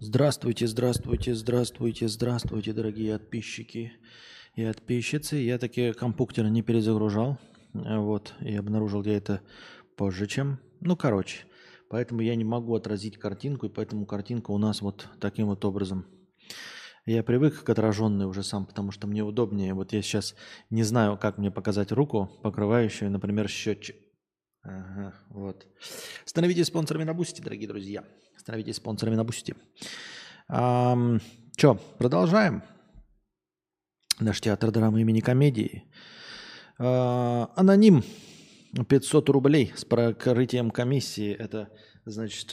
Здравствуйте, здравствуйте, здравствуйте, здравствуйте, дорогие подписчики и подписчицы. Я таки компьютер не перезагружал. Вот, и обнаружил я это позже, чем... Ну, короче, поэтому я не могу отразить картинку, и поэтому картинка у нас вот таким вот образом. Я привык к отраженной уже сам, потому что мне удобнее. Вот я сейчас не знаю, как мне показать руку, покрывающую, например, счетчик. Ага, вот. Становитесь спонсорами на Бусти, дорогие друзья. Становитесь спонсорами на Бусти. Че, продолжаем? Наш театр драмы имени комедии. А, аноним 500 рублей с покрытием комиссии. Это, значит,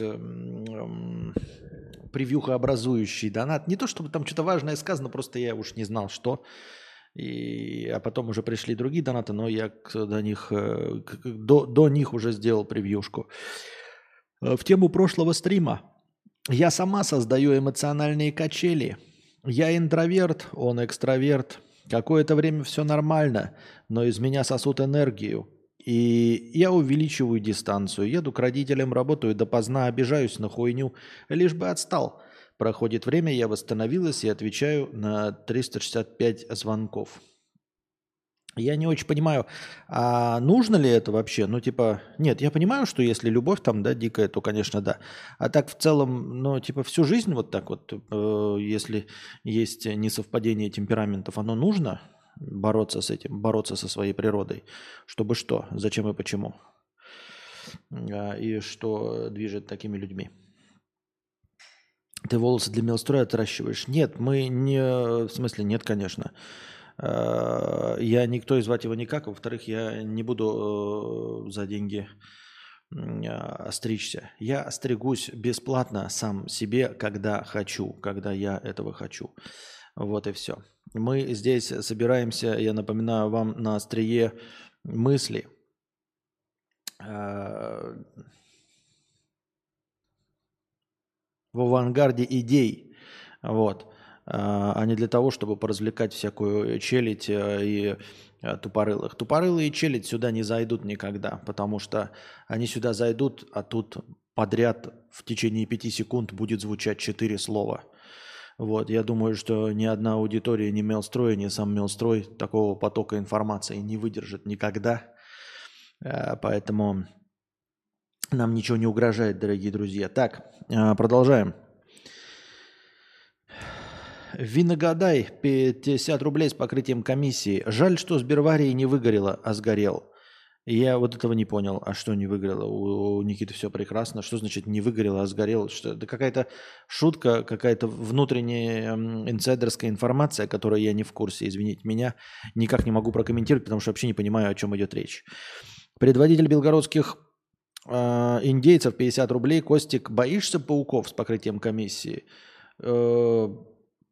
превьюха образующий донат. Не то, чтобы там что-то важное сказано, просто я уж не знал, что. И, а потом уже пришли другие донаты, но я до них, э, до, до них уже сделал превьюшку. Э, в тему прошлого стрима. Я сама создаю эмоциональные качели. Я интроверт, он экстраверт. Какое-то время все нормально, но из меня сосут энергию. И я увеличиваю дистанцию, еду к родителям, работаю допоздна, обижаюсь на хуйню, лишь бы отстал. Проходит время, я восстановилась и отвечаю на 365 звонков. Я не очень понимаю, а нужно ли это вообще? Ну, типа, нет, я понимаю, что если любовь там, да, дикая, то, конечно, да. А так в целом, ну, типа, всю жизнь вот так вот, э, если есть несовпадение темпераментов, оно нужно бороться с этим, бороться со своей природой. Чтобы что, зачем и почему. А, и что движет такими людьми. Ты волосы для мелстроя отращиваешь? Нет, мы не... В смысле, нет, конечно. Э, я никто и звать его никак. Во-вторых, я не буду э, за деньги э, стричься. Я стригусь бесплатно сам себе, когда хочу, когда я этого хочу. Вот и все. Мы здесь собираемся, я напоминаю вам, на острие мысли. В авангарде идей. Вот. А, а не для того, чтобы поразвлекать всякую челядь э, и э, тупорылых. Тупорылые челядь сюда не зайдут никогда, потому что они сюда зайдут, а тут подряд в течение пяти секунд будет звучать четыре слова. Вот, я думаю, что ни одна аудитория, ни Мелстрой, ни сам Мелстрой такого потока информации не выдержит никогда. Э, поэтому нам ничего не угрожает, дорогие друзья. Так, продолжаем. Виногадай 50 рублей с покрытием комиссии. Жаль, что Сберварии не выгорело, а сгорел. Я вот этого не понял. А что не выгорело? У Никиты все прекрасно. Что значит не выгорело, а сгорел? Что, это какая-то шутка, какая-то внутренняя инсайдерская информация, которой я не в курсе. Извините меня. Никак не могу прокомментировать, потому что вообще не понимаю, о чем идет речь. Предводитель белгородских э, индейцев 50 рублей. Костик, боишься пауков с покрытием комиссии? Э,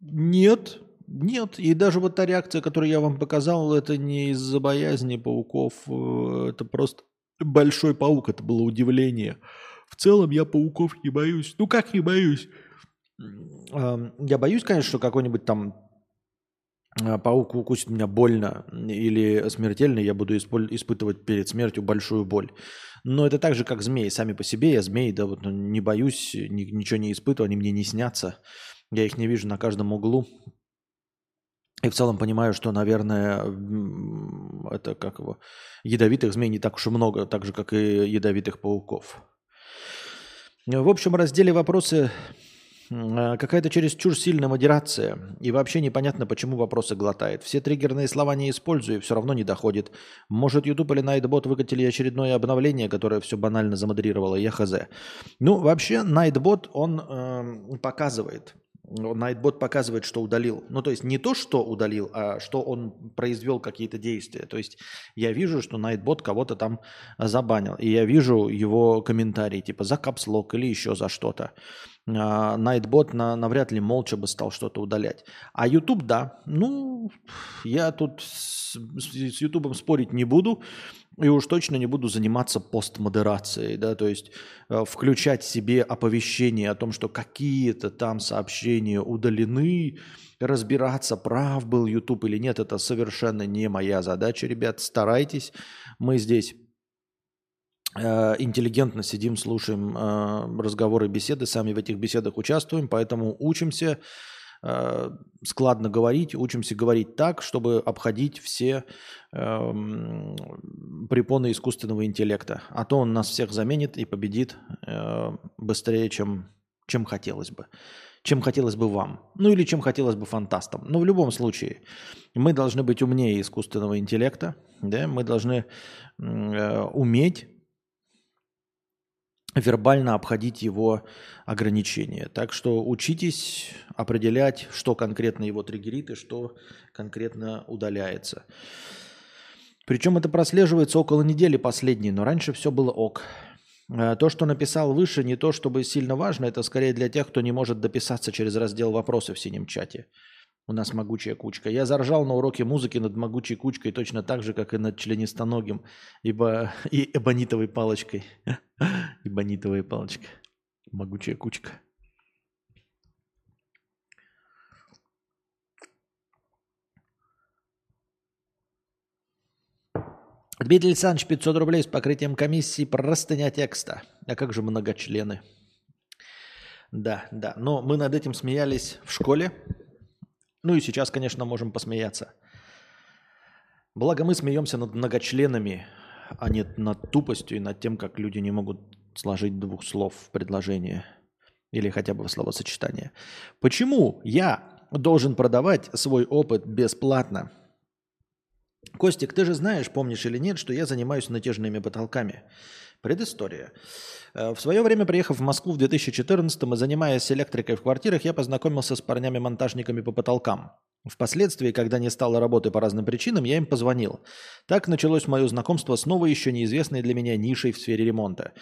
нет, нет. И даже вот та реакция, которую я вам показал, это не из-за боязни пауков. Э, это просто большой паук. Это было удивление. В целом я пауков не боюсь. Ну как не боюсь? Я боюсь, конечно, что какой-нибудь там паук укусит меня больно или смертельно, я буду испытывать перед смертью большую боль. Но это так же, как змеи. Сами по себе я змеи, да, вот ну, не боюсь, ничего не испытываю, они мне не снятся. Я их не вижу на каждом углу. И в целом понимаю, что, наверное, это как его, ядовитых змей не так уж и много, так же, как и ядовитых пауков. В общем разделе вопросы а, какая-то чересчур сильная модерация. И вообще непонятно, почему вопросы глотает. Все триггерные слова не использую, все равно не доходит. Может, YouTube или Nightbot выкатили очередное обновление, которое все банально замодрировало, я хз. Ну, вообще, Nightbot, он э, показывает, Nightbot показывает, что удалил. Ну, то есть не то, что удалил, а что он произвел какие-то действия. То есть я вижу, что Nightbot кого-то там забанил. И я вижу его комментарии, типа за капслок или еще за что-то. Nightbot на, навряд ли молча бы стал что-то удалять. А YouTube, да. Ну, я тут с, с YouTube спорить не буду. И уж точно не буду заниматься постмодерацией, да, то есть э, включать себе оповещение о том, что какие-то там сообщения удалены, разбираться, прав был YouTube или нет, это совершенно не моя задача, ребят, старайтесь. Мы здесь интеллигентно сидим, слушаем э, разговоры, беседы, сами в этих беседах участвуем, поэтому учимся э, складно говорить, учимся говорить так, чтобы обходить все э, препоны искусственного интеллекта. А то он нас всех заменит и победит э, быстрее, чем, чем хотелось бы чем хотелось бы вам. Ну или чем хотелось бы фантастам. Но в любом случае, мы должны быть умнее искусственного интеллекта. Да? Мы должны э, уметь вербально обходить его ограничения. Так что учитесь определять, что конкретно его триггерит и что конкретно удаляется. Причем это прослеживается около недели последней, но раньше все было ок. Э, то, что написал выше, не то чтобы сильно важно, это скорее для тех, кто не может дописаться через раздел «Вопросы» в синем чате. У нас могучая кучка. Я заржал на уроке музыки над могучей кучкой точно так же, как и над членистоногим ибо... и эбонитовой палочкой. эбонитовая палочка. Могучая кучка. Дмитрий Александрович, 500 рублей с покрытием комиссии простыня текста. А как же многочлены? Да, да. Но мы над этим смеялись в школе. Ну и сейчас, конечно, можем посмеяться. Благо мы смеемся над многочленами, а не над тупостью и над тем, как люди не могут сложить двух слов в предложение или хотя бы в словосочетание. Почему я должен продавать свой опыт бесплатно? Костик, ты же знаешь, помнишь или нет, что я занимаюсь натяжными потолками. Предыстория. Э, в свое время, приехав в Москву в 2014 и занимаясь электрикой в квартирах, я познакомился с парнями-монтажниками по потолкам. Впоследствии, когда не стало работы по разным причинам, я им позвонил. Так началось мое знакомство с новой, еще неизвестной для меня нишей в сфере ремонта.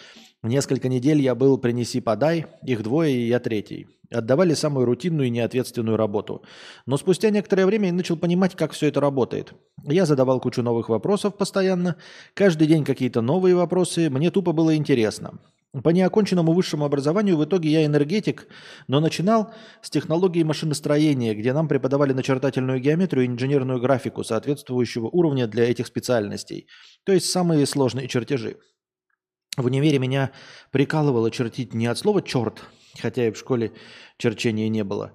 Несколько недель я был «принеси-подай», их двое и я третий. Отдавали самую рутинную и неответственную работу. Но спустя некоторое время я начал понимать, как все это работает. Я задавал кучу новых вопросов постоянно. Каждый день какие-то новые вопросы. Мне тупо было интересно. По неоконченному высшему образованию в итоге я энергетик, но начинал с технологии машиностроения, где нам преподавали начертательную геометрию и инженерную графику соответствующего уровня для этих специальностей, то есть самые сложные чертежи. В универе меня прикалывало чертить не от слова «черт», хотя и в школе черчения не было,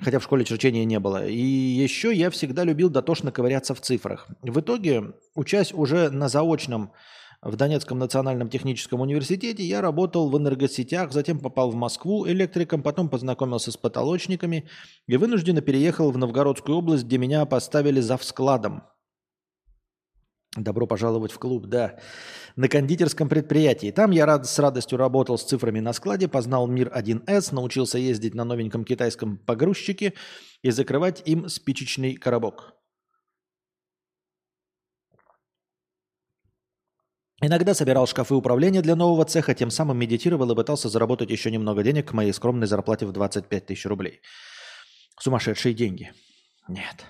хотя в школе черчения не было. И еще я всегда любил дотошно ковыряться в цифрах. В итоге, учась уже на заочном в Донецком национальном техническом университете я работал в энергосетях, затем попал в Москву электриком, потом познакомился с потолочниками и вынужденно переехал в Новгородскую область, где меня поставили за складом. Добро пожаловать в клуб, да. На кондитерском предприятии. Там я рад, с радостью работал с цифрами на складе, познал мир 1С, научился ездить на новеньком китайском погрузчике и закрывать им спичечный коробок. Иногда собирал шкафы управления для нового цеха, тем самым медитировал и пытался заработать еще немного денег к моей скромной зарплате в 25 тысяч рублей. Сумасшедшие деньги. Нет.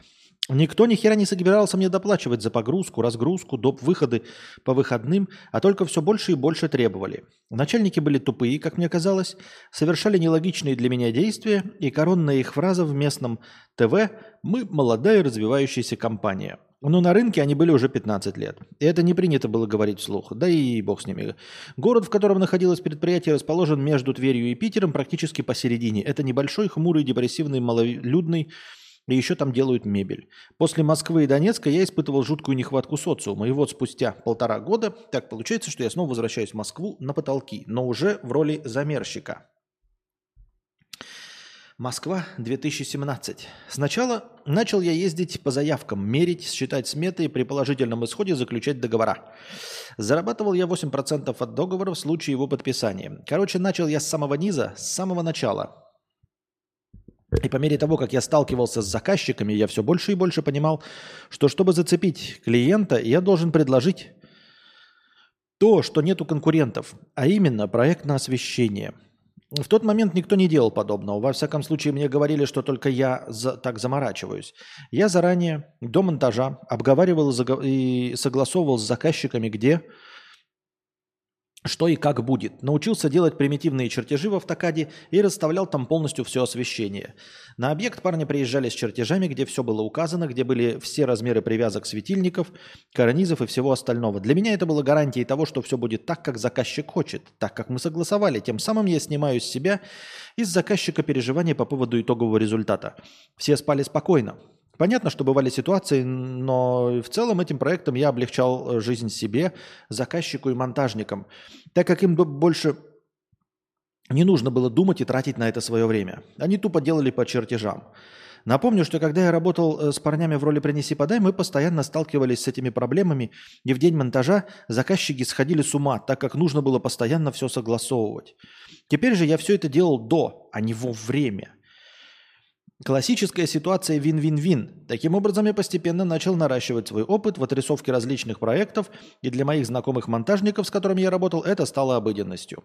Никто ни хера не собирался мне доплачивать за погрузку, разгрузку, доп. выходы по выходным, а только все больше и больше требовали. Начальники были тупые, как мне казалось, совершали нелогичные для меня действия, и коронная их фраза в местном ТВ «Мы молодая развивающаяся компания». Но на рынке они были уже 15 лет. И это не принято было говорить вслух. Да и бог с ними. Город, в котором находилось предприятие, расположен между Тверью и Питером практически посередине. Это небольшой, хмурый, депрессивный, малолюдный и еще там делают мебель. После Москвы и Донецка я испытывал жуткую нехватку социума. И вот спустя полтора года так получается, что я снова возвращаюсь в Москву на потолки, но уже в роли замерщика. Москва, 2017. Сначала начал я ездить по заявкам, мерить, считать сметы и при положительном исходе заключать договора. Зарабатывал я 8% от договора в случае его подписания. Короче, начал я с самого низа, с самого начала. И по мере того, как я сталкивался с заказчиками, я все больше и больше понимал, что чтобы зацепить клиента, я должен предложить то, что нету конкурентов, а именно проект на освещение – в тот момент никто не делал подобного. Во всяком случае, мне говорили, что только я за, так заморачиваюсь. Я заранее до монтажа обговаривал и согласовывал с заказчиками, где что и как будет. Научился делать примитивные чертежи в автокаде и расставлял там полностью все освещение. На объект парни приезжали с чертежами, где все было указано, где были все размеры привязок светильников, карнизов и всего остального. Для меня это было гарантией того, что все будет так, как заказчик хочет, так, как мы согласовали. Тем самым я снимаю с себя из заказчика переживания по поводу итогового результата. Все спали спокойно. Понятно, что бывали ситуации, но в целом этим проектом я облегчал э, жизнь себе, заказчику и монтажникам, так как им больше не нужно было думать и тратить на это свое время. Они тупо делали по чертежам. Напомню, что когда я работал э, с парнями в роли «принеси-подай», мы постоянно сталкивались с этими проблемами, и в день монтажа заказчики сходили с ума, так как нужно было постоянно все согласовывать. Теперь же я все это делал до, а не во время – Классическая ситуация вин-вин-вин. Таким образом, я постепенно начал наращивать свой опыт в отрисовке различных проектов, и для моих знакомых монтажников, с которыми я работал, это стало обыденностью.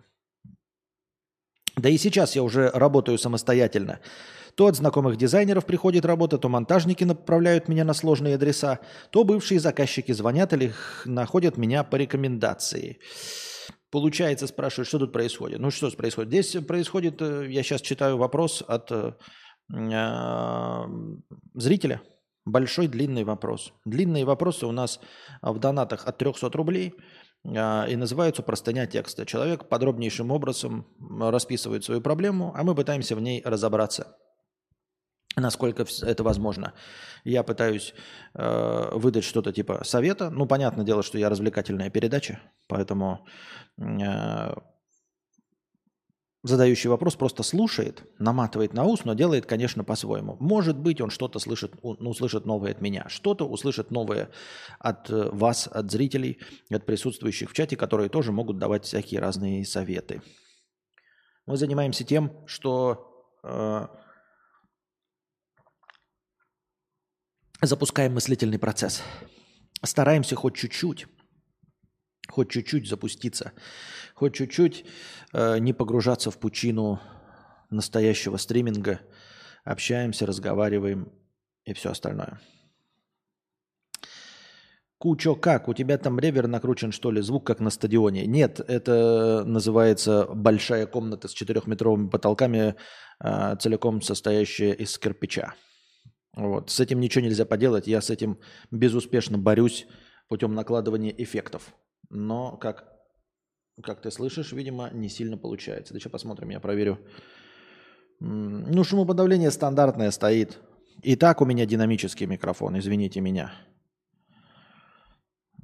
Да и сейчас я уже работаю самостоятельно. То от знакомых дизайнеров приходит работа, то монтажники направляют меня на сложные адреса, то бывшие заказчики звонят или находят меня по рекомендации. Получается, спрашивают, что тут происходит. Ну что происходит? Здесь происходит, э, я сейчас читаю вопрос от э, зрителя. Большой длинный вопрос. Длинные вопросы у нас в донатах от 300 рублей а, и называются простыня текста. Человек подробнейшим образом расписывает свою проблему, а мы пытаемся в ней разобраться насколько это возможно. Я пытаюсь э, выдать что-то типа совета. Ну, понятное дело, что я развлекательная передача, поэтому э, задающий вопрос просто слушает, наматывает на ус, но делает, конечно, по-своему. Может быть, он что-то слышит, ну, услышит новое от меня, что-то услышит новое от э, вас, от зрителей, от присутствующих в чате, которые тоже могут давать всякие разные советы. Мы занимаемся тем, что э, запускаем мыслительный процесс. Стараемся хоть чуть-чуть хоть чуть-чуть запуститься, хоть чуть-чуть э, не погружаться в пучину настоящего стриминга, общаемся, разговариваем и все остальное. Кучо как? У тебя там ревер накручен, что ли? Звук как на стадионе? Нет, это называется большая комната с четырехметровыми потолками, э, целиком состоящая из кирпича. Вот. С этим ничего нельзя поделать. Я с этим безуспешно борюсь путем накладывания эффектов. Но, как, как ты слышишь, видимо, не сильно получается. Да что посмотрим, я проверю. Ну, шумоподавление стандартное стоит. И так у меня динамический микрофон, извините меня.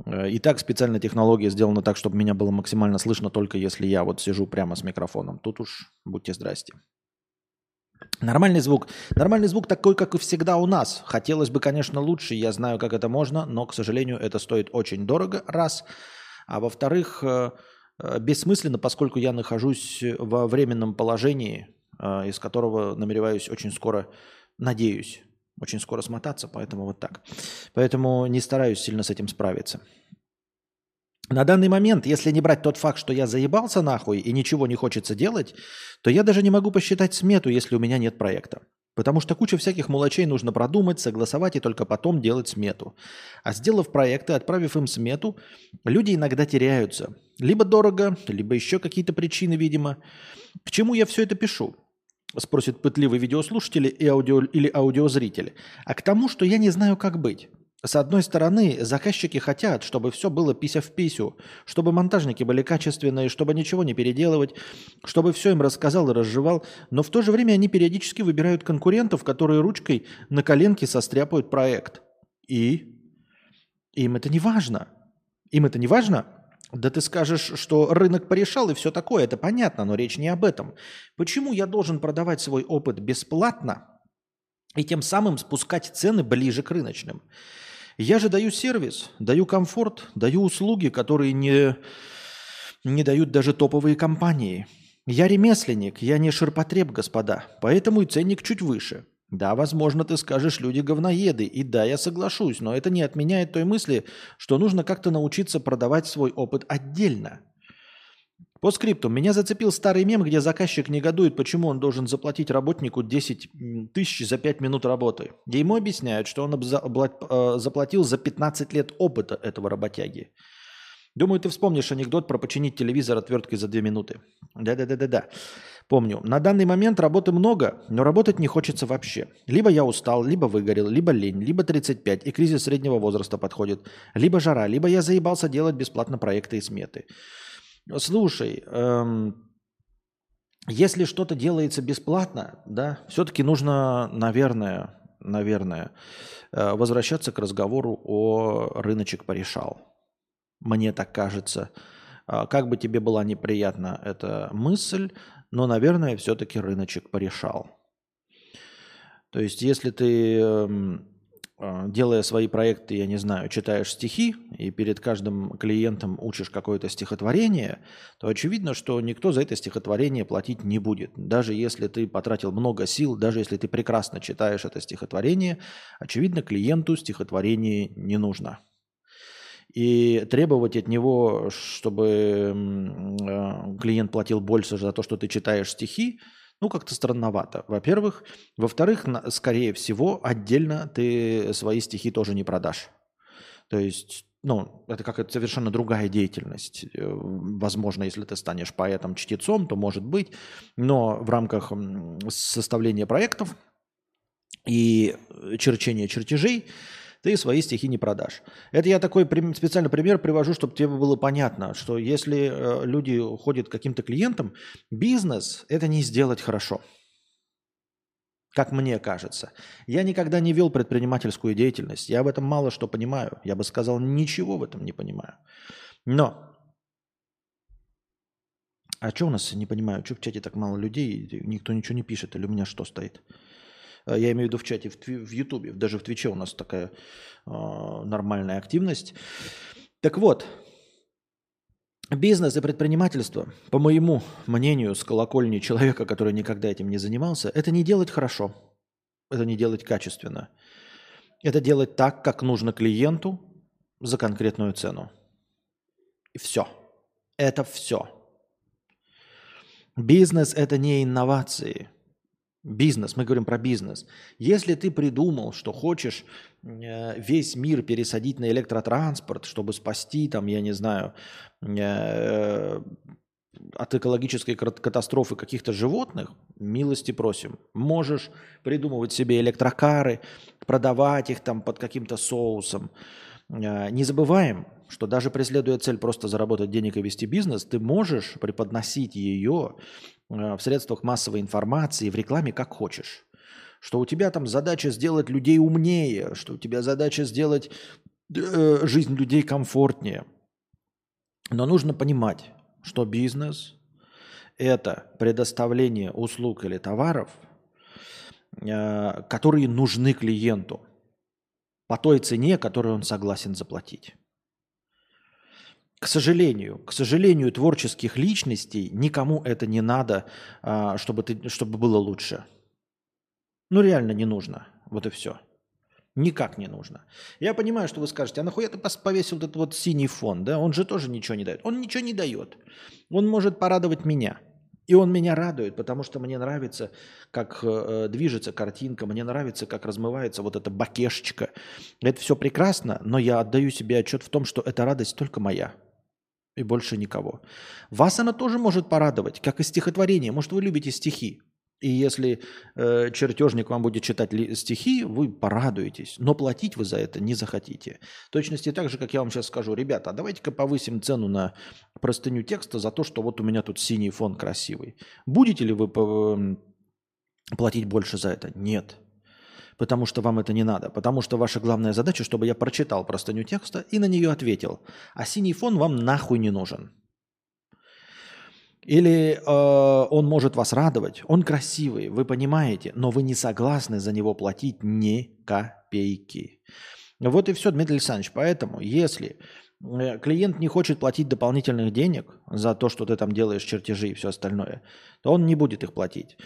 Э, и так специальная технология сделана так, чтобы меня было максимально слышно, только если я вот сижу прямо с микрофоном. Тут уж будьте здрасте. Нормальный звук. Нормальный звук такой, как и всегда у нас. Хотелось бы, конечно, лучше. Я знаю, как это можно, но, к сожалению, это стоит очень дорого. Раз. А во-вторых, э, э, бессмысленно, поскольку я нахожусь во временном положении, э, из которого намереваюсь очень скоро, надеюсь, очень скоро смотаться, поэтому вот так. Поэтому не стараюсь сильно с этим справиться. На данный момент, если не брать тот факт, что я заебался нахуй и ничего не хочется делать, то я даже не могу посчитать смету, если у меня нет проекта. Потому что куча всяких мелочей нужно продумать, согласовать и только потом делать смету. А сделав проекты, отправив им смету, люди иногда теряются. Либо дорого, либо еще какие-то причины, видимо. К чему я все это пишу? Спросит пытливый видеослушатель и аудио, или аудиозритель. А к тому, что я не знаю, как быть. С одной стороны, заказчики хотят, чтобы все было пися в писю, чтобы монтажники были качественные, чтобы ничего не переделывать, чтобы все им рассказал и разжевал, но в то же время они периодически выбирают конкурентов, которые ручкой на коленке состряпают проект. И им это не важно. Им это не важно? Да ты скажешь, что рынок порешал и все такое, это понятно, но речь не об этом. Почему я должен продавать свой опыт бесплатно и тем самым спускать цены ближе к рыночным? Я же даю сервис, даю комфорт, даю услуги, которые не, не дают даже топовые компании. Я ремесленник, я не ширпотреб, господа, поэтому и ценник чуть выше. Да, возможно, ты скажешь, люди говноеды, и да, я соглашусь, но это не отменяет той мысли, что нужно как-то научиться продавать свой опыт отдельно – по скрипту. Меня зацепил старый мем, где заказчик негодует, почему он должен заплатить работнику 10 тысяч за 5 минут работы. Где ему объясняют, что он э, заплатил за 15 лет опыта этого работяги. Думаю, ты вспомнишь анекдот про починить телевизор отверткой за две минуты. Да-да-да-да-да. Помню. На данный момент работы много, но работать не хочется вообще. Либо я устал, либо выгорел, либо лень, либо 35, и кризис среднего возраста подходит. Либо жара, либо я заебался делать бесплатно проекты и сметы. Слушай, эм, если что-то делается бесплатно, да, все-таки нужно, наверное, наверное, э, возвращаться к разговору о рыночек порешал. Мне так кажется. А, как бы тебе была неприятна эта мысль, но, наверное, все-таки рыночек порешал. То есть, если ты эм, делая свои проекты, я не знаю, читаешь стихи и перед каждым клиентом учишь какое-то стихотворение, то очевидно, что никто за это стихотворение платить не будет. Даже если ты потратил много сил, даже если ты прекрасно читаешь это стихотворение, очевидно, клиенту стихотворение не нужно. И требовать от него, чтобы а, клиент платил больше за то, что ты читаешь стихи, ну, как-то странновато, во-первых. Во-вторых, скорее всего, отдельно ты свои стихи тоже не продашь. То есть, ну, это как совершенно другая деятельность. Э, возможно, если ты станешь поэтом-чтецом, то может быть. Но в рамках составления проектов и черчения чертежей ты свои стихи не продашь. Это я такой специальный пример привожу, чтобы тебе было понятно, что если э, люди ходят к каким-то клиентам, бизнес – это не сделать хорошо. Как мне кажется. Я никогда не вел предпринимательскую деятельность. Я об этом мало что понимаю. Я бы сказал, ничего в этом не понимаю. Но а что у нас, не понимаю, что в чате так мало людей, никто ничего не пишет, или у меня что стоит? Э, я имею в виду в чате, в, в Ютубе, даже в Твиче у нас такая э, нормальная активность. Так вот, бизнес и предпринимательство, по моему мнению, с колокольни человека, который никогда этим не занимался, это не делать хорошо, это не делать качественно. Это делать так, как нужно клиенту за конкретную цену. И все. Это все. Бизнес – это не инновации – Бизнес, мы говорим про бизнес. Если ты придумал, что хочешь э, весь мир пересадить на электротранспорт, чтобы спасти, там, я не знаю, э, от экологической катастрофы каких-то животных, милости просим. Можешь придумывать себе электрокары, продавать их там под каким-то соусом. Э, не забываем, что даже преследуя цель просто заработать денег и вести бизнес, ты можешь преподносить ее Э, в средствах массовой информации, в рекламе как хочешь. Что у тебя там задача сделать людей умнее, что у тебя задача сделать э, жизнь людей комфортнее. Но нужно понимать, что бизнес – это предоставление услуг или товаров, э, которые нужны клиенту по той цене, которую он согласен заплатить. К сожалению, к сожалению, творческих личностей никому это не надо, а, чтобы, ты, чтобы было лучше. Ну, реально не нужно. Вот и все. Никак не нужно. Я понимаю, что вы скажете, а нахуя ты повесил этот вот синий фон, да? Он же тоже ничего не дает. Он ничего не дает. Он может порадовать меня. И он меня радует, потому что мне нравится, как э, движется картинка, мне нравится, как размывается вот эта бакешечка. Это все прекрасно, но я отдаю себе отчет в том, что эта радость только моя и больше никого. Вас она тоже может порадовать, как и стихотворение. Может, вы любите стихи. И если э, чертежник вам будет читать стихи, вы порадуетесь. Но платить вы за это не захотите. Точности так же, как я вам сейчас скажу, ребята, а давайте-ка повысим цену на простыню текста за то, что вот у меня тут синий фон красивый. Будете ли вы по, платить больше за это? Нет потому что вам это не надо, потому что ваша главная задача, чтобы я прочитал простыню текста и на нее ответил, а синий фон вам нахуй не нужен. Или э, он может вас радовать, он красивый, вы понимаете, но вы не согласны за него платить ни копейки. Вот и все, Дмитрий Александрович. Поэтому, если э, клиент не хочет платить дополнительных денег за то, что ты там делаешь чертежи и все остальное, то он не будет их платить.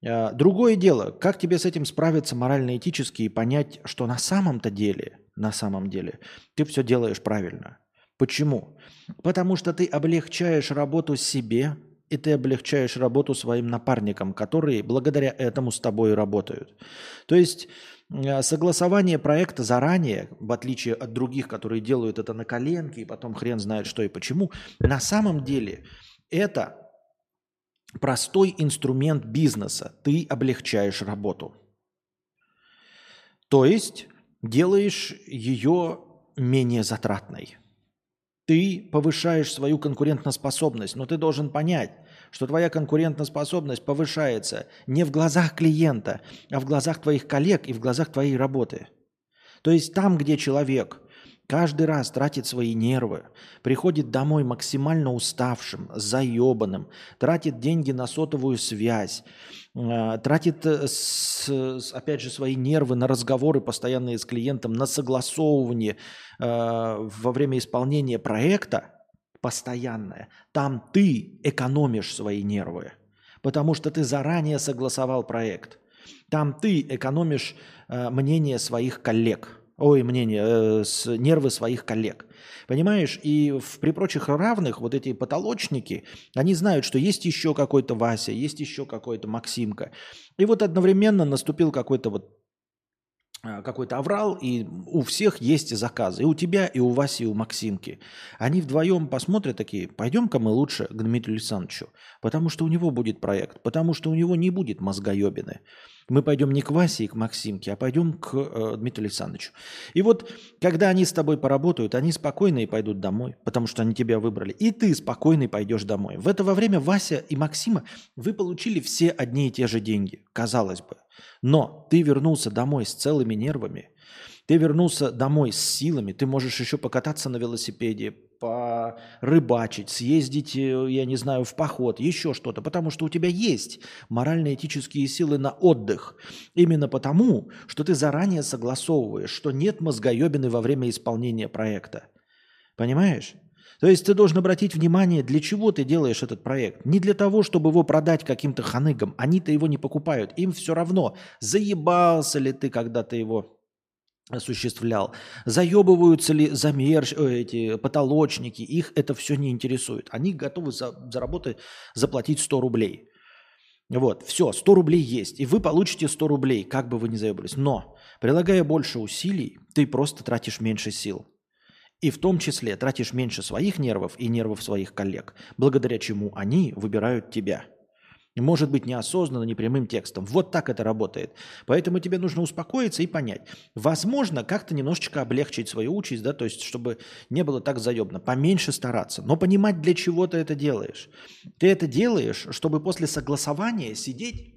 Э, другое дело, как тебе с этим справиться морально-этически и понять, что на самом-то деле, на самом деле, ты все делаешь правильно. Почему? Потому что ты облегчаешь работу себе, и ты облегчаешь работу своим напарникам, которые благодаря этому с тобой работают. То есть э, согласование проекта заранее, в отличие от других, которые делают это на коленке, и потом хрен знает что и почему, на самом деле это простой инструмент бизнеса. Ты облегчаешь работу. То есть делаешь ее менее затратной. Ты повышаешь свою конкурентоспособность, но ты должен понять, что твоя конкурентоспособность повышается не в глазах клиента, а в глазах твоих коллег и в глазах твоей работы. То есть там, где человек каждый раз тратит свои нервы, приходит домой максимально уставшим, заебанным, тратит деньги на сотовую связь, э, тратит, э, опять же, свои нервы на разговоры постоянные с клиентом, на согласовывание э, во время исполнения проекта, постоянное, там ты экономишь свои нервы, потому что ты заранее согласовал проект. Там ты экономишь мнение своих коллег – ой, мнение, э, с, нервы своих коллег. Понимаешь? И в, при прочих равных вот эти потолочники, они знают, что есть еще какой-то Вася, есть еще какой-то Максимка. И вот одновременно наступил какой-то вот а, какой-то аврал, и у всех есть заказы. И у тебя, и у Васи, и у Максимки. Они вдвоем посмотрят такие, пойдем-ка мы лучше к Дмитрию Александровичу, потому что у него будет проект, потому что у него не будет мозгоебины. Мы пойдем не к Васе и к Максимке, а пойдем к э, Дмитрию Александровичу. И вот, когда они с тобой поработают, они спокойно и пойдут домой, потому что они тебя выбрали. И ты спокойно пойдешь домой. В это время Вася и Максима, вы получили все одни и те же деньги, казалось бы. Но ты вернулся домой с целыми нервами, ты вернулся домой с силами, ты можешь еще покататься на велосипеде, порыбачить, съездить, э, я не знаю, в поход, еще что-то, потому что у тебя есть морально-этические силы на отдых. Именно потому, что ты заранее согласовываешь, что нет мозгоебины во время исполнения проекта. Понимаешь? То есть ты должен обратить внимание, для чего ты делаешь этот проект. Не для того, чтобы его продать каким-то ханыгам. Они-то его не покупают. Им все равно, заебался ли ты, когда ты его осуществлял. Заебываются ли замерж, э, эти потолочники, их это все не интересует. Они готовы за, заработать, заплатить 100 рублей. Вот, все, 100 рублей есть, и вы получите 100 рублей, как бы вы ни заебались. Но, прилагая больше усилий, ты просто тратишь меньше сил. И в том числе тратишь меньше своих нервов и нервов своих коллег, благодаря чему они выбирают тебя – может быть неосознанно, непрямым текстом. Вот так это работает. Поэтому тебе нужно успокоиться и понять. Возможно, как-то немножечко облегчить свою участь, да, то есть, чтобы не было так заебно. Поменьше стараться. Но понимать, для чего ты это делаешь. Ты это делаешь, чтобы после согласования сидеть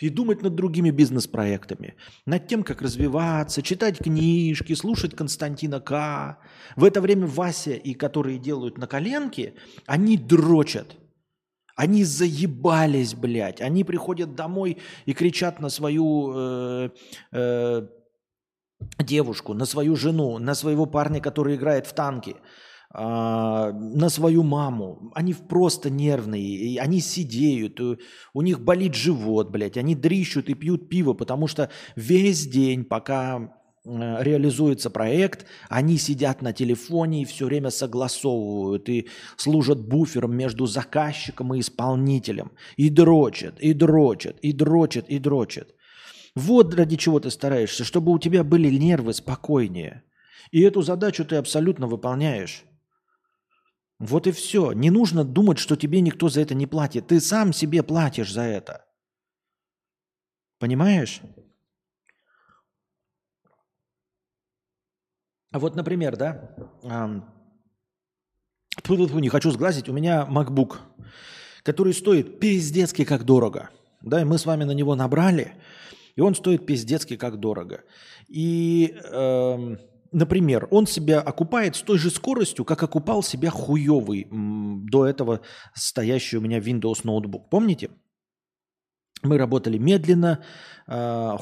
и думать над другими бизнес-проектами, над тем, как развиваться, читать книжки, слушать Константина К. В это время Вася и которые делают на коленке, они дрочат. Они заебались, блядь. Они приходят домой и кричат на свою э, э, девушку, на свою жену, на своего парня, который играет в танки, э, на свою маму. Они просто нервные, они сидеют, э, у них болит живот, блядь. Они дрищут и пьют пиво, потому что весь день, пока реализуется проект, они сидят на телефоне и все время согласовывают и служат буфером между заказчиком и исполнителем. И дрочат, и дрочат, и дрочат, и дрочат. Вот ради чего ты стараешься, чтобы у тебя были нервы спокойнее. И эту задачу ты абсолютно выполняешь. Вот и все. Не нужно думать, что тебе никто за это не платит. Ты сам себе платишь за это. Понимаешь? Вот, например, да, не хочу сглазить, у меня MacBook, который стоит пиздецки как дорого. Да, и мы с вами на него набрали, и он стоит пиздецки как дорого. И, э, например, он себя окупает с той же скоростью, как окупал себя хуевый до этого стоящий у меня Windows ноутбук. Помните? Мы работали медленно, э,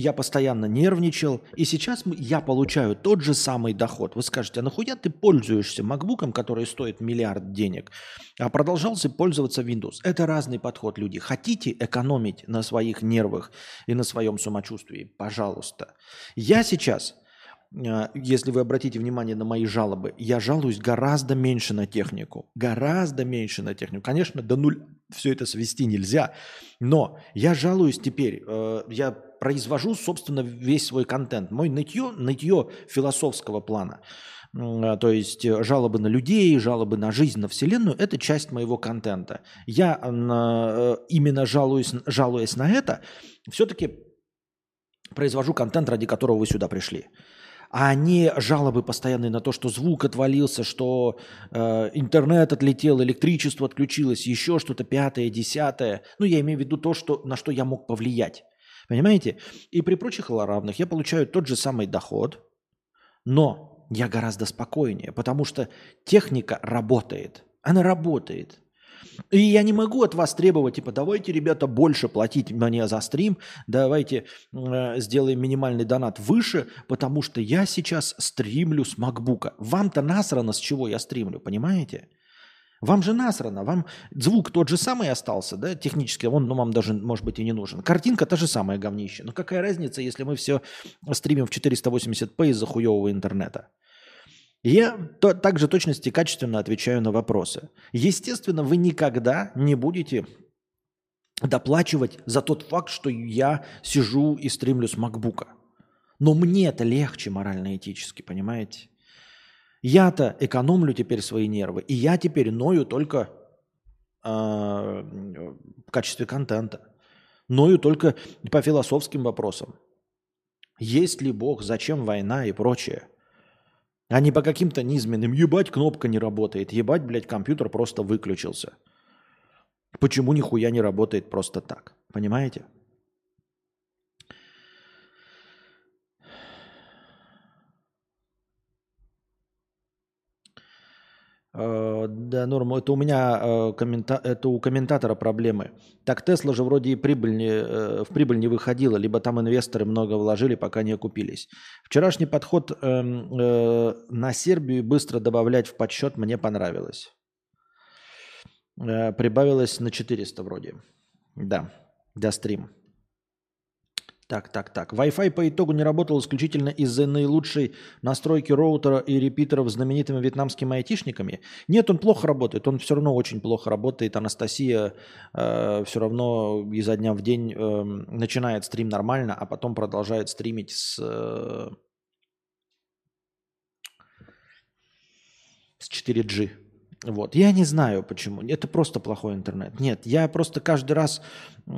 я постоянно нервничал, и сейчас я получаю тот же самый доход. Вы скажете, а нахуя ты пользуешься MacBook, который стоит миллиард денег, а продолжался пользоваться Windows? Это разный подход, люди. Хотите экономить на своих нервах и на своем самочувствии? Пожалуйста. Я сейчас э, если вы обратите внимание на мои жалобы, я жалуюсь гораздо меньше на технику. Гораздо меньше на технику. Конечно, до нуль все это свести нельзя. Но я жалуюсь теперь, э, я произвожу, собственно, весь свой контент. Мой нытье, нытье философского плана, э, то есть жалобы на людей, жалобы на жизнь, на Вселенную, это часть моего контента. Я именно жалуюсь, жалуясь на это, все-таки произвожу контент, ради которого вы сюда пришли. А не жалобы постоянные на то, что звук отвалился, что э, интернет отлетел, электричество отключилось, еще что-то пятое, десятое. Ну, я имею в виду то, что, на что я мог повлиять. Понимаете? И при прочих равных я получаю тот же самый доход, но я гораздо спокойнее, потому что техника работает. Она работает. И я не могу от вас требовать, типа, давайте, ребята, больше платить мне за стрим, давайте э, сделаем минимальный донат выше, потому что я сейчас стримлю с макбука. Вам-то насрано, с чего я стримлю, понимаете? Вам же насрано, вам звук тот же самый остался, да, технически, он ну, вам даже, может быть, и не нужен. Картинка та же самая говнище. Но какая разница, если мы все стримим в 480p из-за хуевого интернета? Я то, также точности качественно отвечаю на вопросы. Естественно, вы никогда не будете доплачивать за тот факт, что я сижу и стримлю с макбука. Но мне это легче морально-этически, понимаете? Я-то экономлю теперь свои нервы, и я теперь ною только э, в качестве контента. Ною только по философским вопросам. Есть ли Бог, зачем война и прочее – а не по каким-то низменным. Ебать, кнопка не работает. Ебать, блядь, компьютер просто выключился. Почему нихуя не работает просто так? Понимаете? Да, Норм, это у меня э, коммента... это у комментатора проблемы. Так Тесла же вроде и прибыль не, э, в прибыль не выходила, либо там инвесторы много вложили, пока не окупились. Вчерашний подход э, э, на Сербию быстро добавлять в подсчет мне понравилось. Э, прибавилось на 400 вроде. Да, до стрим. Так, так, так. Wi-Fi по итогу не работал исключительно из-за наилучшей настройки роутера и репитеров знаменитыми вьетнамскими айтишниками. Нет, он плохо работает, он все равно очень плохо работает. Анастасия э, все равно изо дня в день э, начинает стрим нормально, а потом продолжает стримить с, э, с 4G. Вот. Я не знаю почему. Это просто плохой интернет. Нет, я просто каждый раз э,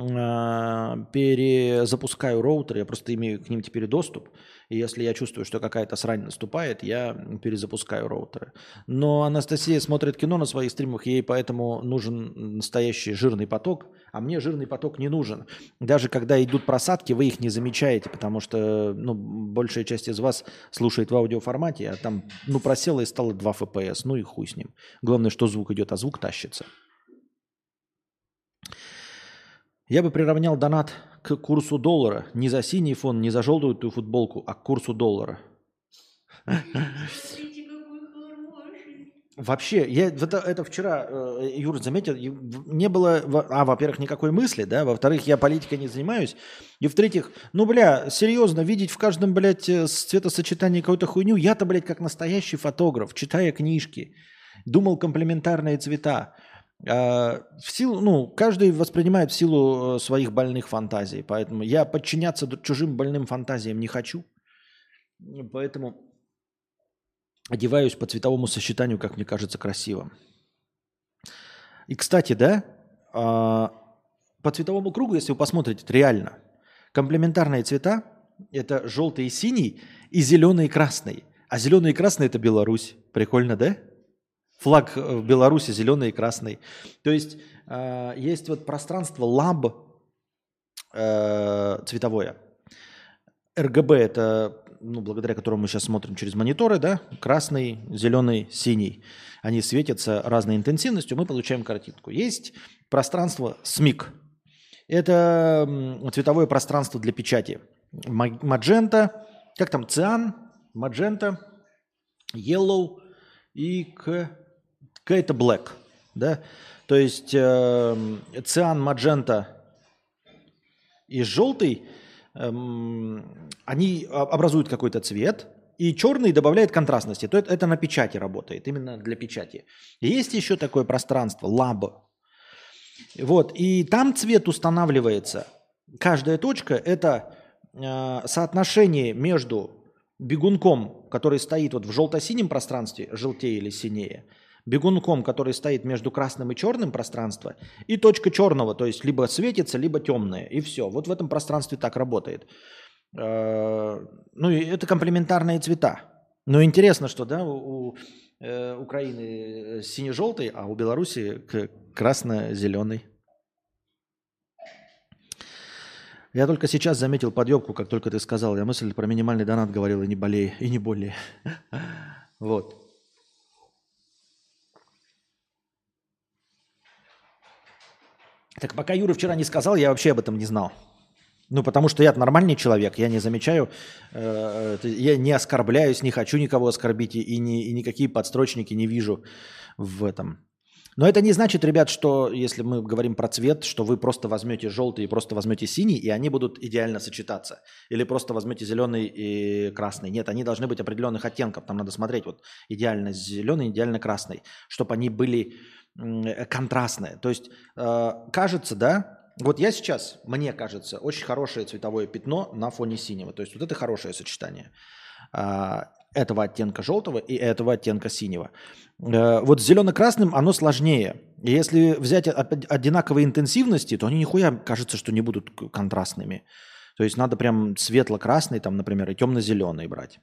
перезапускаю роутер, я просто имею к ним теперь доступ. И если я чувствую, что какая-то срань наступает, я перезапускаю роутеры. Но Анастасия смотрит кино на своих стримах, ей поэтому нужен настоящий жирный поток, а мне жирный поток не нужен. Даже когда идут просадки, вы их не замечаете, потому что ну, большая часть из вас слушает в аудиоформате, а там ну, просело и стало 2 FPS, ну и хуй с ним. Главное, что звук идет, а звук тащится. Я бы приравнял донат к курсу доллара. Не за синий фон, не за желтую футболку, а к курсу доллара. Вообще, я это, это вчера, э, Юр, заметил, не было, а, во-первых, никакой мысли, да, во-вторых, я политикой не занимаюсь, и в-третьих, ну, бля, серьезно, видеть в каждом, блядь, э, цветосочетании какую-то хуйню, я-то, блядь, как настоящий фотограф, читая книжки, думал комплементарные цвета, в силу, ну, каждый воспринимает в силу э, своих больных фантазий, поэтому я подчиняться чужим больным фантазиям не хочу, поэтому одеваюсь по цветовому сочетанию, как мне кажется, красиво. И, кстати, да, а, по цветовому кругу, если вы посмотрите, реально. Комплементарные цвета – это желтый и синий, и зеленый и красный. А зеленый и красный – это Беларусь. Прикольно, да? Флаг в Беларуси зеленый и красный. То есть э, есть вот пространство лаб э, цветовое. РГБ это, ну, благодаря которому мы сейчас смотрим через мониторы, да, красный, зеленый, синий. Они светятся разной интенсивностью, мы получаем картинку. Есть пространство СМИК. Это цветовое пространство для печати. Маджента, как там, циан, маджента, yellow и к какая-то black, да, то есть э, циан, маджента и желтый, э, они образуют какой-то цвет, И черный добавляет контрастности. То это, это на печати работает, именно для печати. Есть еще такое пространство, лаб. Вот, и там цвет устанавливается. Каждая точка – это э, соотношение между бегунком, который стоит вот в желто-синем пространстве, желтее или синее, бегунком, который стоит между красным и черным пространством, и точка черного, то есть либо светится, либо темное, и все. Вот в этом пространстве так работает. Э, ну, и это комплементарные цвета. Но интересно, что да, у, э, Украины сине-желтый, а у Беларуси красно-зеленый. Я только сейчас заметил подъемку, как только ты сказал. Я мысль про минимальный донат говорил, и не более, и не более. Вот. Так пока Юра вчера не сказал, я вообще об этом не знал. Ну, потому что я нормальный человек, я не замечаю, э, я не оскорбляюсь, не хочу никого оскорбить и, ни, и никакие подстрочники не вижу в этом. Но это не значит, ребят, что если мы говорим про цвет, что вы просто возьмете желтый и просто возьмете синий, и они будут идеально сочетаться. Или просто возьмете зеленый и красный. Нет, они должны быть определенных оттенков. Там надо смотреть вот идеально зеленый, идеально красный, чтобы они были контрастные. То есть э, кажется, да, вот я сейчас, мне кажется, очень хорошее цветовое пятно на фоне синего. То есть вот это хорошее сочетание а, этого оттенка желтого и этого оттенка синего. Э, вот с зелено-красным оно сложнее. Если взять одинаковые интенсивности, то они нихуя кажется, что не будут контрастными. То есть надо прям светло-красный, там, например, и темно-зеленый брать.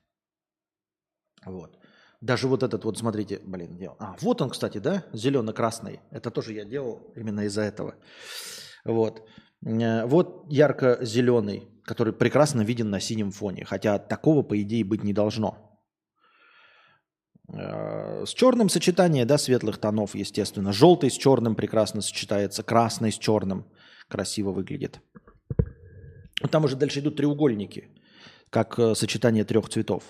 Вот. Даже вот этот вот, смотрите, блин, делал. А, вот он, кстати, да, зелено-красный. Это тоже я делал именно из-за этого. Вот. Э, вот ярко-зеленый, который прекрасно виден на синем фоне. Хотя такого, по идее, быть не должно. Э, с черным сочетание, да, светлых тонов, естественно. Желтый с черным прекрасно сочетается, красный с черным красиво выглядит. Там уже дальше идут треугольники, как э, сочетание трех цветов.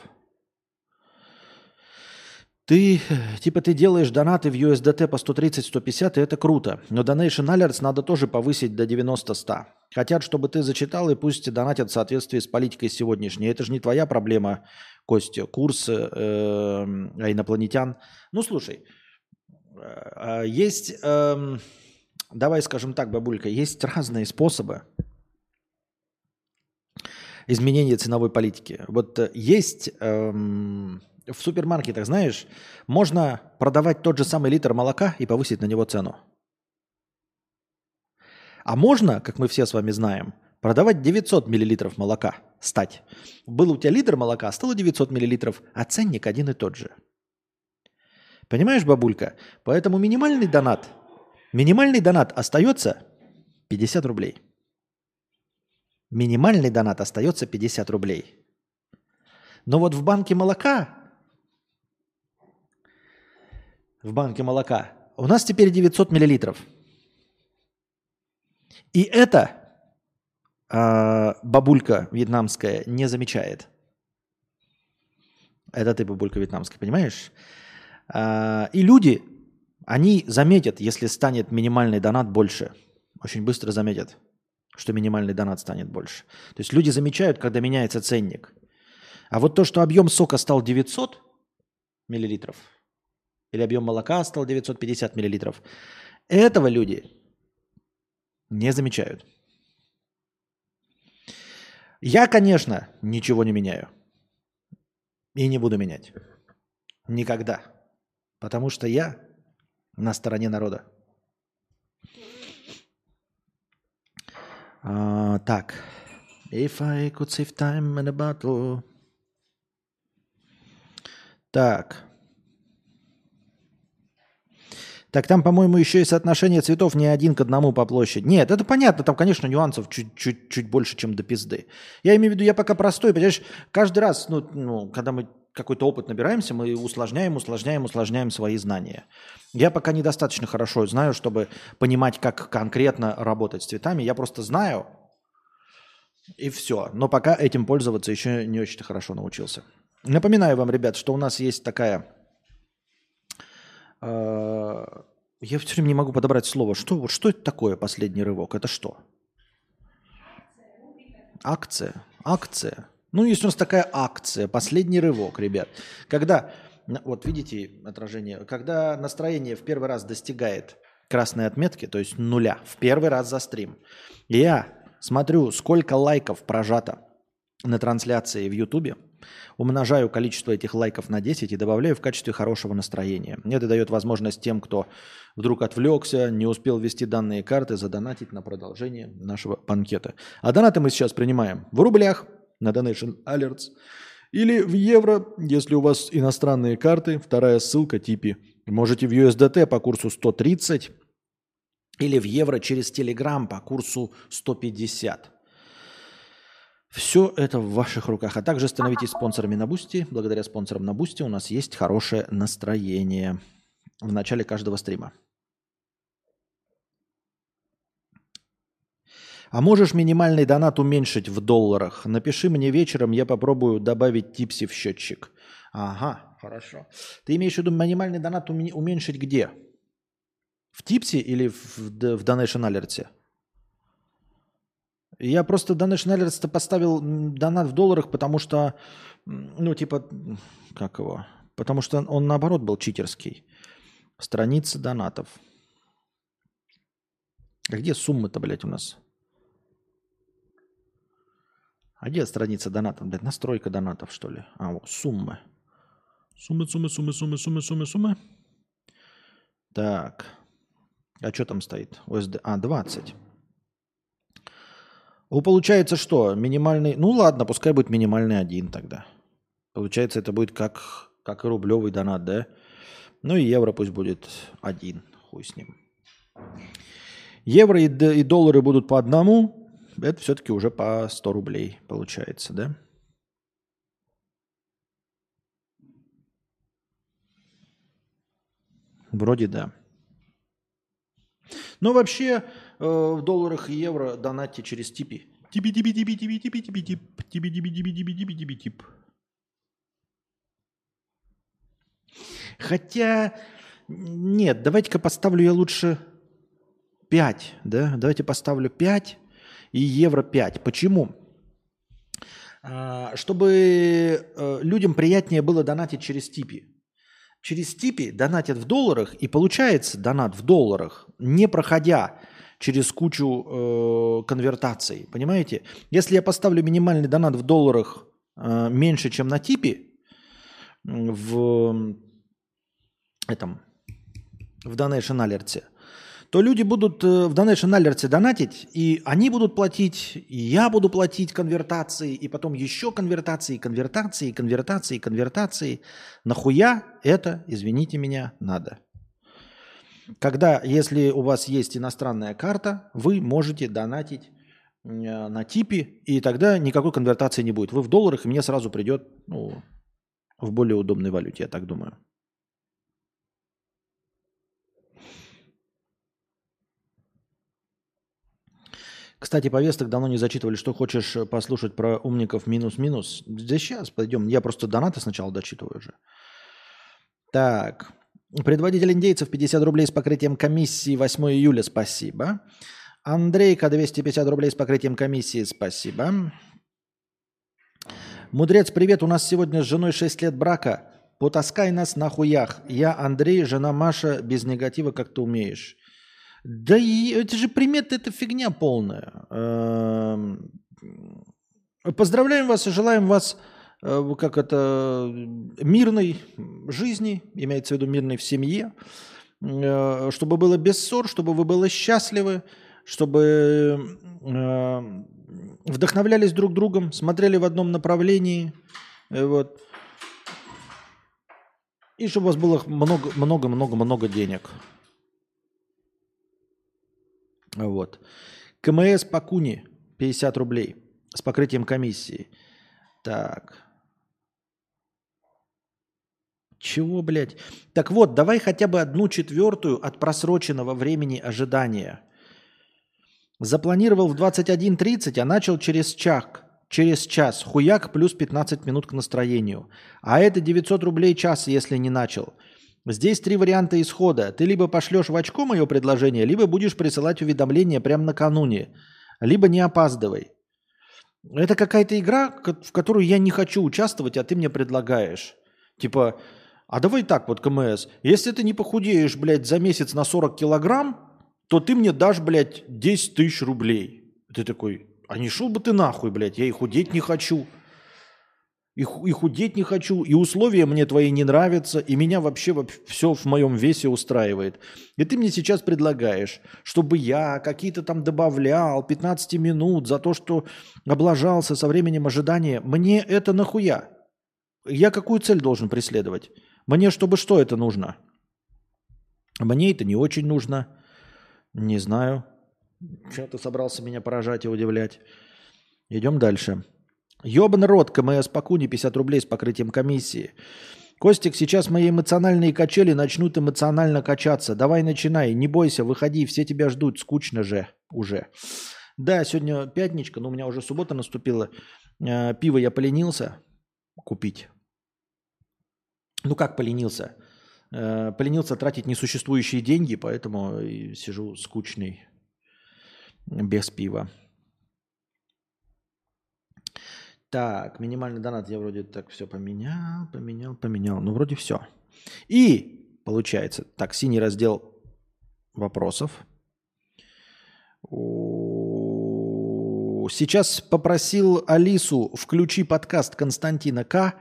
Ты, типа, ты делаешь донаты в USDT по 130-150, и это круто. Но Donation Alerts надо тоже повысить до 90-100. Хотят, чтобы ты зачитал, и пусть донатят в соответствии с политикой сегодняшней. Это же не твоя проблема, Костя. Курс э, э, инопланетян. Ну, слушай, э, есть, э, давай скажем так, бабулька, есть разные способы изменения ценовой политики. Вот э, есть... Э, в супермаркетах, знаешь, можно продавать тот же самый литр молока и повысить на него цену. А можно, как мы все с вами знаем, продавать 900 миллилитров молока, стать. Был у тебя литр молока, стало 900 миллилитров, а ценник один и тот же. Понимаешь, бабулька? Поэтому минимальный донат, минимальный донат остается 50 рублей. Минимальный донат остается 50 рублей. Но вот в банке молока в банке молока. У нас теперь 900 миллилитров. И это э, бабулька вьетнамская не замечает. Это ты, бабулька вьетнамская, понимаешь? Э, и люди, они заметят, если станет минимальный донат больше. Очень быстро заметят, что минимальный донат станет больше. То есть люди замечают, когда меняется ценник. А вот то, что объем сока стал 900 миллилитров – или объем молока стал 950 миллилитров. Этого люди не замечают. Я, конечно, ничего не меняю. И не буду менять. Никогда. Потому что я на стороне народа. А, так. If I could save time in a battle. Так. Так там, по-моему, еще и соотношение цветов не один к одному по площади. Нет, это понятно, там, конечно, нюансов чуть-чуть чуть больше, чем до пизды. Я имею в виду, я пока простой, понимаешь, каждый раз, ну, ну когда мы какой-то опыт набираемся, мы усложняем, усложняем, усложняем свои знания. Я пока недостаточно хорошо знаю, чтобы понимать, как конкретно работать с цветами. Я просто знаю, и все. Но пока этим пользоваться еще не очень хорошо научился. Напоминаю вам, ребят, что у нас есть такая а, я все время не могу подобрать слово. Что, вот что это такое последний рывок? Это что? Акция. Акция. Ну, есть у нас такая акция, последний рывок, ребят. Когда, вот видите отражение, когда настроение в первый раз достигает красной отметки, то есть нуля, в первый раз за стрим, я смотрю, сколько лайков прожато на трансляции в Ютубе, умножаю количество этих лайков на 10 и добавляю в качестве хорошего настроения. Это дает возможность тем, кто вдруг отвлекся, не успел ввести данные карты, задонатить на продолжение нашего банкета. А донаты мы сейчас принимаем в рублях на Donation Alerts или в евро, если у вас иностранные карты. Вторая ссылка типи. Можете в USDT по курсу 130 или в евро через Telegram по курсу 150. Все это в ваших руках. А также становитесь спонсорами на Бусти. Благодаря спонсорам на Бусти у нас есть хорошее настроение в начале каждого стрима. А можешь минимальный донат уменьшить в долларах? Напиши мне вечером, я попробую добавить типси в счетчик. Ага, хорошо. Ты имеешь в виду минимальный донат уменьшить где? В типсе или в, в, в Donation Alert? Я просто Donation Alerts поставил донат в долларах, потому что, ну, типа, как его? Потому что он, наоборот, был читерский. Страница донатов. А где суммы-то, блядь, у нас? А где страница донатов? Блядь, настройка донатов, что ли? А, вот, суммы. Суммы, суммы, суммы, суммы, суммы, суммы, суммы. Так. А что там стоит? ОСД. А, 20. Ну, получается что? Минимальный... Ну ладно, пускай будет минимальный один тогда. Получается, это будет как, как и рублевый донат, да? Ну и евро пусть будет один. Хуй с ним. Евро и, и доллары будут по одному. Это все-таки уже по 100 рублей получается, да? Вроде да. Но вообще Э, в долларах и евро донатьте через типи. Типи, типи, типи, типи, типи, типи, тип. Типи, типи, типи, типи, типи, типи, тип. Хотя, нет, давайте-ка поставлю я лучше 5, да? Давайте поставлю 5 и евро 5. Почему? Чтобы э, людям приятнее было донатить через типи. Через типи донатят в долларах, и получается донат в долларах, не проходя через кучу э, конвертаций. Понимаете? Если я поставлю минимальный донат в долларах э, меньше, чем на типе, в этом, в Donation Alert, то люди будут э, в Donation Alert донатить, и они будут платить, и я буду платить конвертации, и потом еще конвертации, конвертации, конвертации, конвертации. Нахуя это, извините меня, надо? Когда, если у вас есть иностранная карта, вы можете донатить э, на типе, и тогда никакой конвертации не будет. Вы в долларах, и мне сразу придет ну, в более удобной валюте, я так думаю. Кстати, повесток давно не зачитывали. Что хочешь послушать про умников минус-минус? Да сейчас пойдем. Я просто донаты сначала дочитываю уже. Так. Предводитель индейцев 50 рублей с покрытием комиссии 8 июля, спасибо. Андрейка 250 рублей с покрытием комиссии, спасибо. Мудрец, привет, у нас сегодня с женой 6 лет брака. Потаскай нас на хуях. Я Андрей, жена Маша, без негатива, как ты умеешь. Да и это же приметы, это фигня полная. Эм, поздравляем вас и желаем вас как это, мирной жизни, имеется в виду мирной в семье, э, чтобы было без ссор, чтобы вы были счастливы, чтобы э, вдохновлялись друг другом, смотрели в одном направлении, вот. И чтобы у вас было много-много-много-много денег. Вот. КМС по Куни 50 рублей с покрытием комиссии. Так. Чего, блядь? Так вот, давай хотя бы одну четвертую от просроченного времени ожидания. Запланировал в 21.30, а начал через час. Через час. Хуяк плюс 15 минут к настроению. А это 900 рублей час, если не начал. Здесь три варианта исхода. Ты либо пошлешь в очко мое предложение, либо будешь присылать уведомления прямо накануне. Либо не опаздывай. Это какая-то игра, в которую я не хочу участвовать, а ты мне предлагаешь. Типа, а давай так вот, КМС, если ты не похудеешь, блядь, за месяц на 40 килограмм, то ты мне дашь, блядь, 10 тысяч рублей. Ты такой, а не шел бы ты нахуй, блядь, я и худеть не хочу. И, и худеть не хочу, и условия мне твои не нравятся, и меня вообще все в моем весе устраивает. И ты мне сейчас предлагаешь, чтобы я какие-то там добавлял 15 минут за то, что облажался со временем ожидания. Мне это нахуя? Я какую цель должен преследовать? Мне чтобы что это нужно? Мне это не очень нужно. Не знаю. Что ты собрался меня поражать и удивлять? Идем дальше. Ёбаный рот, КМС Пакуни, 50 рублей с покрытием комиссии. Костик, сейчас мои эмоциональные качели начнут эмоционально качаться. Давай начинай, не бойся, выходи, все тебя ждут, скучно же уже. Да, сегодня пятничка, но у меня уже суббота наступила. Э, пиво я поленился купить. Ну как поленился? Э, поленился тратить несуществующие деньги, поэтому сижу скучный, без пива. Так, минимальный донат я вроде так все поменял, поменял, поменял. Ну, вроде все. И получается, так, синий раздел вопросов. Сейчас попросил Алису включи подкаст Константина К.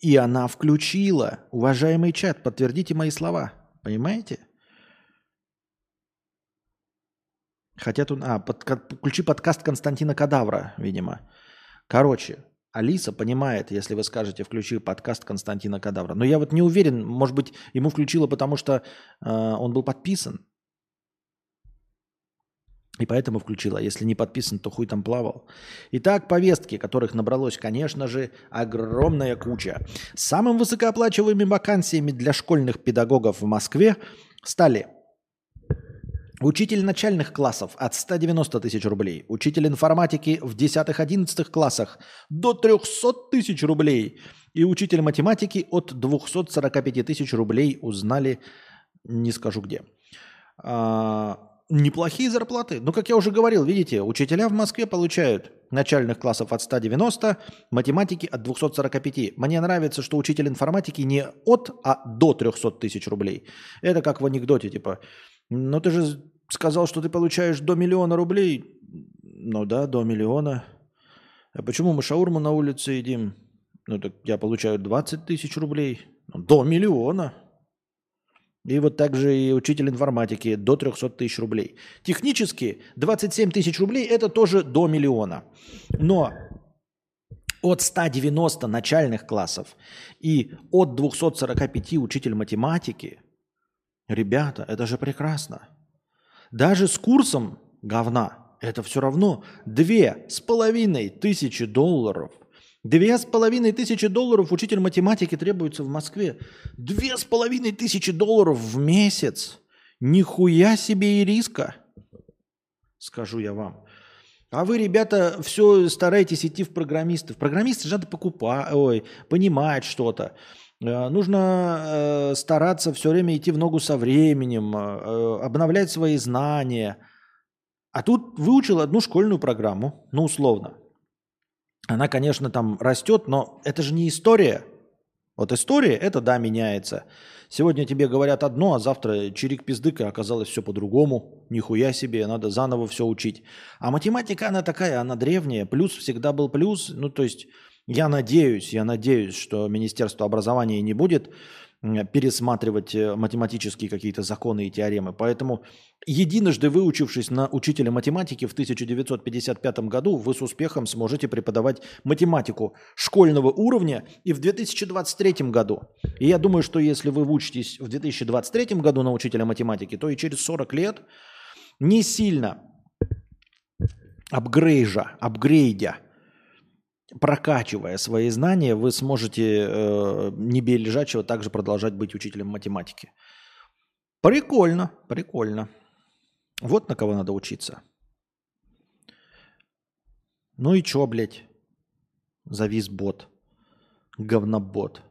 И она включила. Уважаемый чат, подтвердите мои слова. Понимаете? Хотят... А, под, включи подкаст Константина Кадавра, видимо. Короче, Алиса понимает, если вы скажете, включи подкаст Константина Кадавра. Но я вот не уверен, может быть, ему включила, потому что э, он был подписан. И поэтому включила. Если не подписан, то хуй там плавал. Итак, повестки, которых набралось, конечно же, огромная куча. Самым высокооплачиваемыми вакансиями для школьных педагогов в Москве стали Учитель начальных классов от 190 тысяч рублей. Учитель информатики в 10-11 классах до 300 тысяч рублей. И учитель математики от 245 тысяч рублей узнали, не скажу где. Неплохие зарплаты. Ну, как я уже говорил, видите, учителя в Москве получают начальных классов от 190, математики от 245. Мне нравится, что учитель информатики не от, а до 300 тысяч рублей. Это как в анекдоте, типа, но ты же сказал, что ты получаешь до миллиона рублей. Ну да, до миллиона. А почему мы шаурму на улице едим? Ну так я получаю 20 тысяч рублей. Ну, до миллиона. И вот также и учитель информатики до 300 тысяч рублей. Технически 27 тысяч рублей это тоже до миллиона. Но от 190 начальных классов и от 245 учитель математики – Ребята, это же прекрасно. Даже с курсом говна это все равно две с половиной тысячи долларов. Две с половиной тысячи долларов учитель математики требуется в Москве. Две с половиной тысячи долларов в месяц. Нихуя себе и риска, скажу я вам. А вы, ребята, все стараетесь идти в программистов. Программисты же надо покупать, ой, понимать что-то. Э, нужно э, стараться все время идти в ногу со временем, э, обновлять свои знания. А тут выучил одну школьную программу, ну условно. Она, конечно, там растет, но это же не история. Вот история, это да, меняется. Сегодня тебе говорят одно, а завтра чирик пиздык, и оказалось все по-другому. Нихуя себе, надо заново все учить. А математика, она такая, она древняя. Плюс всегда был плюс. Ну, то есть я надеюсь, я надеюсь, что Министерство образования не будет пересматривать э, математические какие-то законы и теоремы. Поэтому, единожды выучившись на учителя математики в 1955 году, вы с успехом сможете преподавать математику школьного уровня и в 2023 году. И я думаю, что если вы учитесь в 2023 году на учителя математики, то и через 40 лет не сильно апгрейжа, апгрейдя – прокачивая свои знания, вы сможете э, не бей лежачего также продолжать быть учителем математики. Прикольно, прикольно. Вот на кого надо учиться. Ну и чё, блядь? Завис бот. Говнобот.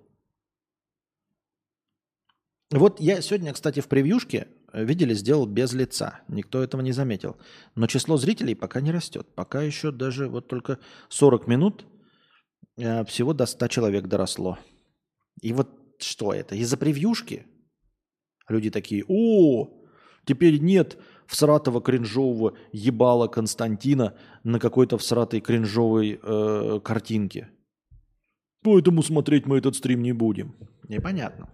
Вот я сегодня, кстати, в превьюшке видели, сделал без лица. Никто этого не заметил. Но число зрителей пока не растет. Пока еще даже вот только 40 минут э, всего до 100 человек доросло. И вот что это? Из-за превьюшки? Люди такие, о, теперь нет всратого кринжового ебала Константина на какой-то всратой кринжовой э, картинке. Поэтому смотреть мы этот стрим не будем. Непонятно.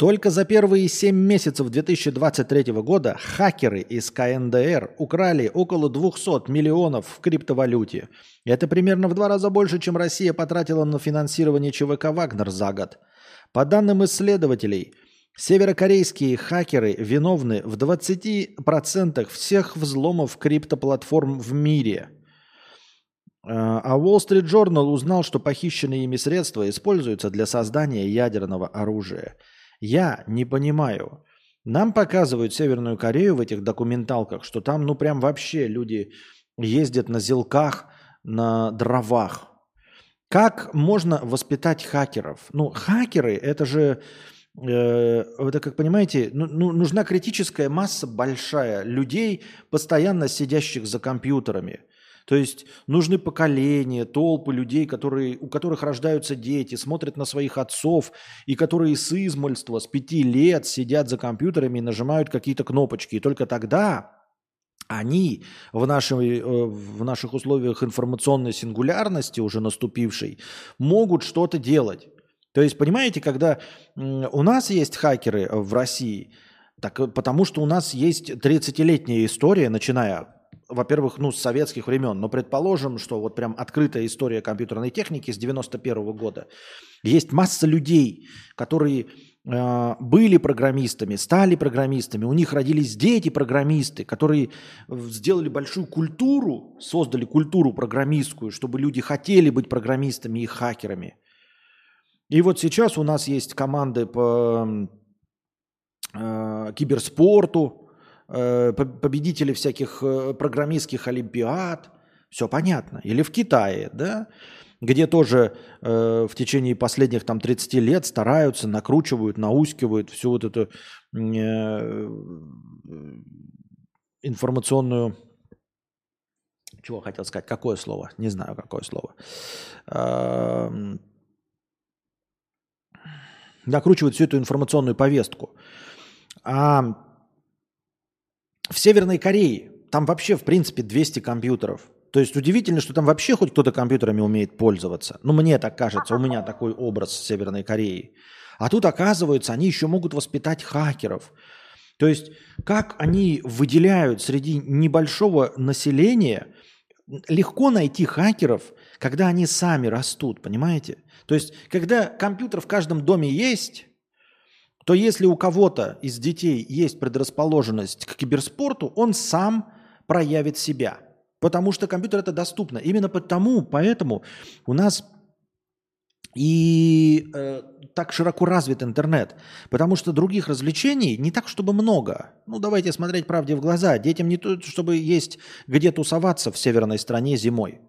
Только за первые 7 месяцев 2023 года хакеры из КНДР украли около 200 миллионов в криптовалюте. Это примерно в два раза больше, чем Россия потратила на финансирование ЧВК «Вагнер» за год. По данным исследователей, северокорейские хакеры виновны в 20% всех взломов криптоплатформ в мире. А Wall Street Journal узнал, что похищенные ими средства используются для создания ядерного оружия – я не понимаю. Нам показывают Северную Корею в этих документалках, что там ну прям вообще люди ездят на зелках, на дровах. Как можно воспитать хакеров? Ну, хакеры это же, э, это как понимаете, ну, ну, нужна критическая масса большая людей, постоянно сидящих за компьютерами. То есть нужны поколения, толпы людей, которые, у которых рождаются дети, смотрят на своих отцов, и которые с измольства, с пяти лет сидят за компьютерами и нажимают какие-то кнопочки. И только тогда они в, нашей, э, в наших условиях информационной сингулярности, уже наступившей, могут что-то делать. То есть, понимаете, когда у нас есть хакеры в России, так, э, потому что у нас есть 30-летняя история, начиная во-первых, ну, с советских времен, но предположим, что вот прям открытая история компьютерной техники с 91 -го года. Есть масса людей, которые э, были программистами, стали программистами, у них родились дети-программисты, которые сделали большую культуру, создали культуру программистскую, чтобы люди хотели быть программистами и хакерами. И вот сейчас у нас есть команды по э, киберспорту, Э, победители всяких э, программистских олимпиад, все понятно. Или в Китае, да, где тоже э, в течение последних там 30 лет стараются, накручивают, наускивают всю вот эту э, информационную... Чего хотел сказать? Какое слово? Не знаю, какое слово. Э, накручивают всю эту информационную повестку. А в Северной Корее там вообще, в принципе, 200 компьютеров. То есть удивительно, что там вообще хоть кто-то компьютерами умеет пользоваться. Ну, мне так кажется, у меня такой образ Северной Кореи. А тут, оказывается, они еще могут воспитать хакеров. То есть как они выделяют среди небольшого населения, легко найти хакеров, когда они сами растут, понимаете? То есть когда компьютер в каждом доме есть, то если у кого-то из детей есть предрасположенность к киберспорту, он сам проявит себя. Потому что компьютер это доступно. Именно потому, поэтому у нас и э, так широко развит интернет. Потому что других развлечений не так, чтобы много. Ну, давайте смотреть правде в глаза. Детям не то, чтобы есть где тусоваться в северной стране зимой.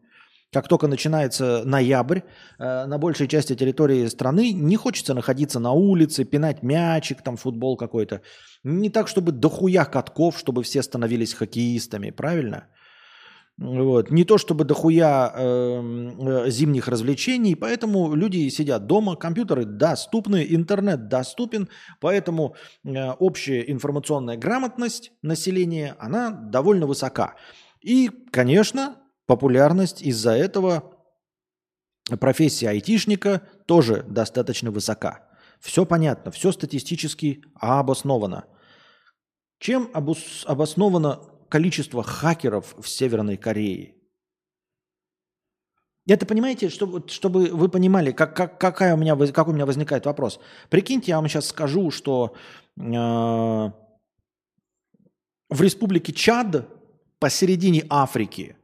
Как только начинается ноябрь, э, на большей части территории страны не хочется находиться на улице, пинать мячик, там футбол какой-то. Не так, чтобы дохуя катков, чтобы все становились хоккеистами, правильно? Вот. Не то чтобы дохуя э, э, зимних развлечений, поэтому люди сидят дома, компьютеры доступны, интернет доступен, поэтому э, общая информационная грамотность населения, она довольно высока. И, конечно, популярность из-за этого профессия айтишника тоже достаточно высока. Все понятно, все статистически обосновано. Чем обос обосновано количество хакеров в Северной Корее? Это понимаете, чтобы, чтобы вы понимали, как, как, какая у меня, как у меня возникает вопрос. Прикиньте, я вам сейчас скажу, что э, в республике Чад посередине Африки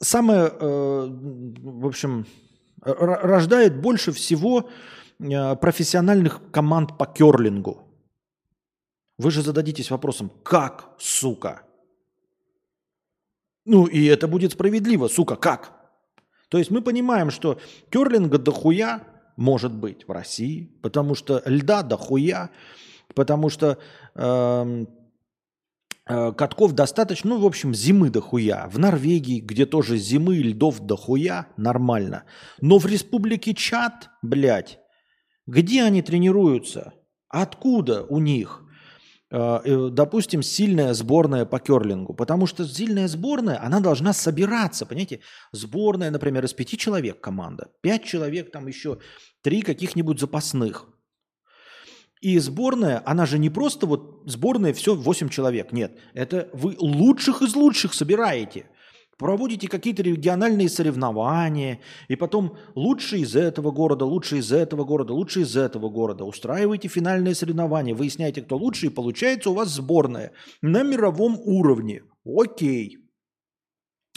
самое, э, в общем, рождает больше всего э, профессиональных команд по керлингу. Вы же зададитесь вопросом, как, сука? Ну и это будет справедливо, сука, как? То есть мы понимаем, что керлинга дохуя, может быть в России, потому что льда дохуя, потому что э, катков достаточно, ну, в общем, зимы дохуя. В Норвегии, где тоже зимы и льдов дохуя, нормально. Но в республике Чад, блядь, где они тренируются? Откуда у них? Э, э, допустим, сильная сборная по керлингу. Потому что сильная сборная, она должна собираться, понимаете? Сборная, например, из пяти человек команда. Пять человек, там еще три каких-нибудь запасных. И сборная, она же не просто вот сборная все 8 человек. Нет, это вы лучших из лучших собираете – проводите какие-то региональные соревнования, и потом лучше из этого города, лучше из этого города, лучше из этого города. Устраиваете финальные соревнования, выясняете, кто лучше, и получается у вас сборная на мировом уровне. Окей.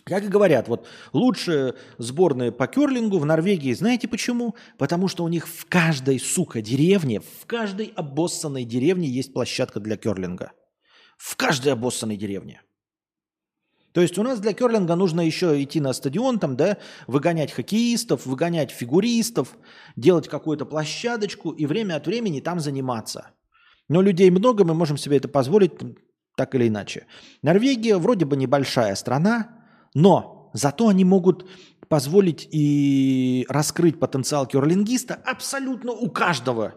Как и говорят, вот лучшие сборные по керлингу в Норвегии, знаете почему? Потому что у них в каждой, сука, деревне, в каждой обоссанной деревне есть площадка для керлинга. В каждой обоссанной деревне. То есть у нас для керлинга нужно еще идти на стадион, там, да, выгонять хоккеистов, выгонять фигуристов, делать какую-то площадочку и время от времени там заниматься. Но людей много, мы можем себе это позволить так или иначе. Норвегия вроде бы небольшая страна, но зато они могут позволить и раскрыть потенциал керлингиста абсолютно у каждого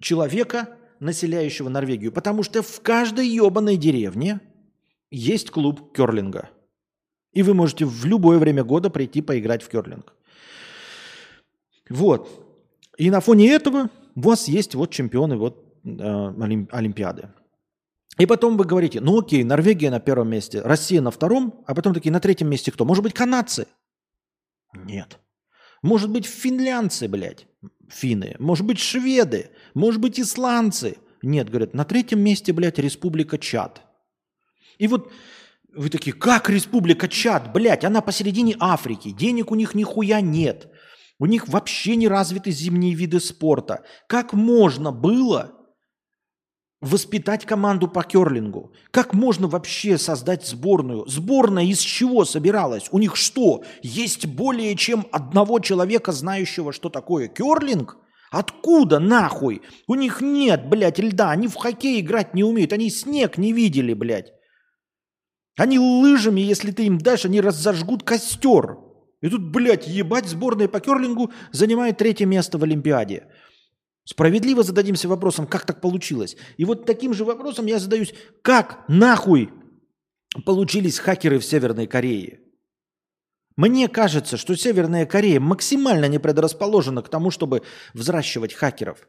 человека, населяющего Норвегию. Потому что в каждой ебаной деревне – есть клуб керлинга. И вы можете в любое время года прийти поиграть в керлинг. Вот. И на фоне этого у вас есть вот чемпионы вот, э, Олимпиады. И потом вы говорите, ну окей, Норвегия на первом месте, Россия на втором, а потом такие, на третьем месте кто? Может быть, канадцы? Нет. Может быть, финлянцы, блядь, финны. Может быть, шведы. Может быть, исландцы. Нет, говорят, на третьем месте, блядь, Республика Чад. И вот вы такие, как Республика Чад, блядь, она посередине Африки, денег у них нихуя нет. У них вообще не развиты зимние виды спорта. Как можно было воспитать команду по керлингу? Как можно вообще создать сборную? Сборная из чего собиралась? У них что, есть более чем одного человека, знающего, что такое керлинг? Откуда нахуй? У них нет, блядь, льда. Они в хоккей играть не умеют. Они снег не видели, блядь. Они лыжами, если ты им дашь, они разожгут костер. И тут, блядь, ебать, сборная по керлингу занимает третье место в Олимпиаде. Справедливо зададимся вопросом, как так получилось. И вот таким же вопросом я задаюсь, как нахуй получились хакеры в Северной Корее? Мне кажется, что Северная Корея максимально не предрасположена к тому, чтобы взращивать хакеров.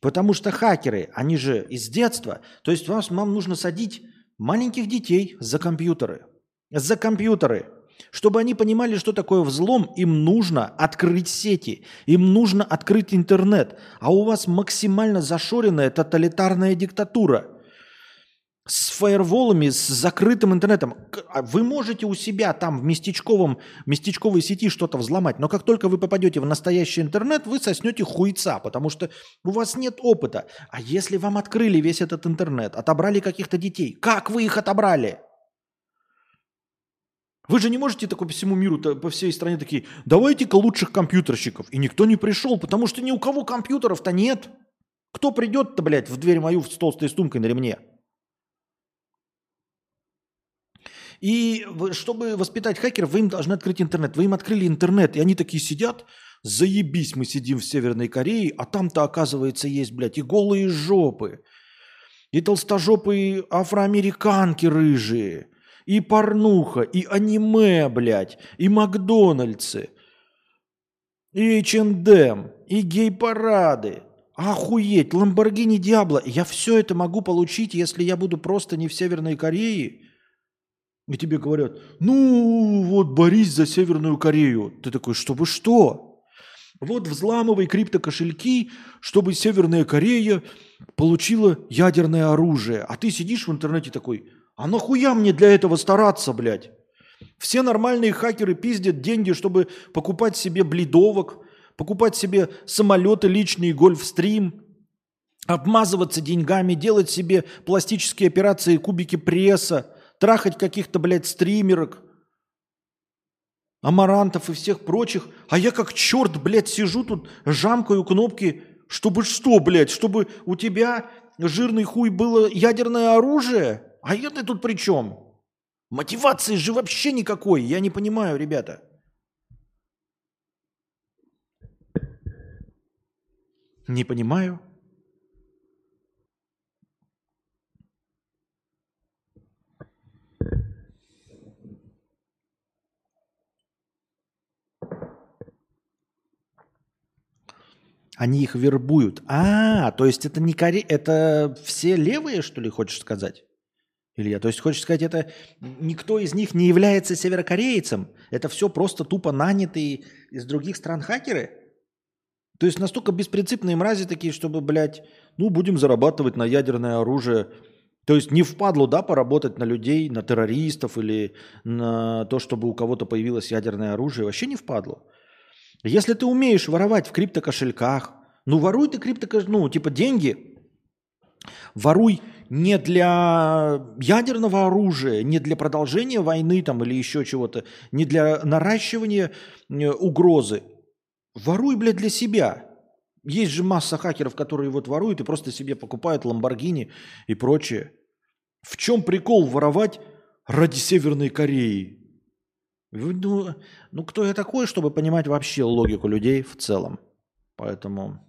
Потому что хакеры, они же из детства, то есть вам, вам нужно садить маленьких детей за компьютеры. За компьютеры. Чтобы они понимали, что такое взлом, им нужно открыть сети, им нужно открыть интернет. А у вас максимально зашоренная тоталитарная диктатура – с фаерволами, с закрытым интернетом. А вы можете у себя там в местечковом, местечковой сети что-то взломать, но как только вы попадете в настоящий интернет, вы соснете хуйца, потому что у вас нет опыта. А если вам открыли весь этот интернет, отобрали каких-то детей, как вы их отобрали? Вы же не можете такой по всему миру, по всей стране такие, давайте-ка лучших компьютерщиков. И никто не пришел, потому что ни у кого компьютеров-то нет. Кто придет-то, блядь, в дверь мою с толстой сумкой на ремне? И чтобы воспитать хакеров, вы им должны открыть интернет. Вы им открыли интернет, и они такие сидят, заебись, мы сидим в Северной Корее, а там-то, оказывается, есть, блядь, и голые жопы, и толстожопые афроамериканки рыжие, и порнуха, и аниме, блядь, и Макдональдсы, и H&M, и гей-парады. Охуеть, Ламборгини Диабло. Я все это могу получить, если я буду просто не в Северной Корее – и тебе говорят, ну вот борись за Северную Корею. Ты такой, чтобы что? Вот взламывай криптокошельки, чтобы Северная Корея получила ядерное оружие. А ты сидишь в интернете такой, а нахуя мне для этого стараться, блядь? Все нормальные хакеры пиздят деньги, чтобы покупать себе бледовок, покупать себе самолеты личные, гольфстрим, обмазываться деньгами, делать себе пластические операции, кубики пресса – трахать каких-то, блядь, стримерок. Амарантов и всех прочих. А я как черт, блядь, сижу тут, жамкаю кнопки, чтобы что, блядь, чтобы у тебя жирный хуй было ядерное оружие? А я ты тут при чем? Мотивации же вообще никакой, я не понимаю, ребята. Не понимаю. Они их вербуют. А, то есть это не коре... это все левые, что ли, хочешь сказать? Илья, то есть хочешь сказать, это никто из них не является северокорейцем? Это все просто тупо нанятые из других стран хакеры? То есть настолько беспринципные мрази такие, чтобы, блядь, ну, будем зарабатывать на ядерное оружие. То есть не впадло, да, поработать на людей, на террористов или на то, чтобы у кого-то появилось ядерное оружие. Вообще не впадло. Если ты умеешь воровать в криптокошельках, ну воруй ты криптокошельки, ну типа деньги, воруй не для ядерного оружия, не для продолжения войны там или еще чего-то, не для наращивания э, угрозы. Воруй, блядь, для себя. Есть же масса хакеров, которые вот воруют и просто себе покупают Ламборгини и прочее. В чем прикол воровать ради Северной Кореи? Ну, ну, кто я такой, чтобы понимать вообще логику людей в целом? Поэтому...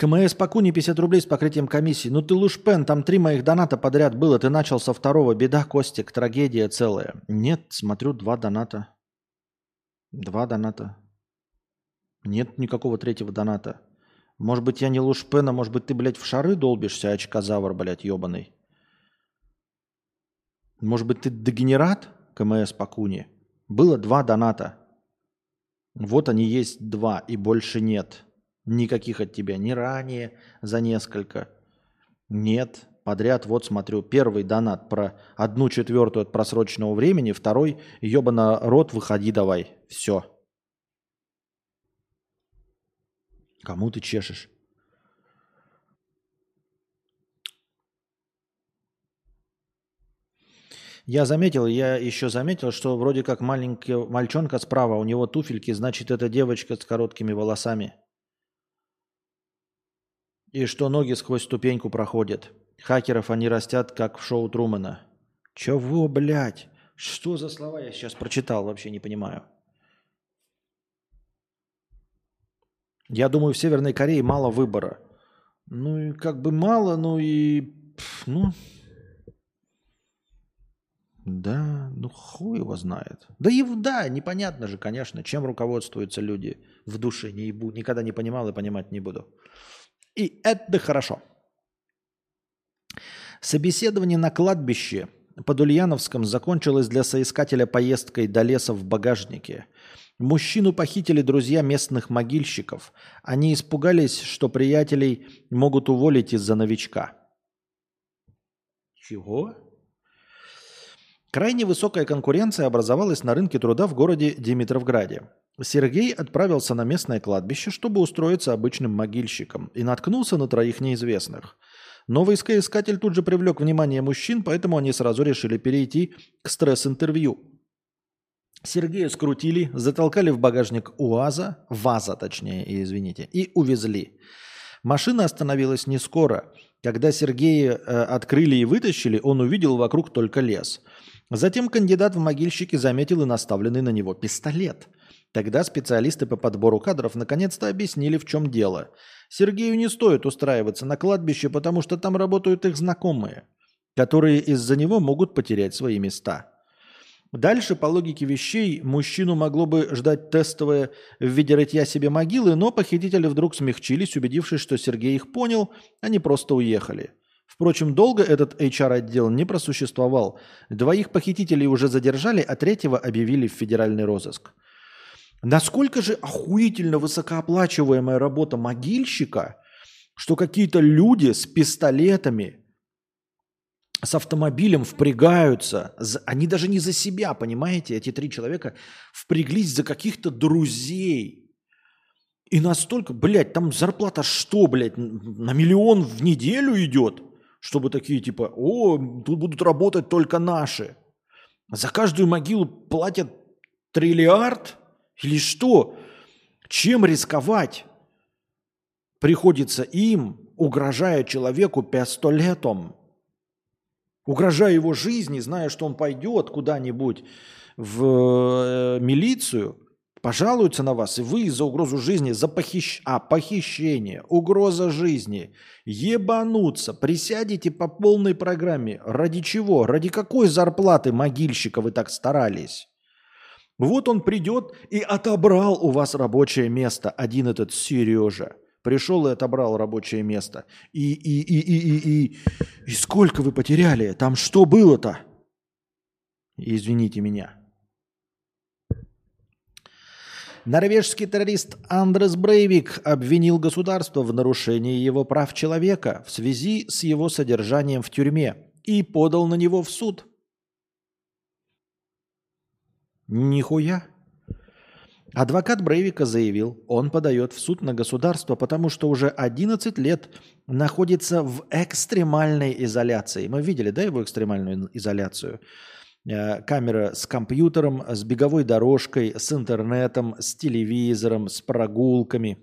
КМС Пакуни 50 рублей с покрытием комиссии. Ну ты лушпен, там три моих доната подряд было. Ты начал со второго. Беда, Костик, трагедия целая. Нет, смотрю, два доната. Два доната. Нет никакого третьего доната. Может быть, я не лушпена, может быть, ты, блядь, в шары долбишься, очкозавр, блядь, ебаный. Может быть, ты дегенерат, КМС Пакуни? Было два доната. Вот они есть два, и больше нет. Никаких от тебя. Ни ранее, за несколько. Нет. Подряд, вот смотрю, первый донат про одну четвертую от просроченного времени, второй, ебана рот, выходи давай. Все. Кому ты чешешь? Я заметил, я еще заметил, что вроде как маленький мальчонка справа, у него туфельки, значит, это девочка с короткими волосами. И что ноги сквозь ступеньку проходят. Хакеров они растят, как в шоу Трумана. Чего, блядь? Что за слова я сейчас прочитал, вообще не понимаю. Я думаю, в Северной Корее мало выбора. Ну и как бы мало, ну и... Ну... Да, ну хуй его знает. Да и да, непонятно же, конечно, чем руководствуются люди в душе. Не никогда не понимал и понимать не буду. И это хорошо. Собеседование на кладбище под Ульяновском закончилось для соискателя поездкой до леса в багажнике – Мужчину похитили друзья местных могильщиков. Они испугались, что приятелей могут уволить из-за новичка. Чего? Крайне высокая конкуренция образовалась на рынке труда в городе Димитровграде. Сергей отправился на местное кладбище, чтобы устроиться обычным могильщиком, и наткнулся на троих неизвестных. Новый искатель тут же привлек внимание мужчин, поэтому они сразу решили перейти к стресс-интервью. Сергея скрутили, затолкали в багажник УАЗа, ВАЗа точнее, извините, и увезли. Машина остановилась не скоро. Когда Сергея э, открыли и вытащили, он увидел вокруг только лес. Затем кандидат в могильщики заметил и наставленный на него пистолет. Тогда специалисты по подбору кадров наконец-то объяснили, в чем дело. Сергею не стоит устраиваться на кладбище, потому что там работают их знакомые, которые из-за него могут потерять свои места. Дальше, по логике вещей, мужчину могло бы ждать тестовое в виде рытья себе могилы, но похитители вдруг смягчились, убедившись, что Сергей их понял, они просто уехали. Впрочем, долго этот HR-отдел не просуществовал. Двоих похитителей уже задержали, а третьего объявили в федеральный розыск. Насколько же охуительно высокооплачиваемая работа могильщика, что какие-то люди с пистолетами – с автомобилем впрягаются. Они даже не за себя, понимаете? Эти три человека впряглись за каких-то друзей. И настолько, блядь, там зарплата что, блядь, на миллион в неделю идет? Чтобы такие типа, о, тут будут работать только наши. За каждую могилу платят триллиард? Или что? Чем рисковать? Приходится им, угрожая человеку пистолетом, угрожая его жизни, зная, что он пойдет куда-нибудь в э, милицию, пожалуются на вас, и вы за угрозу жизни, за похищ... а, похищение, угроза жизни, ебануться, присядете по полной программе. Ради чего? Ради какой зарплаты могильщика вы так старались? Вот он придет и отобрал у вас рабочее место, один этот Сережа. Пришел и отобрал рабочее место. И, и, и, и, и, и, и сколько вы потеряли? Там что было-то? Извините меня. Норвежский террорист Андрес Брейвик обвинил государство в нарушении его прав человека в связи с его содержанием в тюрьме и подал на него в суд. Нихуя. Адвокат Брейвика заявил, он подает в суд на государство, потому что уже 11 лет находится в экстремальной изоляции. Мы видели, да, его экстремальную изоляцию? Э, камера с компьютером, с беговой дорожкой, с интернетом, с телевизором, с прогулками.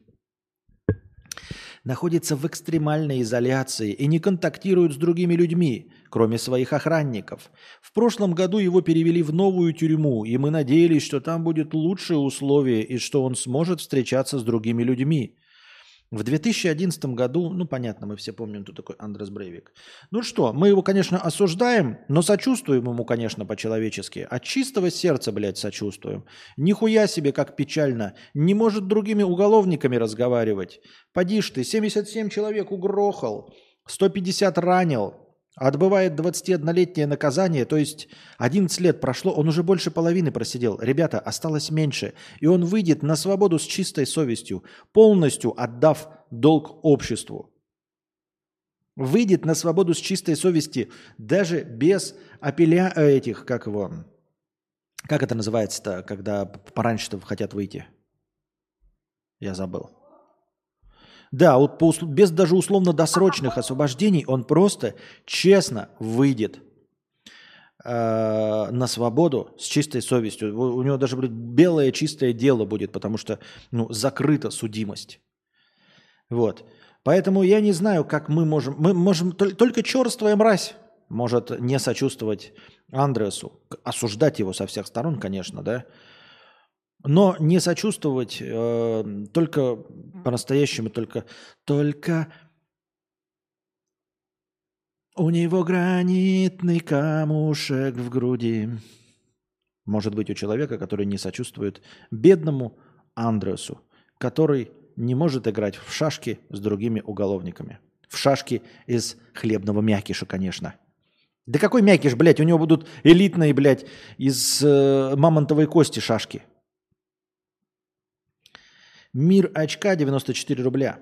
Находится в экстремальной изоляции и не контактирует с другими людьми, кроме своих охранников. В прошлом году его перевели в новую тюрьму, и мы надеялись, что там будет лучшие условия и что он сможет встречаться с другими людьми. В 2011 году, ну понятно, мы все помним, кто такой Андрес Брейвик. Ну что, мы его, конечно, осуждаем, но сочувствуем ему, конечно, по-человечески. От чистого сердца, блядь, сочувствуем. Нихуя себе, как печально. Не может другими уголовниками разговаривать. Поди ж ты, 77 человек угрохал, 150 ранил, Отбывает 21-летнее наказание, то есть 11 лет прошло, он уже больше половины просидел. Ребята, осталось меньше. И он выйдет на свободу с чистой совестью, полностью отдав долг обществу. Выйдет на свободу с чистой совести, даже без апеля э, этих, как его, как это называется-то, когда пораньше-то хотят выйти? Я забыл. Да, вот по, без даже условно-досрочных освобождений он просто честно выйдет э, на свободу с чистой совестью. У него даже блядь, белое чистое дело будет, потому что ну, закрыта судимость. Вот. Поэтому я не знаю, как мы можем... Мы можем... Только черствая мразь может не сочувствовать Андреасу. Осуждать его со всех сторон, конечно, да. Но не сочувствовать э, только по-настоящему, только, только у него гранитный камушек в груди. Может быть у человека, который не сочувствует бедному Андресу, который не может играть в шашки с другими уголовниками. В шашки из хлебного мякиша, конечно. Да какой мякиш, блядь? У него будут элитные, блядь, из э, мамонтовой кости шашки – Мир очка 94 рубля.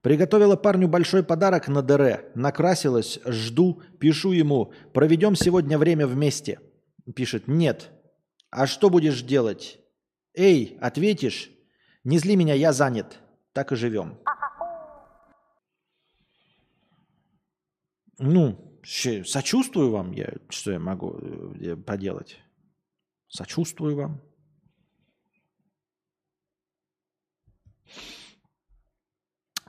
Приготовила парню большой подарок на ДР. Накрасилась, жду, пишу ему. Проведем сегодня время вместе. Пишет, нет. А что будешь делать? Эй, ответишь? Не зли меня, я занят. Так и живем. Ну, сочувствую вам я. Что я могу э, поделать? Сочувствую вам.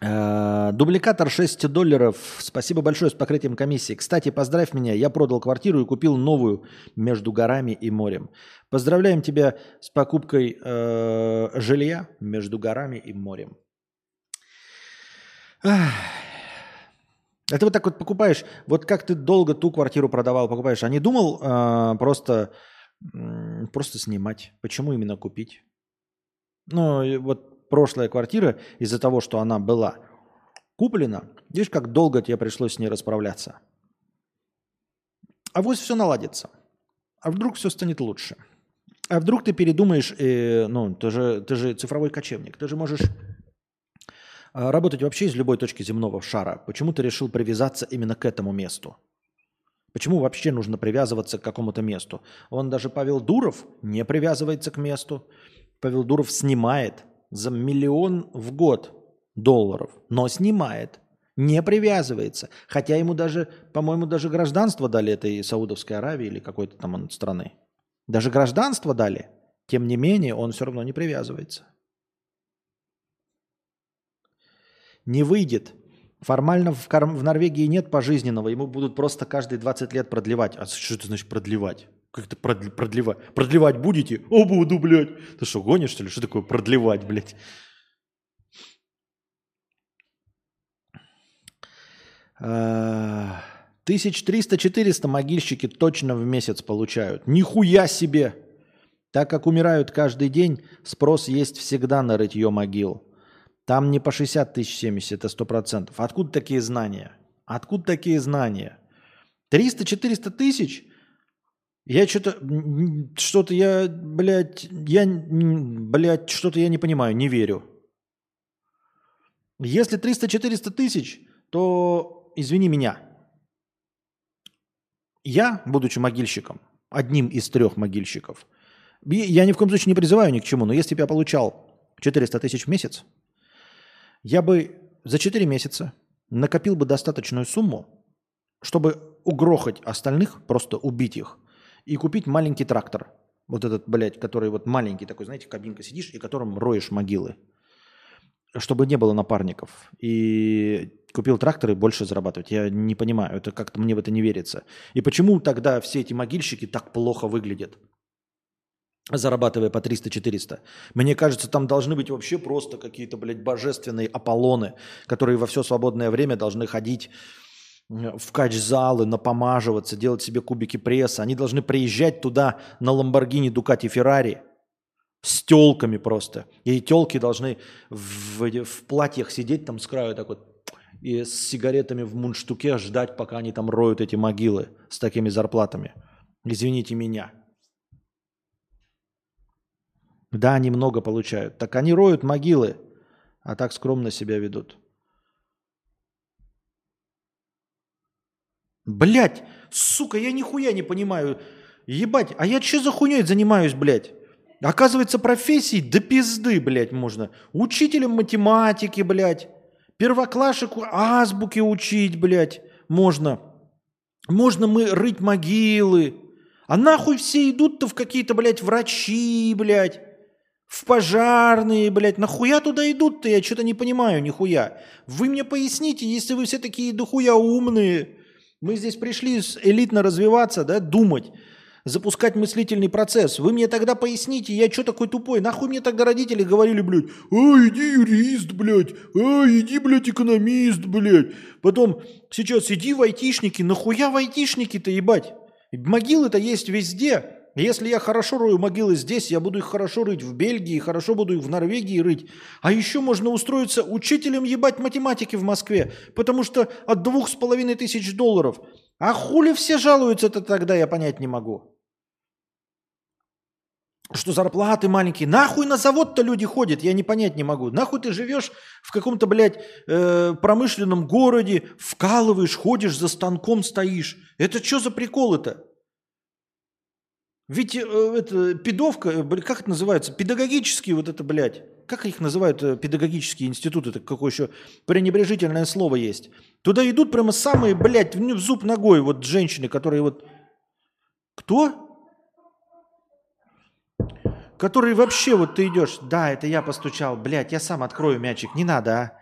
Дубликатор 6 долларов. Спасибо большое с покрытием комиссии. Кстати, поздравь меня. Я продал квартиру и купил новую между горами и морем. Поздравляем тебя с покупкой э, жилья между горами и морем. Это вот так вот покупаешь. Вот как ты долго ту квартиру продавал, покупаешь. А не думал э, просто, э, просто снимать? Почему именно купить? Ну, вот прошлая квартира из-за того, что она была куплена, видишь, как долго тебе пришлось с ней расправляться. А вот все наладится. А вдруг все станет лучше. А вдруг ты передумаешь, э, ну, ты же, ты же цифровой кочевник, ты же можешь а, работать вообще из любой точки земного шара. Почему ты решил привязаться именно к этому месту? Почему вообще нужно привязываться к какому-то месту? Он даже Павел Дуров не привязывается к месту. Павел Дуров снимает за миллион в год долларов, но снимает, не привязывается. Хотя ему даже, по-моему, даже гражданство дали этой Саудовской Аравии или какой-то там страны. Даже гражданство дали. Тем не менее, он все равно не привязывается. Не выйдет. Формально в, в Норвегии нет пожизненного. Ему будут просто каждые 20 лет продлевать. А что это значит продлевать? Как это продлевать? Продлевать будете? О, буду, блядь. Ты что, гонишь, что ли? Что такое продлевать, блядь? 1300-400 могильщики точно в месяц получают. Нихуя себе! Так как умирают каждый день, спрос есть всегда на рытье могил. Там не по 60 тысяч 70, это 100%. Откуда такие знания? Откуда такие знания? 300-400 тысяч? Я что-то, что-то я, блядь, я, блядь, что-то я не понимаю, не верю. Если 300-400 тысяч, то извини меня. Я, будучи могильщиком, одним из трех могильщиков, я ни в коем случае не призываю ни к чему, но если бы я получал 400 тысяч в месяц, я бы за 4 месяца накопил бы достаточную сумму, чтобы угрохать остальных, просто убить их, и купить маленький трактор. Вот этот, блядь, который вот маленький такой, знаете, кабинка сидишь, и которым роешь могилы. Чтобы не было напарников. И купил трактор и больше зарабатывать. Я не понимаю, это как-то мне в это не верится. И почему тогда все эти могильщики так плохо выглядят? зарабатывая по 300-400. Мне кажется, там должны быть вообще просто какие-то, блядь, божественные Аполлоны, которые во все свободное время должны ходить в кач-залы, напомаживаться, делать себе кубики пресса. Они должны приезжать туда на Ламборгини, Дукати, Феррари с телками просто. И телки должны в, в платьях сидеть там с краю так вот и с сигаретами в мундштуке ждать, пока они там роют эти могилы с такими зарплатами. Извините меня. Да, они много получают. Так они роют могилы, а так скромно себя ведут. Блять, сука, я нихуя не понимаю. Ебать, а я что за хуйней занимаюсь, блядь? Оказывается, профессии до пизды, блядь, можно. Учителем математики, блядь. Первоклашек азбуки учить, блядь, можно. Можно мы рыть могилы. А нахуй все идут-то в какие-то, блядь, врачи, блядь в пожарные, блядь, нахуя туда идут-то, я что-то не понимаю, нихуя. Вы мне поясните, если вы все такие дохуя умные, мы здесь пришли элитно развиваться, да, думать, запускать мыслительный процесс. Вы мне тогда поясните, я что такой тупой? Нахуй мне тогда родители говорили, блядь, а иди юрист, блядь, а иди, блядь, экономист, блядь. Потом сейчас иди в айтишники, нахуя в айтишники-то, ебать? Могилы-то есть везде. Если я хорошо рою могилы здесь, я буду их хорошо рыть в Бельгии, хорошо буду их в Норвегии рыть. А еще можно устроиться учителем ебать математики в Москве, потому что от двух с половиной тысяч долларов. А хули все жалуются-то тогда, я понять не могу. Что зарплаты маленькие. Нахуй на завод-то люди ходят, я не понять не могу. Нахуй ты живешь в каком-то, блядь, э, промышленном городе, вкалываешь, ходишь, за станком стоишь. Это что за приколы-то? Ведь э, это педовка, э, как это называется? Педагогические вот это, блядь. Как их называют э, педагогические институты? Это какое еще пренебрежительное слово есть. Туда идут прямо самые, блядь, в зуб ногой вот женщины, которые вот... Кто? Которые вообще вот ты идешь. Да, это я постучал. Блядь, я сам открою мячик. Не надо, а.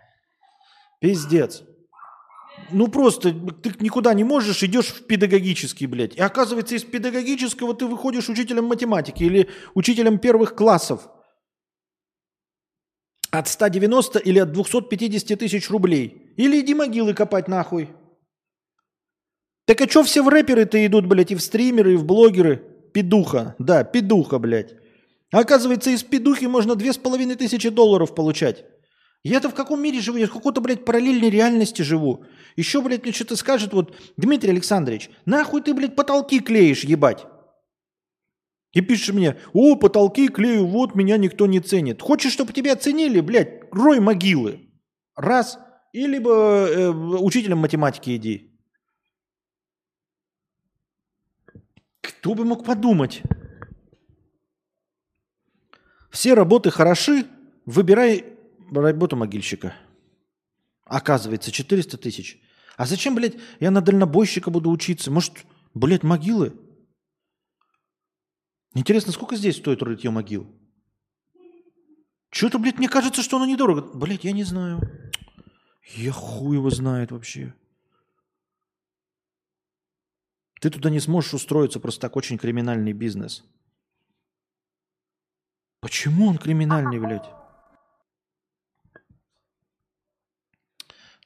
Пиздец. Ну просто ты никуда не можешь, идешь в педагогический, блядь. И оказывается, из педагогического ты выходишь учителем математики или учителем первых классов. От 190 или от 250 тысяч рублей. Или иди могилы копать нахуй. Так а что все в рэперы-то идут, блядь, и в стримеры, и в блогеры? Педуха, да, педуха, блядь. оказывается, из педухи можно две с половиной тысячи долларов получать. Я-то в каком мире живу? Я в какой-то, блядь, параллельной реальности живу. Еще, блядь, мне что-то скажет, вот, Дмитрий Александрович, нахуй ты, блядь, потолки клеишь, ебать? И пишешь мне, о, потолки клею, вот меня никто не ценит. Хочешь, чтобы тебя оценили, блядь, рой могилы. Раз. И либо э, учителем математики иди. Кто бы мог подумать? Все работы хороши, Выбирай работу могильщика. Оказывается, 400 тысяч. А зачем, блядь, я на дальнобойщика буду учиться? Может, блядь, могилы? Интересно, сколько здесь стоит рытье могил? Что-то, блядь, мне кажется, что оно недорого. Блядь, я не знаю. Я хуй его знает вообще. Ты туда не сможешь устроиться, просто так очень криминальный бизнес. Почему он криминальный, блядь?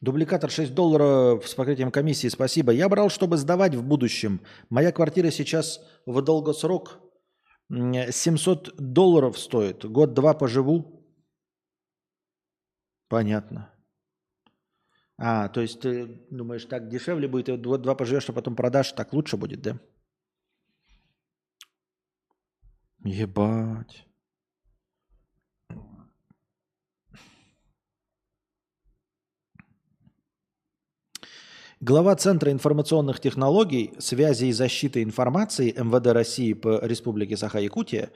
Дубликатор 6 долларов с покрытием комиссии, спасибо. Я брал, чтобы сдавать в будущем. Моя квартира сейчас в долгосрок 700 долларов стоит. Год-два поживу. Понятно. А, то есть ты думаешь, так дешевле будет, и год-два поживешь, а потом продашь, так лучше будет, да? Ебать. Глава Центра информационных технологий, связи и защиты информации МВД России по Республике Саха-Якутия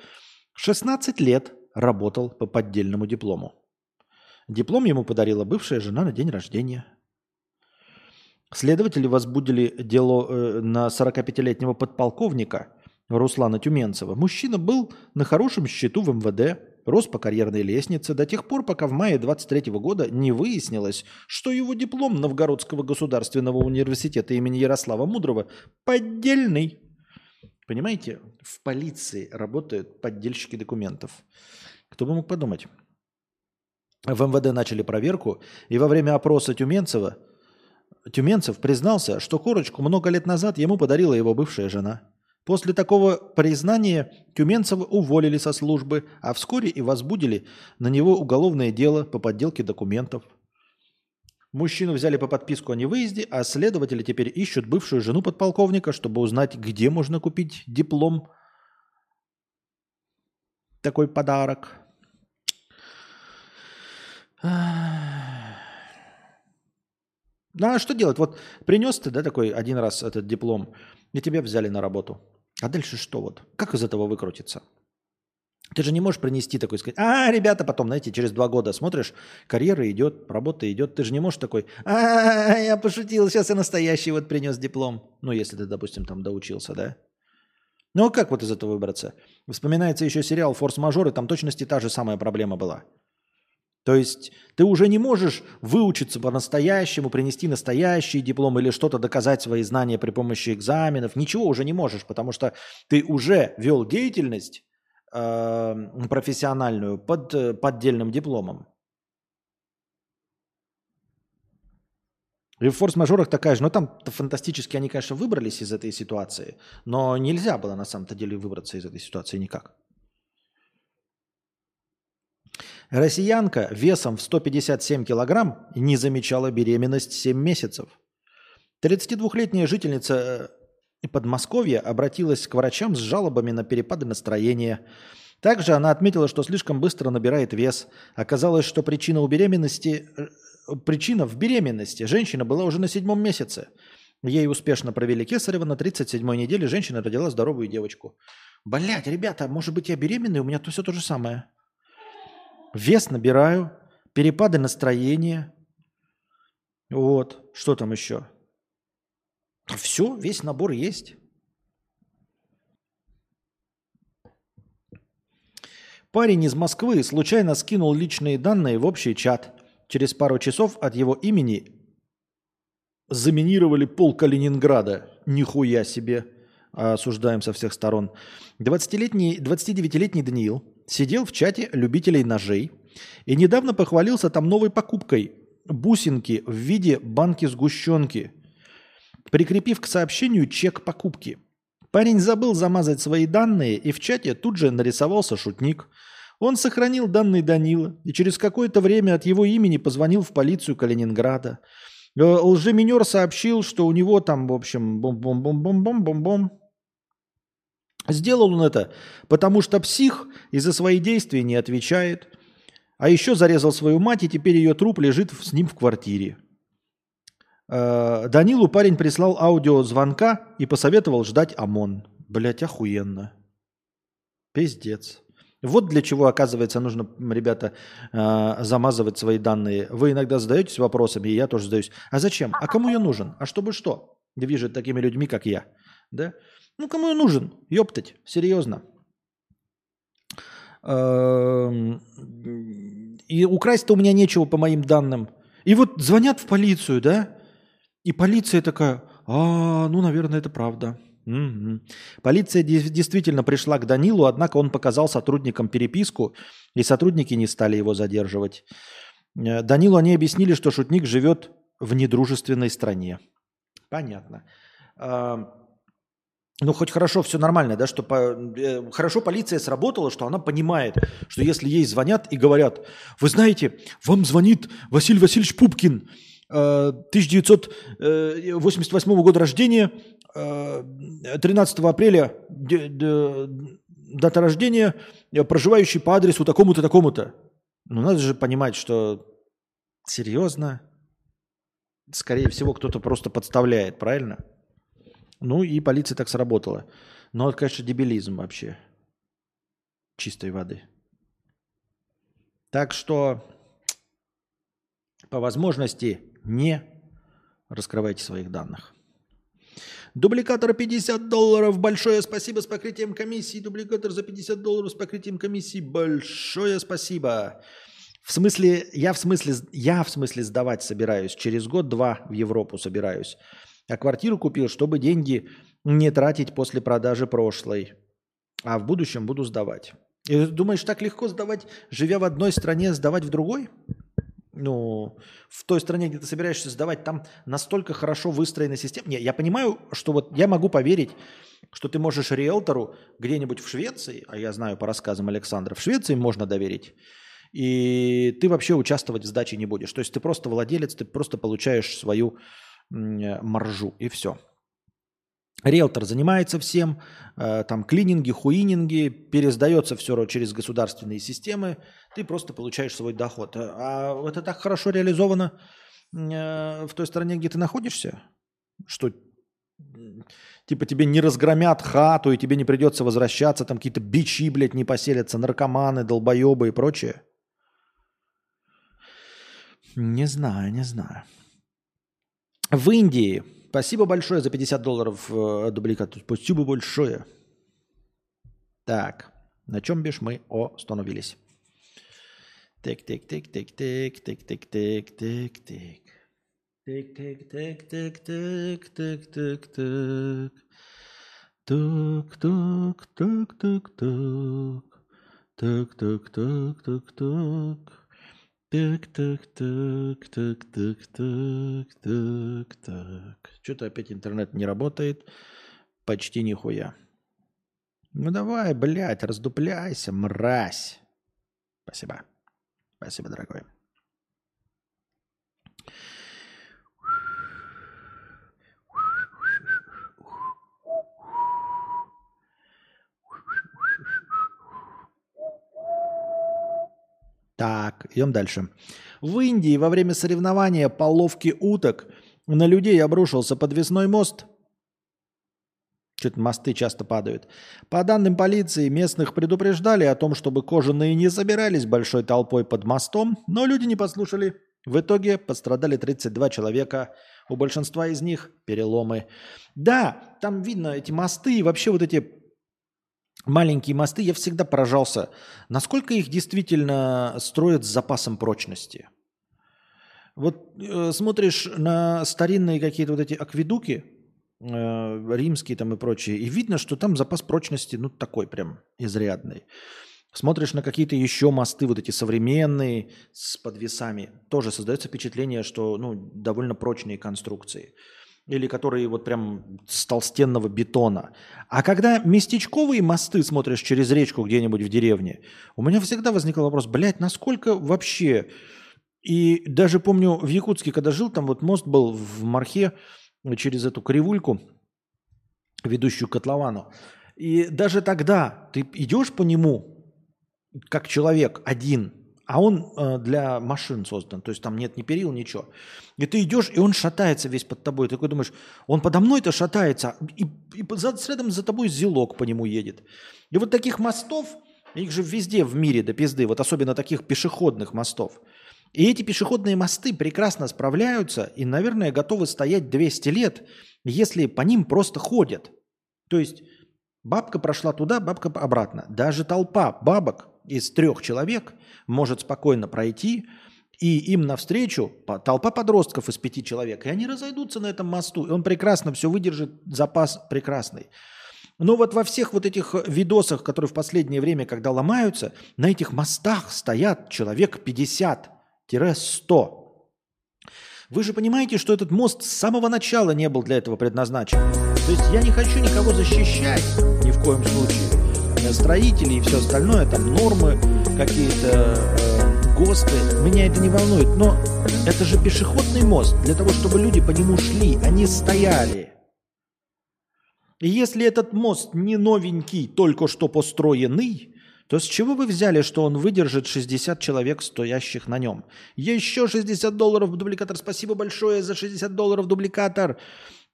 16 лет работал по поддельному диплому. Диплом ему подарила бывшая жена на день рождения. Следователи возбудили дело э, на 45-летнего подполковника Руслана Тюменцева. Мужчина был на хорошем счету в МВД, рос по карьерной лестнице до тех пор, пока в мае 23 года не выяснилось, что его диплом Новгородского государственного университета имени Ярослава Мудрого поддельный. Понимаете, в полиции работают поддельщики документов. Кто бы мог подумать? В МВД начали проверку, и во время опроса Тюменцева Тюменцев признался, что корочку много лет назад ему подарила его бывшая жена – После такого признания Тюменцева уволили со службы, а вскоре и возбудили на него уголовное дело по подделке документов. Мужчину взяли по подписку о невыезде, а следователи теперь ищут бывшую жену подполковника, чтобы узнать, где можно купить диплом. Такой подарок. Ну а что делать? Вот принес ты, да, такой один раз этот диплом, и тебя взяли на работу. А дальше что вот? Как из этого выкрутиться? Ты же не можешь принести такой, сказать, а, ребята, потом, знаете, через два года смотришь, карьера идет, работа идет, ты же не можешь такой, а, я пошутил, сейчас я настоящий вот принес диплом. Ну, если ты, допустим, там доучился, да? Ну, а как вот из этого выбраться? Вспоминается еще сериал «Форс-мажоры», там точности та же самая проблема была – то есть ты уже не можешь выучиться по-настоящему, принести настоящий диплом или что-то доказать свои знания при помощи экзаменов. Ничего уже не можешь, потому что ты уже вел деятельность э, профессиональную под э, поддельным дипломом. И в форс-мажорах такая же, но там фантастически они, конечно, выбрались из этой ситуации, но нельзя было на самом-то деле выбраться из этой ситуации никак. Россиянка весом в 157 килограмм не замечала беременность 7 месяцев. 32-летняя жительница э, Подмосковья обратилась к врачам с жалобами на перепады настроения. Также она отметила, что слишком быстро набирает вес. Оказалось, что причина у беременности, э, причина в беременности. Женщина была уже на седьмом месяце. Ей успешно провели кесарево. На 37-й неделе женщина родила здоровую девочку. Блять, ребята, может быть я беременная, у меня то все то же самое. Вес набираю, перепады настроения. Вот, что там еще? Все, весь набор есть. Парень из Москвы случайно скинул личные данные в общий чат. Через пару часов от его имени заминировали пол Калининграда. Нихуя себе. Осуждаем со всех сторон. 20-летний, 29-летний Даниил сидел в чате любителей ножей и недавно похвалился там новой покупкой бусинки в виде банки сгущенки, прикрепив к сообщению чек покупки. Парень забыл замазать свои данные, и в чате тут же нарисовался шутник. Он сохранил данные Данила, и через какое-то время от его имени позвонил в полицию Калининграда. Э, лжеминер сообщил, что у него там, в общем, бом-бом-бом-бом-бом-бом-бом, Сделал он это, потому что псих из-за своих действий не отвечает, а еще зарезал свою мать, и теперь ее труп лежит с ним в квартире. Э, Данилу парень прислал аудиозвонка и посоветовал ждать ОМОН. Блять, охуенно. Пиздец. Вот для чего, оказывается, нужно, ребята, э, замазывать свои данные. Вы иногда задаетесь вопросами, и я тоже задаюсь. А зачем? А кому я нужен? А чтобы что? Я вижу такими людьми, как я. Да? Ну, кому я нужен? Ёптать, серьезно. Эм, и украсть-то у меня нечего по моим данным. И вот звонят в полицию, да? И полиция такая, а, ну, наверное, это правда. Угу. Полиция действительно пришла к Данилу, однако он показал сотрудникам переписку, и сотрудники не стали его задерживать. Э, Данилу они объяснили, что шутник живет в недружественной стране. Понятно. Ну, хоть хорошо, все нормально, да, что по, э, хорошо полиция сработала, что она понимает, что если ей звонят и говорят, вы знаете, вам звонит Василий Васильевич Пупкин, 1988 э, года рождения, 13 апреля дата рождения, э, проживающий по адресу такому-то, такому-то. Ну, надо же понимать, что серьезно, скорее всего, кто-то просто подставляет, правильно? Ну и полиция так сработала. Но это, конечно, дебилизм вообще. Чистой воды. Так что по возможности не раскрывайте своих данных. Дубликатор 50 долларов. Большое спасибо с покрытием комиссии. Дубликатор за 50 долларов с покрытием комиссии. Большое спасибо. В смысле, я в смысле, я в смысле сдавать собираюсь. Через год-два в Европу собираюсь. А квартиру купил, чтобы деньги не тратить после продажи прошлой. А в будущем буду сдавать. И думаешь, так легко сдавать, живя в одной стране, сдавать в другой? ну, в той стране, где ты собираешься сдавать, там настолько хорошо выстроена система. Не, я понимаю, что вот я могу поверить, что ты можешь риэлтору где-нибудь в Швеции, а я знаю по рассказам Александра, в Швеции можно доверить, и ты вообще участвовать в сдаче не будешь. То есть ты просто владелец, ты просто получаешь свою маржу, и все. Риэлтор занимается всем, э, там клининги, хуининги, пересдается все через государственные системы, ты просто получаешь свой доход. А это так хорошо реализовано э, в той стране, где ты находишься, что типа тебе не разгромят хату, и тебе не придется возвращаться, там какие-то бичи, блядь, не поселятся, наркоманы, долбоебы и прочее. Не знаю, не знаю. В Индии Спасибо большое за 50 долларов э, дубликат. Спасибо большое. Так, на чем бишь мы остановились? Тик, тик, тик, тик, тик, тик, тик, тик, тик, тик. Тик, тик, тик, тик, тик, тик, тик, тик. Тук, тук, тук, тук, тук. Тук, тук, тук, тук, тук. Так, так, так, так, так, так, так, так. Что-то опять интернет не работает. Почти нихуя. Ну давай, блядь, раздупляйся, мразь. Спасибо. Спасибо, дорогой. Так, идем дальше. В Индии во время соревнования по ловке уток на людей обрушился подвесной мост. Что-то мосты часто падают. По данным полиции, местных предупреждали о том, чтобы кожаные не собирались большой толпой под мостом, но люди не послушали. В итоге пострадали 32 человека. У большинства из них переломы. Да, там видно эти мосты и вообще вот эти маленькие мосты, я всегда поражался, насколько их действительно строят с запасом прочности. Вот э, смотришь на старинные какие-то вот эти акведуки, э, римские там и прочие, и видно, что там запас прочности, ну, такой прям изрядный. Смотришь на какие-то еще мосты, вот эти современные, с подвесами, тоже создается впечатление, что, ну, довольно прочные конструкции или которые вот прям с толстенного бетона. А когда местечковые мосты смотришь через речку где-нибудь в деревне, у меня всегда возникал вопрос, блядь, насколько вообще... И даже помню в Якутске, когда жил, там вот мост был в Мархе через эту кривульку, ведущую к котловану. И даже тогда ты идешь по нему, как человек один, а он э, для машин создан, то есть там нет ни перил, ничего. И ты идешь, и он шатается весь под тобой. Ты такой думаешь, он подо мной-то шатается, и, и за, следом за тобой зелок по нему едет. И вот таких мостов Их же везде в мире до пизды, вот особенно таких пешеходных мостов. И эти пешеходные мосты прекрасно справляются и, наверное, готовы стоять 200 лет, если по ним просто ходят. То есть бабка прошла туда, бабка обратно. Даже толпа бабок из трех человек может спокойно пройти, и им навстречу толпа подростков из пяти человек, и они разойдутся на этом мосту, и он прекрасно все выдержит, запас прекрасный. Но вот во всех вот этих видосах, которые в последнее время, когда ломаются, на этих мостах стоят человек 50-100. Вы же понимаете, что этот мост с самого начала не был для этого предназначен. То есть я не хочу никого защищать ни в коем случае. Строители и все остальное, там нормы какие-то, э, ГОСТы, меня это не волнует. Но это же пешеходный мост для того, чтобы люди по нему шли, они стояли. И если этот мост не новенький, только что построенный, то с чего вы взяли, что он выдержит 60 человек, стоящих на нем? Еще 60 долларов дубликатор. Спасибо большое за 60 долларов дубликатор.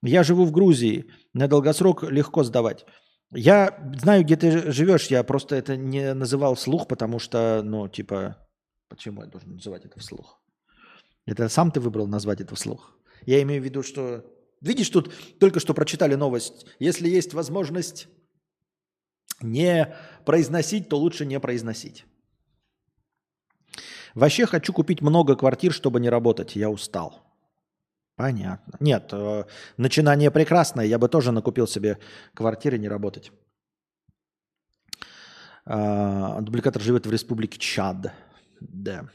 Я живу в Грузии. На долгосрок легко сдавать. Я знаю, где ты живешь, я просто это не называл вслух, потому что, ну, типа, почему я должен называть это вслух? Это сам ты выбрал назвать это вслух. Я имею в виду, что Видишь, тут только что прочитали новость. Если есть возможность не произносить, то лучше не произносить. Вообще хочу купить много квартир, чтобы не работать. Я устал. Понятно. Нет, э, начинание прекрасное. Я бы тоже накупил себе квартиры, не работать. Э, дубликатор живет в республике Чад. Да.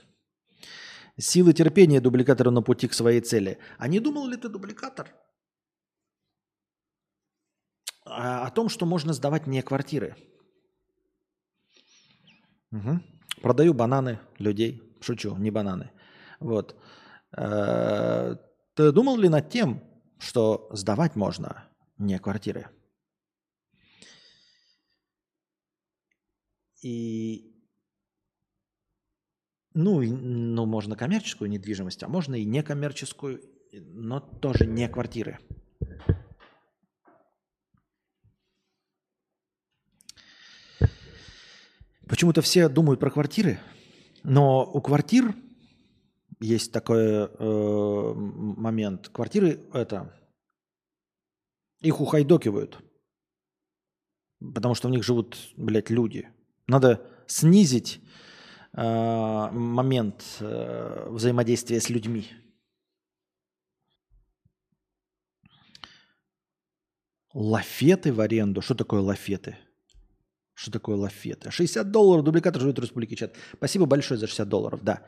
Силы терпения дубликатора на пути к своей цели. А не думал ли ты, дубликатор, а, о том, что можно сдавать не квартиры. Угу. Продаю бананы людей. Шучу, не бананы. Вот. Ты думал ли над тем, что сдавать можно не квартиры? И ну, ну, можно коммерческую недвижимость, а можно и некоммерческую, но тоже не квартиры. Почему-то все думают про квартиры, но у квартир есть такой э, момент. Квартиры это их ухайдокивают, потому что в них живут, блядь, люди. Надо снизить э, момент э, взаимодействия с людьми. Лафеты в аренду. Что такое лафеты? Что такое лафеты? 60 долларов, дубликатор живет в Республике Чат. Спасибо большое за 60 долларов, да.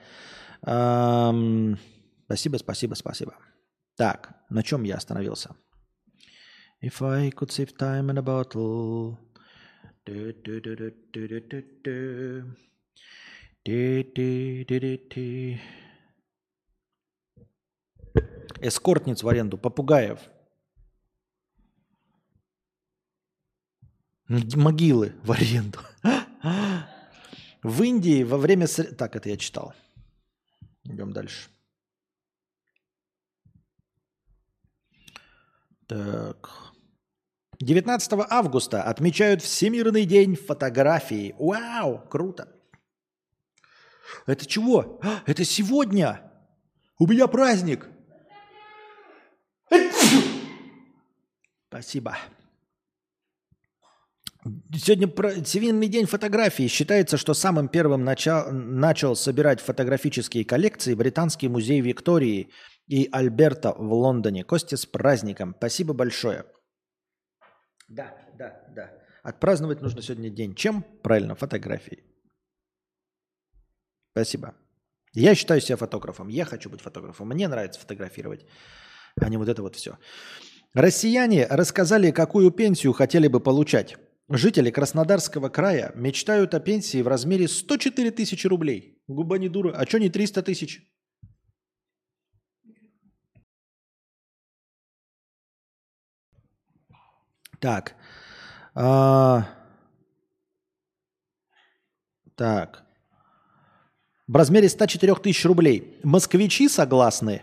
Эм, спасибо, спасибо, спасибо. Так, на чем я остановился? If I could save time in a bottle. Эскортниц в аренду, попугаев – могилы в аренду. В Индии во время... Так, это я читал. Идем дальше. Так. 19 августа отмечают Всемирный день фотографии. Вау, круто. Это чего? Это сегодня. У меня праздник. Спасибо. Сегодня Всемирный день фотографии. Считается, что самым первым начал, начал собирать фотографические коллекции британский музей Виктории и Альберта в Лондоне. Костя, с праздником. Спасибо большое. Да, да, да. Отпраздновать нужно сегодня день. Чем? Правильно, фотографией. Спасибо. Я считаю себя фотографом. Я хочу быть фотографом. Мне нравится фотографировать, а не вот это вот все. Россияне рассказали, какую пенсию хотели бы получать. Жители Краснодарского края мечтают о пенсии в размере 104 тысячи рублей. Губа не дура. А что не 300 тысяч? Так. А... Так. В размере 104 тысяч рублей. Москвичи согласны?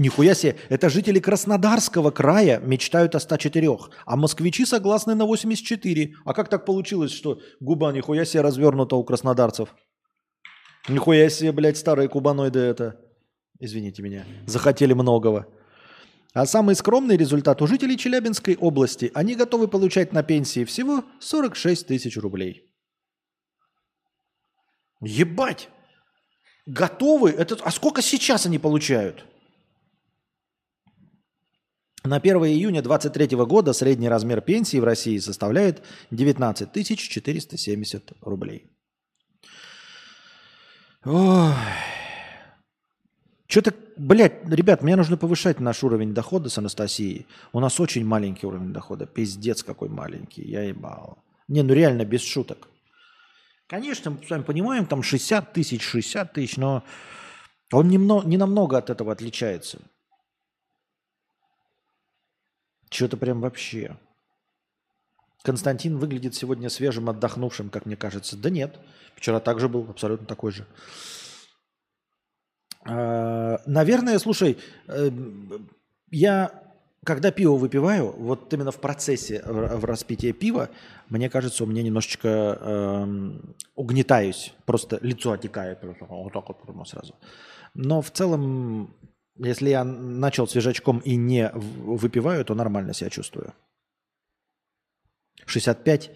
Нихуя себе, это жители Краснодарского края мечтают о 104, а москвичи согласны на 84. А как так получилось, что губа нихуя себе развернута у краснодарцев? Нихуя себе, блядь, старые кубаноиды это. Извините меня. Захотели многого. А самый скромный результат у жителей Челябинской области. Они готовы получать на пенсии всего 46 тысяч рублей. Ебать! Готовы? Это... А сколько сейчас они получают? На 1 июня 2023 года средний размер пенсии в России составляет 19 470 рублей. Ой. Что-то, блядь, ребят, мне нужно повышать наш уровень дохода с Анастасией. У нас очень маленький уровень дохода. Пиздец какой маленький. Я ебал. Не, ну реально без шуток. Конечно, мы с вами понимаем, там 60 тысяч, 60 тысяч, но он немного, не намного от этого отличается. Что-то прям вообще. Константин выглядит сегодня свежим, отдохнувшим, как мне кажется. Да нет, вчера также был абсолютно такой же. А, наверное, слушай, э, я когда пиво выпиваю, вот именно в процессе в распития пива, мне кажется, у меня немножечко э, угнетаюсь, просто лицо отекает, вот так вот прямо сразу. Но в целом если я начал свежачком и не выпиваю, то нормально себя чувствую. 65.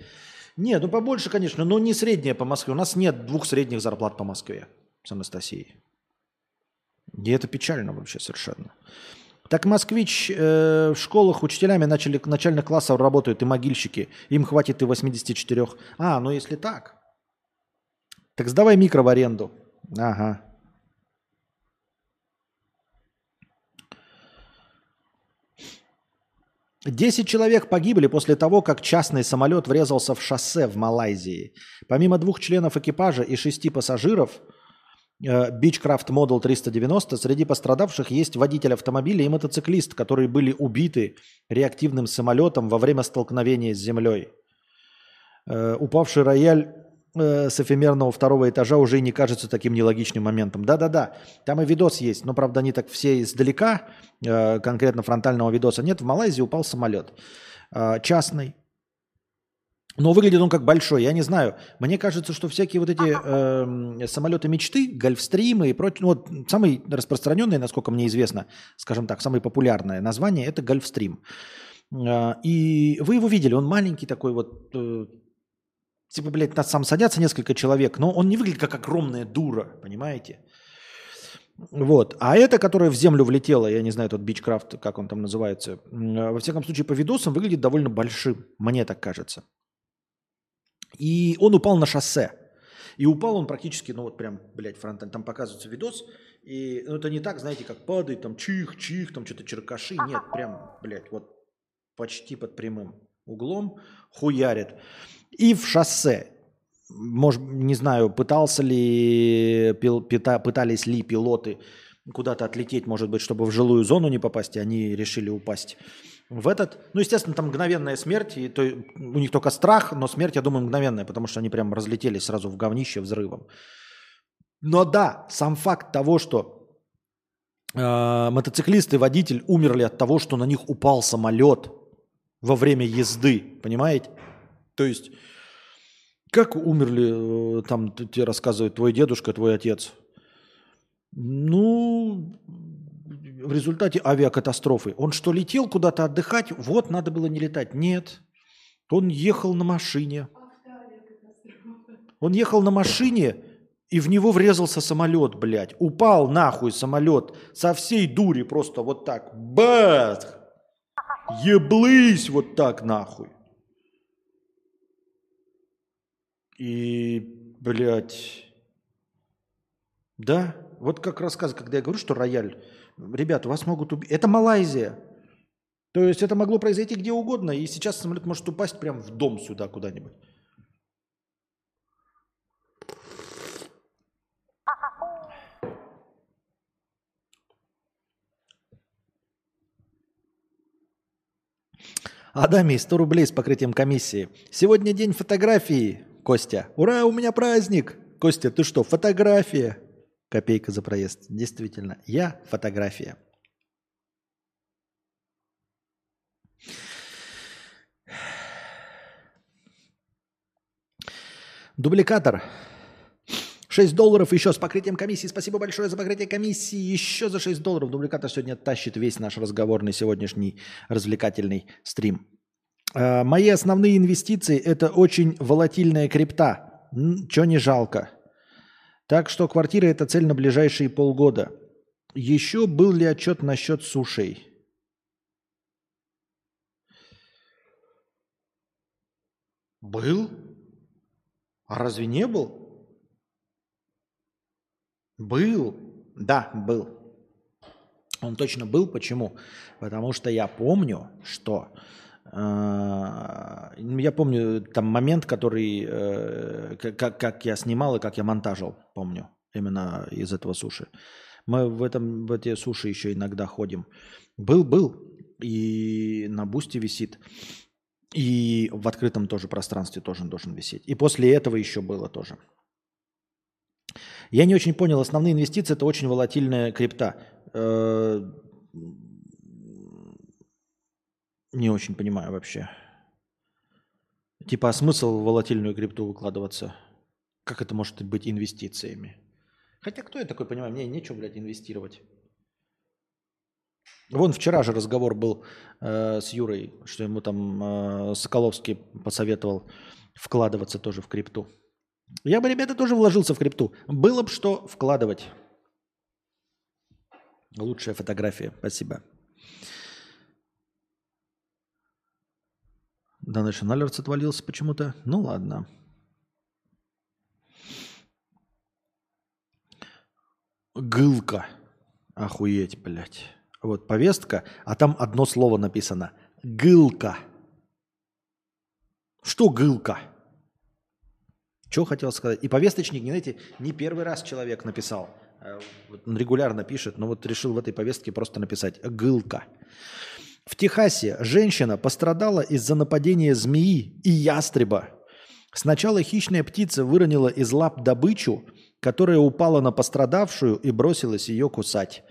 Нет, ну побольше, конечно, но не средняя по Москве. У нас нет двух средних зарплат по Москве с Анастасией. И это печально вообще совершенно. Так москвич э, в школах учителями начали, начальных классов работают и могильщики. Им хватит и 84. А, ну если так. Так сдавай микро в аренду. Ага. 10 человек погибли после того, как частный самолет врезался в шоссе в Малайзии. Помимо двух членов экипажа и шести пассажиров, э, Beechcraft Model 390, среди пострадавших есть водитель автомобиля и мотоциклист, которые были убиты реактивным самолетом во время столкновения с землей. Э, упавший рояль э, с эфемерного второго этажа уже не кажется таким нелогичным моментом. Да-да-да, там и видос есть, но, правда, они так все издалека, э, конкретно фронтального видоса нет. В Малайзии упал самолет э, частный, но выглядит он как большой. Я не знаю. Мне кажется, что всякие вот эти э, самолеты мечты, гольфстримы и прочее, ну, вот самый распространенный, насколько мне известно, скажем так, самое популярное название это гольфстрим. Э, и вы его видели, он маленький такой вот, э, Типа, блядь, там садятся несколько человек, но он не выглядит как огромная дура, понимаете? Вот. А это, которая в землю влетела, я не знаю, тот бичкрафт, как он там называется, во всяком случае, по видосам выглядит довольно большим, мне так кажется. И он упал на шоссе. И упал он практически, ну вот прям, блядь, фронтально. Там показывается видос, и ну, это не так, знаете, как падает, там чих-чих, там что-то черкаши. Нет, прям, блядь, вот почти под прямым углом хуярит и в шоссе. Может, не знаю, пытался ли, пытались ли пилоты куда-то отлететь, может быть, чтобы в жилую зону не попасть, и они решили упасть в этот. Ну, естественно, там мгновенная смерть, и то, у них только страх, но смерть, я думаю, мгновенная, потому что они прям разлетелись сразу в говнище взрывом. Но да, сам факт того, что э, мотоциклист и водитель умерли от того, что на них упал самолет во время езды, понимаете? То есть, как умерли, э, там тебе рассказывает твой дедушка, твой отец? Ну, в результате авиакатастрофы. Он что, летел куда-то отдыхать? Вот, надо было не летать. Нет. Он ехал на машине. Он ехал на машине, и в него врезался самолет, блядь. Упал нахуй самолет со всей дури просто вот так. Бах! Еблысь вот так нахуй. И, блядь, да, вот как рассказываю, когда я говорю, что рояль, ребята, вас могут убить. Это Малайзия. То есть это могло произойти где угодно, и сейчас самолет может упасть прямо в дом сюда куда-нибудь. Адами, 100 рублей с покрытием комиссии. Сегодня день фотографии. Костя. Ура, у меня праздник! Костя, ты что, фотография? Копейка за проезд. Действительно, я фотография. Дубликатор. 6 долларов еще с покрытием комиссии. Спасибо большое за покрытие комиссии. Еще за 6 долларов дубликатор сегодня тащит весь наш разговорный сегодняшний развлекательный стрим. А, мои основные инвестиции – это очень волатильная крипта. Чего не жалко. Так что квартира – это цель на ближайшие полгода. Еще был ли отчет насчет сушей? Был? А разве не был? Был. Да, был. Он точно был. Почему? Потому что я помню, что э, я помню там момент, который э, как, как я снимал и как я монтажил, помню, именно из этого суши. Мы в, этом, в эти суши еще иногда ходим. Был, был. И на бусте висит. И в открытом тоже пространстве тоже должен висеть. И после этого еще было тоже. Я не очень понял. Основные инвестиции – это очень волатильная крипта. Не очень понимаю вообще. Типа, а смысл в волатильную крипту выкладываться? Как это может быть инвестициями? Хотя кто я такой понимаю? Мне нечего, блядь, инвестировать. Вон вчера же разговор был э, с Юрой, что ему там э, Соколовский посоветовал вкладываться тоже в крипту. Я бы, ребята, тоже вложился в крипту. Было бы что вкладывать. Лучшая фотография. Спасибо. Дальше Налерц отвалился почему-то. Ну ладно. Гылка. Охуеть, блядь. Вот повестка, а там одно слово написано. Гылка. Что гылка? Что хотел сказать? И повесточник, не знаете, не первый раз человек написал. Э, он регулярно пишет, но вот решил в этой повестке просто написать «гылка». В Техасе женщина пострадала из-за нападения змеи и ястреба. Сначала хищная птица выронила из лап добычу, которая упала на пострадавшую и бросилась ее кусать.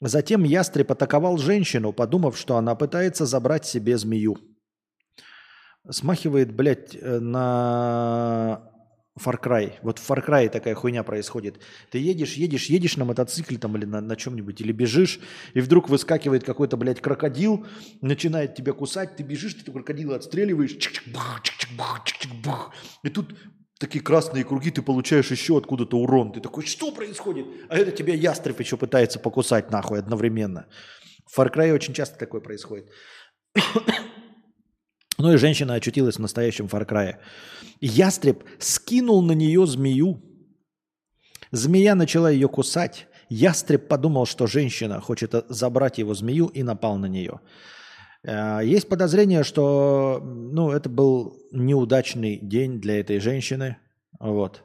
Затем ястреб атаковал женщину, подумав, что она пытается забрать себе змею. Смахивает, блядь, э, на Far Cry. Вот в Far Cry такая хуйня происходит. Ты едешь, едешь, едешь на мотоцикле там или на, на чем-нибудь, или бежишь, и вдруг выскакивает какой-то, блядь, крокодил, начинает тебя кусать, ты бежишь, ты крокодила отстреливаешь, и тут такие красные круги, ты получаешь еще откуда-то урон. Ты такой, что происходит? А это тебя ястреб еще пытается покусать нахуй одновременно. В Far Cry очень часто такое происходит. Ну и женщина очутилась в настоящем Cry. Ястреб скинул на нее змею. Змея начала ее кусать. Ястреб подумал, что женщина хочет забрать его змею и напал на нее. Э, есть подозрение, что ну, это был неудачный день для этой женщины. Вот.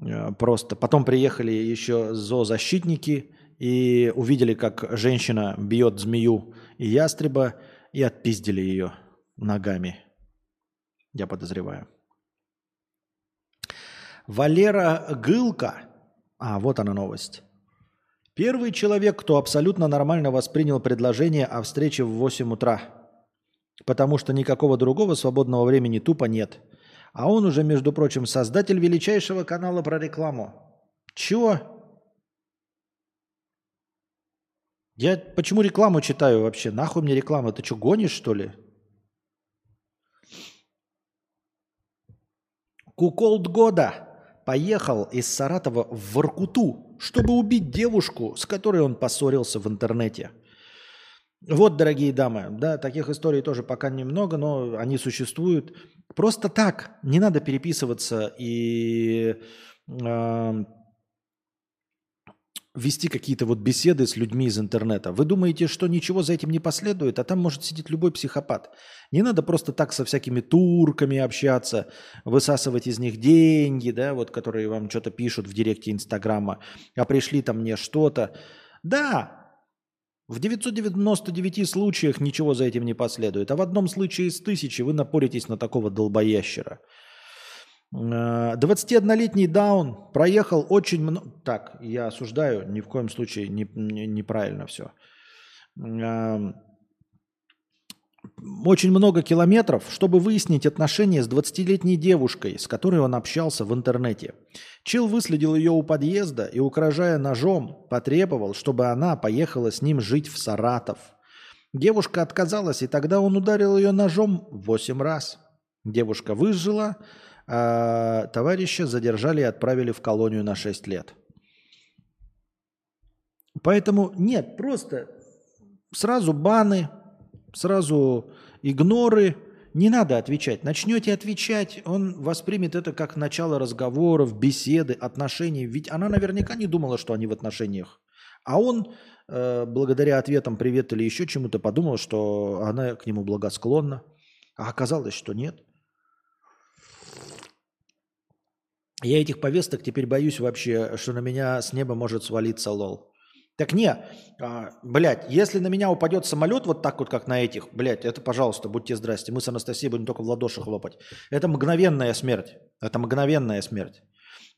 Э, просто потом приехали еще зоозащитники и увидели, как женщина бьет змею и ястреба, и отпиздили ее ногами. Я подозреваю. Валера Гылка. А, вот она новость. Первый человек, кто абсолютно нормально воспринял предложение о встрече в 8 утра. Потому что никакого другого свободного времени тупо нет. А он уже, между прочим, создатель величайшего канала про рекламу. Чего? Я почему рекламу читаю вообще? Нахуй мне реклама? Ты что, гонишь, что ли? Куколд года поехал из Саратова в Воркуту чтобы убить девушку, с которой он поссорился в интернете. Вот, дорогие дамы, да, таких историй тоже пока немного, но они существуют. Просто так, не надо переписываться и э, вести какие-то вот беседы с людьми из интернета. Вы думаете, что ничего за этим не последует, а там может сидеть любой психопат. Не надо просто так со всякими турками общаться, высасывать из них деньги, да, вот которые вам что-то пишут в директе Инстаграма, а пришли там мне что-то. Да, в 999 случаях ничего за этим не последует, а в одном случае из тысячи вы напоритесь на такого долбоящера – 21-летний э, Даун проехал очень много... Так, я осуждаю, ни в коем случае не, не, неправильно все. очень много километров, чтобы выяснить отношения с 20-летней девушкой, с которой он общался в интернете. Чил выследил ее у подъезда и, угрожая ножом, потребовал, чтобы она поехала с ним жить в Саратов. Девушка отказалась, и тогда он ударил ее ножом 8 раз. Девушка выжила, а товарища задержали и отправили в колонию на 6 лет. Поэтому нет, просто сразу баны, сразу игноры, не надо отвечать. Начнете отвечать, он воспримет это как начало разговоров, беседы, отношений. Ведь она наверняка не думала, что они в отношениях. А он, э, благодаря ответам «привет» или еще чему-то, подумал, что она к нему благосклонна. А оказалось, что нет. Я этих повесток теперь боюсь вообще, что на меня с неба может свалиться лол. Так не, а, блядь, если на меня упадет самолет вот так вот, как на этих, блядь, это, пожалуйста, будьте здрасте, мы с Анастасией будем только в ладоши хлопать. Это мгновенная смерть, это мгновенная смерть.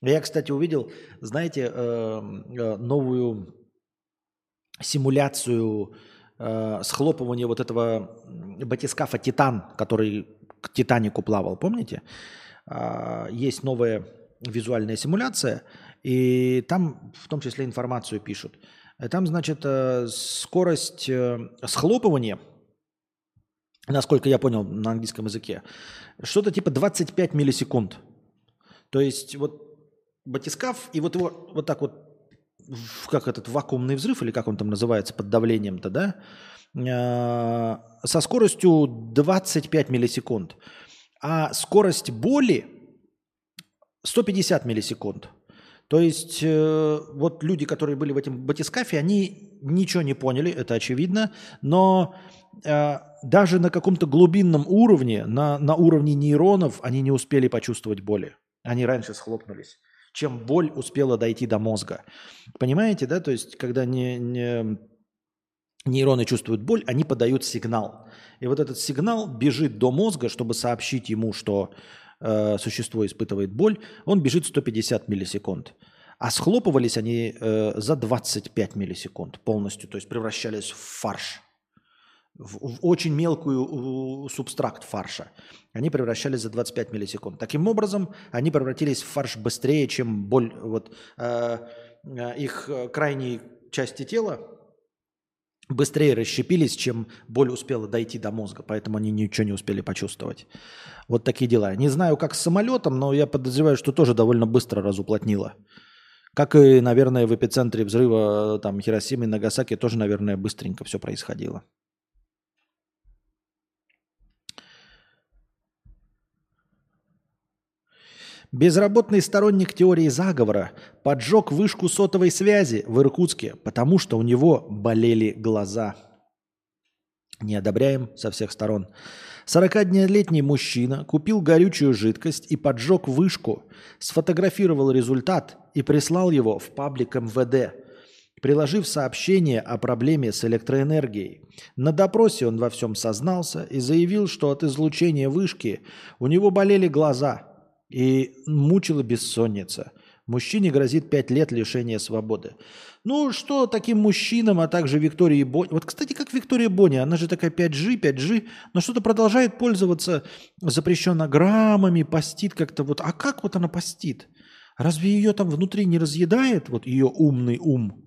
Я, кстати, увидел, знаете, э, э, новую симуляцию э, схлопывания вот этого батискафа «Титан», который к «Титанику» плавал, помните? А, есть новая визуальная симуляция, и там в том числе информацию пишут – Э, там, значит, э, скорость э, схлопывания, насколько я понял на английском языке, что-то типа 25 миллисекунд. То есть вот батискаф, и вот его вот так вот, как этот вакуумный взрыв, или как он там называется, под давлением-то, да, со скоростью 25 миллисекунд. А скорость боли 150 миллисекунд. То есть э, вот люди, которые были в этом батискафе, они ничего не поняли, это очевидно, но э, даже на каком-то глубинном уровне, на, на уровне нейронов, они не успели почувствовать боли. Они раньше схлопнулись, чем боль успела дойти до мозга. Понимаете, да? То есть когда не, не, нейроны чувствуют боль, они подают сигнал. И вот этот сигнал бежит до мозга, чтобы сообщить ему, что э, существо испытывает боль, он бежит 150 миллисекунд. А схлопывались они э, за 25 миллисекунд полностью, то есть превращались в фарш, в, в очень мелкую субстракт фарша. Они превращались за 25 миллисекунд. Таким образом, они превратились в фарш быстрее, чем боль, вот, э, э, их э, крайней части тела быстрее расщепились, чем боль успела дойти до мозга, поэтому они ничего не успели почувствовать. Вот такие дела. Не знаю, как с самолетом, но я подозреваю, что тоже довольно быстро разуплотнило. Как и, наверное, в эпицентре взрыва там Хиросимы и Нагасаки тоже, наверное, быстренько все происходило. Безработный сторонник теории заговора поджег вышку сотовой связи в Иркутске, потому что у него болели глаза. Не одобряем со всех сторон. 40-летний мужчина купил горючую жидкость и поджег вышку, сфотографировал результат и прислал его в паблик МВД, приложив сообщение о проблеме с электроэнергией. На допросе он во всем сознался и заявил, что от излучения вышки у него болели глаза – и мучила бессонница. Мужчине грозит 5 лет лишения свободы. Ну что таким мужчинам, а также Виктории Бони... Вот, кстати, как Виктория Бони, она же такая 5G, 5G, но что-то продолжает пользоваться запрещенно граммами, постит как-то вот. А как вот она постит? Разве ее там внутри не разъедает вот ее умный ум?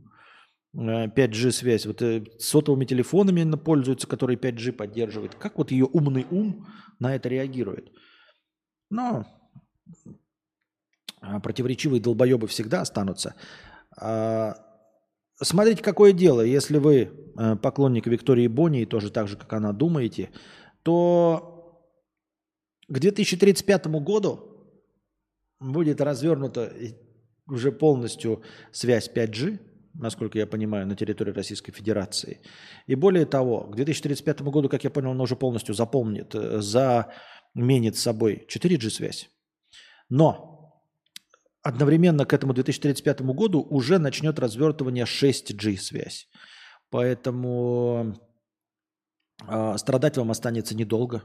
5G э, вот э, сотовыми телефонами пользуются, которые 5G поддерживают. Как вот ее умный ум на это реагирует? Но противоречивые долбоебы всегда останутся. А, смотрите, какое дело. Если вы э, поклонник Виктории Бонни, и тоже так же, как она, думаете, то к 2035 году будет развернута уже полностью связь 5G, насколько я понимаю, на территории Российской Федерации. И более того, к 2035 году, как я понял, она уже полностью заполнит, э, заменит собой 4G-связь. Но одновременно к этому 2035 году уже начнет развертывание 6G связь. Поэтому э, страдать вам останется недолго.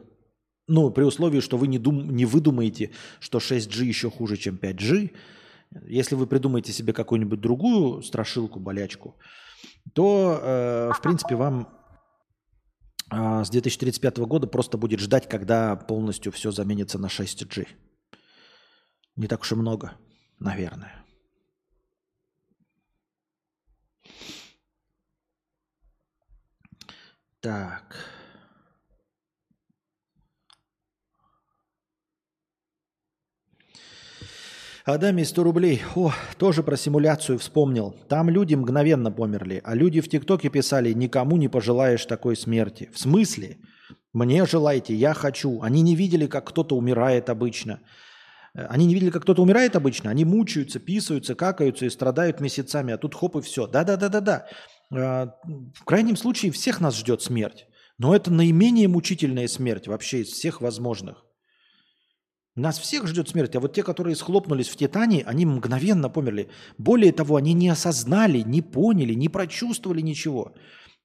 Ну, при условии, что вы не, дум, не выдумаете, что 6G еще хуже, чем 5G. Если вы придумаете себе какую-нибудь другую страшилку, болячку, то, э, в принципе, вам а, с 2035 года просто будет ждать, когда полностью все заменится на 6G. Не так уж и много, наверное. Так. Адаме 100 рублей. О, тоже про симуляцию вспомнил. Там люди мгновенно померли, а люди в ТикТоке писали, никому не пожелаешь такой смерти. В смысле? Мне желайте, я хочу. Они не видели, как кто-то умирает обычно. Э, они не видели, как кто-то умирает обычно. Они мучаются, писаются, какаются и страдают месяцами. А тут хоп и все. Да-да-да-да-да. А, в крайнем случае всех нас ждет смерть. Но это наименее мучительная смерть вообще из всех возможных. Нас всех ждет смерть, а вот те, которые схлопнулись в Титане, они мгновенно померли. Более того, они не осознали, не поняли, не прочувствовали ничего.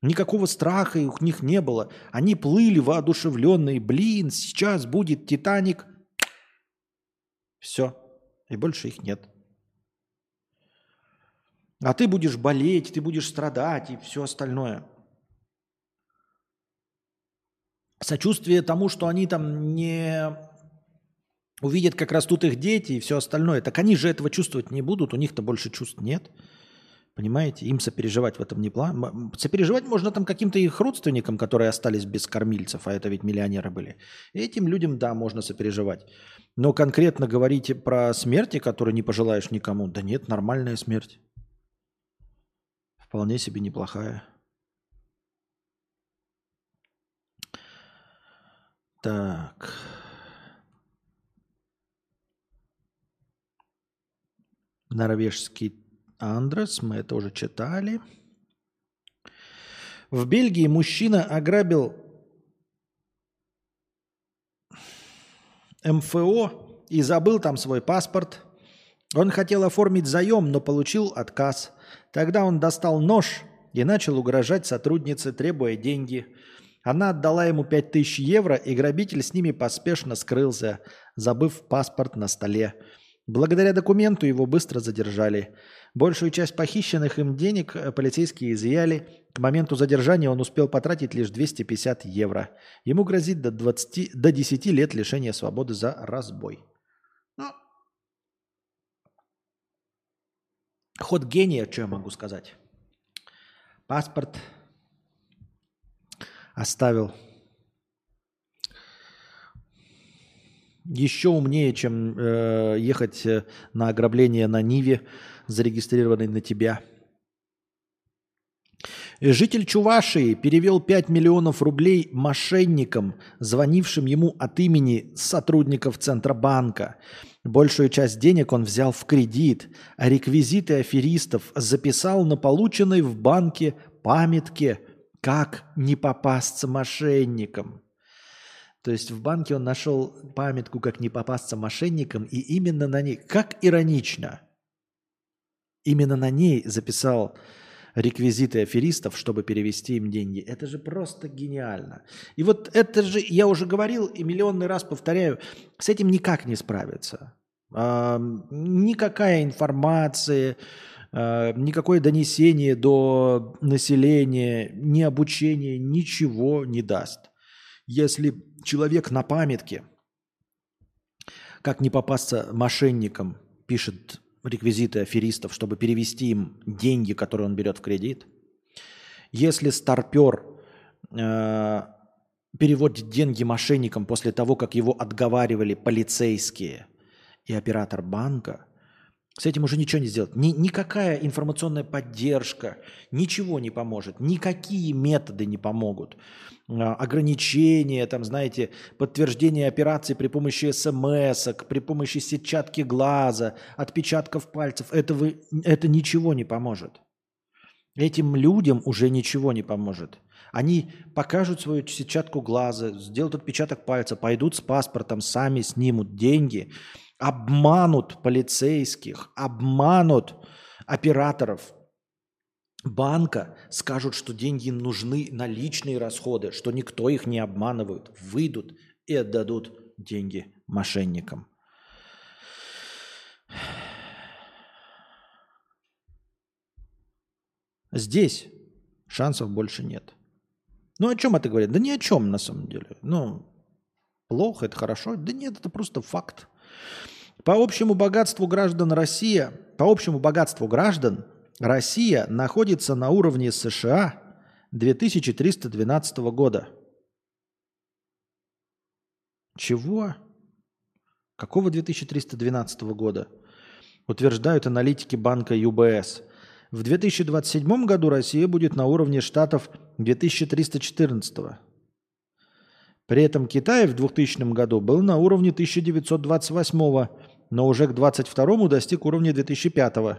Никакого страха у них не было. Они плыли воодушевленные. Блин, сейчас будет Титаник. Все. И больше их нет. А ты будешь болеть, ты будешь страдать и все остальное. Сочувствие тому, что они там не увидят, как растут их дети и все остальное, так они же этого чувствовать не будут, у них-то больше чувств нет. Понимаете? Им сопереживать в этом не план. Сопереживать можно там каким-то их родственникам, которые остались без кормильцев, а это ведь миллионеры были. Этим людям, да, можно сопереживать. Но конкретно говорить про смерти, которые не пожелаешь никому, да нет, нормальная смерть. Вполне себе неплохая. Так. Норвежский Андрес, мы это уже читали. В Бельгии мужчина ограбил МФО и забыл там свой паспорт. Он хотел оформить заем, но получил отказ. Тогда он достал нож и начал угрожать сотруднице, требуя деньги. Она отдала ему 5000 евро, и грабитель с ними поспешно скрылся, забыв паспорт на столе. Благодаря документу его быстро задержали. Большую часть похищенных им денег э, полицейские изъяли. К моменту задержания он успел потратить лишь 250 евро. Ему грозит до, 20, до 10 лет лишения свободы за разбой. Ну, ход гения, что я могу сказать. Паспорт оставил еще умнее, чем э, ехать э, на ограбление на Ниве, зарегистрированной на тебя. Житель Чувашии перевел 5 миллионов рублей мошенникам, звонившим ему от имени сотрудников Центробанка. Большую часть денег он взял в кредит, а реквизиты аферистов записал на полученной в банке памятке «Как не попасться мошенникам». То есть в банке он нашел памятку, как не попасться мошенникам, и именно на ней, как иронично, именно на ней записал реквизиты аферистов, чтобы перевести им деньги. Это же просто гениально. И вот это же, я уже говорил и миллионный раз повторяю, с этим никак не справиться. Никакая информация, а, никакое донесение до населения, ни обучение ничего не даст. Если человек на памятке, как не попасться мошенникам, пишет реквизиты аферистов, чтобы перевести им деньги, которые он берет в кредит. Если старпер э, переводит деньги мошенникам после того, как его отговаривали полицейские и оператор банка, с этим уже ничего не сделать. Ни, никакая информационная поддержка, ничего не поможет. Никакие методы не помогут. А, ограничения, там, знаете, подтверждение операции при помощи смс, при помощи сетчатки глаза, отпечатков пальцев. Это, вы, это ничего не поможет. Этим людям уже ничего не поможет. Они покажут свою сетчатку глаза, сделают отпечаток пальца, пойдут с паспортом, сами снимут деньги – обманут полицейских, обманут операторов банка, скажут, что деньги им нужны на личные расходы, что никто их не обманывает, выйдут и отдадут деньги мошенникам. Здесь шансов больше нет. Ну о чем это говорит? Да ни о чем на самом деле. Ну, плохо, это хорошо. Да нет, это просто факт. По общему богатству граждан Россия, по общему богатству граждан Россия находится на уровне США 2312 года. Чего? Какого 2312 года? Утверждают аналитики банка ЮБС. В 2027 году Россия будет на уровне штатов 2314. При этом Китай в 2000 году был на уровне 1928, но уже к 22 достиг уровня 2005. -го.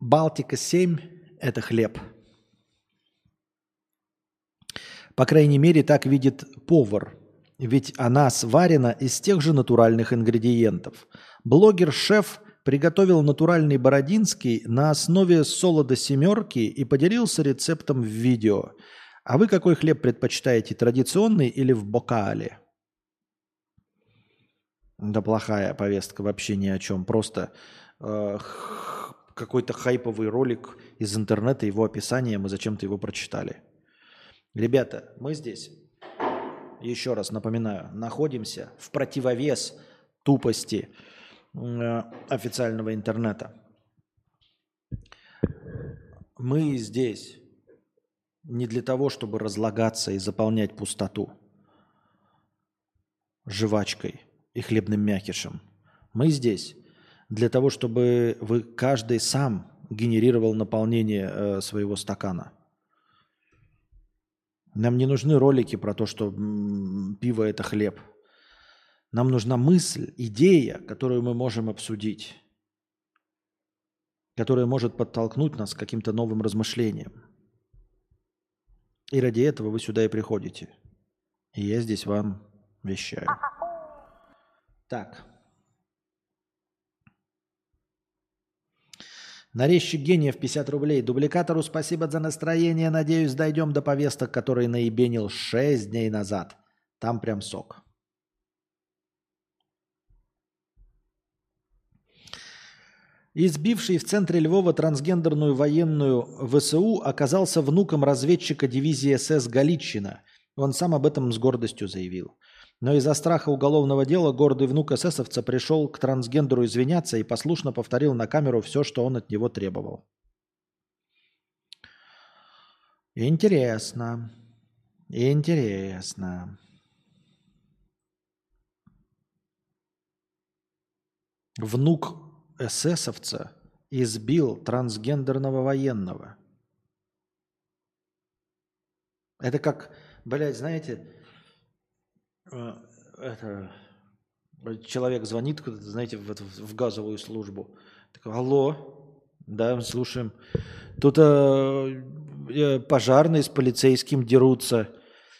Балтика 7 – это хлеб. По крайней мере, так видит повар. Ведь она сварена из тех же натуральных ингредиентов. Блогер-шеф приготовил натуральный бородинский на основе солода семерки и поделился рецептом в видео. А вы какой хлеб предпочитаете, традиционный или в бокале? Да плохая повестка, вообще ни о чем. Просто э, какой-то хайповый ролик из интернета, его описание, мы зачем-то его прочитали. Ребята, мы здесь, еще раз напоминаю, находимся в противовес тупости э, официального интернета. Мы здесь не для того, чтобы разлагаться и заполнять пустоту жвачкой и хлебным мякишем. Мы здесь для того, чтобы вы каждый сам генерировал наполнение э, своего стакана. Нам не нужны ролики про то, что пиво это хлеб. Нам нужна мысль, идея, которую мы можем обсудить, которая может подтолкнуть нас к каким-то новым размышлениям. И ради этого вы сюда и приходите. И я здесь вам вещаю. Так. Нарезчик гениев 50 рублей. Дубликатору спасибо за настроение. Надеюсь, дойдем до повесток, которые наебенил 6 дней назад. Там прям сок. Избивший в центре Львова трансгендерную военную ВСУ оказался внуком разведчика дивизии СС Галичина. Он сам об этом с гордостью заявил. Но из-за страха уголовного дела гордый внук эсэсовца пришел к трансгендеру извиняться и послушно повторил на камеру все, что он от него требовал. Интересно. Интересно. Внук эсэсовца избил трансгендерного военного. Это как, блядь, знаете, это, человек звонит, куда-то, знаете, в, эту- в газовую службу. Такой, алло, да, слушаем. Тут э, э, пожарные с полицейским дерутся.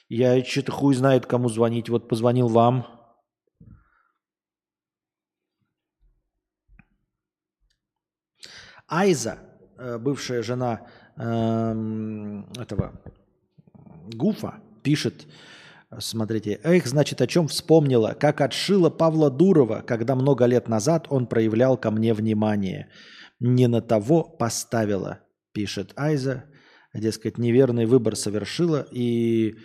Я что-то хуй знает, кому звонить. Вот позвонил вам. Айза, э, бывшая жена эм, этого Гуфа, пишет, смотрите, эх, значит, о чем вспомнила, как отшила Павла Дурова, когда много лет назад он проявлял ко мне внимание. Не на того поставила, пишет Айза, дескать, неверный выбор совершила и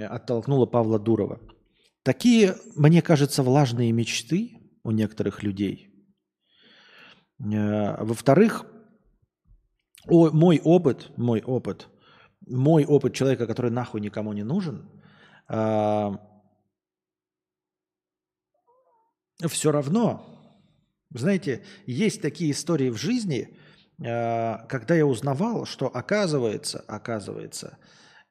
оттолкнула Павла Дурова. Такие, мне кажется, влажные мечты у некоторых людей – Э, Во-вторых, мой опыт, мой опыт, мой опыт человека, который нахуй никому не нужен, все равно, знаете, есть такие истории в жизни, э, когда я узнавал, что оказывается, оказывается,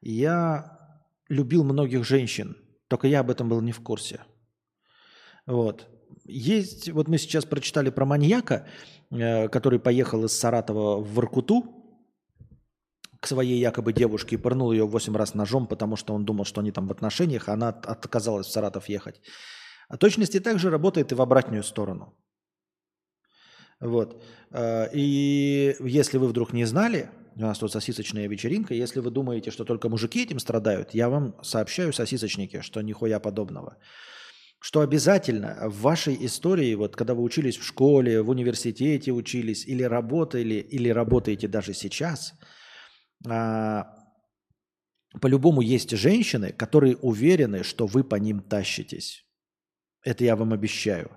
я любил многих женщин, только я об этом был не в курсе. Вот. Есть, вот мы сейчас прочитали про маньяка, э, который поехал из Саратова в Воркуту к своей якобы девушке и пырнул ее 8 раз ножом, потому что он думал, что они там в отношениях, а она от- отказалась в Саратов ехать. А точности также работает и в обратную сторону. Вот. Э, И если вы вдруг не знали, у нас тут сосисочная вечеринка. Если вы думаете, что только мужики этим страдают, я вам сообщаю, сосисочники, что нихуя подобного. Что обязательно в вашей истории, вот когда вы учились в школе, в университете учились, или работали, или работаете даже сейчас, по-любому есть женщины, которые уверены, что вы по ним тащитесь. Это я вам обещаю.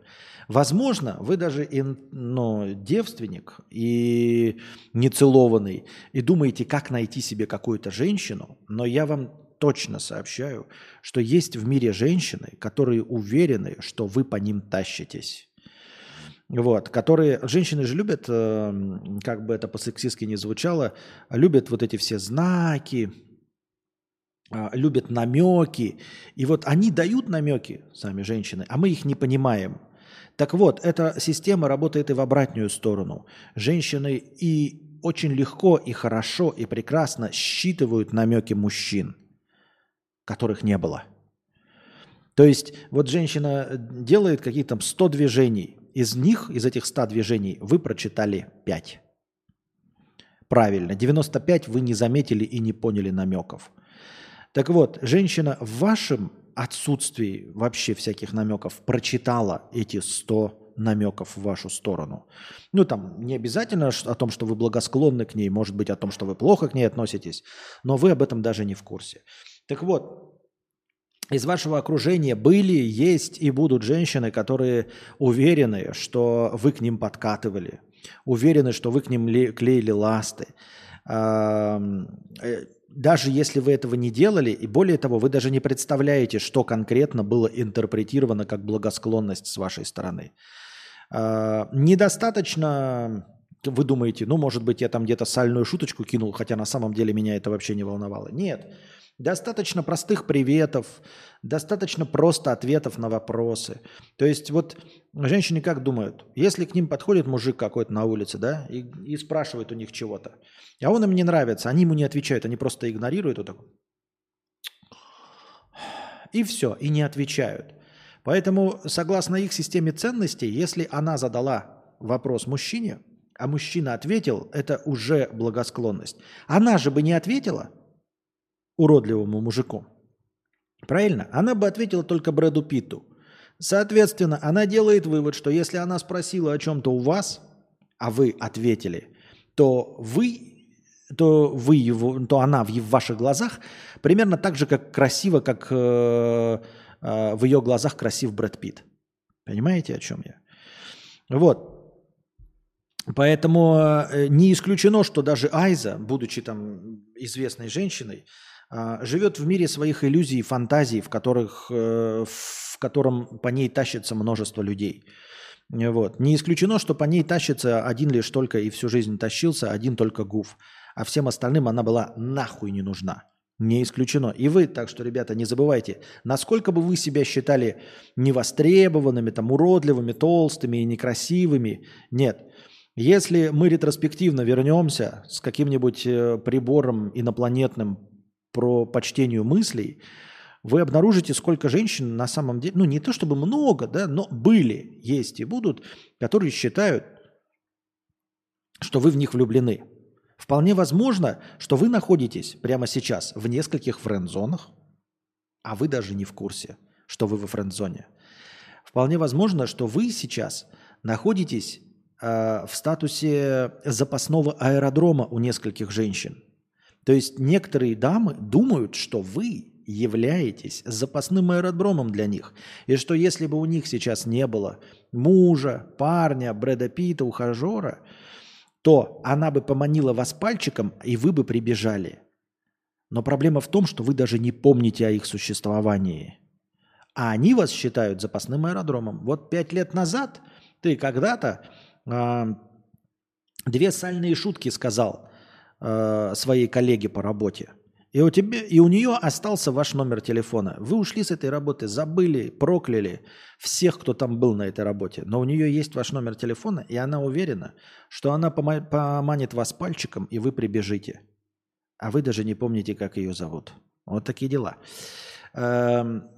Возможно, вы даже ну, девственник и нецелованный, и думаете, как найти себе какую-то женщину, но я вам точно сообщаю, что есть в мире женщины, которые уверены, что вы по ним тащитесь. Вот, которые, женщины же любят, э, как бы это по-сексистски не звучало, любят вот эти все знаки, а, любят намеки. И вот они дают намеки, сами женщины, а мы их не понимаем. Так вот, эта система работает и в обратную сторону. Женщины и очень легко, и хорошо, и прекрасно считывают намеки мужчин, которых не было. То есть вот женщина делает какие-то там 100 движений. Из них, из этих 100 движений, вы прочитали 5. Правильно. 95 вы не заметили и не поняли намеков. Так вот, женщина в вашем отсутствии вообще всяких намеков прочитала эти 100 намеков в вашу сторону. Ну, там, не обязательно о том, что вы благосклонны к ней, может быть, о том, что вы плохо к ней относитесь, но вы об этом даже не в курсе. Так вот, из вашего окружения были, есть и будут женщины, которые уверены, что вы к ним подкатывали, уверены, что вы к ним клеили ласты, э, даже если вы этого не делали, и более того, вы даже не представляете, что конкретно было интерпретировано как благосклонность с вашей стороны. А, недостаточно, вы думаете, ну, может быть, я там где-то сальную шуточку кинул, хотя на самом деле меня это вообще не волновало. Нет. Достаточно простых приветов, достаточно просто ответов на вопросы. То есть вот женщины как думают, если к ним подходит мужик какой-то на улице, да, и, и спрашивает у них чего-то, а он им не нравится, они ему не отвечают, они просто игнорируют вот так. И все, и не отвечают. Поэтому, согласно их системе ценностей, если она задала вопрос мужчине, а мужчина ответил, это уже благосклонность. Она же бы не ответила – уродливому мужику. Правильно? Она бы ответила только Брэду Питту. Соответственно, она делает вывод, что если она спросила о чем-то у вас, а вы ответили, то вы, то вы его, то она в ваших глазах примерно так же, как красиво, как э, э, в ее глазах красив Брэд Питт. Понимаете, о чем я? Вот. Поэтому э, не исключено, что даже Айза, будучи там известной женщиной, живет в мире своих иллюзий и фантазий, в, которых, э, в котором по ней тащится множество людей. Вот. Не исключено, что по ней тащится один лишь только и всю жизнь тащился один только Гуф. А всем остальным она была нахуй не нужна. Не исключено. И вы, так что, ребята, не забывайте, насколько бы вы себя считали невостребованными, там, уродливыми, толстыми и некрасивыми, нет. Если мы ретроспективно вернемся с каким-нибудь э, прибором инопланетным про почтению мыслей, вы обнаружите, сколько женщин на самом деле, ну не то чтобы много, да, но были, есть и будут, которые считают, что вы в них влюблены. Вполне возможно, что вы находитесь прямо сейчас в нескольких френд-зонах, а вы даже не в курсе, что вы во френд-зоне. Вполне возможно, что вы сейчас находитесь э, в статусе запасного аэродрома у нескольких женщин – то есть некоторые дамы думают, что вы являетесь запасным аэродромом для них. И что если бы у них сейчас не было мужа, парня, Брэда Питта, ухажера, то она бы поманила вас пальчиком, и вы бы прибежали. Но проблема в том, что вы даже не помните о их существовании. А они вас считают запасным аэродромом. Вот пять лет назад ты когда-то э, две сальные шутки сказал – э, своей коллеге по работе. И у, тебя, и у нее остался ваш номер телефона. Вы ушли с этой работы, забыли, прокляли всех, кто там был на этой работе. Но у нее есть ваш номер телефона, и она уверена, что она пома- поманит вас пальчиком, и вы прибежите. А вы даже не помните, как ее зовут. Вот такие дела. Эм,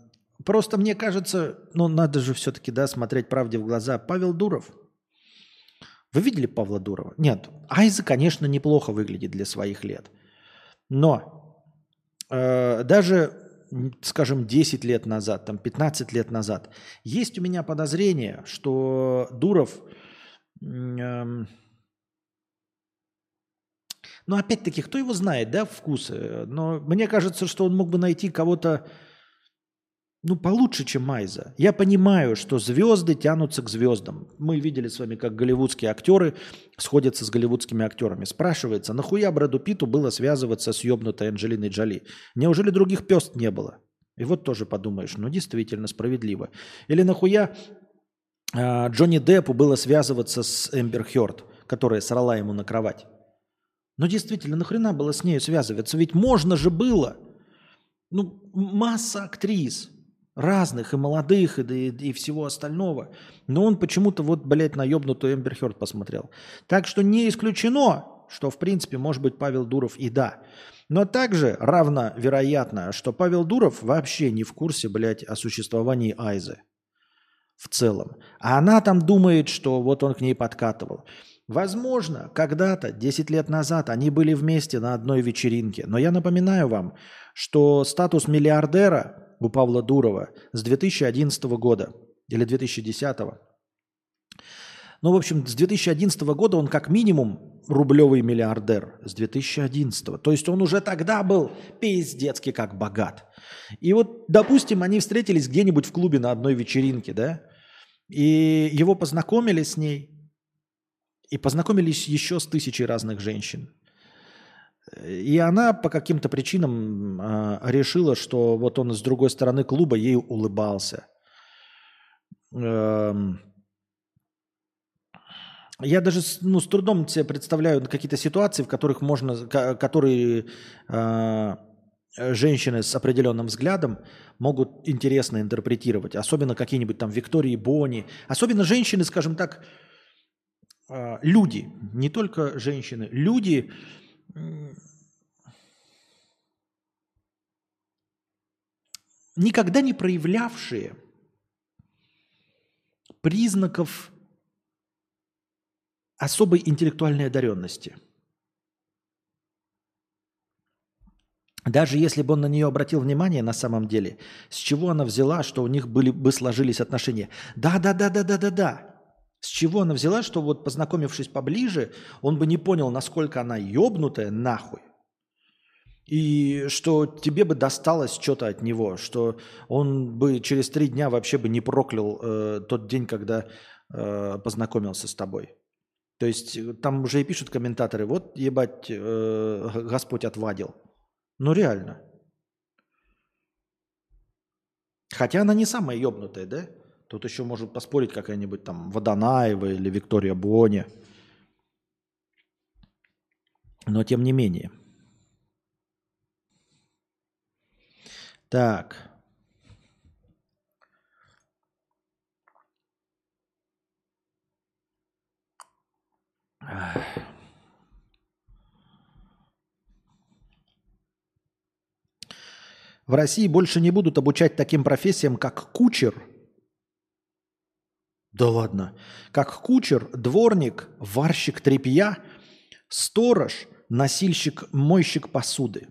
просто мне кажется, ну надо же все-таки да, смотреть правде в глаза. Павел Дуров – Вы видели Павла Дурова? Нет. Айза, конечно, неплохо выглядит для своих лет. Но э, даже, скажем, 10 лет назад, там 15 лет назад, есть у меня подозрение, что Дуров... Э, ну, опять-таки, кто его знает, да, вкусы? Но мне кажется, что он мог бы найти кого-то ну, получше, чем Майза. Я понимаю, что звезды тянутся к звездам. Мы видели с вами, как голливудские актеры сходятся с голливудскими актерами. Спрашивается, нахуя Брэду Питу было связываться с ёбнутой Анджелиной Джоли? Неужели других пест не было? И вот тоже подумаешь, ну, действительно, справедливо. Или нахуя э, Джонни Деппу было связываться с Эмбер Хёрд, которая срала ему на кровать? Ну, действительно, нахрена было с ней связываться? Ведь можно же было. Ну, масса актрис – Разных, и молодых, и, и, и всего остального. Но он почему-то вот, блядь, на ебнутую Эмбер Хёрд посмотрел. Так что не исключено, что, в принципе, может быть Павел Дуров и да. Но также равно вероятно, что Павел Дуров вообще не в курсе, блядь, о существовании Айзы в целом. А она там думает, что вот он к ней подкатывал. Возможно, когда-то, 10 лет назад, они были вместе на одной вечеринке. Но я напоминаю вам, что статус миллиардера у Павла Дурова с 2011 года или 2010. Ну, в общем, с 2011 года он как минимум рублевый миллиардер с 2011. То есть он уже тогда был пиздецки как богат. И вот, допустим, они встретились где-нибудь в клубе на одной вечеринке, да, и его познакомили с ней, и познакомились еще с тысячей разных женщин. И она по каким-то причинам э, решила, что вот он с другой стороны клуба ей улыбался. Эм... Я даже ну, с трудом себе представляю какие-то ситуации, в которых можно, которые э, женщины с определенным взглядом могут интересно интерпретировать. Особенно какие-нибудь там Виктории Бони. Особенно женщины, скажем так, э, люди, не только женщины, люди, никогда не проявлявшие признаков особой интеллектуальной одаренности. Даже если бы он на нее обратил внимание на самом деле, с чего она взяла, что у них были бы сложились отношения. Да, да, да, да, да, да, да. С чего она взяла, что вот познакомившись поближе, он бы не понял, насколько она ебнутая нахуй. И что тебе бы досталось что-то от него, что он бы через три дня вообще бы не проклял э, тот день, когда э, познакомился с тобой. То есть э, там уже и пишут комментаторы, вот ебать, э, Господь отвадил. Ну реально. Хотя она не самая ебнутая, да? Тут еще может поспорить какая-нибудь там Водонаева или Виктория Бони. Но тем не менее. Так. В России больше не будут обучать таким профессиям, как кучер – да ладно. Как кучер, дворник, варщик тряпья, сторож, носильщик, мойщик посуды.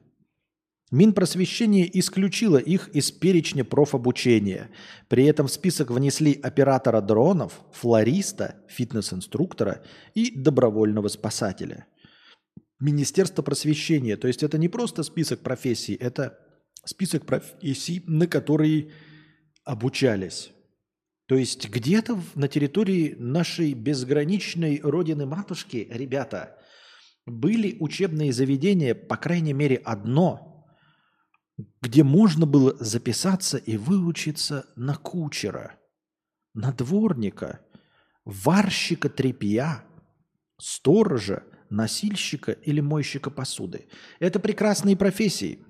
Минпросвещение исключило их из перечня профобучения. При этом в список внесли оператора дронов, флориста, фитнес-инструктора и добровольного спасателя. Министерство просвещения. То есть это не просто список профессий, это список профессий, на которые обучались. То есть где-то на территории нашей безграничной родины-матушки, ребята, были учебные заведения, по крайней мере, одно, где можно было записаться и выучиться на кучера, на дворника, варщика тряпья, сторожа, носильщика или мойщика посуды. Это прекрасные профессии,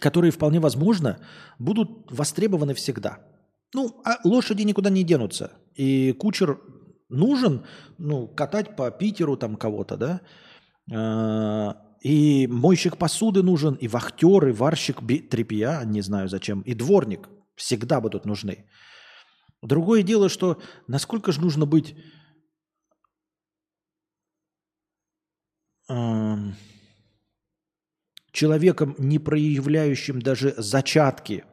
которые вполне возможно будут востребованы всегда – ну, а лошади никуда не денутся. И кучер нужен, ну, катать по Питеру там кого-то, да. А, и мойщик посуды нужен, и вахтер, и варщик трепья, не знаю зачем, и дворник всегда будут нужны. Другое дело, что насколько же нужно быть эм, человеком, не проявляющим даже зачатки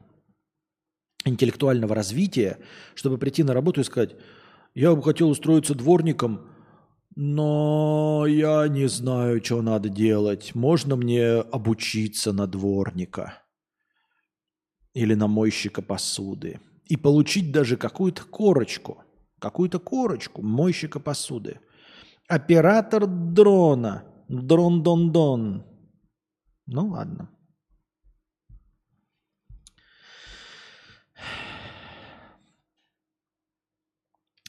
интеллектуального развития, чтобы прийти на работу и сказать, я бы хотел устроиться дворником, но я не знаю, что надо делать. Можно мне обучиться на дворника или на мойщика посуды и получить даже какую-то корочку, какую-то корочку мойщика посуды. Оператор дрона, дрон-дон-дон. Ну ладно.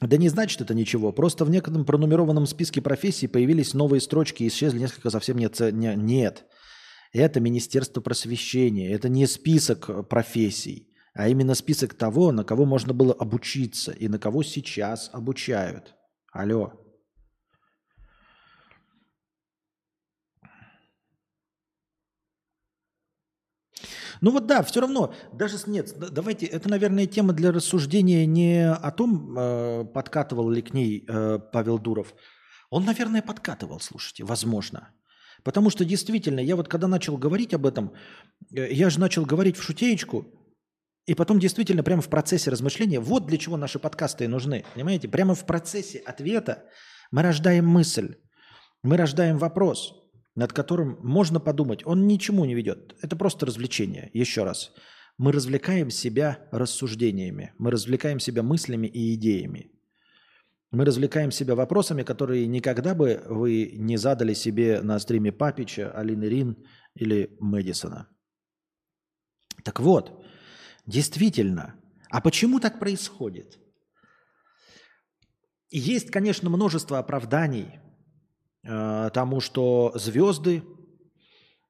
Да не значит это ничего. Просто в некотором пронумерованном списке профессий появились новые строчки и исчезли несколько совсем нет. Нет. Это Министерство просвещения. Это не список профессий, а именно список того, на кого можно было обучиться и на кого сейчас обучают. Алло. Ну вот да, все равно, даже нет, давайте, это, наверное, тема для рассуждения не о том, э, подкатывал ли к ней э, Павел Дуров. Он, наверное, подкатывал, слушайте, возможно. Потому что действительно, я вот когда начал говорить об этом, э, я же начал говорить в шутеечку, и потом действительно прямо в процессе размышления, вот для чего наши подкасты и нужны, понимаете? Прямо в процессе ответа мы рождаем мысль, мы рождаем вопрос – над которым можно подумать, он ничему не ведет. Это просто развлечение. Еще раз. Мы развлекаем себя рассуждениями, мы развлекаем себя мыслями и идеями. Мы развлекаем себя вопросами, которые никогда бы вы не задали себе на стриме Папича, Алины Рин или Мэдисона. Так вот, действительно, а почему так происходит? Есть, конечно, множество оправданий э, тому, что звезды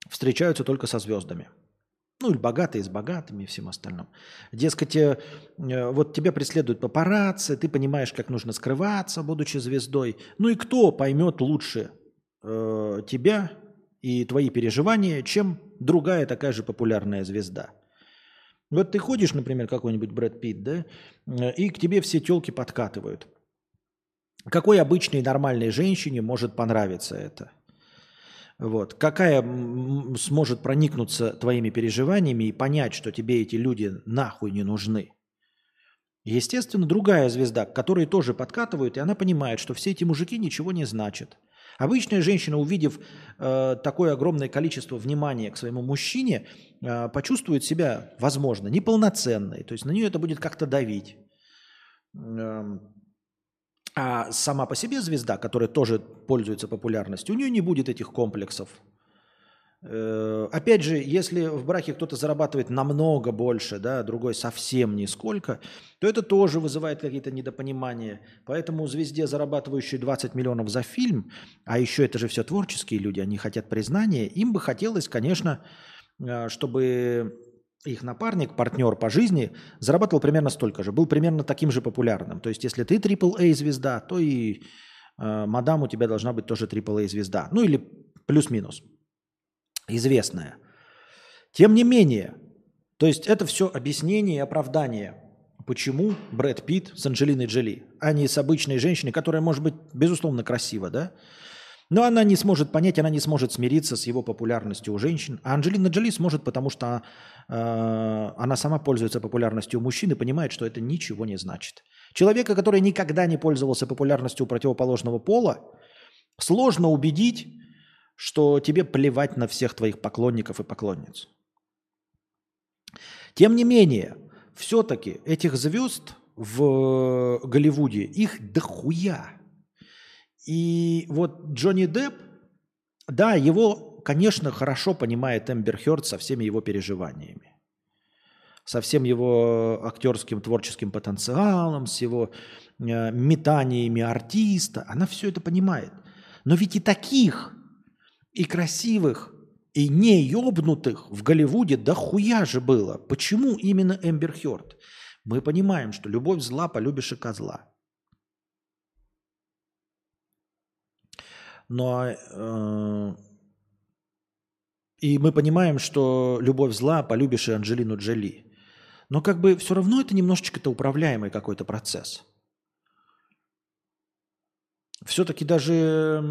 встречаются только со звездами. Ну, или богатые с богатыми и всем остальным. Дескать, э, вот тебя преследуют папарацци, ты понимаешь, как нужно скрываться, будучи звездой. Ну и кто поймет лучше э, тебя и твои переживания, чем другая такая же популярная звезда? Вот ты ходишь, например, какой-нибудь Брэд Питт, да, э, и к тебе все телки подкатывают – какой обычной нормальной женщине может понравиться это? Вот. Какая сможет проникнуться твоими переживаниями и понять, что тебе эти люди нахуй не нужны? Естественно, другая звезда, к которой тоже подкатывают, и она понимает, что все эти мужики ничего не значат. Обычная женщина, увидев э, такое огромное количество внимания к своему мужчине, э, почувствует себя, возможно, неполноценной. То есть на нее это будет как-то давить. Эм, а сама по себе звезда, которая тоже пользуется популярностью, у нее не будет этих комплексов. Э, опять же, если в браке кто-то зарабатывает намного больше, да, другой совсем нисколько, то это тоже вызывает какие-то недопонимания. Поэтому звезде, зарабатывающей 20 миллионов за фильм, а еще это же все творческие люди, они хотят признания, им бы хотелось, конечно, э, чтобы их напарник, партнер по жизни, зарабатывал примерно столько же, был примерно таким же популярным. То есть, если ты AAA звезда, то и э, мадам у тебя должна быть тоже AAA звезда. Ну или плюс-минус. Известная. Тем не менее, то есть это все объяснение и оправдание, почему Брэд Питт с Анджелиной Джоли, а не с обычной женщиной, которая может быть, безусловно, красива, да? Но она не сможет понять, она не сможет смириться с его популярностью у женщин. А Анджелина Джоли сможет, потому что э, она сама пользуется популярностью у мужчин и понимает, что это ничего не значит. Человека, который никогда не пользовался популярностью у противоположного пола, сложно убедить, что тебе плевать на всех твоих поклонников и поклонниц. Тем не менее, все-таки этих звезд в Голливуде, их дохуя. И вот Джонни Депп, да, его, конечно, хорошо понимает Эмбер Хёрд со всеми его переживаниями. Со всем его актерским творческим потенциалом, с его э, метаниями артиста. Она все это понимает. Но ведь и таких, и красивых, и не ёбнутых в Голливуде дохуя же было. Почему именно Эмбер Хёрд? Мы понимаем, что любовь зла, полюбишь и козла. Но э, и мы понимаем, что любовь зла, полюбишь и Анджелину Джоли. Но как бы все равно это немножечко-то управляемый какой-то процесс. все-таки даже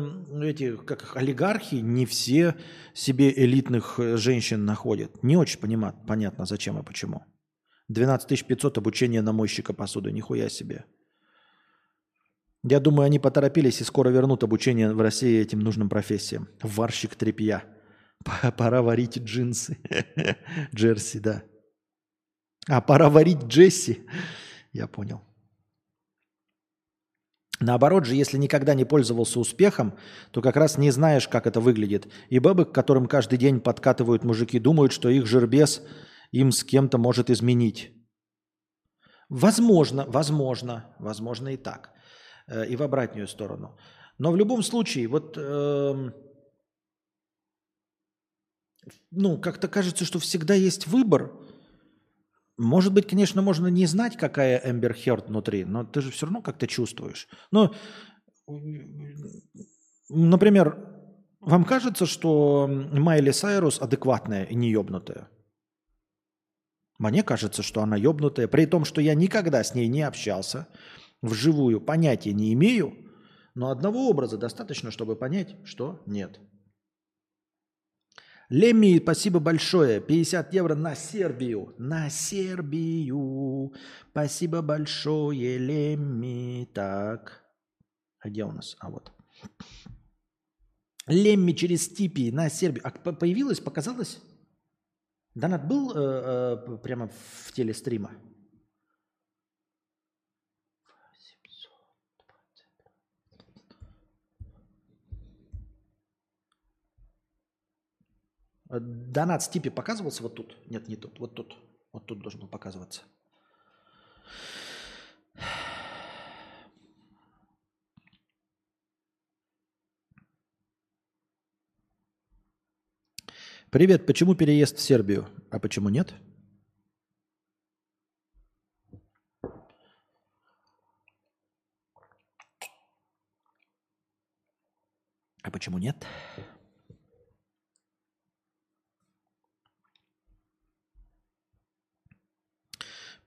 эти, как олигархи, не все себе элитных э, женщин находят. Не очень понима- понятно, зачем и почему. 12 500 обучение на мойщика посуды. Нихуя себе. Я думаю, они поторопились и скоро вернут обучение в России этим нужным профессиям. Варщик тряпья. П- Пора варить джинсы. Джерси, да. А, пора варить Джесси. Я понял. Наоборот же, если никогда не пользовался успехом, то как раз не знаешь, как это выглядит. И бабы, к которым каждый день подкатывают мужики, думают, что их жербес им с кем-то может изменить. Возможно, возможно, возможно и так. Э, И в обратную сторону. Но в любом случае, вот, эм, ну, как-то кажется, что всегда есть выбор. Может быть, конечно, можно не знать, какая Эмбер Херд внутри, но ты же все равно как-то чувствуешь. Ну, например, вам кажется, что Майли Сайрус адекватная и не ебнутая? Мне кажется, что она ебнутая, при том, что я никогда с ней не общался, вживую понятия не имею, но одного образа достаточно, чтобы понять, что нет. Лемми, спасибо большое. 50 евро на Сербию. На Сербию. Спасибо большое, Лемми. Так. А где у нас? А вот. Лемми через Типи на Сербию. А по- появилась, показалось? Донат был э, э, прямо в теле стрима? Донат с Типи показывался вот тут? Нет, не тут. Вот тут. Вот тут должен был показываться. Привет, почему переезд в Сербию? А почему нет? А почему нет?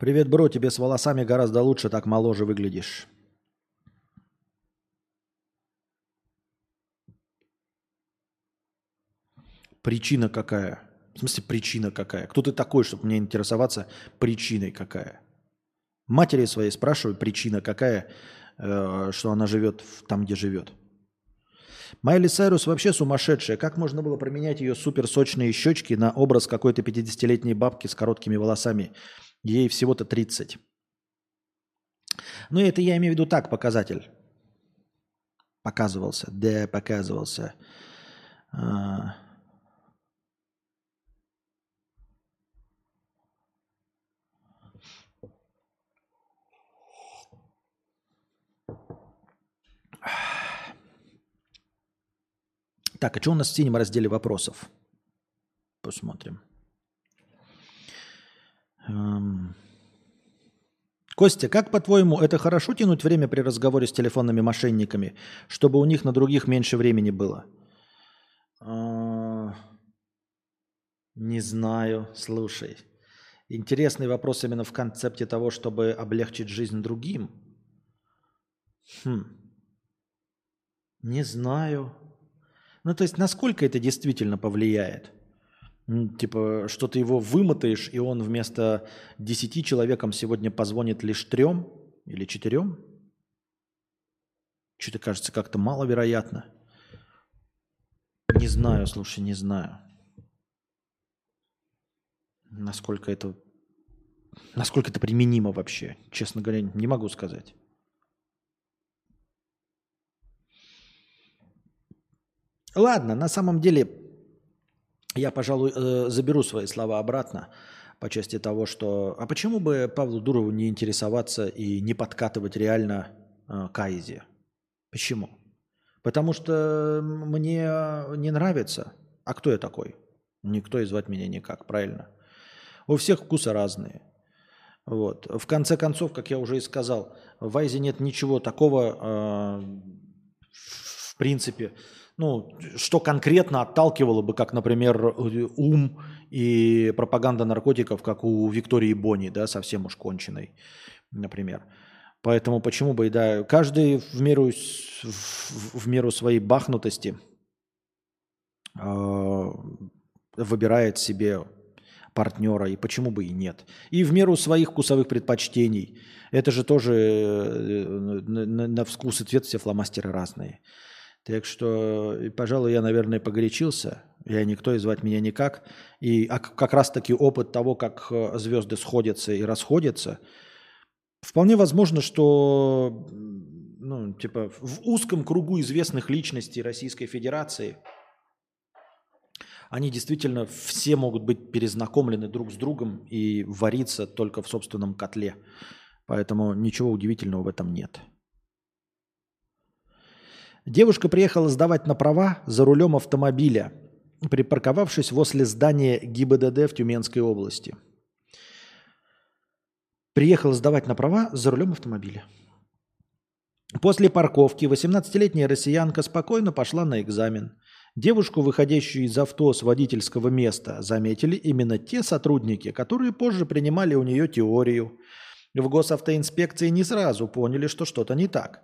Привет, бро, тебе с волосами гораздо лучше, так моложе выглядишь. Причина какая? В смысле, причина какая? Кто ты такой, чтобы мне интересоваться причиной какая? Матери своей спрашиваю, причина какая, э, что она живет в- там, где живет. Майли Сайрус вообще сумасшедшая. Как можно было променять ее суперсочные щечки на образ какой-то 50-летней бабки с короткими волосами? Ей всего-то 30. Ну, это я имею в виду так, показатель. Показывался. Да, показывался. А, Так, а что у нас в синем разделе вопросов? Посмотрим. Эм. Костя, как по-твоему, это хорошо тянуть время при разговоре с телефонными мошенниками, чтобы у них на других меньше времени было? А, Не знаю, слушай. Интересный вопрос именно в концепте того, чтобы облегчить жизнь другим. Хм. Не знаю. Ну, то есть, насколько это действительно повлияет? Типа, что ты его вымотаешь, и он вместо 10 человекам сегодня позвонит лишь трем или четырем? Что-то кажется как-то маловероятно. Не знаю, слушай, не знаю. Насколько это... Насколько это применимо вообще? Честно говоря, не могу сказать. Ладно, на самом деле я, пожалуй, э, заберу свои слова обратно по части того, что... А почему бы Павлу Дурову не интересоваться и не подкатывать реально э, Кайзе? Почему? Потому что мне не нравится. А кто я такой? Никто и звать меня никак, правильно? У всех вкусы разные. Вот. В конце концов, как я уже и сказал, в Айзе нет ничего такого, э, в принципе, ну, что конкретно отталкивало бы, как, например, ум и пропаганда наркотиков, как у Виктории Бони, да, совсем уж конченой, например. Поэтому почему бы и да, каждый в меру, в, в меру своей бахнутости э, выбирает себе партнера, и почему бы и нет. И в меру своих вкусовых предпочтений. Это же тоже э, на- на вкус и цвет все фломастеры разные. Так что, пожалуй, я, наверное, погорячился. Я никто, и звать меня никак. И а как раз-таки опыт того, как э, звезды сходятся и расходятся, вполне возможно, что ну, типа, в узком кругу известных личностей Российской Федерации они действительно все могут быть перезнакомлены друг с другом и вариться только в собственном котле. Поэтому ничего удивительного в этом нет. Девушка приехала сдавать на права за рулем автомобиля, припарковавшись возле здания ГИБДД в Тюменской области. Приехала сдавать на права за рулем автомобиля. После парковки 18-летняя россиянка спокойно пошла на экзамен. Девушку, выходящую из авто с водительского места, заметили именно те сотрудники, которые позже принимали у нее теорию. В госавтоинспекции не сразу поняли, что что-то не так.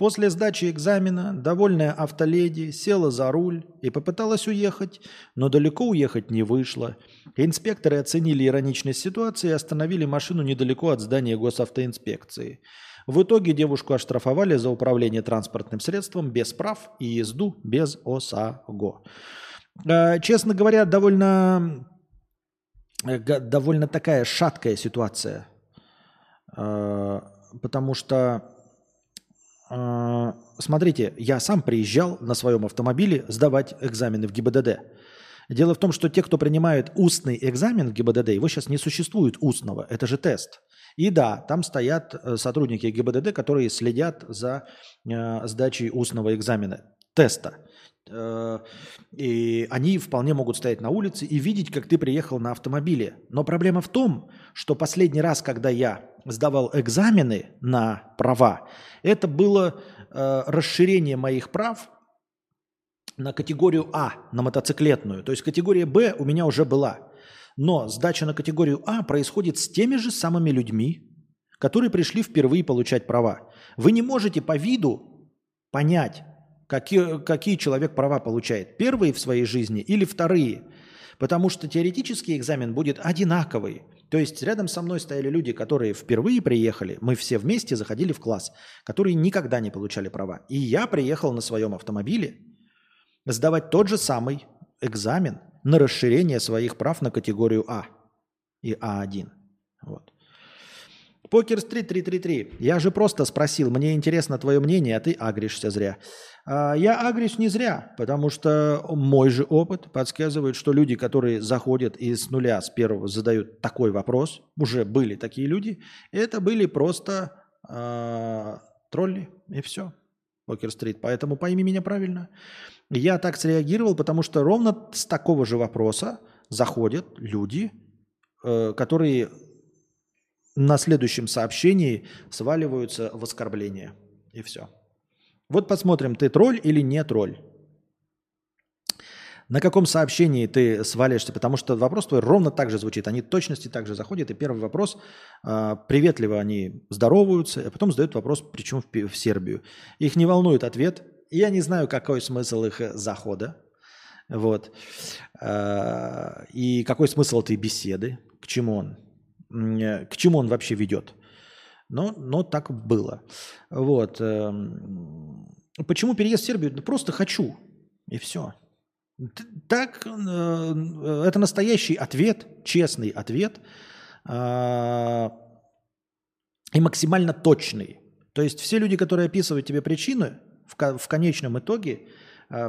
После сдачи экзамена довольная автоледи села за руль и попыталась уехать, но далеко уехать не вышло. Инспекторы оценили ироничность ситуации и остановили машину недалеко от здания госавтоинспекции. В итоге девушку оштрафовали за управление транспортным средством без прав и езду без ОСАГО. Э, Честно говоря, довольно, э, довольно такая шаткая ситуация. Э, Потому что а, Смотрите, я сам приезжал на своем автомобиле сдавать экзамены в ГИБДД. Дело в том, что те, кто принимает устный экзамен в ГИБДД, его сейчас не существует устного, это же тест. И да, там стоят э, сотрудники ГИБДД, которые следят за э, сдачей устного экзамена, теста. Э, И они вполне могут стоять на улице и видеть, как ты приехал на автомобиле. Но проблема в том, что последний раз, когда я сдавал экзамены на права, это было э, расширение моих прав на категорию А, на мотоциклетную. То есть категория Б у меня уже была. Но сдача на категорию А происходит с теми же самыми людьми, которые пришли впервые получать права. Вы не можете по виду понять, какие, какие человек права получает. Первые в своей жизни или вторые. Потому что теоретический экзамен будет одинаковый. То есть рядом со мной стояли люди, которые впервые приехали, мы все вместе заходили в класс, которые никогда не получали права. И я приехал на своем автомобиле сдавать тот же самый экзамен на расширение своих прав на категорию А и А1. Вот. Покер Стрит 333. Я же просто спросил, мне интересно твое мнение, а ты агришься зря. А, я агрюсь не зря, потому что мой же опыт подсказывает, что люди, которые заходят и с нуля, с первого задают такой вопрос, уже были такие люди, это были просто а, тролли, и все. Покер Стрит. Поэтому пойми меня правильно. Я так среагировал, потому что ровно с такого же вопроса заходят люди, э, которые на следующем сообщении сваливаются в оскорбление. И все. Вот посмотрим, ты тролль или не тролль. На каком сообщении ты свалишься? Потому что вопрос твой ровно так же звучит. Они точности так же заходят. И первый вопрос, а, приветливо они здороваются, а потом задают вопрос, причем в, в Сербию. Их не волнует ответ. Я не знаю, какой смысл их э, захода. Вот. А, И какой смысл этой беседы? К чему он? Э, К чему он вообще ведет? Но, но так было. Вот. эм, Почему переезд в Сербию? Да просто хочу. И все. Так, э, э, это настоящий ответ, честный ответ а, и максимально точный. То есть все люди, которые описывают тебе причины, в, ко- в конечном итоге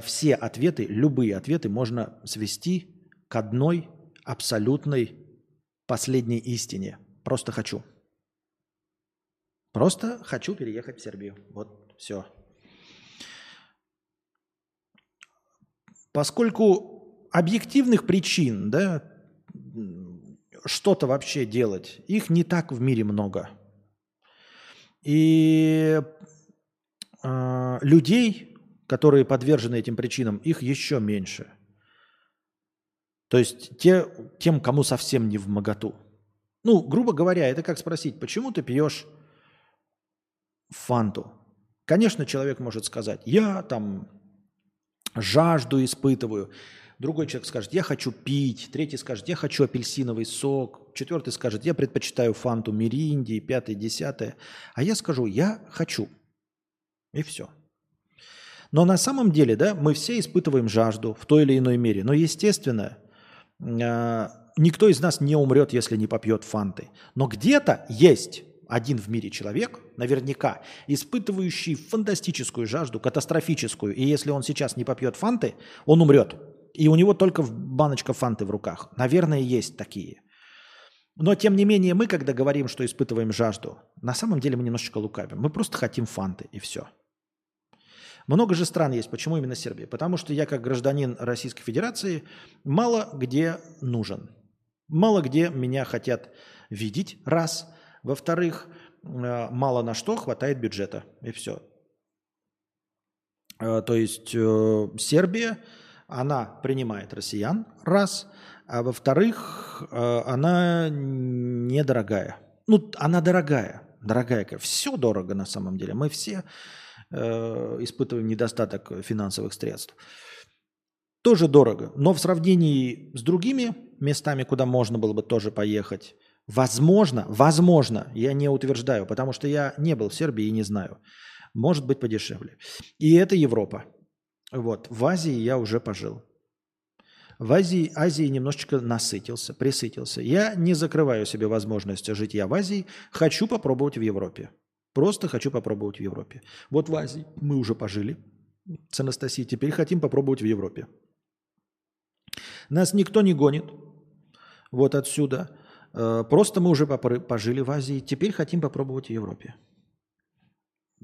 все ответы, любые ответы можно свести к одной абсолютной последней истине. Просто хочу. Просто хочу переехать в Сербию. Вот все. Поскольку объективных причин, да, что-то вообще делать, их не так в мире много. И э, людей, которые подвержены этим причинам, их еще меньше. То есть те, тем, кому совсем не в моготу. Ну, грубо говоря, это как спросить, почему ты пьешь фанту. Конечно, человек может сказать, я там жажду испытываю. Другой человек скажет, я хочу пить. Третий скажет, я хочу апельсиновый сок. Четвертый скажет, я предпочитаю фанту Миринди. Пятый, десятое. А я скажу, я хочу. И все. Но на самом деле, да, мы все испытываем жажду в той или иной мере. Но, естественно, никто из нас не умрет, если не попьет фанты. Но где-то есть один в мире человек, наверняка, испытывающий фантастическую жажду, катастрофическую. И если он сейчас не попьет фанты, он умрет. И у него только баночка фанты в руках. Наверное, есть такие. Но, тем не менее, мы, когда говорим, что испытываем жажду, на самом деле мы немножечко лукавим. Мы просто хотим фанты, и все. Много же стран есть. Почему именно Сербия? Потому что я, как гражданин Российской Федерации, мало где нужен. Мало где меня хотят видеть, раз. Во-вторых, э, мало на что хватает бюджета, и все. Э, то есть э, Сербия, она принимает россиян, раз. А во-вторых, она недорогая. Ну, она дорогая, дорогая. Все дорого на самом деле. Мы все испытываем недостаток финансовых средств. Тоже дорого, но в сравнении с другими местами, куда можно было бы тоже поехать, возможно, возможно, я не утверждаю, потому что я не был в Сербии и не знаю, может быть подешевле. И это Европа. Вот, в Азии я уже пожил. В Азии, Азии немножечко насытился, присытился. Я не закрываю себе возможность жить я в Азии, хочу попробовать в Европе. Просто хочу попробовать в Европе. Вот в Азии мы уже пожили с Анастасией, теперь хотим попробовать в Европе. Нас никто не гонит вот отсюда. Э, просто мы уже пожили в Азии, теперь хотим попробовать в Европе.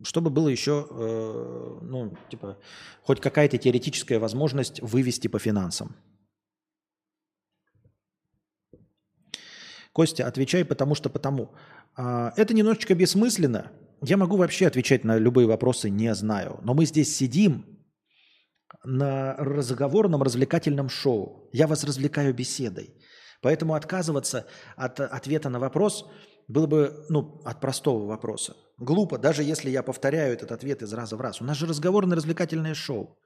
Чтобы было еще, э, ну, типа, хоть какая-то теоретическая возможность вывести по финансам. Костя, отвечай потому что потому. А, это немножечко бессмысленно. Я могу вообще отвечать на любые вопросы, не знаю. Но мы здесь сидим, на разговорном развлекательном шоу. Я вас развлекаю беседой. Поэтому отказываться от ответа на вопрос было бы, ну, от простого вопроса. Глупо, даже если я повторяю этот ответ из раза в раз. У нас же разговорно-развлекательное шоу.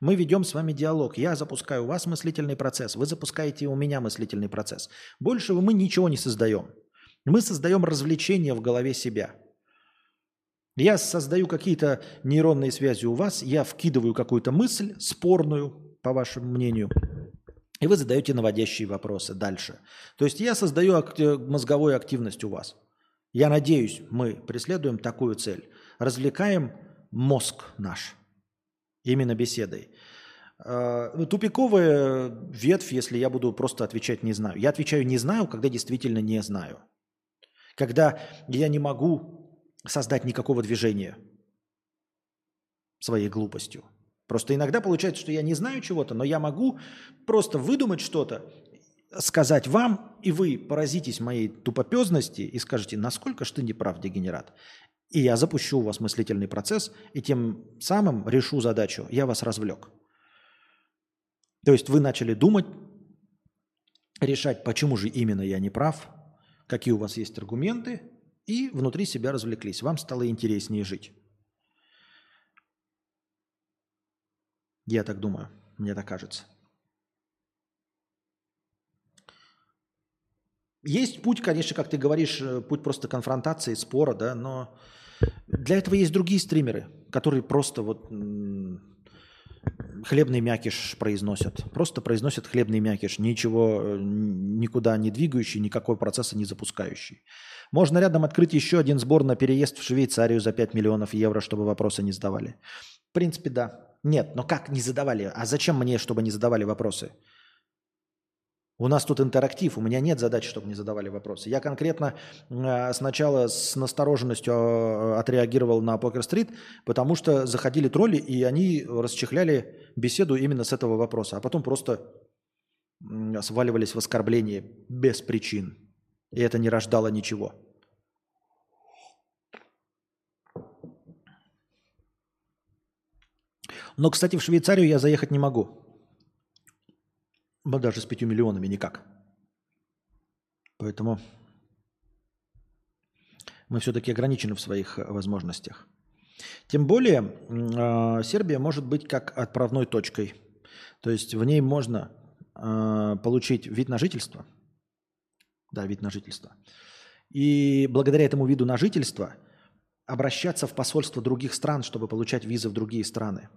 Мы ведем с вами диалог. Я запускаю у вас мыслительный процесс, вы запускаете у меня мыслительный процесс. Больше мы ничего не создаем. Мы создаем развлечение в голове себя – я создаю какие-то нейронные связи у вас, я вкидываю какую-то мысль спорную, по вашему мнению, и вы задаете наводящие вопросы дальше. То есть я создаю акти- мозговую активность у вас. Я надеюсь, мы преследуем такую цель. Развлекаем мозг наш именно беседой. А, ну, тупиковая ветвь, если я буду просто отвечать «не знаю». Я отвечаю «не знаю», когда действительно не знаю. Когда я не могу создать никакого движения своей глупостью. Просто иногда получается, что я не знаю чего-то, но я могу просто выдумать что-то, сказать вам, и вы поразитесь моей тупопезности и скажете, насколько ж ты неправ, дегенерат. И я запущу у вас мыслительный процесс, и тем самым решу задачу, я вас развлек. То есть вы начали думать, решать, почему же именно я не прав, какие у вас есть аргументы, и внутри себя развлеклись. Вам стало интереснее жить. Я так думаю, мне так кажется. Есть путь, конечно, как ты говоришь, э, путь просто конфронтации, спора, да, но для этого есть другие стримеры, которые просто вот хлебный мякиш произносят. Просто произносят хлебный мякиш, ничего э, никуда не двигающий, никакой процесса не запускающий. Можно рядом открыть еще один сбор на переезд в Швейцарию за 5 миллионов евро, чтобы вопросы не задавали. В принципе, да. Нет, но как не задавали? А зачем мне, чтобы не задавали вопросы? У нас тут интерактив, у меня нет задачи, чтобы не задавали вопросы. Я конкретно э, сначала с настороженностью э, отреагировал на Покер-стрит, потому что заходили тролли, и они расчехляли беседу именно с этого вопроса, а потом просто сваливались в оскорбление без причин. И это не рождало ничего. Но, кстати, в Швейцарию я заехать не могу. Ну, даже с пятью миллионами никак. Поэтому мы все-таки ограничены в своих э, возможностях. Тем более э, Сербия может быть как отправной точкой. То есть в ней можно э, получить вид на жительство. Да, вид на жительство. И благодаря этому виду на жительство обращаться в посольство других стран, чтобы получать визы в другие страны.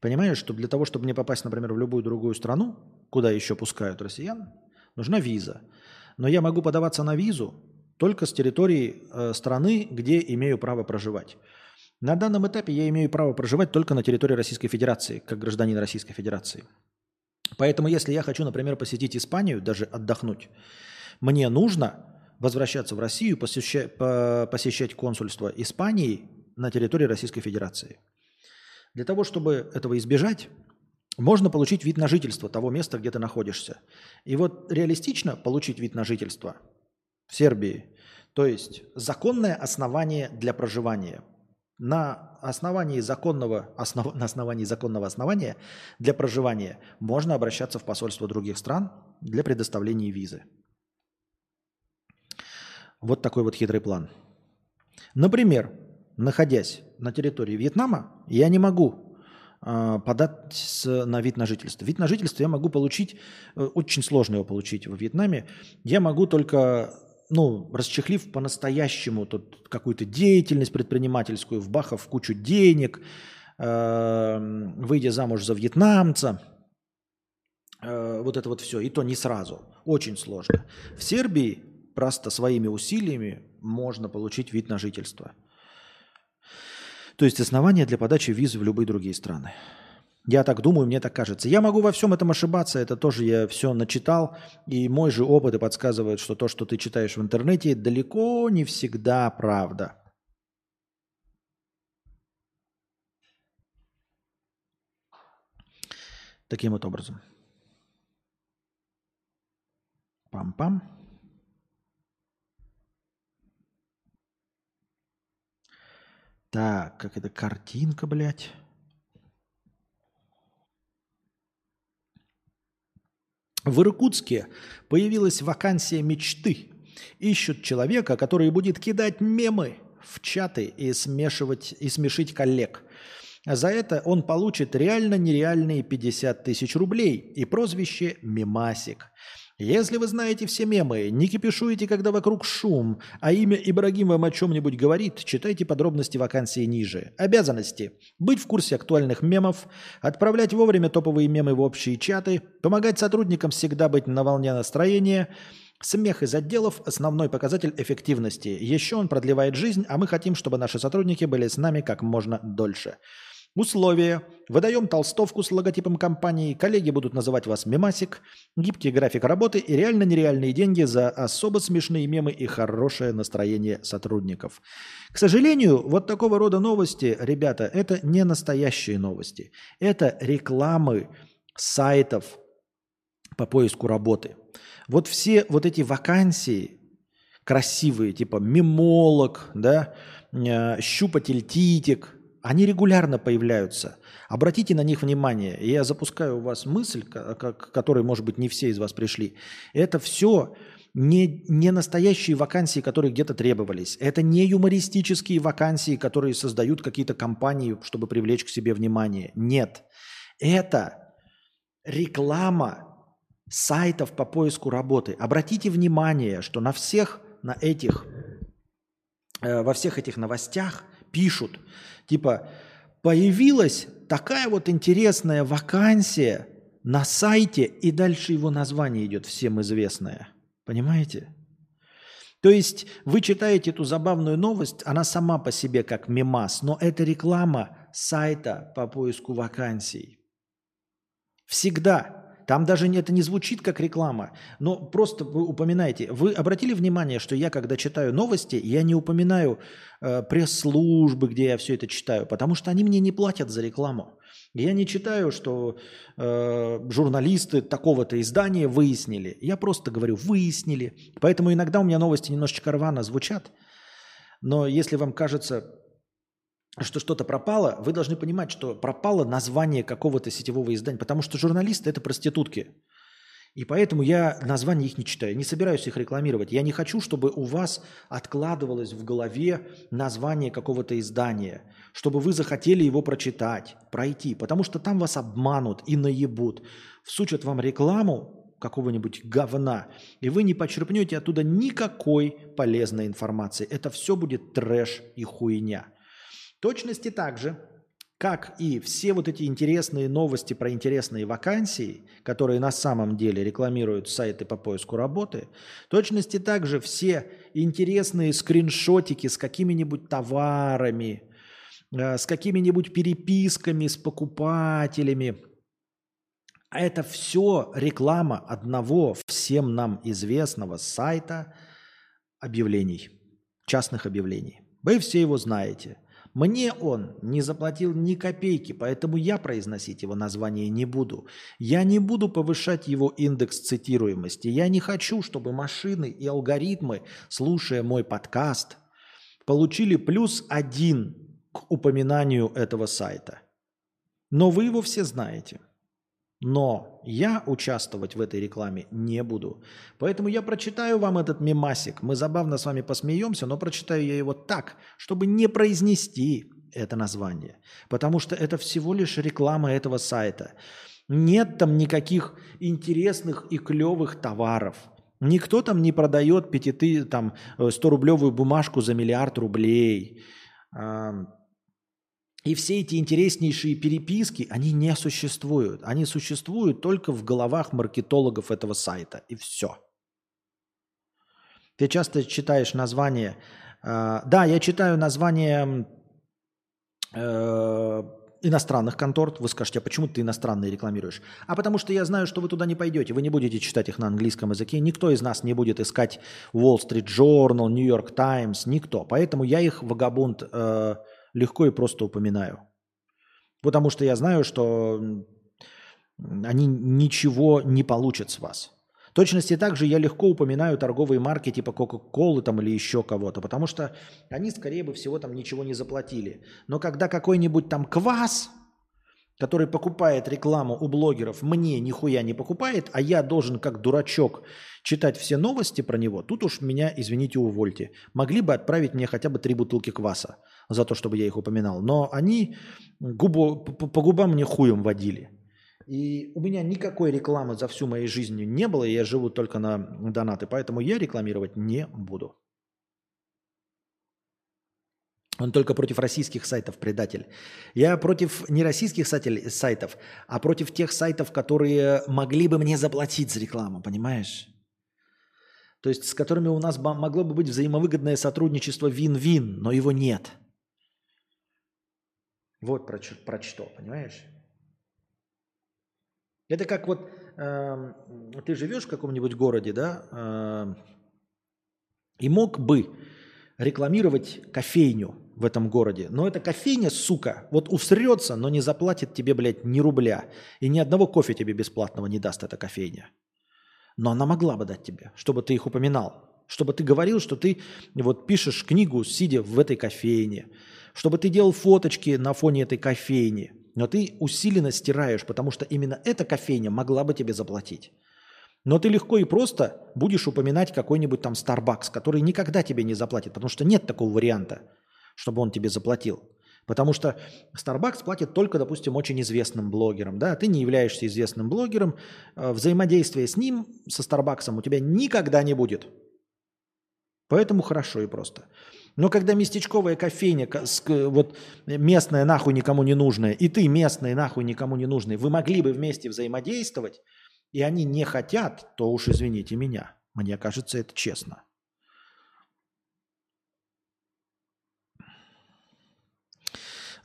Понимаешь, что для того, чтобы мне попасть, например, в любую другую страну, куда еще пускают россиян, нужна виза. Но я могу подаваться на визу только с территории э, страны, где имею право проживать. На данном этапе я имею право проживать только на территории Российской Федерации, как гражданин Российской Федерации. Поэтому, если я хочу, например, посетить Испанию, даже отдохнуть, мне нужно возвращаться в Россию, посещать, посещать консульство Испании на территории Российской Федерации. Для того, чтобы этого избежать, можно получить вид на жительство того места, где ты находишься. И вот реалистично получить вид на жительство в Сербии, то есть законное основание для проживания. На основании законного, основ, на основании законного основания для проживания можно обращаться в посольство других стран для предоставления визы. Вот такой вот хитрый план. Например, находясь на территории Вьетнама, я не могу э, подать на вид на жительство. Вид на жительство я могу получить, э, очень сложно его получить в Вьетнаме. Я могу только, ну, расчехлив по-настоящему тут какую-то деятельность предпринимательскую, вбахав кучу денег, э, выйдя замуж за вьетнамца, э, вот это вот все. И то не сразу. Очень сложно. В Сербии просто своими усилиями можно получить вид на жительство. То есть основания для подачи визы в любые другие страны. Я так думаю, мне так кажется. Я могу во всем этом ошибаться, это тоже я все начитал, и мой же опыт и подсказывает, что то, что ты читаешь в интернете, далеко не всегда правда. Таким вот образом. Пам-пам. Так, как это картинка, блядь. В Иркутске появилась вакансия мечты. Ищут человека, который будет кидать мемы в чаты и смешивать и смешить коллег. За это он получит реально нереальные 50 тысяч рублей и прозвище «Мемасик». Если вы знаете все мемы, не кипишуете, когда вокруг шум, а имя Ибрагим вам о чем-нибудь говорит, читайте подробности вакансии ниже. Обязанности. Быть в курсе актуальных мемов, отправлять вовремя топовые мемы в общие чаты, помогать сотрудникам всегда быть на волне настроения, Смех из отделов – основной показатель эффективности. Еще он продлевает жизнь, а мы хотим, чтобы наши сотрудники были с нами как можно дольше. Условия. Выдаем толстовку с логотипом компании, коллеги будут называть вас мемасик, гибкий график работы и реально нереальные деньги за особо смешные мемы и хорошее настроение сотрудников. К сожалению, вот такого рода новости, ребята, это не настоящие новости. Это рекламы сайтов по поиску работы. Вот все вот эти вакансии красивые, типа мемолог, да, э, щупатель титик – они регулярно появляются. Обратите на них внимание. Я запускаю у вас мысль, к которой, может быть, не все из вас пришли. Это все не, не настоящие вакансии, которые где-то требовались. Это не юмористические вакансии, которые создают какие-то компании, чтобы привлечь к себе внимание. Нет. Это реклама сайтов по поиску работы. Обратите внимание, что на всех на этих, э, во всех этих новостях пишут, Типа, появилась такая вот интересная вакансия на сайте, и дальше его название идет всем известное. Понимаете? То есть вы читаете эту забавную новость, она сама по себе как мемас, но это реклама сайта по поиску вакансий. Всегда. Там даже это не звучит как реклама, но просто вы упоминаете. Вы обратили внимание, что я, когда читаю новости, я не упоминаю э, пресс-службы, где я все это читаю, потому что они мне не платят за рекламу. Я не читаю, что э, журналисты такого-то издания выяснили. Я просто говорю, выяснили. Поэтому иногда у меня новости немножечко рвано звучат. Но если вам кажется, что что-то пропало, вы должны понимать, что пропало название какого-то сетевого издания, потому что журналисты – это проститутки. И поэтому я названия их не читаю, не собираюсь их рекламировать. Я не хочу, чтобы у вас откладывалось в голове название какого-то издания, чтобы вы захотели его прочитать, пройти, потому что там вас обманут и наебут. Всучат вам рекламу какого-нибудь говна, и вы не почерпнете оттуда никакой полезной информации. Это все будет трэш и хуйня. Точности также как и все вот эти интересные новости про интересные вакансии, которые на самом деле рекламируют сайты по поиску работы, точности также все интересные скриншотики с какими-нибудь товарами, э, с какими-нибудь переписками с покупателями. А это все реклама одного всем нам известного сайта объявлений, частных объявлений. Вы все его знаете – мне он не заплатил ни копейки, поэтому я произносить его название не буду. Я не буду повышать его индекс цитируемости. Я не хочу, чтобы машины и алгоритмы, слушая мой подкаст, получили плюс один к упоминанию этого сайта. Но вы его все знаете. Но я участвовать в этой рекламе не буду. Поэтому я прочитаю вам этот мемасик. Мы забавно с вами посмеемся, но прочитаю я его так, чтобы не произнести это название. Потому что это всего лишь реклама этого сайта. Нет там никаких интересных и клевых товаров. Никто там не продает 5, там, 100-рублевую бумажку за миллиард рублей и все эти интереснейшие переписки, они не существуют. Они существуют только в головах маркетологов этого сайта. И все. Ты часто читаешь название... Э, да, я читаю название э, иностранных контор. Вы скажете, а почему ты иностранные рекламируешь? А потому что я знаю, что вы туда не пойдете. Вы не будете читать их на английском языке. Никто из нас не будет искать Wall Street Journal, New York Times. Никто. Поэтому я их, вагабунд... Э, легко и просто упоминаю. Потому что я знаю, что они ничего не получат с вас. Точности также я легко упоминаю торговые марки типа Coca-Cola там или еще кого-то, потому что они, скорее бы всего, там ничего не заплатили. Но когда какой-нибудь там квас, который покупает рекламу у блогеров, мне нихуя не покупает, а я должен как дурачок читать все новости про него, тут уж меня, извините, увольте. Могли бы отправить мне хотя бы три бутылки кваса за то, чтобы я их упоминал. Но они губу, по губам мне хуем водили. И у меня никакой рекламы за всю мою жизнь не было, я живу только на донаты, поэтому я рекламировать не буду. Он только против российских сайтов предатель. Я против не российских сайтов, а против тех сайтов, которые могли бы мне заплатить за рекламу, понимаешь? То есть с которыми у нас могло бы быть взаимовыгодное сотрудничество вин-вин, но его нет – вот про, про что, понимаешь? Это как вот э, ты живешь в каком-нибудь городе, да, э, и мог бы рекламировать кофейню в этом городе. Но эта кофейня, сука, вот усрется, но не заплатит тебе, блядь, ни рубля. И ни одного кофе тебе бесплатного не даст эта кофейня. Но она могла бы дать тебе, чтобы ты их упоминал. Чтобы ты говорил, что ты вот пишешь книгу, сидя в этой кофейне чтобы ты делал фоточки на фоне этой кофейни, но ты усиленно стираешь, потому что именно эта кофейня могла бы тебе заплатить. Но ты легко и просто будешь упоминать какой-нибудь там Starbucks, который никогда тебе не заплатит, потому что нет такого варианта, чтобы он тебе заплатил. Потому что Starbucks платит только, допустим, очень известным блогерам. Да? Ты не являешься известным блогером, э, взаимодействия с ним, со Starbucks у тебя никогда не будет. Поэтому хорошо и просто. Но когда местечковая кофейня, вот местная нахуй никому не нужная, и ты местная нахуй никому не нужный, вы могли бы вместе взаимодействовать, и они не хотят, то уж извините меня. Мне кажется, это честно.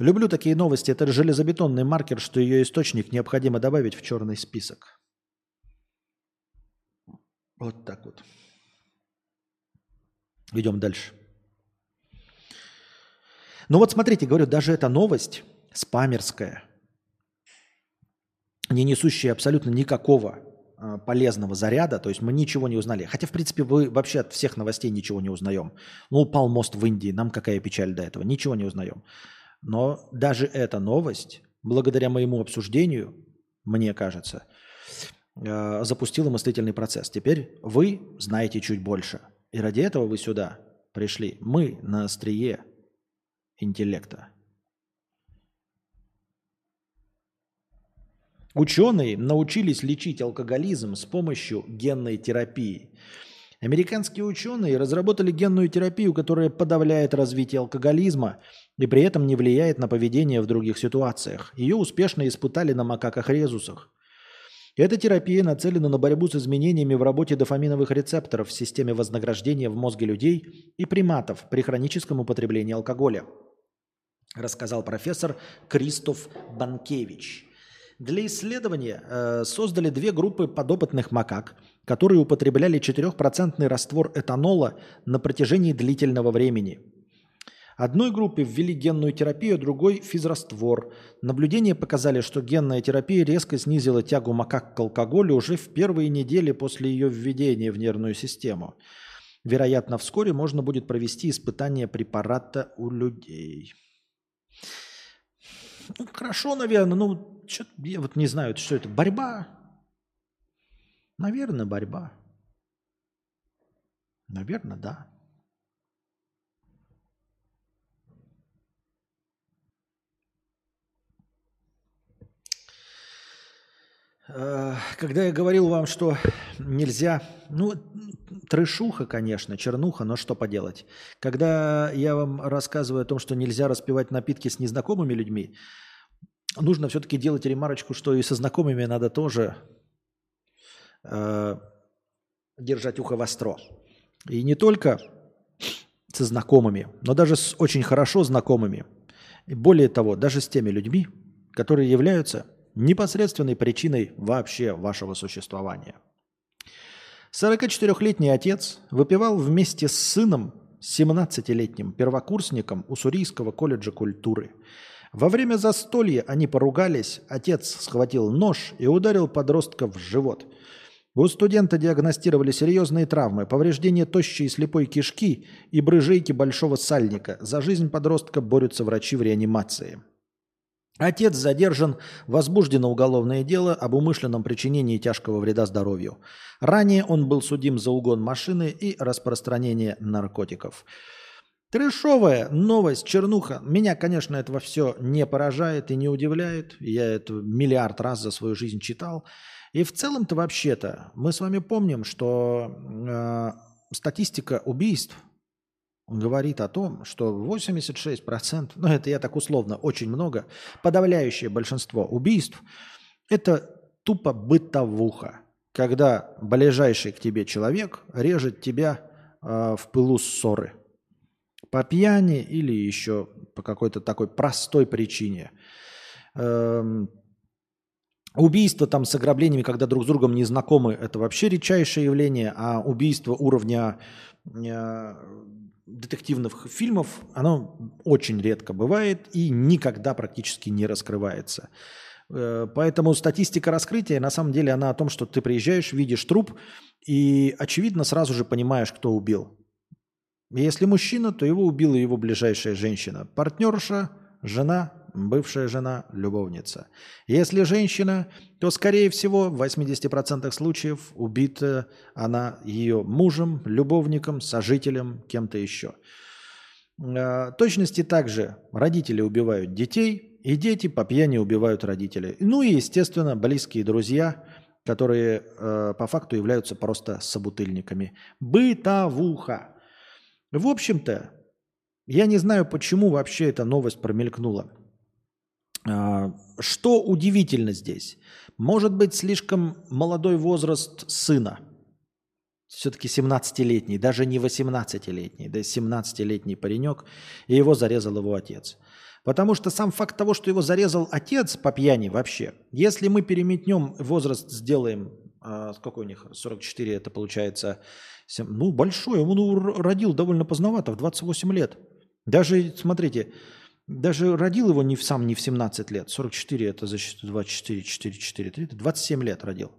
Люблю такие новости. Это железобетонный маркер, что ее источник необходимо добавить в черный список. Вот так вот. Идем дальше. Ну вот смотрите, говорю, даже эта новость спамерская, не несущая абсолютно никакого э, полезного заряда, то есть мы ничего не узнали. Хотя, в принципе, вы вообще от всех новостей ничего не узнаем. Ну, упал мост в Индии, нам какая печаль до этого, ничего не узнаем. Но даже эта новость, благодаря моему обсуждению, мне кажется, э, запустила мыслительный процесс. Теперь вы знаете чуть больше. И ради этого вы сюда пришли. Мы на острие интеллекта. Ученые научились лечить алкоголизм с помощью генной терапии. Американские ученые разработали генную терапию, которая подавляет развитие алкоголизма и при этом не влияет на поведение в других ситуациях. Ее успешно испытали на макаках-резусах. Эта терапия нацелена на борьбу с изменениями в работе дофаминовых рецепторов в системе вознаграждения в мозге людей и приматов при хроническом употреблении алкоголя, рассказал профессор Кристоф Банкевич. Для исследования э, создали две группы подопытных макак, которые употребляли 4% раствор этанола на протяжении длительного времени. Одной группе ввели генную терапию, другой – физраствор. Наблюдения показали, что генная терапия резко снизила тягу макак к алкоголю уже в первые недели после ее введения в нервную систему. Вероятно, вскоре можно будет провести испытание препарата у людей. Ну, хорошо, наверное. Ну, что я вот не знаю, что это. Борьба? Наверное, борьба. Наверное, да. Э, когда я говорил вам, что нельзя, ну, трешуха, конечно, чернуха, но что поделать. Когда я вам рассказываю о том, что нельзя распивать напитки с незнакомыми людьми, нужно все-таки делать ремарочку, что и со знакомыми надо тоже э, держать ухо востро. И не только со знакомыми, но даже с очень хорошо знакомыми. И более того, даже с теми людьми, которые являются непосредственной причиной вообще вашего существования. 44-летний отец выпивал вместе с сыном, 17-летним первокурсником Уссурийского колледжа культуры. Во время застолья они поругались, отец схватил нож и ударил подростка в живот. У студента диагностировали серьезные травмы, повреждение тощей и слепой кишки и брыжейки большого сальника. За жизнь подростка борются врачи в реанимации. Отец задержан, возбуждено уголовное дело об умышленном причинении тяжкого вреда здоровью. Ранее он был судим за угон машины и распространение наркотиков. Трешовая новость, чернуха. Меня, конечно, этого все не поражает и не удивляет. Я это миллиард раз за свою жизнь читал. И в целом-то вообще-то мы с вами помним, что э, статистика убийств – говорит о том, что 86%, ну это я так условно, очень много, подавляющее большинство убийств – это тупо бытовуха, когда ближайший к тебе человек режет тебя э, в пылу ссоры по пьяни или еще по какой-то такой простой причине. Эм, убийство там с ограблениями, когда друг с другом не знакомы, это вообще редчайшее явление, а убийство уровня э, детективных фильмов, оно очень редко бывает и никогда практически не раскрывается. Э, поэтому статистика раскрытия, на самом деле, она о том, что ты приезжаешь, видишь труп, и, очевидно, сразу же понимаешь, кто убил. Если мужчина, то его убила его ближайшая женщина. Партнерша, жена, бывшая жена, любовница. Если женщина, то, скорее всего, в 80% случаев убита она ее мужем, любовником, сожителем, кем-то еще. А, точности также родители убивают детей, и дети по пьяни убивают родителей. Ну и, естественно, близкие друзья, которые э, по факту являются просто собутыльниками. Бытовуха. В общем-то, я не знаю, почему вообще эта новость промелькнула. А, что удивительно здесь? Может быть, слишком молодой возраст сына. Все-таки 17-летний, даже не 18-летний, да 17-летний паренек, и его зарезал его отец. Потому что сам факт того, что его зарезал отец по пьяни вообще, если мы переметнем возраст, сделаем, э, сколько у них, 44, это получается, 7, ну, большой, он родил довольно поздновато, в 28 лет. Даже, смотрите, даже родил его не в сам не в 17 лет. 44 это за 24, 4, 4, 3, 27 лет родил.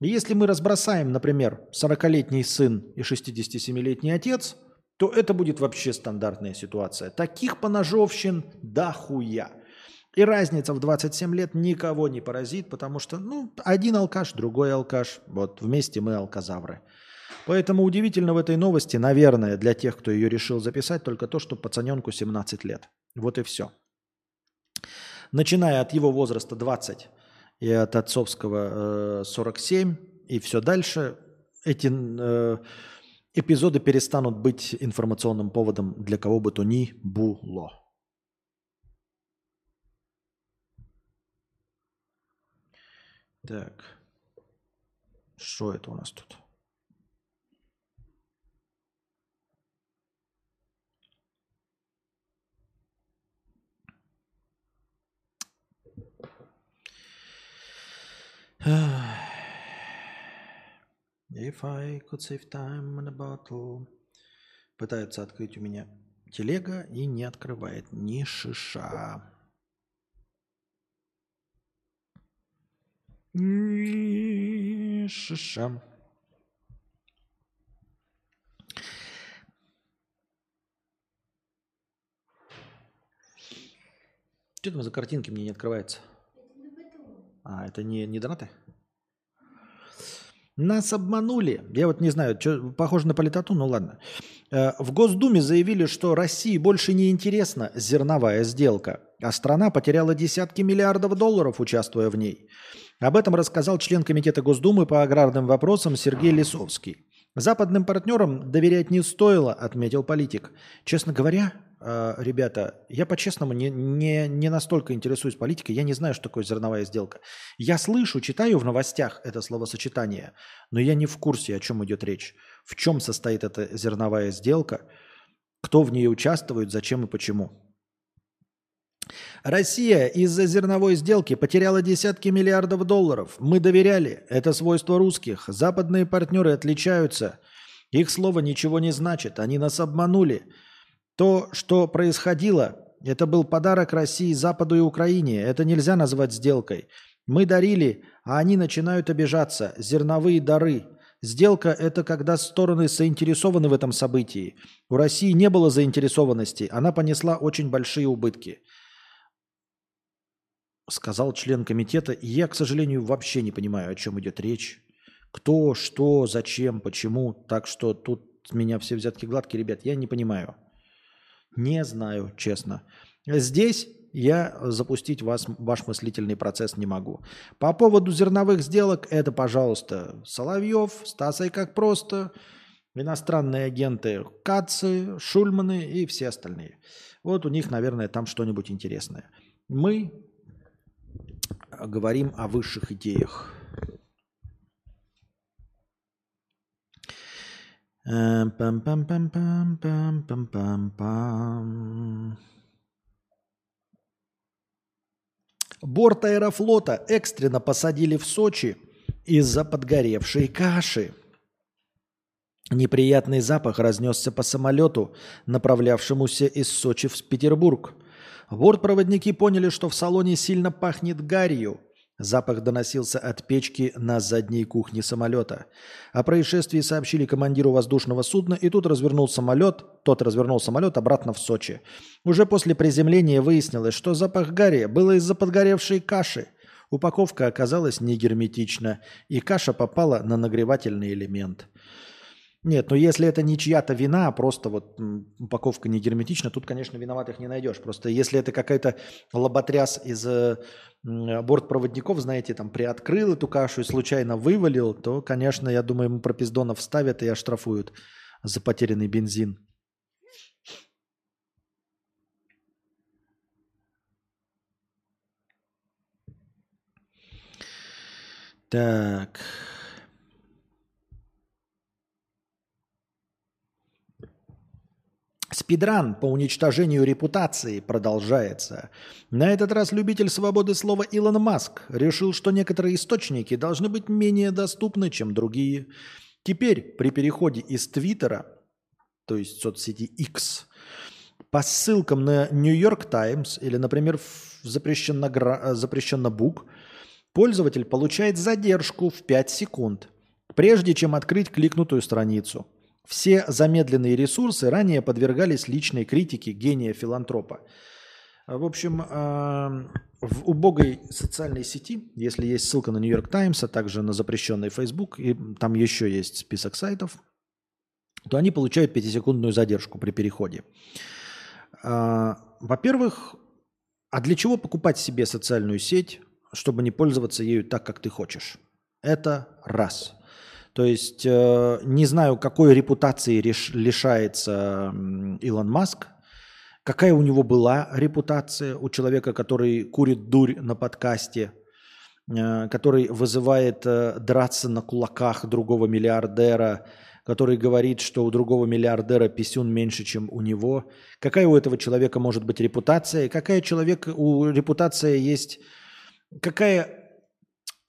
И если мы разбросаем, например, 40-летний сын и 67-летний отец, то это будет вообще стандартная ситуация. Таких поножовщин дохуя. И разница в 27 лет никого не поразит, потому что, ну, один алкаш, другой алкаш. Вот вместе мы алказавры. Поэтому удивительно в этой новости, наверное, для тех, кто ее решил записать, только то, что пацаненку 17 лет. Вот и все. Начиная от его возраста 20 и от отцовского э, 47 и все дальше, эти э, эпизоды перестанут быть информационным поводом для кого бы то ни было. Так. Что это у нас тут? If I could save time in a bottle. Пытается открыть у меня телега и не открывает ни шиша. Ни шиша. Что там за картинки мне не открывается? А, это не, не донаты? Нас обманули. Я вот не знаю, что, похоже на политоту, ну ладно. Э, в Госдуме заявили, что России больше не интересна зерновая сделка, а страна потеряла десятки миллиардов долларов, участвуя в ней. Об этом рассказал член Комитета Госдумы по аграрным вопросам Сергей Лисовский. Западным партнерам доверять не стоило, отметил политик. Честно говоря, ребята, я по-честному не, не, не настолько интересуюсь политикой, я не знаю, что такое зерновая сделка. Я слышу, читаю в новостях это словосочетание, но я не в курсе, о чем идет речь. В чем состоит эта зерновая сделка, кто в ней участвует, зачем и почему. Россия из-за зерновой сделки потеряла десятки миллиардов долларов. Мы доверяли. Это свойство русских. Западные партнеры отличаются. Их слово ничего не значит. Они нас обманули. То, что происходило, это был подарок России, Западу и Украине. Это нельзя назвать сделкой. Мы дарили, а они начинают обижаться. Зерновые дары. Сделка – это когда стороны заинтересованы в этом событии. У России не было заинтересованности. Она понесла очень большие убытки сказал член комитета. И я, к сожалению, вообще не понимаю, о чем идет речь. Кто, что, зачем, почему. Так что тут меня все взятки гладкие, ребят, я не понимаю. Не знаю, честно. Здесь я запустить вас, ваш мыслительный процесс не могу. По поводу зерновых сделок, это, пожалуйста, Соловьев, Стасой как просто, иностранные агенты Кацы, Шульманы и все остальные. Вот у них, наверное, там что-нибудь интересное. Мы говорим о высших идеях. Пам-пам-пам-пам-пам-пам-пам. Борт аэрофлота экстренно посадили в Сочи из-за подгоревшей каши. Неприятный запах разнесся по самолету, направлявшемуся из Сочи в Петербург. Бортпроводники поняли, что в салоне сильно пахнет гарью. Запах доносился от печки на задней кухне самолета. О происшествии сообщили командиру воздушного судна, и тут развернул самолет, тот развернул самолет обратно в Сочи. Уже после приземления выяснилось, что запах гари было из-за подгоревшей каши. Упаковка оказалась негерметична, и каша попала на нагревательный элемент. Нет, но если это не чья-то вина, а просто вот упаковка не герметична, тут, конечно, виноватых не найдешь. Просто если это какая-то лоботряс из э, бортпроводников, знаете, там приоткрыл эту кашу и случайно вывалил, то, конечно, я думаю, ему пропиздонов ставят и оштрафуют за потерянный бензин. Так. Спидран по уничтожению репутации продолжается. На этот раз любитель свободы слова Илон Маск решил, что некоторые источники должны быть менее доступны, чем другие. Теперь при переходе из Твиттера, то есть соцсети X, по ссылкам на York Times или, например, запрещенно, запрещенно Бук, пользователь получает задержку в 5 секунд, прежде чем открыть кликнутую страницу – все замедленные ресурсы ранее подвергались личной критике гения-филантропа. А, В общем, в убогой социальной сети, если есть ссылка на Нью-Йорк Таймс, а также на запрещенный Facebook, и там еще есть список сайтов, то они получают пятисекундную задержку при переходе. А, Во-первых, а для чего покупать себе социальную сеть, чтобы не пользоваться ею так, как ты хочешь? Это раз. То есть э, не знаю, какой репутации лишается Илон Маск, какая у него была репутация у человека, который курит дурь на подкасте, э, который вызывает э, драться на кулаках другого миллиардера, который говорит, что у другого миллиардера писюн меньше, чем у него. Какая у этого человека может быть репутация? Какая человек, у репутация есть... Какая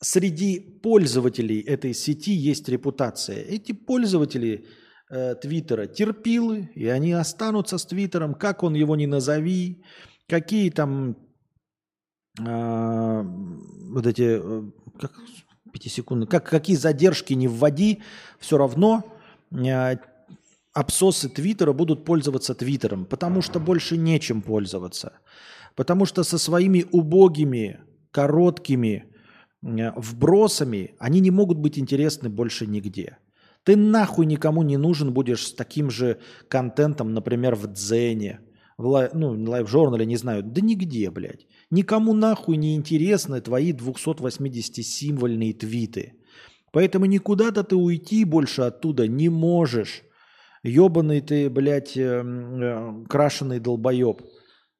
среди пользователей этой сети есть репутация? Эти пользователи э, Твиттера терпилы, и они останутся с Твиттером, как он его не назови, какие там э, вот эти, э, как, пятисекундные, как, какие задержки не вводи, все равно э, обсосы Твиттера будут пользоваться Твиттером, потому что больше нечем пользоваться. Потому что со своими убогими, короткими вбросами они не могут быть интересны больше нигде. Ты нахуй никому не нужен будешь с таким же контентом, например, в Дзене, в лай, ну, лайв-журнале, не знаю, да нигде, блядь. Никому нахуй не интересны твои 280-символьные твиты. Поэтому никуда-то ты уйти больше оттуда не можешь. Ебаный ты, блядь, э, э, крашеный долбоеб.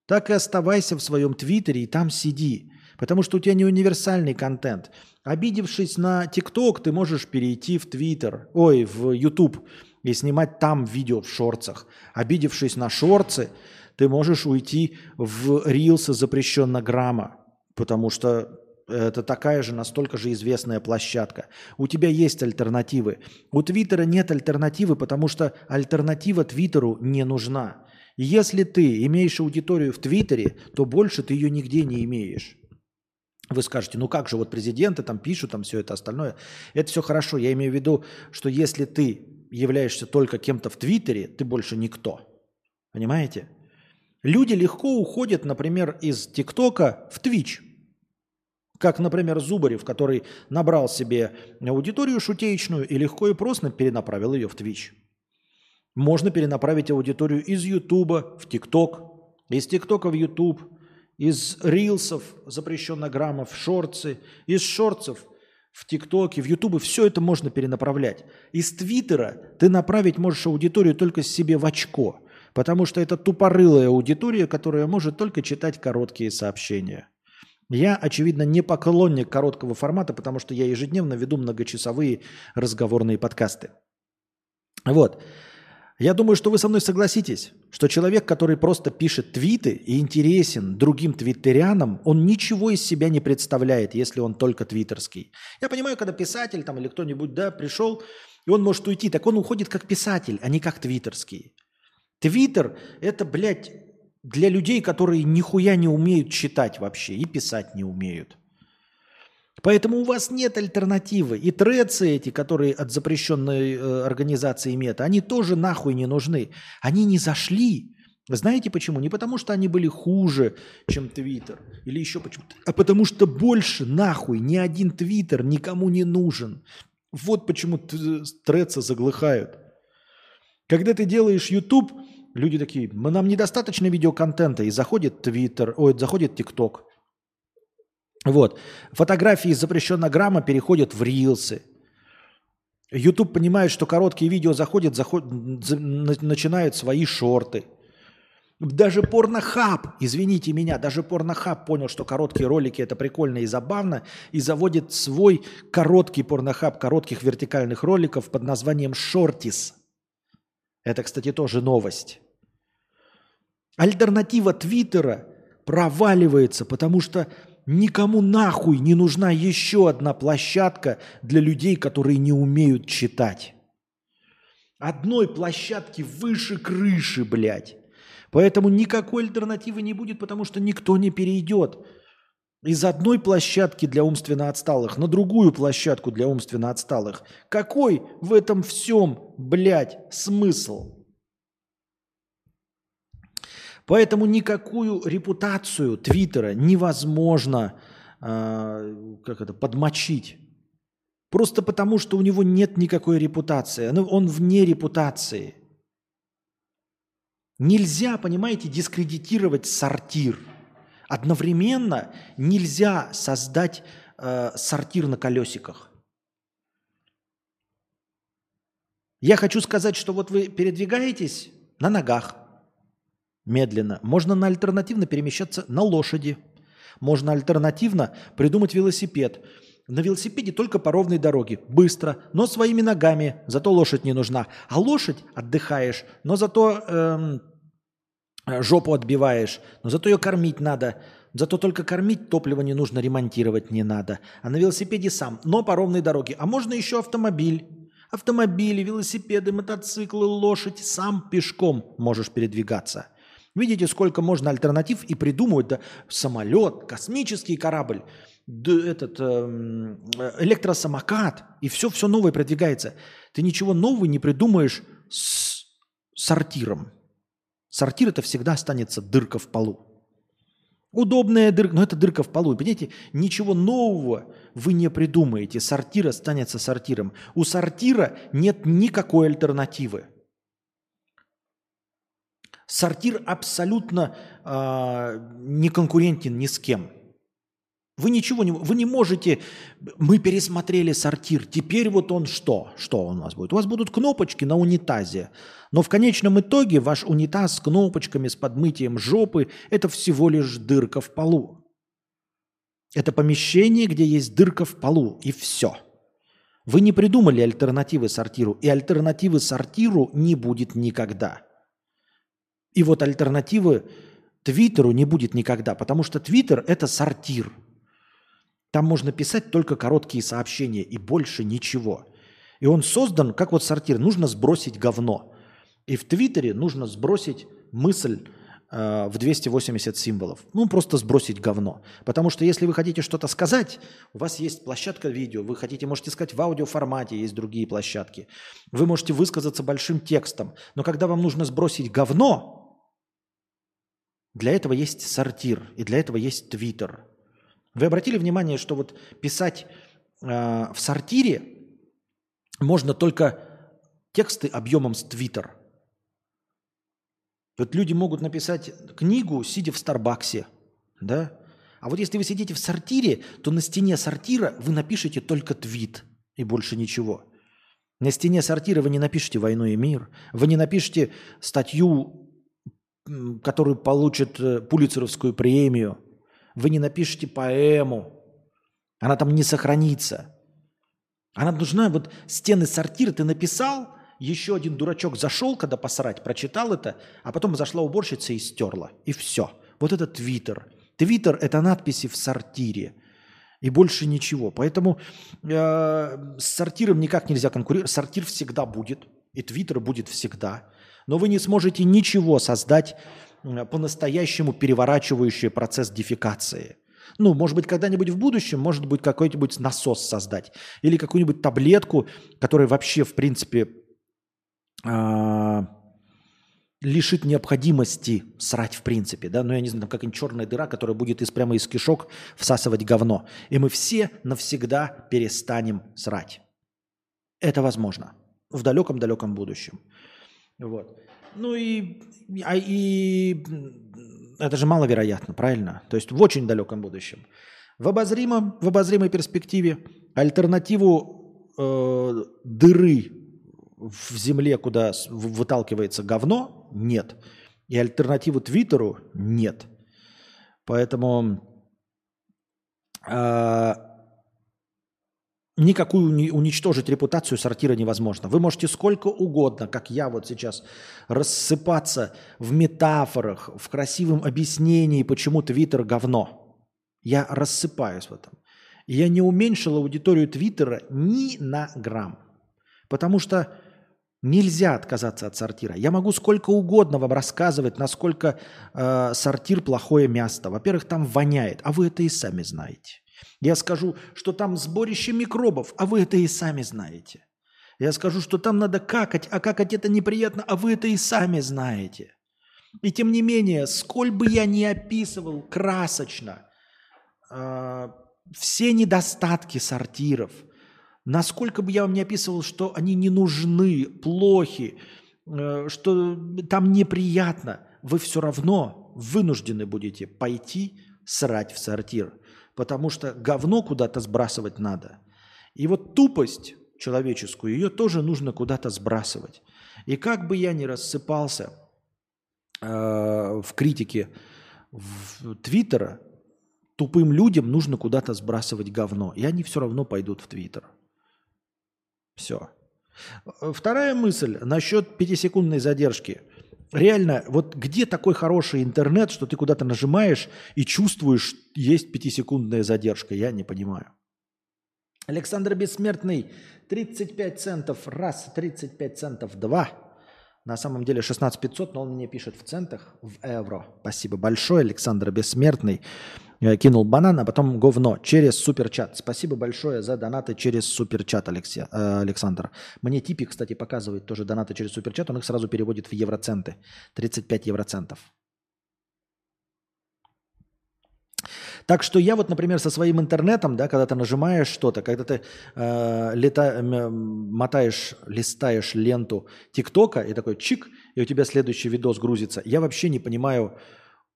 Так и оставайся в своем твиттере и там сиди. Потому что у тебя не универсальный контент. Обидевшись на ТикТок, ты можешь перейти в Твиттер, ой, в Ютуб и снимать там видео в шорцах. Обидевшись на шорцы, ты можешь уйти в рилсы запрещенно грамма, потому что это такая же, настолько же известная площадка. У тебя есть альтернативы. У Твиттера нет альтернативы, потому что альтернатива Твиттеру не нужна. Если ты имеешь аудиторию в Твиттере, то больше ты ее нигде не имеешь. Вы скажете, ну как же, вот президенты там пишут, там все это остальное. Это все хорошо. Я имею в виду, что если ты являешься только кем-то в Твиттере, ты больше никто. Понимаете? Люди легко уходят, например, из ТикТока в Твич. Как, например, Зубарев, который набрал себе аудиторию шутеечную и легко и просто перенаправил ее в Твич. Можно перенаправить аудиторию из Ютуба в ТикТок, из ТикТока в Ютуб, из рилсов запрещеннограмов в шорцы, из шорцев в ТикТоке, в Ютубе. Все это можно перенаправлять. Из Твиттера ты направить можешь аудиторию только себе в очко, потому что это тупорылая аудитория, которая может только читать короткие сообщения. Я, очевидно, не поклонник короткого формата, потому что я ежедневно веду многочасовые разговорные подкасты. Вот. Я думаю, что вы со мной согласитесь, что человек, который просто пишет твиты и интересен другим твиттерянам, он ничего из себя не представляет, если он только твиттерский. Я понимаю, когда писатель там или кто-нибудь, да, пришел, и он может уйти, так он уходит как писатель, а не как твиттерский. Твиттер – это, блядь, для людей, которые нихуя не умеют читать вообще и писать не умеют. Поэтому у вас нет альтернативы. И трецы эти, которые от запрещенной э, организации мета, они тоже нахуй не нужны. Они не зашли. Знаете почему? Не потому, что они были хуже, чем Твиттер. Или еще почему А потому что больше нахуй ни один Твиттер никому не нужен. Вот почему трецы заглыхают. Когда ты делаешь YouTube, люди такие, нам недостаточно видеоконтента, и заходит Твиттер, ой, заходит ТикТок. Вот. Фотографии из запрещенного грамма переходят в рилсы. YouTube понимает, что короткие видео заходят, заход... за... начинают свои шорты. Даже порнохаб, извините меня, даже порнохаб понял, что короткие ролики это прикольно и забавно, и заводит свой короткий порнохаб коротких вертикальных роликов под названием Шортис. Это, кстати, тоже новость. Альтернатива Твиттера проваливается, потому что Никому нахуй не нужна еще одна площадка для людей, которые не умеют читать. Одной площадки выше крыши, блядь. Поэтому никакой альтернативы не будет, потому что никто не перейдет из одной площадки для умственно отсталых на другую площадку для умственно отсталых. Какой в этом всем, блядь, смысл? Поэтому никакую репутацию Твиттера невозможно э, как это, подмочить. Просто потому, что у него нет никакой репутации. Он вне репутации. Нельзя, понимаете, дискредитировать сортир. Одновременно нельзя создать э, сортир на колесиках. Я хочу сказать, что вот вы передвигаетесь на ногах медленно. Можно на альтернативно перемещаться на лошади. Можно альтернативно придумать велосипед. На велосипеде только по ровной дороге. Быстро, но своими ногами. Зато лошадь не нужна. А лошадь отдыхаешь, но зато эм, жопу отбиваешь. Но зато ее кормить надо. Зато только кормить топливо не нужно, ремонтировать не надо. А на велосипеде сам, но по ровной дороге. А можно еще автомобиль. Автомобили, велосипеды, мотоциклы, лошадь. Сам пешком можешь передвигаться. Видите, сколько можно альтернатив и придумывать. Да, самолет, космический корабль, да, этот э, электросамокат. И все, все новое продвигается. Ты ничего нового не придумаешь с сортиром. Сортир это всегда останется дырка в полу. Удобная дырка, но это дырка в полу. Понимаете, ничего нового вы не придумаете. Сортир останется сортиром. У сортира нет никакой альтернативы. Сортир абсолютно э, не конкурентен ни с кем. Вы ничего не, вы не можете, мы пересмотрели сортир, теперь вот он что? Что у вас будет? У вас будут кнопочки на унитазе, но в конечном итоге ваш унитаз с кнопочками, с подмытием жопы – это всего лишь дырка в полу. Это помещение, где есть дырка в полу, и все. Вы не придумали альтернативы сортиру, и альтернативы сортиру не будет никогда. И вот альтернативы Твиттеру не будет никогда, потому что Твиттер – это сортир – там можно писать только короткие сообщения и больше ничего. И он создан, как вот сортир, нужно сбросить говно. И в Твиттере нужно сбросить мысль э, в 280 символов. Ну, просто сбросить говно. Потому что если вы хотите что-то сказать, у вас есть площадка видео, вы хотите, можете сказать в аудиоформате, есть другие площадки. Вы можете высказаться большим текстом. Но когда вам нужно сбросить говно, для этого есть сортир, и для этого есть Твиттер. Вы обратили внимание, что вот писать э, в сортире можно только тексты объемом с Твиттер. Вот люди могут написать книгу, сидя в Старбаксе, да? А вот если вы сидите в сортире, то на стене сортира вы напишете только твит и больше ничего. На стене сортира вы не напишете «Войну и мир», вы не напишете статью, которую получит э, Пулицеровскую премию – вы не напишете поэму. Она там не сохранится. Она нужна, вот стены сортира ты написал, еще один дурачок зашел, когда посрать, прочитал это, а потом зашла уборщица и стерла. И все. Вот это Твиттер. Твиттер – это надписи в сортире. И больше ничего. Поэтому э, с сортиром никак нельзя конкурировать. Сортир всегда будет. И Твиттер будет всегда. Но вы не сможете ничего создать по-настоящему переворачивающее процесс дефекации. Ну, может быть, когда-нибудь в будущем, может быть, какой-нибудь насос создать. Или какую-нибудь таблетку, которая вообще, в принципе, э, лишит необходимости срать в принципе. Да? Ну, я не знаю, там какая-нибудь черная дыра, которая будет из, прямо из кишок всасывать говно. И мы все навсегда перестанем срать. Это возможно. В далеком-далеком будущем. Вот. Ну и, а, и это же маловероятно, правильно? То есть в очень далеком будущем. В, обозримом, в обозримой перспективе альтернативу э, дыры в земле, куда выталкивается говно, нет. И альтернативу Твиттеру нет. Поэтому э, никакую уничтожить репутацию сортира невозможно. Вы можете сколько угодно, как я вот сейчас, рассыпаться в метафорах, в красивом объяснении, почему Твиттер говно. Я рассыпаюсь в этом. я не уменьшил аудиторию Твиттера ни на грамм. Потому что нельзя отказаться от сортира. Я могу сколько угодно вам рассказывать, насколько э, сортир плохое место. Во-первых, там воняет, а вы это и сами знаете. Я скажу, что там сборище микробов, а вы это и сами знаете. Я скажу, что там надо какать, а какать это неприятно, а вы это и сами знаете. И тем не менее, сколь бы я ни описывал красочно э, все недостатки сортиров, насколько бы я вам не описывал, что они не нужны, плохи, э, что там неприятно, вы все равно вынуждены будете пойти срать в сортир, потому что говно куда-то сбрасывать надо. И вот тупость человеческую, ее тоже нужно куда-то сбрасывать. И как бы я ни рассыпался э, в критике в Твиттера, тупым людям нужно куда-то сбрасывать говно. И они все равно пойдут в Твиттер. Все. Вторая мысль насчет пятисекундной задержки. Реально, вот где такой хороший интернет, что ты куда-то нажимаешь и чувствуешь, есть пятисекундная задержка? Я не понимаю. Александр Бессмертный, 35 центов раз, 35 центов два. На самом деле 16 500, но он мне пишет в центах, в евро. Спасибо большое, Александр Бессмертный. Я кинул банан, а потом говно через суперчат. Спасибо большое за донаты через суперчат, Алексей, э, Александр. Мне типик, кстати, показывает тоже донаты через суперчат. Он их сразу переводит в евроценты. 35 евроцентов. Так что я вот, например, со своим интернетом, да, когда ты нажимаешь что-то, когда ты э, лета, э, мотаешь, листаешь ленту ТикТока и такой чик, и у тебя следующий видос грузится, я вообще не понимаю,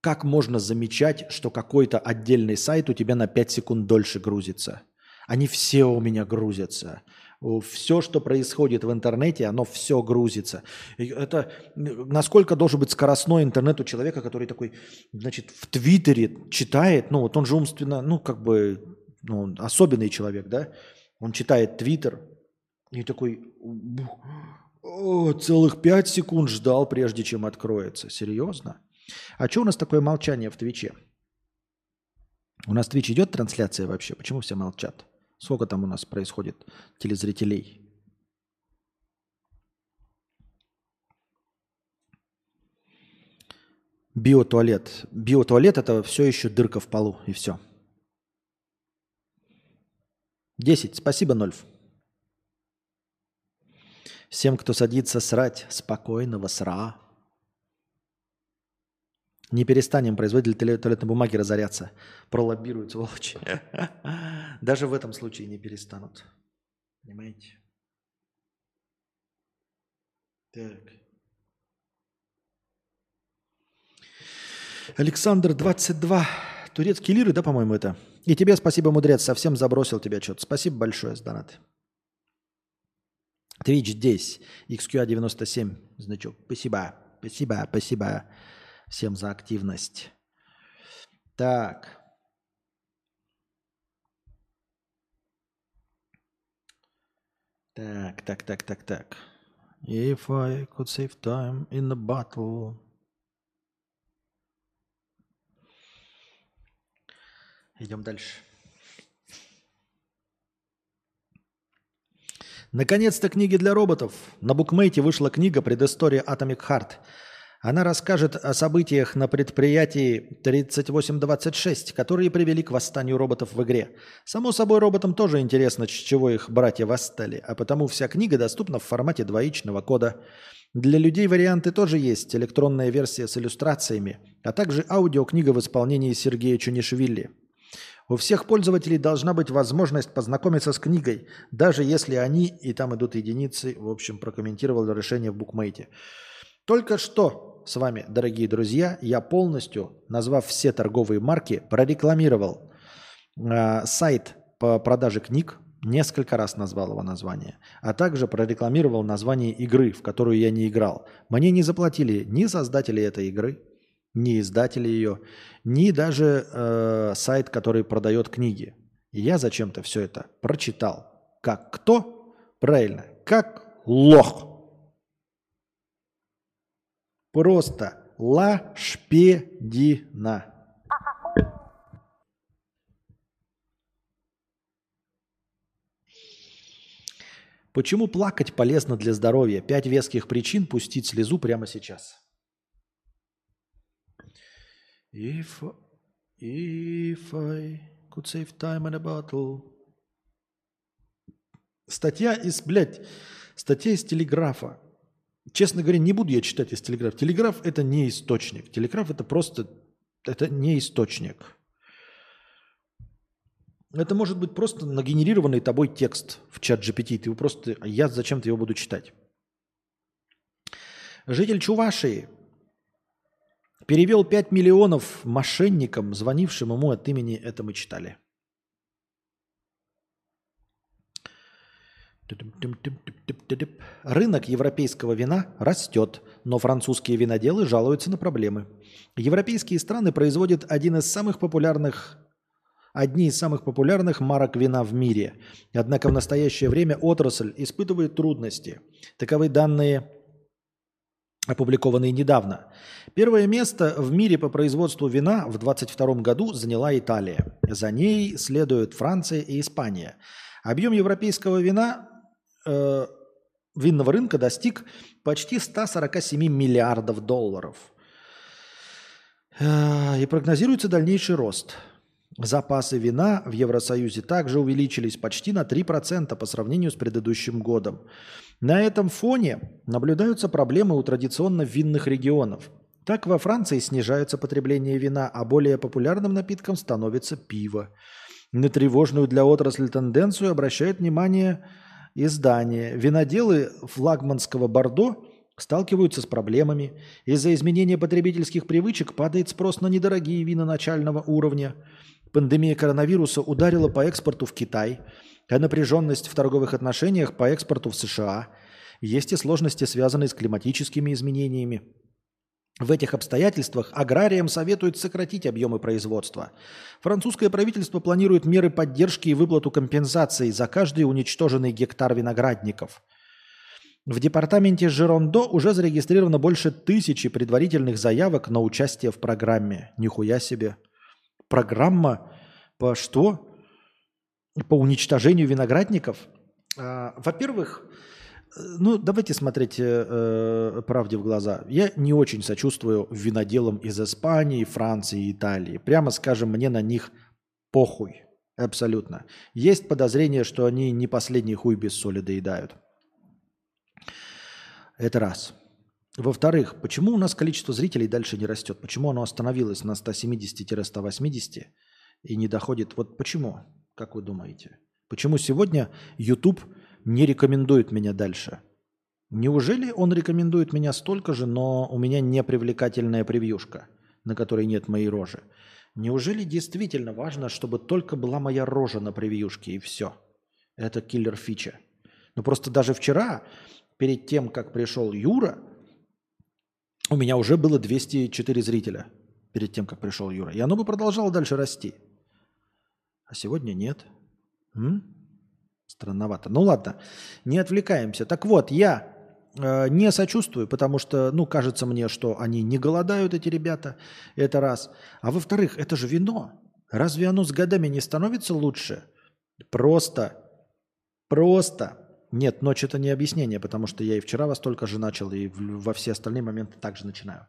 как можно замечать, что какой-то отдельный сайт у тебя на 5 секунд дольше грузится. Они все у меня грузятся. Все, что происходит в интернете, оно все грузится. Это насколько должен быть скоростной интернет у человека, который такой, значит, в Твиттере читает, ну вот он же умственно, ну как бы, ну, особенный человек, да? Он читает Твиттер и такой, о, целых пять секунд ждал, прежде чем откроется. Серьезно? А что у нас такое молчание в Твиче? У нас Твич идет трансляция вообще? Почему все молчат? Сколько там у нас происходит телезрителей? Биотуалет. Биотуалет это все еще дырка в полу и все. 10. Спасибо, Нольф. Всем, кто садится срать, спокойного сра. Не перестанем производитель туалетной бумаги разоряться. Пролоббируют, сволочи. Даже в этом случае не перестанут. Понимаете? Так. Александр 22. Турецкие лиры, да, по-моему, это? И тебе спасибо, мудрец, совсем забросил тебя что-то. Спасибо большое за донат. Twitch здесь. XQA 97 значок. Спасибо. Спасибо, спасибо всем за активность. Так. Так, так, так, так, так. If I could save time in a battle. Идем дальше. Наконец-то книги для роботов. На букмейте вышла книга «Предыстория Atomic Heart». Она расскажет о событиях на предприятии 3826, которые привели к восстанию роботов в игре. Само собой, роботам тоже интересно, с чего их братья восстали, а потому вся книга доступна в формате двоичного кода. Для людей варианты тоже есть, электронная версия с иллюстрациями, а также аудиокнига в исполнении Сергея Чунишвили. У всех пользователей должна быть возможность познакомиться с книгой, даже если они, и там идут единицы, в общем, прокомментировал решение в букмейте. Только что с вами, дорогие друзья, я полностью, назвав все торговые марки, прорекламировал э, сайт по продаже книг, несколько раз назвал его название, а также прорекламировал название игры, в которую я не играл. Мне не заплатили ни создатели этой игры, ни издатели ее, ни даже э, сайт, который продает книги. И я зачем-то все это прочитал. Как кто? Правильно, как лох. Просто лашпедина. Почему плакать полезно для здоровья? Пять веских причин пустить слезу прямо сейчас. If, if I could save time in a bottle. Статья из, блядь, статья из телеграфа. Честно говоря, не буду я читать из Телеграф. Телеграф это не источник. Телеграф это просто, это не источник. Это может быть просто нагенерированный тобой текст в чат GPT. Ты его просто, я зачем-то его буду читать. Житель Чувашии перевел 5 миллионов мошенникам, звонившим ему от имени, это мы читали. Рынок европейского вина растет, но французские виноделы жалуются на проблемы. Европейские страны производят один из самых популярных одни из самых популярных марок вина в мире. Однако в настоящее время отрасль испытывает трудности. Таковы данные, опубликованные недавно. Первое место в мире по производству вина в 2022 году заняла Италия. За ней следуют Франция и Испания. Объем европейского вина, э, винного рынка достиг почти 147 миллиардов долларов. Э, и прогнозируется дальнейший рост – Запасы вина в Евросоюзе также увеличились почти на 3% по сравнению с предыдущим годом. На этом фоне наблюдаются проблемы у традиционно винных регионов. Так во Франции снижается потребление вина, а более популярным напитком становится пиво. На тревожную для отрасли тенденцию обращает внимание издание. Виноделы флагманского Бордо сталкиваются с проблемами. Из-за изменения потребительских привычек падает спрос на недорогие вина начального уровня – Пандемия коронавируса ударила по экспорту в Китай, а напряженность в торговых отношениях по экспорту в США. Есть и сложности, связанные с климатическими изменениями. В этих обстоятельствах аграриям советуют сократить объемы производства. Французское правительство планирует меры поддержки и выплату компенсаций за каждый уничтоженный гектар виноградников. В департаменте Жирондо уже зарегистрировано больше тысячи предварительных заявок на участие в программе. Нихуя себе программа по что? По уничтожению виноградников. А, во-первых, ну, давайте смотреть э, э, правде в глаза. Я не очень сочувствую виноделам из Испании, Франции, Италии. Прямо скажем, мне на них похуй. Абсолютно. Есть подозрение, что они не последний хуй без соли доедают. Это раз. Во-вторых, почему у нас количество зрителей дальше не растет? Почему оно остановилось на 170-180 и не доходит? Вот почему? Как вы думаете? Почему сегодня YouTube не рекомендует меня дальше? Неужели он рекомендует меня столько же, но у меня не привлекательная превьюшка, на которой нет моей рожи? Неужели действительно важно, чтобы только была моя рожа на превьюшке и все? Это киллер фича. Ну просто даже вчера, перед тем, как пришел Юра, у меня уже было 204 зрителя перед тем, как пришел Юра. И оно бы продолжало дальше расти. А сегодня нет. М? Странновато. Ну ладно, не отвлекаемся. Так вот, я э, не сочувствую, потому что, ну, кажется мне, что они не голодают, эти ребята. Это раз. А во-вторых, это же вино. Разве оно с годами не становится лучше? Просто, просто нет, ночь это не объяснение, потому что я и вчера вас только же начал, и во все остальные моменты также начинаю.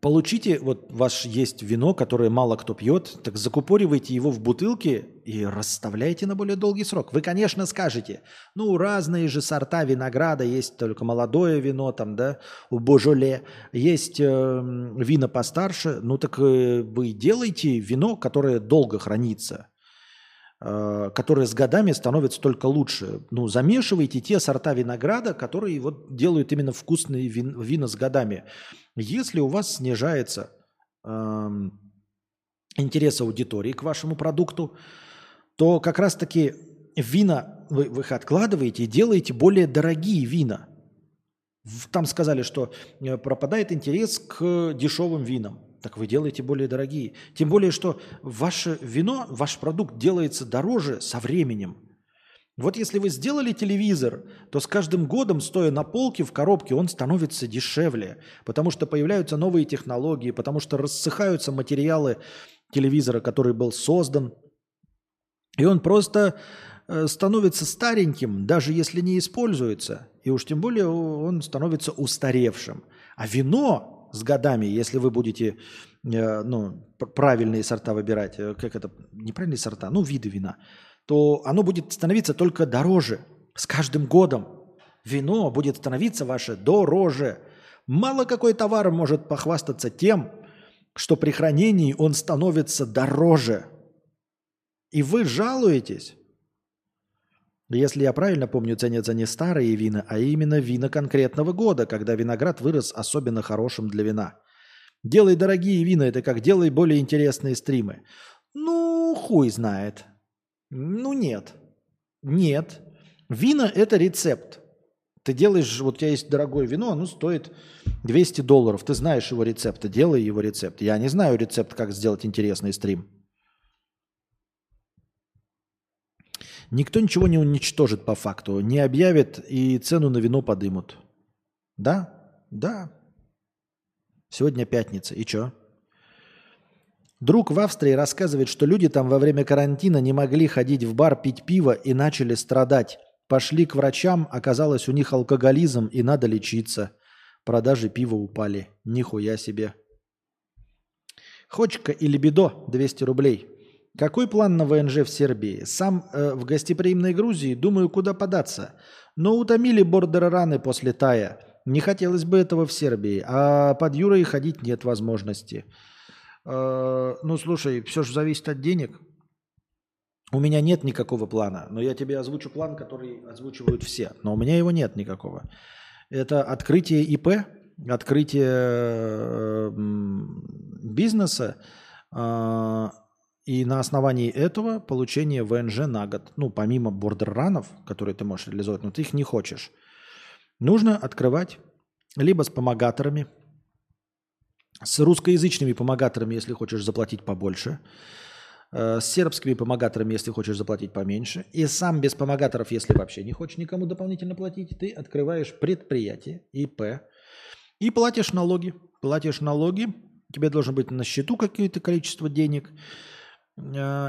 Получите, вот ваш есть вино, которое мало кто пьет, так закупоривайте его в бутылке и расставляйте на более долгий срок. Вы, конечно, скажете, ну, разные же сорта винограда, есть только молодое вино, там, да, у Божоле, есть э, вина постарше, ну, так э, вы делайте вино, которое долго хранится – которые с годами становятся только лучше. Ну, замешивайте те сорта винограда, которые вот делают именно вкусные вин, вина с годами. Если у вас снижается э, интерес аудитории к вашему продукту, то как раз-таки вина вы, вы их откладываете и делаете более дорогие вина. Там сказали, что э, пропадает интерес к дешевым винам так вы делаете более дорогие. Тем более, что ваше вино, ваш продукт делается дороже со временем. Вот если вы сделали телевизор, то с каждым годом, стоя на полке в коробке, он становится дешевле, потому что появляются новые технологии, потому что рассыхаются материалы телевизора, который был создан, и он просто э, становится стареньким, даже если не используется, и уж тем более он становится устаревшим. А вино с годами, если вы будете э, ну, правильные сорта выбирать, э, как это, неправильные сорта, ну, виды вина, то оно будет становиться только дороже с каждым годом. Вино будет становиться ваше дороже. Мало какой товар может похвастаться тем, что при хранении он становится дороже. И вы жалуетесь. Если я правильно помню, ценятся не старые вина, а именно вина конкретного года, когда виноград вырос особенно хорошим для вина. Делай дорогие вина, это как делай более интересные стримы. Ну, хуй знает. Ну, нет. Нет. Вина – это рецепт. Ты делаешь, вот у тебя есть дорогое вино, оно стоит 200 долларов. Ты знаешь его рецепт, делай его рецепт. Я не знаю рецепт, как сделать интересный стрим. Никто ничего не уничтожит по факту, не объявит и цену на вино подымут. Да? Да. Сегодня пятница. И чё? Друг в Австрии рассказывает, что люди там во время карантина не могли ходить в бар пить пиво и начали страдать. Пошли к врачам, оказалось у них алкоголизм и надо лечиться. Продажи пива упали. Нихуя себе. Хочка или бедо 200 рублей. Какой план на ВНЖ в Сербии? Сам э, в гостеприимной Грузии думаю, куда податься. Но утомили бордер-раны после Тая. Не хотелось бы этого в Сербии. А под Юрой ходить нет возможности. Э, ну, слушай, все же зависит от денег. У меня нет никакого плана, но я тебе озвучу план, который озвучивают все. Но у меня его нет никакого. Это открытие ИП, открытие э, бизнеса, э, и на основании этого получение ВНЖ на год, ну, помимо бордер-ранов, которые ты можешь реализовать, но ты их не хочешь, нужно открывать либо с помогаторами, с русскоязычными помогаторами, если хочешь заплатить побольше, э, с сербскими помогаторами, если хочешь заплатить поменьше, и сам без помогаторов, если вообще не хочешь никому дополнительно платить, ты открываешь предприятие, ИП, и платишь налоги. Платишь налоги, тебе должно быть на счету какое-то количество денег –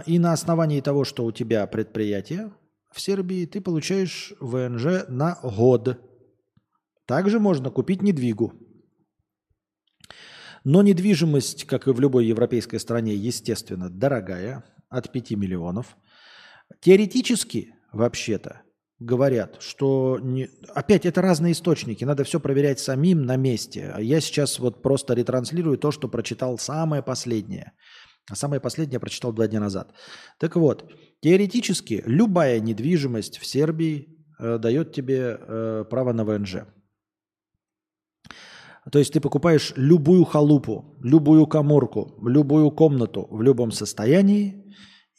и на основании того, что у тебя предприятие в Сербии, ты получаешь ВНЖ на год. Также можно купить недвигу. Но недвижимость, как и в любой европейской стране, естественно, дорогая, от 5 миллионов. Теоретически, вообще-то, говорят, что... Не... Опять, это разные источники, надо все проверять самим на месте. А я сейчас вот просто ретранслирую то, что прочитал самое последнее – а самое последнее я прочитал два дня назад. Так вот, теоретически любая недвижимость в Сербии э, дает тебе э, право на ВНЖ. То есть ты покупаешь любую халупу, любую коморку, любую комнату в любом состоянии,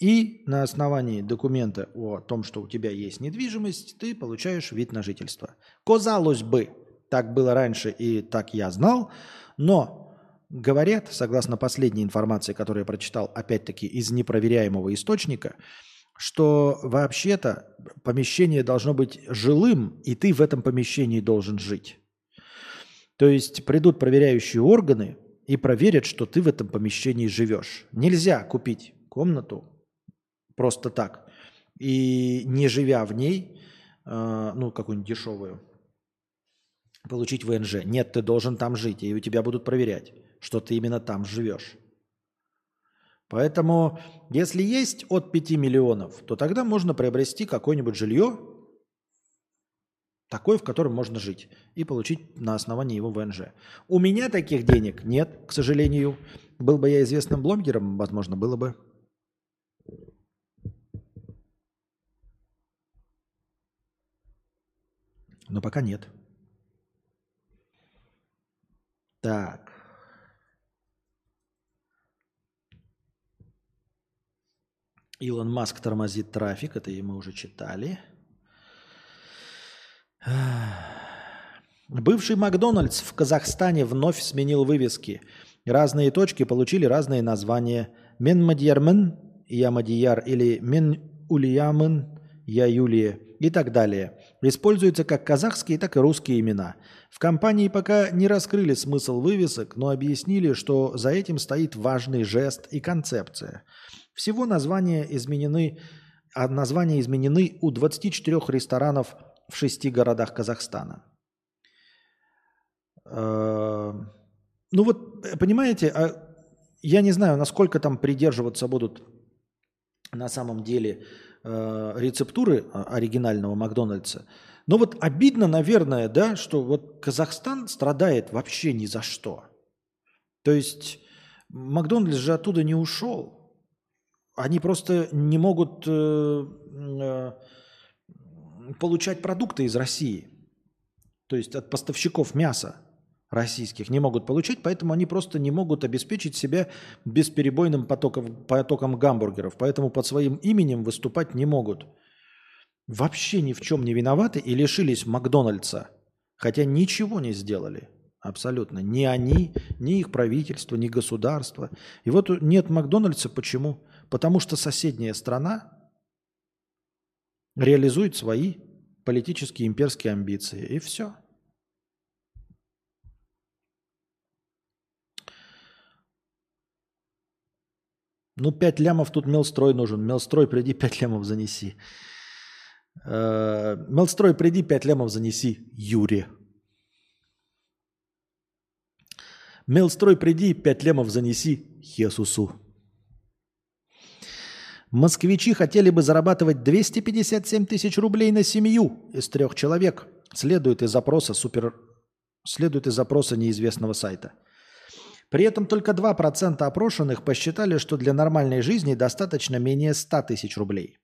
и на основании документа о том, что у тебя есть недвижимость, ты получаешь вид на жительство. Казалось бы, так было раньше и так я знал, но Говорят, согласно последней информации, которую я прочитал, опять-таки из непроверяемого источника, что вообще-то помещение должно быть жилым, и ты в этом помещении должен жить. То есть придут проверяющие органы и проверят, что ты в этом помещении живешь. Нельзя купить комнату просто так и не живя в ней, э, ну, какую-нибудь дешевую, получить ВНЖ. Нет, ты должен там жить, и у тебя будут проверять что ты именно там живешь. Поэтому, если есть от 5 миллионов, то тогда можно приобрести какое-нибудь жилье, такое, в котором можно жить, и получить на основании его ВНЖ. У меня таких денег нет, к сожалению. Был бы я известным блогером, возможно, было бы. Но пока нет. Так. Илон Маск тормозит трафик, это мы уже читали. Бывший Макдональдс в Казахстане вновь сменил вывески. Разные точки получили разные названия. Менмадьярмен, я Мадияр, или Мен Ульямын, я Юлия и так далее. Используются как казахские, так и русские имена. В компании пока не раскрыли смысл вывесок, но объяснили, что за этим стоит важный жест и концепция – всего названия изменены, а названия изменены у 24 ресторанов в шести городах Казахстана. Э, ну вот, понимаете, а я не знаю, насколько там придерживаться будут на самом деле э, рецептуры оригинального Макдональдса, Но вот обидно, наверное, да, что вот Казахстан страдает вообще ни за что. То есть Макдональдс же оттуда не ушел. Они просто не могут э, э, получать продукты из России. То есть от поставщиков мяса российских не могут получать, поэтому они просто не могут обеспечить себя бесперебойным потоком, потоком гамбургеров. Поэтому под своим именем выступать не могут. Вообще ни в чем не виноваты и лишились Макдональдса. Хотя ничего не сделали. Абсолютно. Ни они, ни их правительство, ни государство. И вот нет Макдональдса. Почему? Потому что соседняя страна реализует свои политические имперские амбиции. И все. Ну, 5 лямов тут мелстрой нужен. Мелстрой, приди, 5 лямов занеси. Э, мелстрой, приди, 5 лямов занеси. Юре. Мелстрой, приди, 5 лямов занеси. Хесусу. Москвичи хотели бы зарабатывать 257 тысяч рублей на семью из трех человек. Следует из запроса супер... Следует из запроса неизвестного сайта – при этом только 2% опрошенных посчитали, что для нормальной жизни достаточно менее 100 тысяч рублей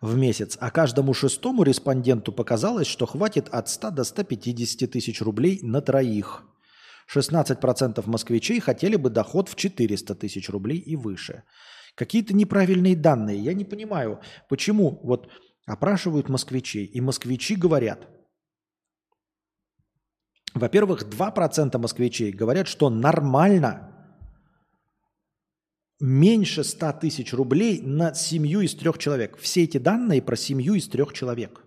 в месяц, а каждому шестому респонденту показалось, что хватит от 100 до 150 тысяч рублей на троих. 16% москвичей хотели бы доход в 400 тысяч рублей и выше. Какие-то неправильные данные. Я не понимаю, почему вот опрашивают москвичей, и москвичи говорят – во-первых, 2% москвичей говорят, что нормально меньше 100 тысяч рублей на семью из трех человек. Все эти данные про семью из трех человек.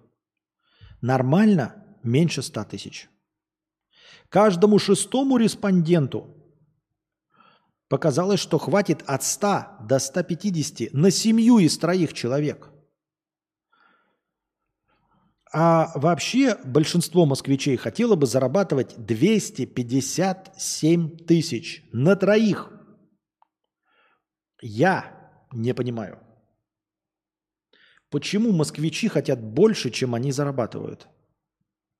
Нормально меньше 100 тысяч. Каждому шестому респонденту показалось, что хватит от 100 до 150 на семью из троих человек – а вообще большинство москвичей хотело бы зарабатывать 257 тысяч на троих. Я не понимаю. Почему москвичи хотят больше, чем они зарабатывают?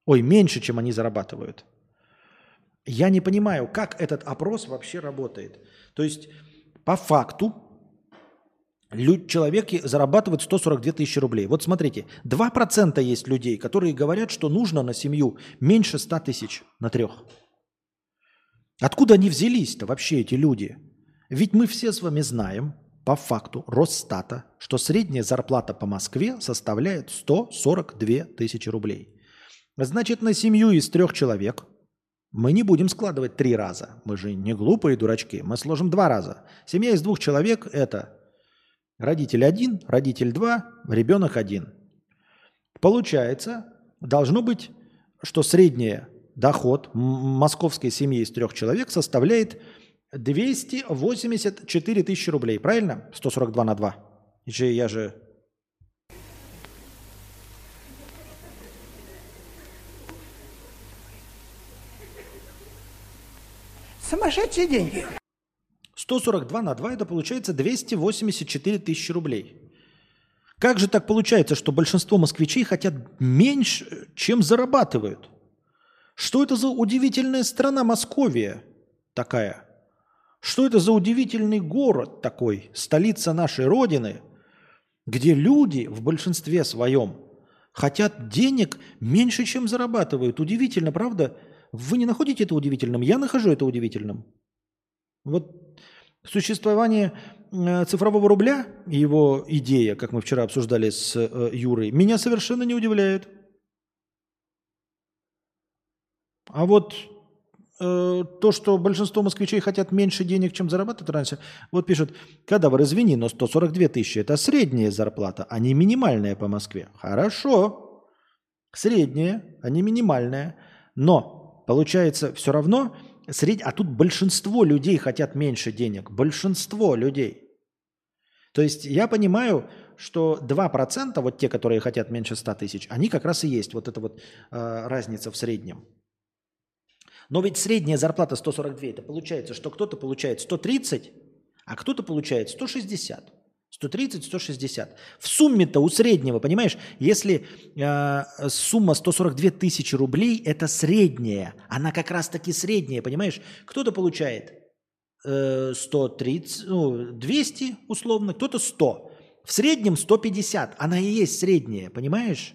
Ой, меньше, чем они зарабатывают. Я не понимаю, как этот опрос вообще работает. То есть, по факту, человек зарабатывает 142 тысячи рублей. Вот смотрите, 2% есть людей, которые говорят, что нужно на семью меньше 100 тысяч на трех. Откуда они взялись-то вообще эти люди? Ведь мы все с вами знаем по факту Росстата, что средняя зарплата по Москве составляет 142 тысячи рублей. Значит, на семью из трех человек мы не будем складывать три раза. Мы же не глупые дурачки. Мы сложим два раза. Семья из двух человек – это Родитель один, родитель два, ребенок один. Получается, должно быть, что средний доход московской семьи из трех человек составляет 284 тысячи рублей. Правильно? 142 на 2. Еще я же... Сумасшедшие деньги. 142 на 2 это получается 284 тысячи рублей. Как же так получается, что большинство москвичей хотят меньше, чем зарабатывают? Что это за удивительная страна Московия такая? Что это за удивительный город такой, столица нашей Родины, где люди в большинстве своем хотят денег меньше, чем зарабатывают? Удивительно, правда? Вы не находите это удивительным? Я нахожу это удивительным. Вот Существование э, цифрового рубля и его идея, как мы вчера обсуждали с э, Юрой, меня совершенно не удивляет. А вот э, то, что большинство москвичей хотят меньше денег, чем зарабатывают раньше, вот пишут, кадавр, извини, но 142 тысячи – это средняя зарплата, а не минимальная по Москве. Хорошо, средняя, а не минимальная. Но получается все равно сред... а тут большинство людей хотят меньше денег. Большинство людей. То есть я понимаю, что 2%, вот те, которые хотят меньше 100 тысяч, они как раз и есть вот эта вот э, разница в среднем. Но ведь средняя зарплата 142, это получается, что кто-то получает 130, а кто-то получает 160. 130-160. В сумме-то у среднего, понимаешь, если э, сумма 142 тысячи рублей, это средняя. Она как раз-таки средняя, понимаешь? Кто-то получает э, 130, ну, 200 условно, кто-то 100. В среднем 150. Она и есть средняя, понимаешь?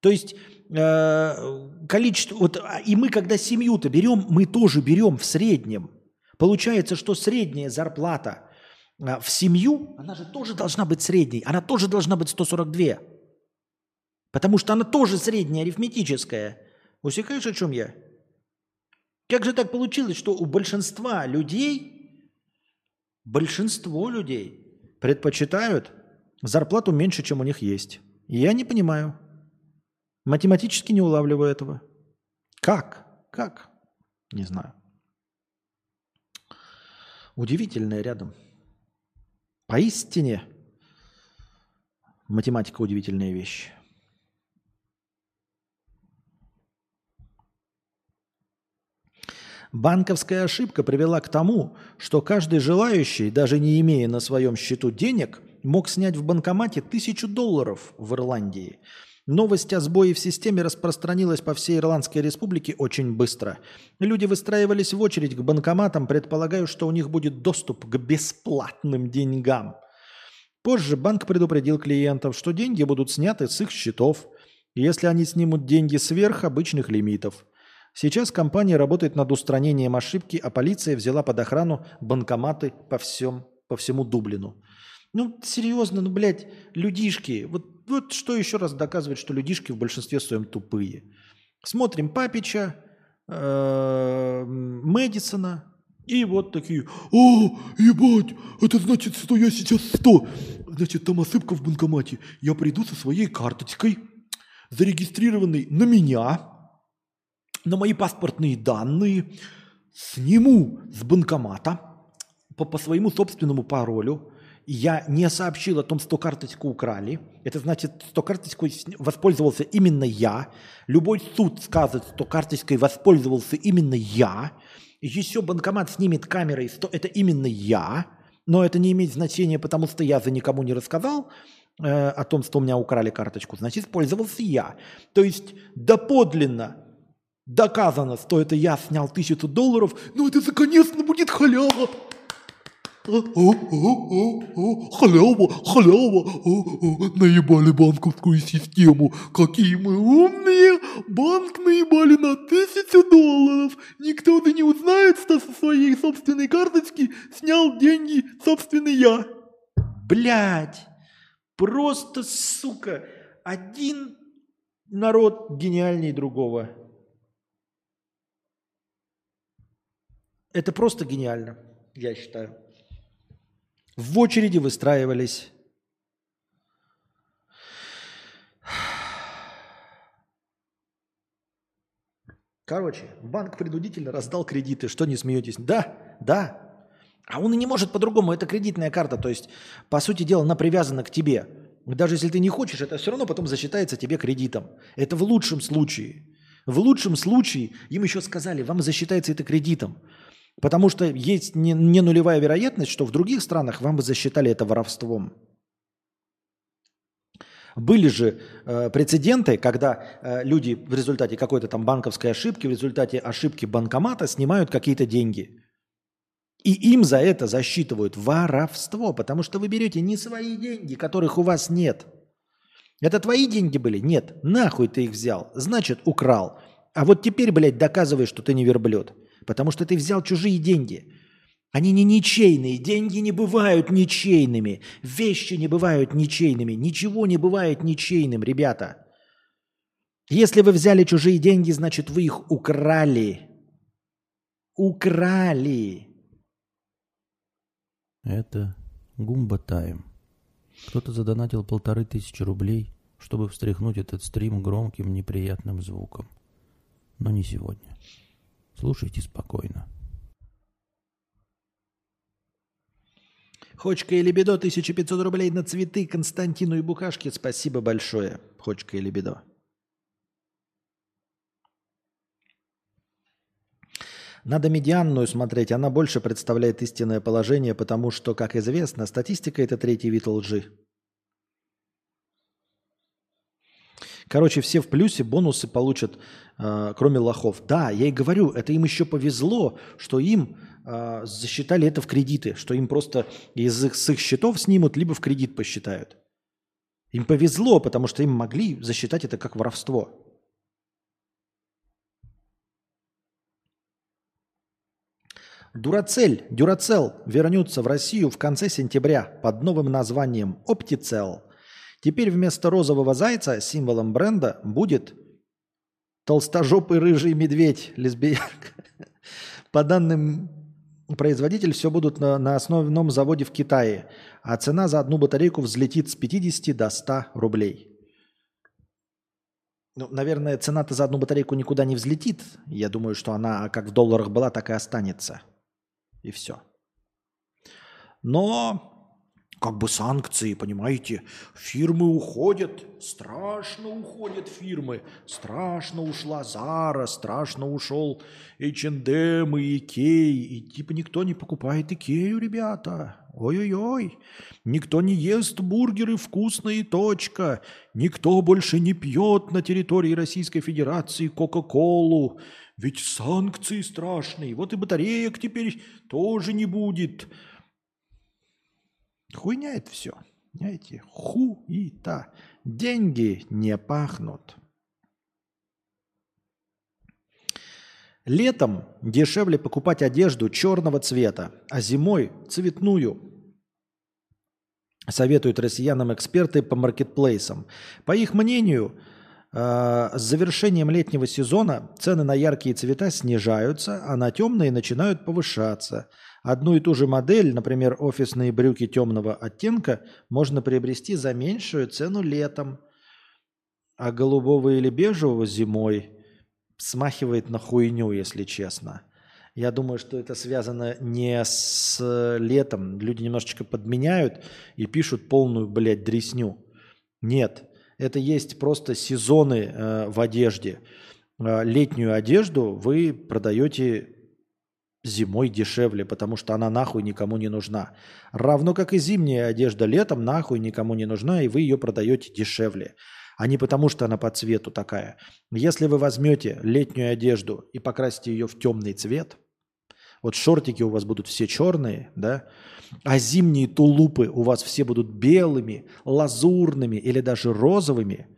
То есть э, количество... Вот, а, и мы, когда семью-то берем, мы тоже берем в среднем. Получается, что средняя зарплата в семью, она же тоже должна быть средней. Она тоже должна быть 142. Потому что она тоже средняя, арифметическая. Усекаешь, о чем я? Как же так получилось, что у большинства людей, большинство людей предпочитают зарплату меньше, чем у них есть? Я не понимаю. Математически не улавливаю этого. Как? Как? Не знаю. Удивительное рядом. Поистине математика удивительная вещь. Банковская ошибка привела к тому, что каждый желающий, даже не имея на своем счету денег, мог снять в банкомате тысячу долларов в Ирландии. Новость о сбое в системе распространилась по всей Ирландской республике очень быстро. Люди выстраивались в очередь к банкоматам, предполагая, что у них будет доступ к бесплатным деньгам. Позже банк предупредил клиентов, что деньги будут сняты с их счетов, если они снимут деньги сверх обычных лимитов. Сейчас компания работает над устранением ошибки, а полиция взяла под охрану банкоматы по, всем, по всему Дублину. Ну, серьезно, ну, блядь, людишки. Вот, вот что еще раз доказывает, что людишки в большинстве своем тупые. Смотрим Папича, э, Мэдисона, и вот такие, о, ебать, это значит, что я сейчас 100. Значит, там ошибка в банкомате. Я приду со своей карточкой, зарегистрированной на меня, на мои паспортные данные, сниму с банкомата по, по своему собственному паролю. Я не сообщил о том, что карточку украли. Это значит, что карточкой воспользовался именно я. Любой суд скажет, что карточкой воспользовался именно я. Еще банкомат снимет камерой, что это именно я. Но это не имеет значения, потому что я за никому не рассказал э, о том, что у меня украли карточку. Значит, пользовался я. То есть доподлинно доказано, что это я снял тысячу долларов, но это наконец-то будет халява. Халява, халява, наебали банковскую систему. Какие мы умные, банк наебали на тысячу долларов. Никто да не узнает, что со своей собственной карточки снял деньги собственный я. Блять, просто, сука, один народ гениальнее другого. Это просто гениально, я считаю. В очереди выстраивались. Короче, банк принудительно раздал кредиты. Что не смеетесь? Да, да. А он и не может по-другому. Это кредитная карта. То есть, по сути дела, она привязана к тебе. Даже если ты не хочешь, это все равно потом засчитается тебе кредитом. Это в лучшем случае. В лучшем случае им еще сказали, вам засчитается это кредитом. Потому что есть не, не нулевая вероятность, что в других странах вам бы засчитали это воровством. Были же э, прецеденты, когда э, люди в результате какой-то там банковской ошибки, в результате ошибки банкомата снимают какие-то деньги. И им за это засчитывают воровство, потому что вы берете не свои деньги, которых у вас нет. Это твои деньги были? Нет. Нахуй ты их взял. Значит, украл. А вот теперь, блядь, доказывай, что ты не верблюд. Потому что ты взял чужие деньги. Они не ничейные. Деньги не бывают ничейными. Вещи не бывают ничейными. Ничего не бывает ничейным, ребята. Если вы взяли чужие деньги, значит, вы их украли. Украли. Это Гумба Тайм. Кто-то задонатил полторы тысячи рублей, чтобы встряхнуть этот стрим громким неприятным звуком. Но не сегодня. Слушайте спокойно. Хочка и Лебедо, 1500 рублей на цветы Константину и Букашке. Спасибо большое, Хочка и Лебедо. Надо медианную смотреть, она больше представляет истинное положение, потому что, как известно, статистика – это третий вид лжи. Короче, все в плюсе, бонусы получат, э, кроме лохов. Да, я и говорю, это им еще повезло, что им э, засчитали это в кредиты, что им просто из их, с их счетов снимут, либо в кредит посчитают. Им повезло, потому что им могли засчитать это как воровство. Дурацель, Дюрацел вернется в Россию в конце сентября под новым названием Оптицел. Теперь вместо розового зайца символом бренда будет толстожопый рыжий медведь, лесбиянка. По данным производитель все будут на, на основном заводе в Китае, а цена за одну батарейку взлетит с 50 до 100 рублей. Ну, наверное, цена-то за одну батарейку никуда не взлетит. Я думаю, что она как в долларах была, так и останется. И все. Но как бы санкции, понимаете, фирмы уходят, страшно уходят фирмы, страшно ушла Зара, страшно ушел H&M и Икей, и типа никто не покупает Икею, ребята, ой-ой-ой, никто не ест бургеры вкусные, точка, никто больше не пьет на территории Российской Федерации Кока-Колу, ведь санкции страшные. Вот и батареек теперь тоже не будет. Хуйня это все. Знаете, хуита. Деньги не пахнут. Летом дешевле покупать одежду черного цвета, а зимой цветную. Советуют россиянам эксперты по маркетплейсам. По их мнению, Э, с завершением летнего сезона цены на яркие цвета снижаются, а на темные начинают повышаться. Одну и ту же модель, например, офисные брюки темного оттенка, можно приобрести за меньшую цену летом, а голубого или бежевого зимой смахивает на хуйню, если честно. Я думаю, что это связано не с летом. Люди немножечко подменяют и пишут полную, блядь, дресню. Нет. Это есть просто сезоны э, в одежде. Э, летнюю одежду вы продаете зимой дешевле, потому что она нахуй никому не нужна. Равно как и зимняя одежда летом нахуй никому не нужна, и вы ее продаете дешевле. А не потому, что она по цвету такая. Если вы возьмете летнюю одежду и покрасите ее в темный цвет, вот шортики у вас будут все черные, да, а зимние тулупы у вас все будут белыми, лазурными или даже розовыми,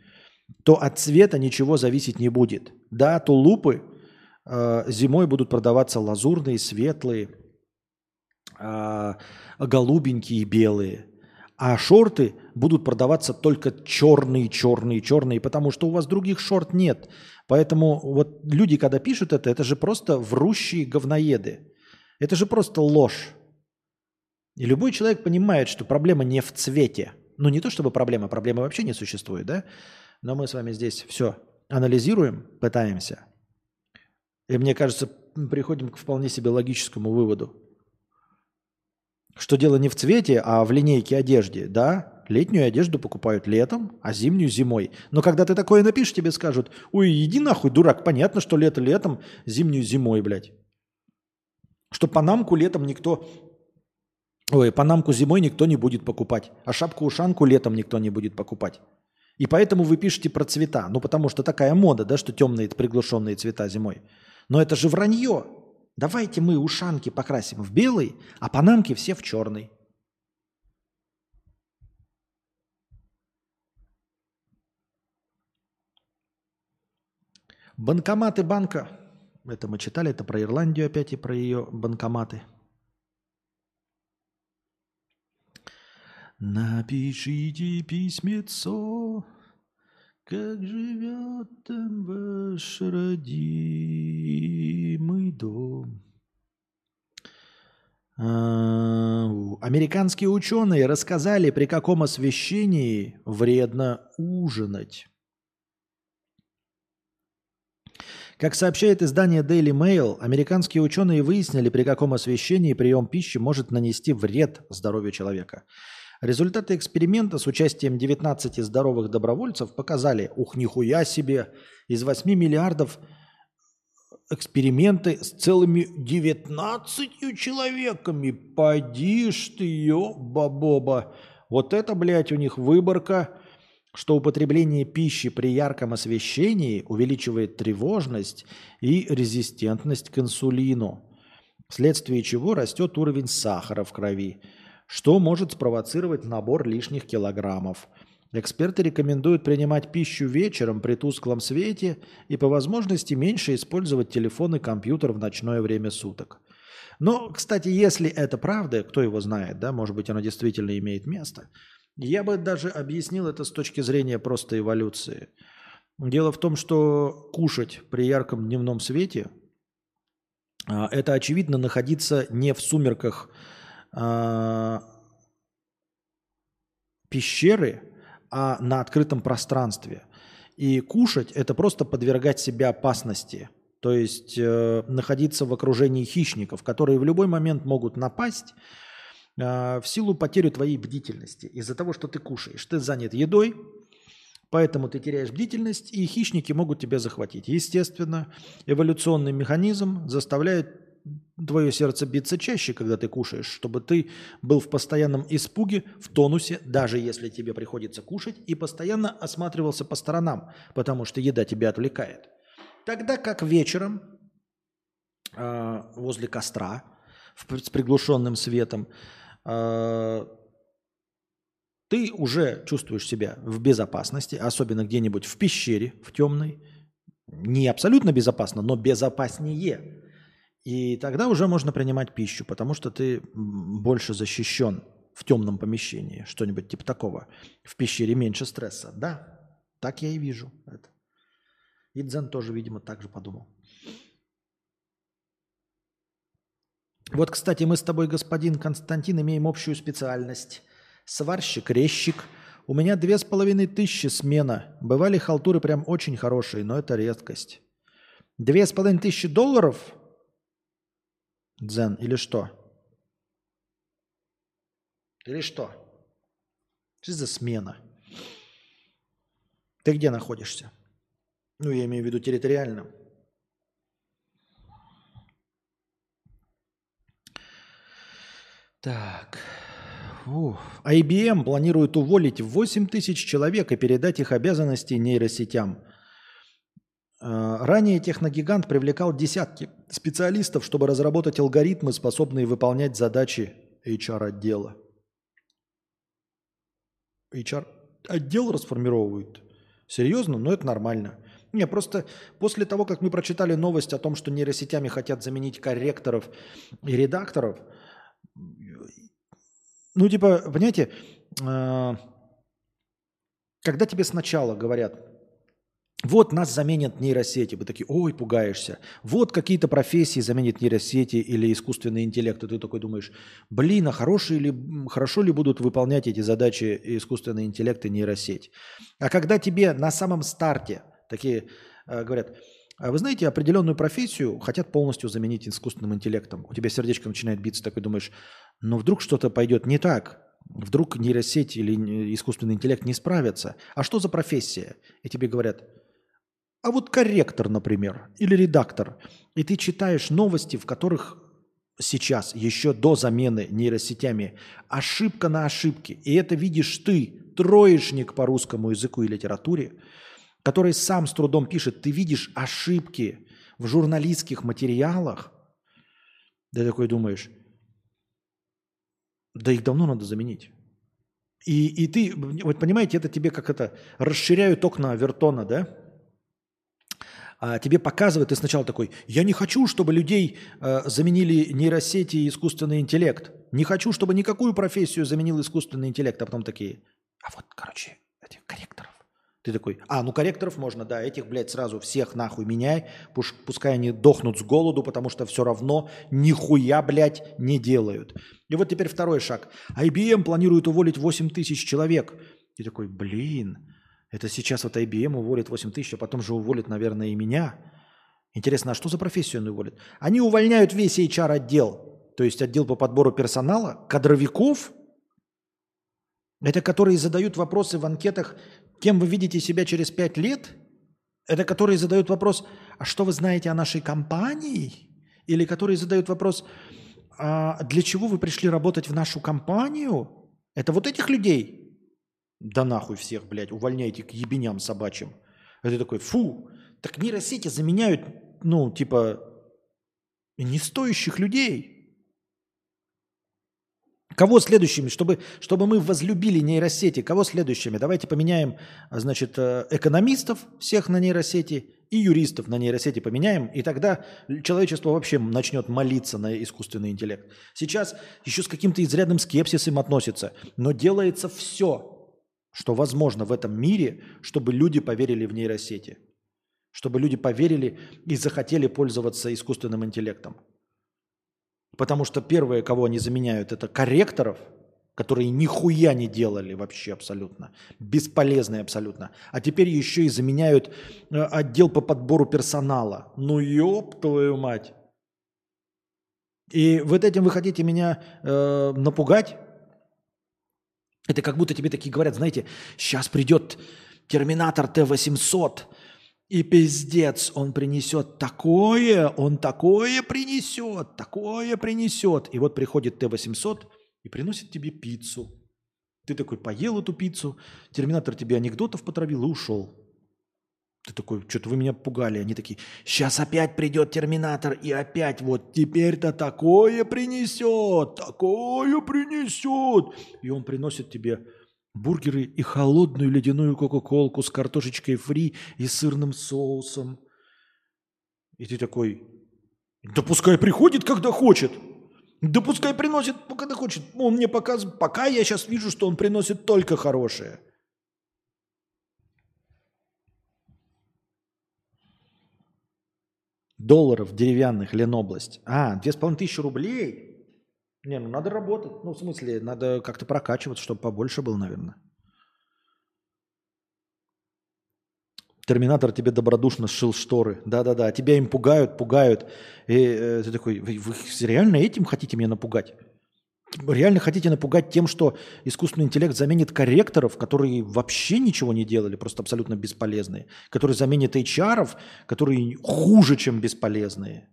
то от цвета ничего зависеть не будет. Да, тулупы зимой будут продаваться лазурные, светлые, э, голубенькие, белые. А шорты будут продаваться только черные, черные, черные, потому что у вас других шорт нет. Поэтому вот люди, когда пишут это, это же просто врущие говноеды. Это же просто ложь. И любой человек понимает, что проблема не в цвете. Ну, не то чтобы проблема, проблемы вообще не существует, да? Но мы с вами здесь все анализируем, пытаемся. И мне кажется, мы приходим к вполне себе логическому выводу. Что дело не в цвете, а в линейке одежды. Да, летнюю одежду покупают летом, а зимнюю зимой. Но когда ты такое напишешь, тебе скажут, ой, иди нахуй, дурак, понятно, что лето летом, зимнюю зимой, блядь. Что панамку летом никто Ой, панамку зимой никто не будет покупать, а шапку-ушанку летом никто не будет покупать. И поэтому вы пишете про цвета. Ну, потому что такая мода, да, что темные приглушенные цвета зимой. Но это же вранье. Давайте мы ушанки покрасим в белый, а панамки все в черный. Банкоматы банка. Это мы читали, это про Ирландию опять и про ее банкоматы – Напишите письмецо, как живет там ваш родимый дом. А, американские ученые рассказали, при каком освещении вредно ужинать. Как сообщает издание Daily Mail, американские ученые выяснили, при каком освещении прием пищи может нанести вред здоровью человека – Результаты эксперимента с участием 19 здоровых добровольцев показали, ух, нихуя себе, из 8 миллиардов эксперименты с целыми 19 человеками. Поди ж ты, ёба-боба. Вот это, блядь, у них выборка, что употребление пищи при ярком освещении увеличивает тревожность и резистентность к инсулину, вследствие чего растет уровень сахара в крови, что может спровоцировать набор лишних килограммов. Эксперты рекомендуют принимать пищу вечером при тусклом свете и по возможности меньше использовать телефон и компьютер в ночное время суток. Но, кстати, если это правда, кто его знает, да, может быть, оно действительно имеет место, я бы даже объяснил это с точки зрения просто эволюции. Дело в том, что кушать при ярком дневном свете а, это очевидно находиться не в сумерках а, пещеры, а на открытом пространстве. И кушать – это просто подвергать себя опасности. То есть э, находиться в окружении хищников, которые в любой момент могут напасть э, в силу потери твоей бдительности. Из-за того, что ты кушаешь. Ты занят едой, поэтому ты теряешь бдительность, и хищники могут тебя захватить. Естественно, эволюционный механизм заставляет твое сердце биться чаще, когда ты кушаешь, чтобы ты был в постоянном испуге, в тонусе, даже если тебе приходится кушать, и постоянно осматривался по сторонам, потому что еда тебя отвлекает. Тогда как вечером э, возле костра в, с приглушенным светом э, ты уже чувствуешь себя в безопасности, особенно где-нибудь в пещере, в темной. Не абсолютно безопасно, но безопаснее и тогда уже можно принимать пищу, потому что ты больше защищен в темном помещении, что-нибудь типа такого. В пещере меньше стресса. Да, так я и вижу это. И Дзен тоже, видимо, так же подумал. Вот, кстати, мы с тобой, господин Константин, имеем общую специальность. Сварщик, резчик. У меня две с половиной тысячи смена. Бывали халтуры прям очень хорошие, но это редкость. Две с половиной тысячи долларов – Дзен или что? Или что? Что за смена? Ты где находишься? Ну, я имею в виду территориально. Так. Ух. IBM планирует уволить 8 тысяч человек и передать их обязанности нейросетям – ранее техногигант привлекал десятки специалистов, чтобы разработать алгоритмы, способные выполнять задачи HR-отдела. HR-отдел расформировывают. Серьезно? Но это нормально. Не, просто после того, как мы прочитали новость о том, что нейросетями хотят заменить корректоров и редакторов, ну, типа, понимаете, э, когда тебе сначала говорят, вот нас заменят нейросети. Вы такие, ой, пугаешься. Вот какие-то профессии заменят нейросети или искусственный интеллект. И ты такой думаешь, блин, а хорошие ли, хорошо ли будут выполнять эти задачи искусственный интеллект и нейросеть? А когда тебе на самом старте такие э, говорят, а вы знаете, определенную профессию хотят полностью заменить искусственным интеллектом. У тебя сердечко начинает биться, такой думаешь, ну вдруг что-то пойдет не так. Вдруг нейросеть или искусственный интеллект не справятся. А что за профессия? И тебе говорят, а вот корректор, например, или редактор, и ты читаешь новости, в которых сейчас, еще до замены нейросетями, ошибка на ошибке, и это видишь ты, троечник по русскому языку и литературе, который сам с трудом пишет, ты видишь ошибки в журналистских материалах, ты такой думаешь, да их давно надо заменить. И, и ты, вот понимаете, это тебе как это, расширяют окна Вертона, да? А, тебе показывают, ты сначала такой, я не хочу, чтобы людей э, заменили нейросети и искусственный интеллект. Не хочу, чтобы никакую профессию заменил искусственный интеллект. А потом такие, а вот, короче, этих корректоров. Ты такой, а, ну корректоров можно, да, этих, блядь, сразу всех нахуй меняй, пускай они дохнут с голоду, потому что все равно нихуя, блядь, не делают. И вот теперь второй шаг. IBM планирует уволить 8 тысяч человек. И такой, блин, это сейчас вот IBM уволит 8 тысяч, а потом же уволит, наверное, и меня. Интересно, а что за профессию он уволит? Они увольняют весь HR-отдел, то есть отдел по подбору персонала, кадровиков, это которые задают вопросы в анкетах, кем вы видите себя через 5 лет, это которые задают вопрос, а что вы знаете о нашей компании? Или которые задают вопрос, а для чего вы пришли работать в нашу компанию? Это вот этих людей? Да нахуй всех, блядь, увольняйте к ебеням собачьим. Это такой, фу, так нейросети заменяют, ну, типа, не стоящих людей. Кого следующими, чтобы, чтобы мы возлюбили нейросети, кого следующими? Давайте поменяем, а, значит, э, экономистов всех на нейросети и юристов на нейросети поменяем, и тогда человечество вообще начнет молиться на искусственный интеллект. Сейчас еще с каким-то изрядным скепсисом относится, но делается все, что возможно в этом мире, чтобы люди поверили в нейросети, чтобы люди поверили и захотели пользоваться искусственным интеллектом. Потому что первое, кого они заменяют, это корректоров, которые нихуя не делали вообще абсолютно. Бесполезные абсолютно. А теперь еще и заменяют э, отдел по подбору персонала. Ну ёб твою мать. И вот этим вы хотите меня э, напугать? Это как будто тебе такие говорят, знаете, сейчас придет Терминатор Т-800, и пиздец, он принесет такое, он такое принесет, такое принесет. И вот приходит Т-800 и приносит тебе пиццу. Ты такой поел эту пиццу, терминатор тебе анекдотов потравил и ушел. Ты такой, что-то вы меня пугали. Они такие, сейчас опять придет терминатор и опять вот теперь-то такое принесет, такое принесет. И он приносит тебе бургеры и холодную ледяную кока-колку с картошечкой фри и сырным соусом. И ты такой, да пускай приходит, когда хочет. Да пускай приносит, когда хочет. Он мне показывает, пока я сейчас вижу, что он приносит только хорошее. Долларов деревянных Ленобласть. А, две с половиной тысячи рублей? Не, ну надо работать. Ну, в смысле, надо как-то прокачиваться, чтобы побольше было, наверное. Терминатор тебе добродушно сшил шторы. Да-да-да. Тебя им пугают, пугают. И э, ты такой, вы, вы реально этим хотите меня напугать? Реально хотите напугать тем, что искусственный интеллект заменит корректоров, которые вообще ничего не делали, просто абсолютно бесполезные, которые заменит HR, которые хуже, чем бесполезные.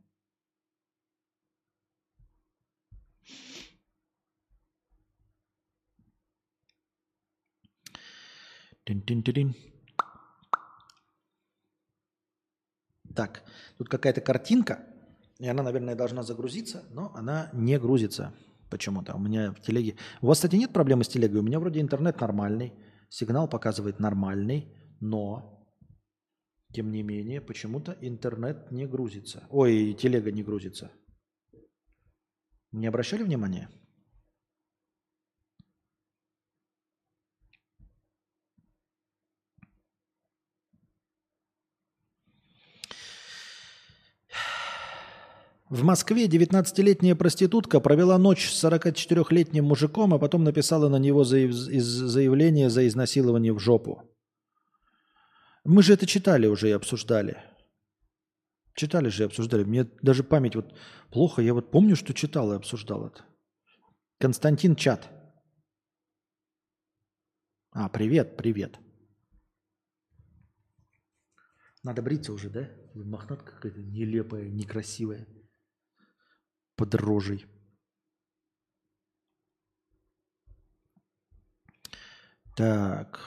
Тин-тин-тин. Так, тут какая-то картинка, и она, наверное, должна загрузиться, но она не грузится почему-то. У меня в телеге... У вас, кстати, нет проблемы с телегой? У меня вроде интернет нормальный, сигнал показывает нормальный, но, тем не менее, почему-то интернет не грузится. Ой, телега не грузится. Не обращали внимания? В Москве 19-летняя проститутка провела ночь с 44-летним мужиком, а потом написала на него заявление за изнасилование в жопу. Мы же это читали уже и обсуждали. Читали же и обсуждали. Мне даже память вот плохо. Я вот помню, что читал и обсуждал это. Константин Чат. А, привет, привет. Надо бриться уже, да? Мохнатка какая-то нелепая, некрасивая под рожей. Так.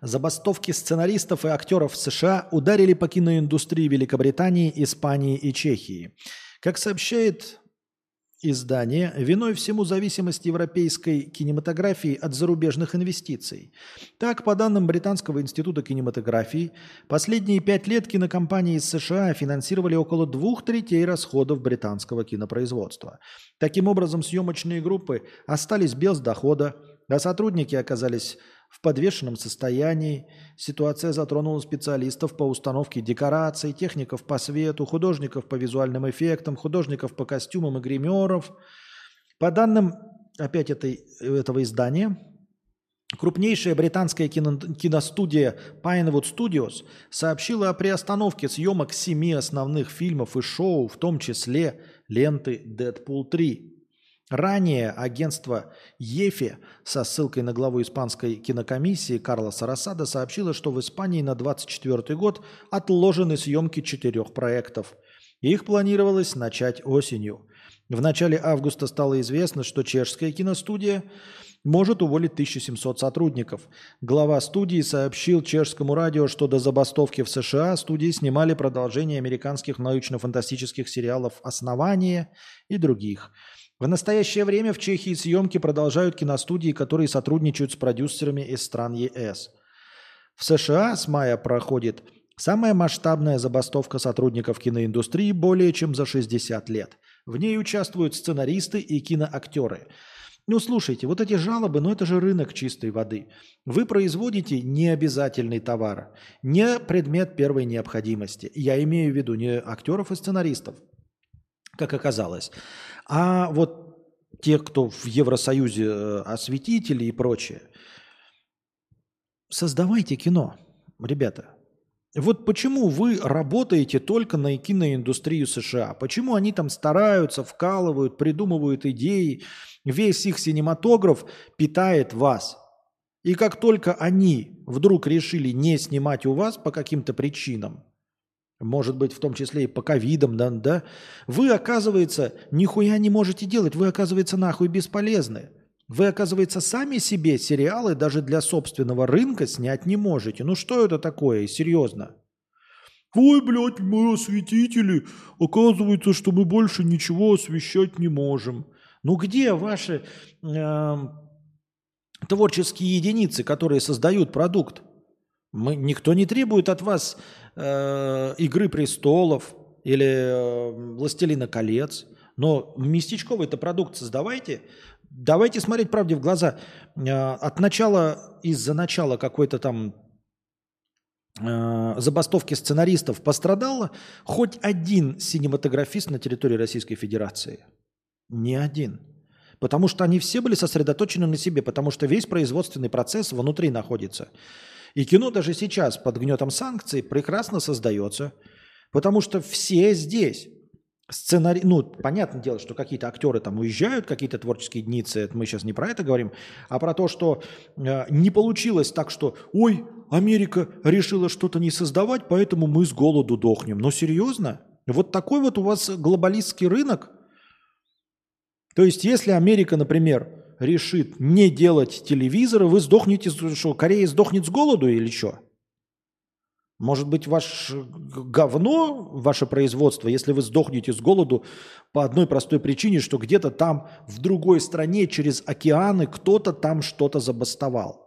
Забастовки сценаристов и актеров в США ударили по киноиндустрии Великобритании, Испании и Чехии. Как сообщает издание виной всему зависимость европейской кинематографии от зарубежных инвестиций. Так, по данным Британского института кинематографии, последние пять лет кинокомпании из США финансировали около двух третей расходов британского кинопроизводства. Таким образом, съемочные группы остались без дохода, а сотрудники оказались в подвешенном состоянии. Ситуация затронула специалистов по установке декораций, техников по свету, художников по визуальным эффектам, художников по костюмам и гримеров. По данным опять этой, этого издания, крупнейшая британская кино, киностудия Pinewood Studios сообщила о приостановке съемок семи основных фильмов и шоу, в том числе ленты «Дэдпул 3». Ранее агентство ЕФИ со ссылкой на главу испанской кинокомиссии Карлоса Рассада сообщило, что в Испании на 2024 год отложены съемки четырех проектов. Их планировалось начать осенью. В начале августа стало известно, что чешская киностудия может уволить 1700 сотрудников. Глава студии сообщил чешскому радио, что до забастовки в США студии снимали продолжение американских научно-фантастических сериалов «Основание» и других – в настоящее время в Чехии съемки продолжают киностудии, которые сотрудничают с продюсерами из стран ЕС. В США с мая проходит самая масштабная забастовка сотрудников киноиндустрии более чем за 60 лет. В ней участвуют сценаристы и киноактеры. Ну, слушайте, вот эти жалобы, ну это же рынок чистой воды. Вы производите необязательный товар, не предмет первой необходимости. Я имею в виду не актеров и сценаристов, как оказалось, а вот тех, кто в Евросоюзе э, осветители и прочее, создавайте кино, ребята. Вот почему вы работаете только на киноиндустрию США? Почему они там стараются, вкалывают, придумывают идеи? Весь их синематограф питает вас. И как только они вдруг решили не снимать у вас по каким-то причинам, может быть, в том числе и по ковидам, да, да, вы, оказывается, нихуя не можете делать, вы, оказывается, нахуй бесполезны. Вы, оказывается, сами себе сериалы даже для собственного рынка снять не можете. Ну что это такое, серьезно? Ой, блядь, мы осветители. Оказывается, что мы больше ничего освещать не можем. Ну где ваши э, творческие единицы, которые создают продукт? Мы, никто не требует от вас э, «Игры престолов» или э, «Властелина колец», но местечковый это продукт создавайте. Давайте смотреть правде в глаза. Э, от начала, из-за начала какой-то там забастовки сценаристов пострадало хоть один синематографист на территории Российской Федерации? Ни один. Потому что они все были сосредоточены на себе, потому что весь производственный процесс внутри находится. И кино даже сейчас под гнетом санкций прекрасно создается, потому что все здесь. Сценарий, ну, понятное дело, что какие-то актеры там уезжают, какие-то творческие единицы, это мы сейчас не про это говорим, а про то, что э, не получилось так, что, ой, Америка решила что-то не создавать, поэтому мы с голоду дохнем. Но серьезно? Вот такой вот у вас глобалистский рынок? То есть, если Америка, например, решит не делать телевизоры, вы сдохнете, что Корея сдохнет с голоду или что? Может быть, ваше говно, ваше производство, если вы сдохнете с голоду по одной простой причине, что где-то там в другой стране через океаны кто-то там что-то забастовал.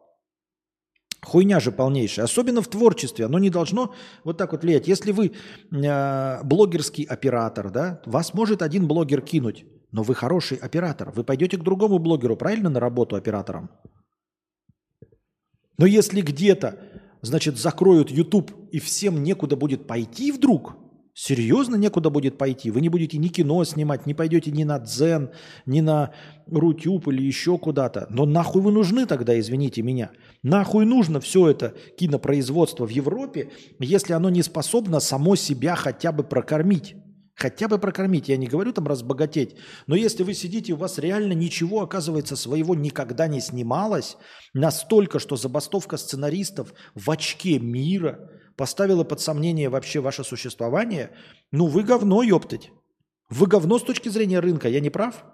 Хуйня же полнейшая. Особенно в творчестве. Оно не должно вот так вот влиять. Если вы э, блогерский оператор, да, вас может один блогер кинуть. Но вы хороший оператор. Вы пойдете к другому блогеру, правильно, на работу оператором? Но если где-то, значит, закроют YouTube и всем некуда будет пойти вдруг, серьезно некуда будет пойти, вы не будете ни кино снимать, не пойдете ни на Дзен, ни на Рутюб или еще куда-то. Но нахуй вы нужны тогда, извините меня? Нахуй нужно все это кинопроизводство в Европе, если оно не способно само себя хотя бы прокормить? Хотя бы прокормить, я не говорю там разбогатеть, но если вы сидите, у вас реально ничего, оказывается, своего никогда не снималось, настолько, что забастовка сценаристов в очке мира поставила под сомнение вообще ваше существование, ну вы говно, ёптать. Вы говно с точки зрения рынка, я не прав?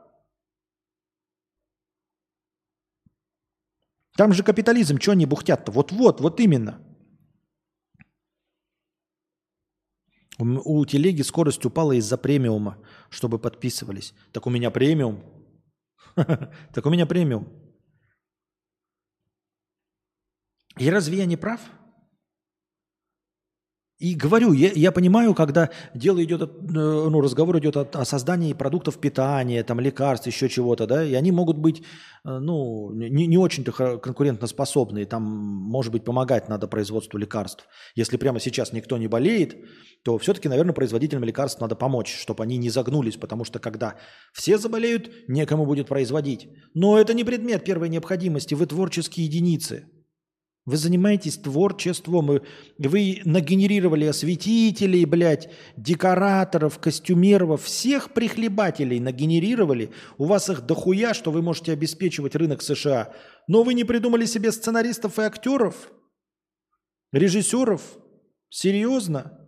Там же капитализм, что они бухтят-то? Вот-вот, вот именно – У, телеги скорость упала из-за премиума, чтобы подписывались. Так у меня премиум. Так у меня премиум. И разве я не прав? И говорю, я, я понимаю, когда дело идет, э, ну, разговор идет о, о создании продуктов питания, там, лекарств, еще чего-то, да, и они могут быть, э, ну, не, не очень-то конкурентоспособные, там, может быть, помогать надо производству лекарств. Если прямо сейчас никто не болеет, то все-таки, наверное, производителям лекарств надо помочь, чтобы они не загнулись, потому что когда все заболеют, некому будет производить. Но это не предмет первой необходимости, вы творческие единицы – Вы занимаетесь творчеством, и вы нагенерировали осветителей, блядь, декораторов, костюмеров, всех прихлебателей нагенерировали. У вас их дохуя, что вы можете обеспечивать рынок США. Но вы не придумали себе сценаристов и актеров, режиссеров. Серьезно?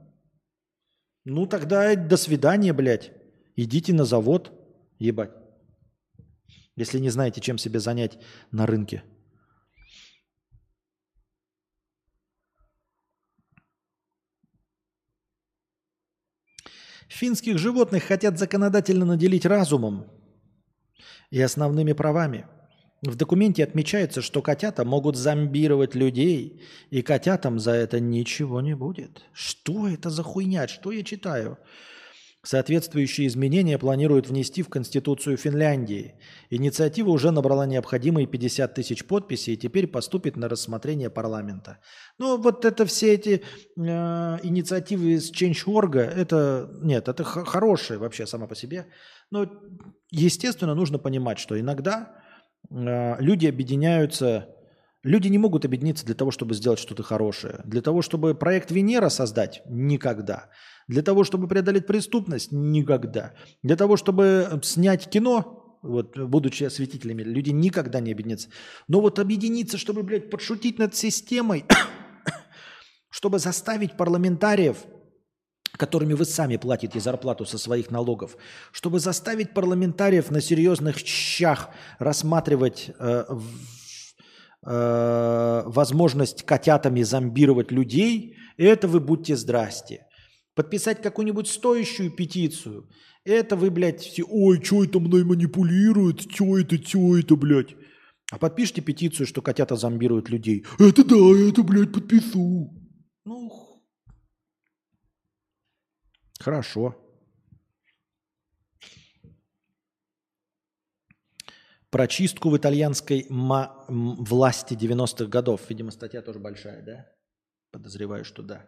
Ну тогда до свидания, блядь. Идите на завод, ебать. Если не знаете, чем себе занять на рынке. Финских животных хотят законодательно наделить разумом и основными правами. В документе отмечается, что котята могут зомбировать людей, и котятам за это ничего не будет. Что это за хуйня? Что я читаю? Соответствующие изменения планируют внести в Конституцию Финляндии. Инициатива уже набрала необходимые 50 тысяч подписей и теперь поступит на рассмотрение парламента. Ну, вот это все эти э, инициативы из Change.org, это нет, это х- хорошее вообще само по себе. Но, естественно, нужно понимать, что иногда э, люди объединяются Люди не могут объединиться для того, чтобы сделать что-то хорошее. Для того, чтобы проект Венера создать – никогда. Для того, чтобы преодолеть преступность – никогда. Для того, чтобы снять кино, вот, будучи осветителями, люди никогда не объединятся. Но вот объединиться, чтобы, блядь, подшутить над системой, чтобы заставить парламентариев, которыми вы сами платите зарплату со своих налогов, чтобы заставить парламентариев на серьезных щах рассматривать э, э, возможность котятами зомбировать людей, это вы будьте здрасте. Подписать какую-нибудь стоящую петицию, это вы, блядь, все, ой, что это мной манипулирует, что это, что это, блядь. А подпишите петицию, что котята зомбируют людей. Это да, это, блядь, подпишу. Ну, хорошо. Про чистку в итальянской власти 90-х годов. Видимо, статья тоже большая, да? Подозреваю, что да.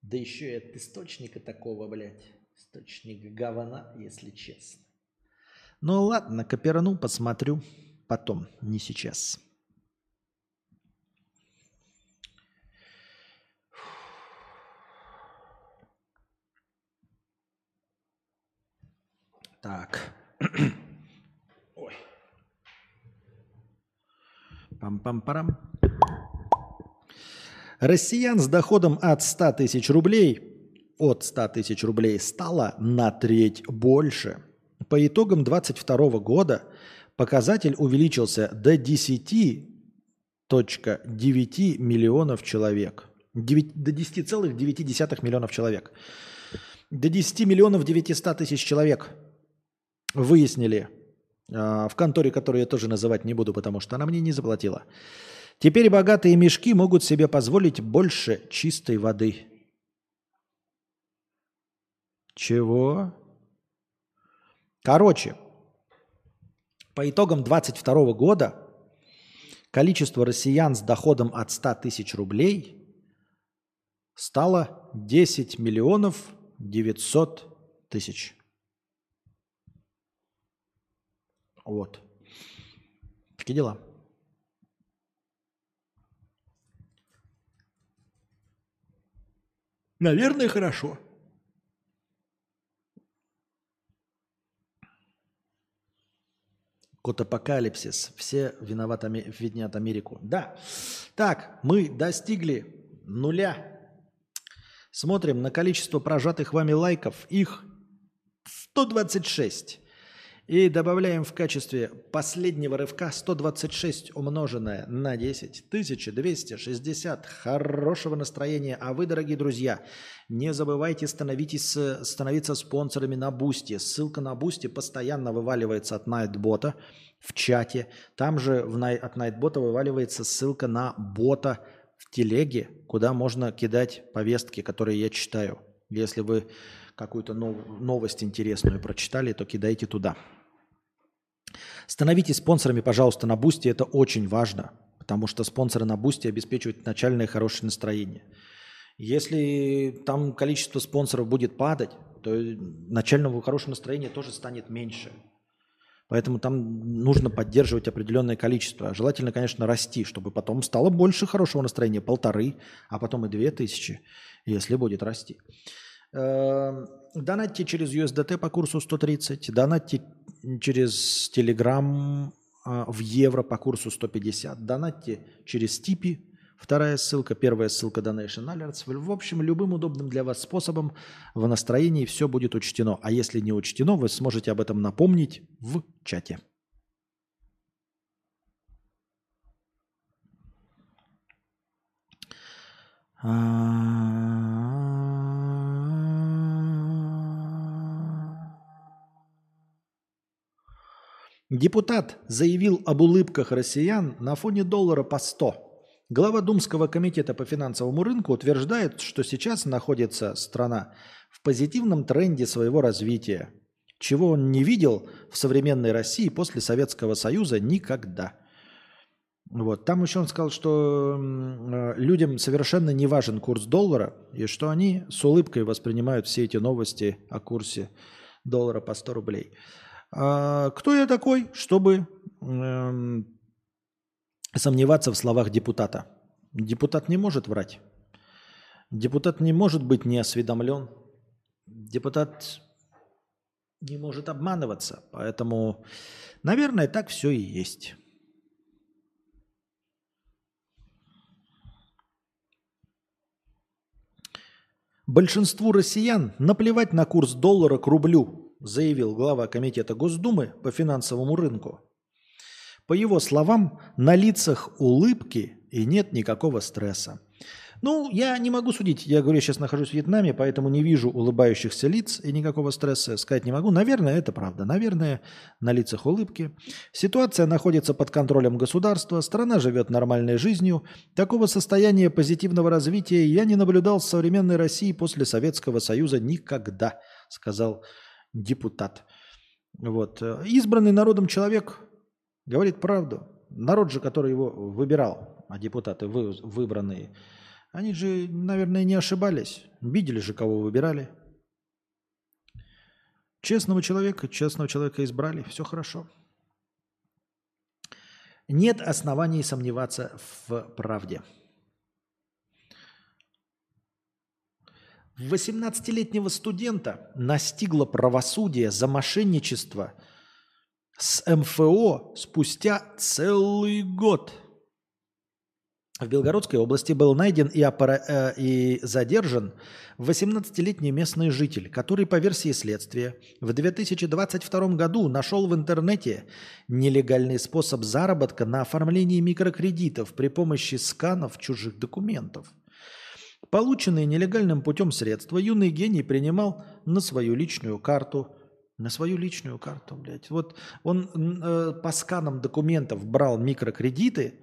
Да еще и от источника такого, блядь. Источник говна, если честно. Ну ладно, коперну, посмотрю потом, не сейчас. Так. Пам-пам-парам. Россиян с доходом от 100 тысяч рублей от 100 тысяч рублей стало на треть больше. По итогам 2022 года показатель увеличился до 10,9 миллионов человек. 9, до 10,9 миллионов человек. До 10 миллионов 900 тысяч человек выяснили в конторе, которую я тоже называть не буду, потому что она мне не заплатила. Теперь богатые мешки могут себе позволить больше чистой воды. Чего? Короче, по итогам 2022 года количество россиян с доходом от 100 тысяч рублей стало 10 миллионов 900 тысяч. Вот. Такие дела. Наверное, хорошо. Кот апокалипсис. Все виноваты, винят Америку. Да. Так, мы достигли нуля. Смотрим на количество прожатых вами лайков. Их 126. И добавляем в качестве последнего рывка 126 умноженное на 10. 1260. Хорошего настроения. А вы, дорогие друзья, не забывайте становитесь, становиться спонсорами на Бусти. Ссылка на Бусти постоянно вываливается от Найтбота в чате. Там же в, от Найтбота вываливается ссылка на бота в телеге, куда можно кидать повестки, которые я читаю. Если вы какую-то нов- новость интересную прочитали, то кидайте туда. Становитесь спонсорами, пожалуйста, на Бусти. Это очень важно, потому что спонсоры на Бусти обеспечивают начальное хорошее настроение. Если там количество спонсоров будет падать, то начального хорошего настроения тоже станет меньше. Поэтому там нужно поддерживать определенное количество. Желательно, конечно, расти, чтобы потом стало больше хорошего настроения. Полторы, а потом и две тысячи, если будет расти. Эм, Донатьте через USDT по курсу 130. Донатьте через Telegram а, в евро по курсу 150. Донатьте через Типи. Вторая ссылка, первая ссылка Donation Alerts. В общем, любым удобным для вас способом в настроении все будет учтено. А если не учтено, вы сможете об этом напомнить в чате. Депутат заявил об улыбках россиян на фоне доллара по 100. Глава Думского комитета по финансовому рынку утверждает, что сейчас находится страна в позитивном тренде своего развития, чего он не видел в современной России после Советского Союза никогда. Вот. Там еще он сказал, что э, людям совершенно не важен курс доллара, и что они с улыбкой воспринимают все эти новости о курсе доллара по 100 рублей. А кто я такой, чтобы эм, сомневаться в словах депутата? Депутат не может врать. Депутат не может быть неосведомлен. Депутат не может обманываться. Поэтому, наверное, так все и есть. Большинству россиян наплевать на курс доллара к рублю – заявил глава Комитета Госдумы по финансовому рынку. По его словам, на лицах улыбки и нет никакого стресса. Ну, я не могу судить. Я говорю, я сейчас нахожусь в Вьетнаме, поэтому не вижу улыбающихся лиц и никакого стресса сказать не могу. Наверное, это правда. Наверное, на лицах улыбки. Ситуация находится под контролем государства, страна живет нормальной жизнью. Такого состояния позитивного развития я не наблюдал в современной России после Советского Союза никогда, сказал депутат. Вот. Избранный народом человек говорит правду. Народ же, который его выбирал, а депутаты вы, выбранные, они же, наверное, не ошибались. Видели же, кого выбирали. Честного человека, честного человека избрали, все хорошо. Нет оснований сомневаться в правде. 18-летнего студента настигло правосудие за мошенничество с МФО спустя целый год. В Белгородской области был найден и, опора... э, и задержан 18-летний местный житель, который, по версии следствия, в 2022 году нашел в интернете нелегальный способ заработка на оформлении микрокредитов при помощи сканов чужих документов – Полученные нелегальным путем средства юный гений принимал на свою личную карту. На свою личную карту, блядь. Вот он э, по сканам документов брал микрокредиты,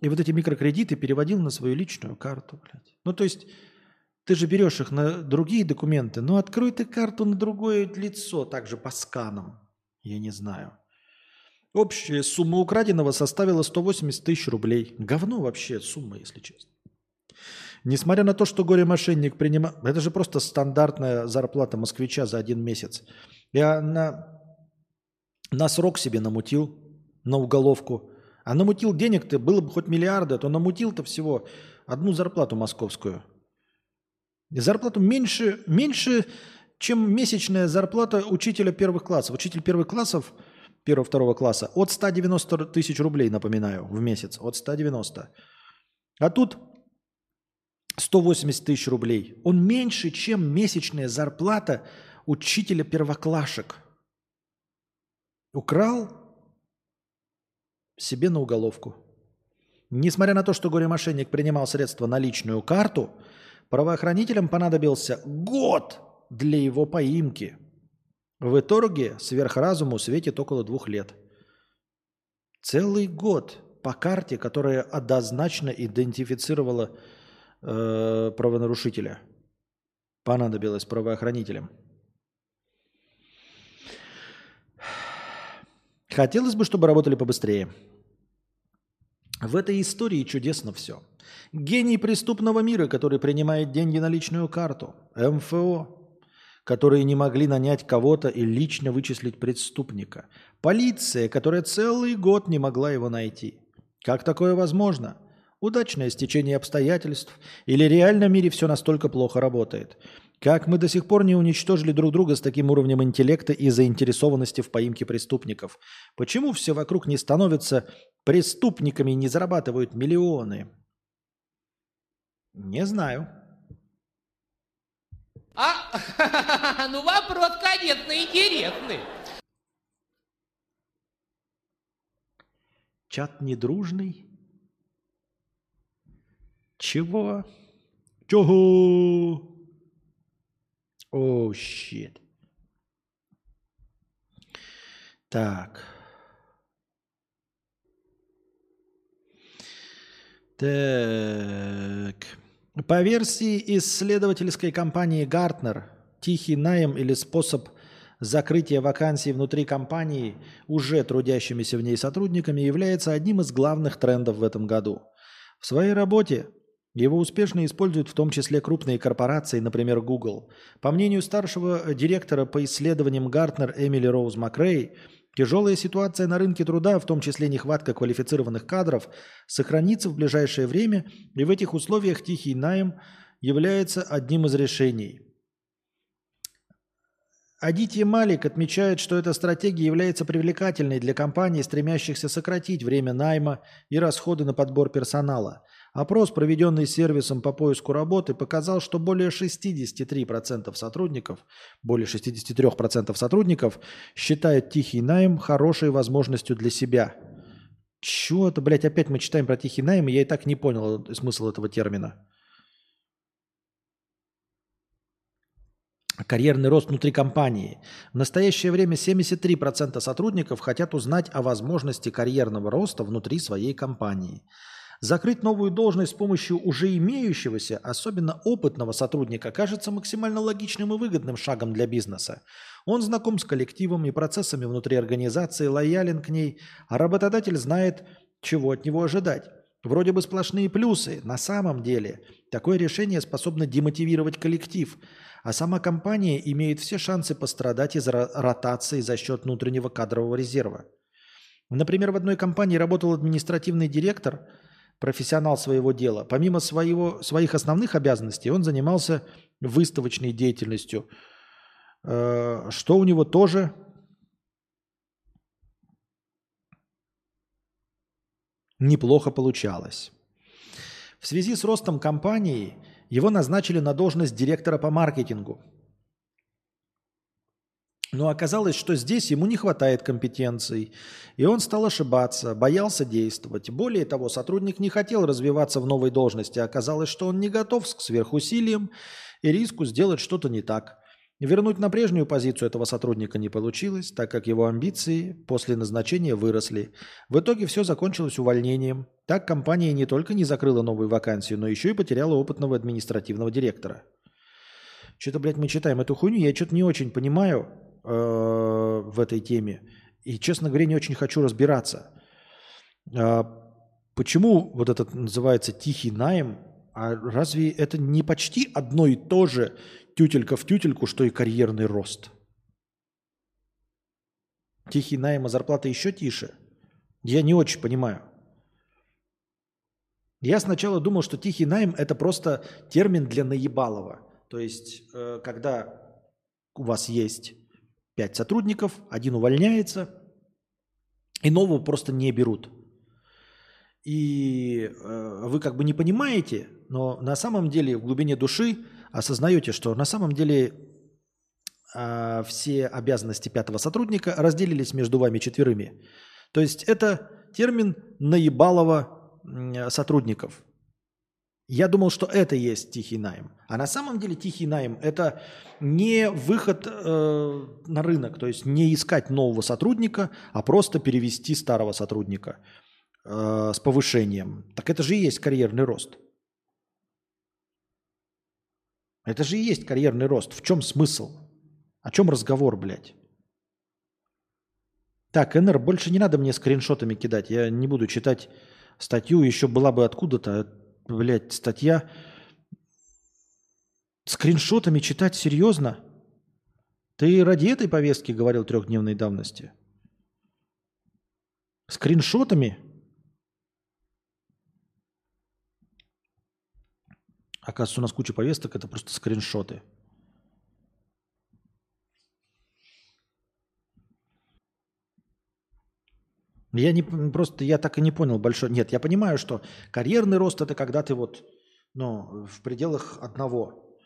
и вот эти микрокредиты переводил на свою личную карту, блядь. Ну, то есть ты же берешь их на другие документы, но открой ты карту на другое лицо, также по сканам. Я не знаю. Общая сумма украденного составила 180 тысяч рублей. Говно вообще сумма, если честно. Несмотря на то, что горе-мошенник принимал... Это же просто стандартная зарплата москвича за один месяц. Я на, на срок себе намутил, на уголовку. А намутил денег-то, было бы хоть миллиарды, а то намутил-то всего одну зарплату московскую. И зарплату меньше, меньше, чем месячная зарплата учителя первых классов. Учитель первых классов, первого-второго класса, от 190 тысяч рублей, напоминаю, в месяц. От 190. А тут 180 тысяч рублей. Он меньше, чем месячная зарплата учителя первоклашек. Украл себе на уголовку. Несмотря на то, что горе-мошенник принимал средства на личную карту, правоохранителям понадобился год для его поимки. В итоге сверхразуму светит около двух лет. Целый год по карте, которая однозначно идентифицировала э, правонарушителя. Понадобилось правоохранителям. Хотелось бы, чтобы работали побыстрее. В этой истории чудесно все. Гений преступного мира, который принимает деньги на личную карту. МФО. которые не могли нанять кого-то и лично вычислить преступника. Полиция, которая целый год не могла его найти. Как такое возможно? Удачное стечение обстоятельств? Или реально в мире все настолько плохо работает? Как мы до сих пор не уничтожили друг друга с таким уровнем интеллекта и заинтересованности в поимке преступников? Почему все вокруг не становятся преступниками и не зарабатывают миллионы? Не знаю. А, ну вопрос, конечно, интересный. Чат недружный? Чего? Чего? О, щит. Так. Так. По версии исследовательской компании Gartner, тихий найм или способ закрытия вакансий внутри компании уже трудящимися в ней сотрудниками является одним из главных трендов в этом году. В своей работе его успешно используют в том числе крупные корпорации, например, Google. По мнению старшего директора по исследованиям Гартнер Эмили Роуз Макрей, тяжелая ситуация на рынке труда, в том числе нехватка квалифицированных кадров, сохранится в ближайшее время, и в этих условиях тихий найм является одним из решений. Адитья Малик отмечает, что эта стратегия является привлекательной для компаний, стремящихся сократить время найма и расходы на подбор персонала – Опрос, проведенный сервисом по поиску работы, показал, что более 63% сотрудников, более 63% сотрудников считают тихий найм хорошей возможностью для себя. Чего это, блядь, опять мы читаем про тихий найм, и я и так не понял смысл этого термина. Карьерный рост внутри компании. В настоящее время 73% сотрудников хотят узнать о возможности карьерного роста внутри своей компании – Закрыть новую должность с помощью уже имеющегося, особенно опытного сотрудника, кажется максимально логичным и выгодным шагом для бизнеса. Он знаком с коллективом и процессами внутри организации, лоялен к ней, а работодатель знает, чего от него ожидать. Вроде бы сплошные плюсы. На самом деле такое решение способно демотивировать коллектив, а сама компания имеет все шансы пострадать из-за ротации за счет внутреннего кадрового резерва. Например, в одной компании работал административный директор – профессионал своего дела. Помимо своего, своих основных обязанностей, он занимался выставочной деятельностью, э, что у него тоже неплохо получалось. В связи с ростом компании его назначили на должность директора по маркетингу – но оказалось, что здесь ему не хватает компетенций, и он стал ошибаться, боялся действовать. Более того, сотрудник не хотел развиваться в новой должности, оказалось, что он не готов к сверхусилиям и риску сделать что-то не так. Вернуть на прежнюю позицию этого сотрудника не получилось, так как его амбиции после назначения выросли. В итоге все закончилось увольнением. Так компания не только не закрыла новую вакансию, но еще и потеряла опытного административного директора. Что-то, блядь, мы читаем эту хуйню, я что-то не очень понимаю. Э, в этой теме. И, честно говоря, не очень хочу разбираться. А почему вот этот называется тихий найм? А разве это не почти одно и то же тютелька в тютельку, что и карьерный рост? Тихий найм, а зарплата еще тише? Я не очень понимаю. Я сначала думал, что тихий найм – это просто термин для наебалова. То есть, э, когда у вас есть Пять сотрудников, один увольняется, и нового просто не берут. И э, вы как бы не понимаете, но на самом деле в глубине души осознаете, что на самом деле э, все обязанности пятого сотрудника разделились между вами четверыми. То есть это термин наебалого э, сотрудников. Я думал, что это есть тихий найм. А на самом деле тихий найм – это не выход э, на рынок, то есть не искать нового сотрудника, а просто перевести старого сотрудника э, с повышением. Так это же и есть карьерный рост. Это же и есть карьерный рост. В чем смысл? О чем разговор, блядь? Так, НР, больше не надо мне скриншотами кидать. Я не буду читать статью. Еще была бы откуда-то блядь, статья. Скриншотами читать серьезно? Ты ради этой повестки говорил трехдневной давности? Скриншотами? Оказывается, у нас куча повесток, это просто скриншоты. Я не просто я так и не понял большой. Нет, я понимаю, что карьерный рост это когда ты вот ну, в пределах одного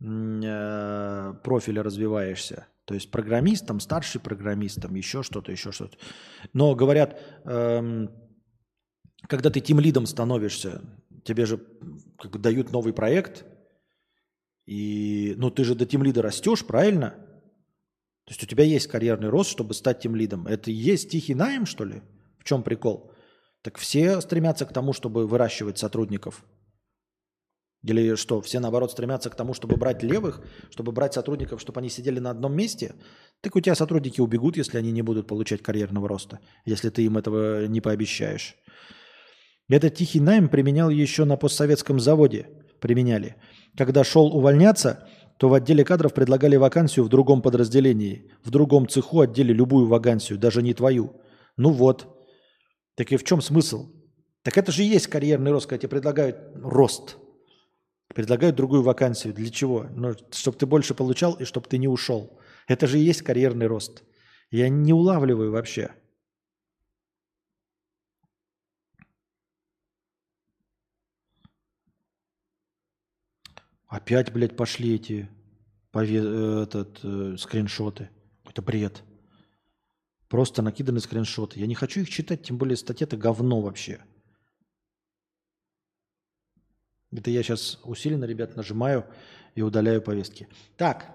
э, профиля развиваешься. То есть программистом, старший программистом, еще что-то, еще что-то. Но говорят, эм, когда ты тим лидом становишься, тебе же как дают новый проект, и ну ты же до тим лида растешь, правильно? То есть у тебя есть карьерный рост, чтобы стать тем лидом. Это и есть тихий найм, что ли? В чем прикол? Так все стремятся к тому, чтобы выращивать сотрудников. Или что, все наоборот стремятся к тому, чтобы брать левых, чтобы брать сотрудников, чтобы они сидели на одном месте? Так у тебя сотрудники убегут, если они не будут получать карьерного роста, если ты им этого не пообещаешь. Этот тихий найм применял еще на постсоветском заводе. Применяли. Когда шел увольняться, то в отделе кадров предлагали вакансию в другом подразделении. В другом цеху отделе любую вакансию, даже не твою. Ну вот. Так и в чем смысл? Так это же и есть карьерный рост, когда тебе предлагают рост. Предлагают другую вакансию. Для чего? Ну, чтобы ты больше получал и чтобы ты не ушел. Это же и есть карьерный рост. Я не улавливаю вообще. Опять, блядь, пошли эти пове- э, этот, э, скриншоты. Это бред. Просто накиданы скриншоты. Я не хочу их читать, тем более статья это говно вообще. Это я сейчас усиленно, ребят, нажимаю и удаляю повестки. Так.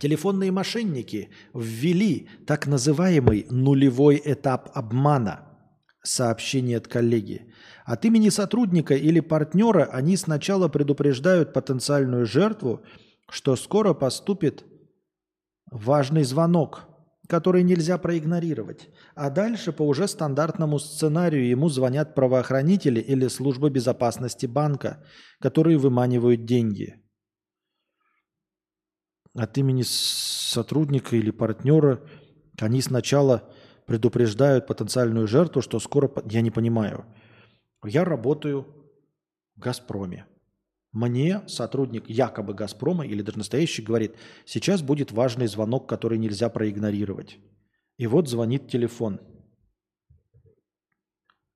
Телефонные мошенники ввели так называемый нулевой этап обмана. Сообщение от коллеги. От имени сотрудника или партнера они сначала предупреждают потенциальную жертву, что скоро поступит важный звонок, который нельзя проигнорировать. А дальше по уже стандартному сценарию ему звонят правоохранители или служба безопасности банка, которые выманивают деньги. От имени сотрудника или партнера они сначала предупреждают потенциальную жертву, что скоро... Я не понимаю. Я работаю в «Газпроме». Мне сотрудник якобы «Газпрома» или даже настоящий говорит, сейчас будет важный звонок, который нельзя проигнорировать. И вот звонит телефон.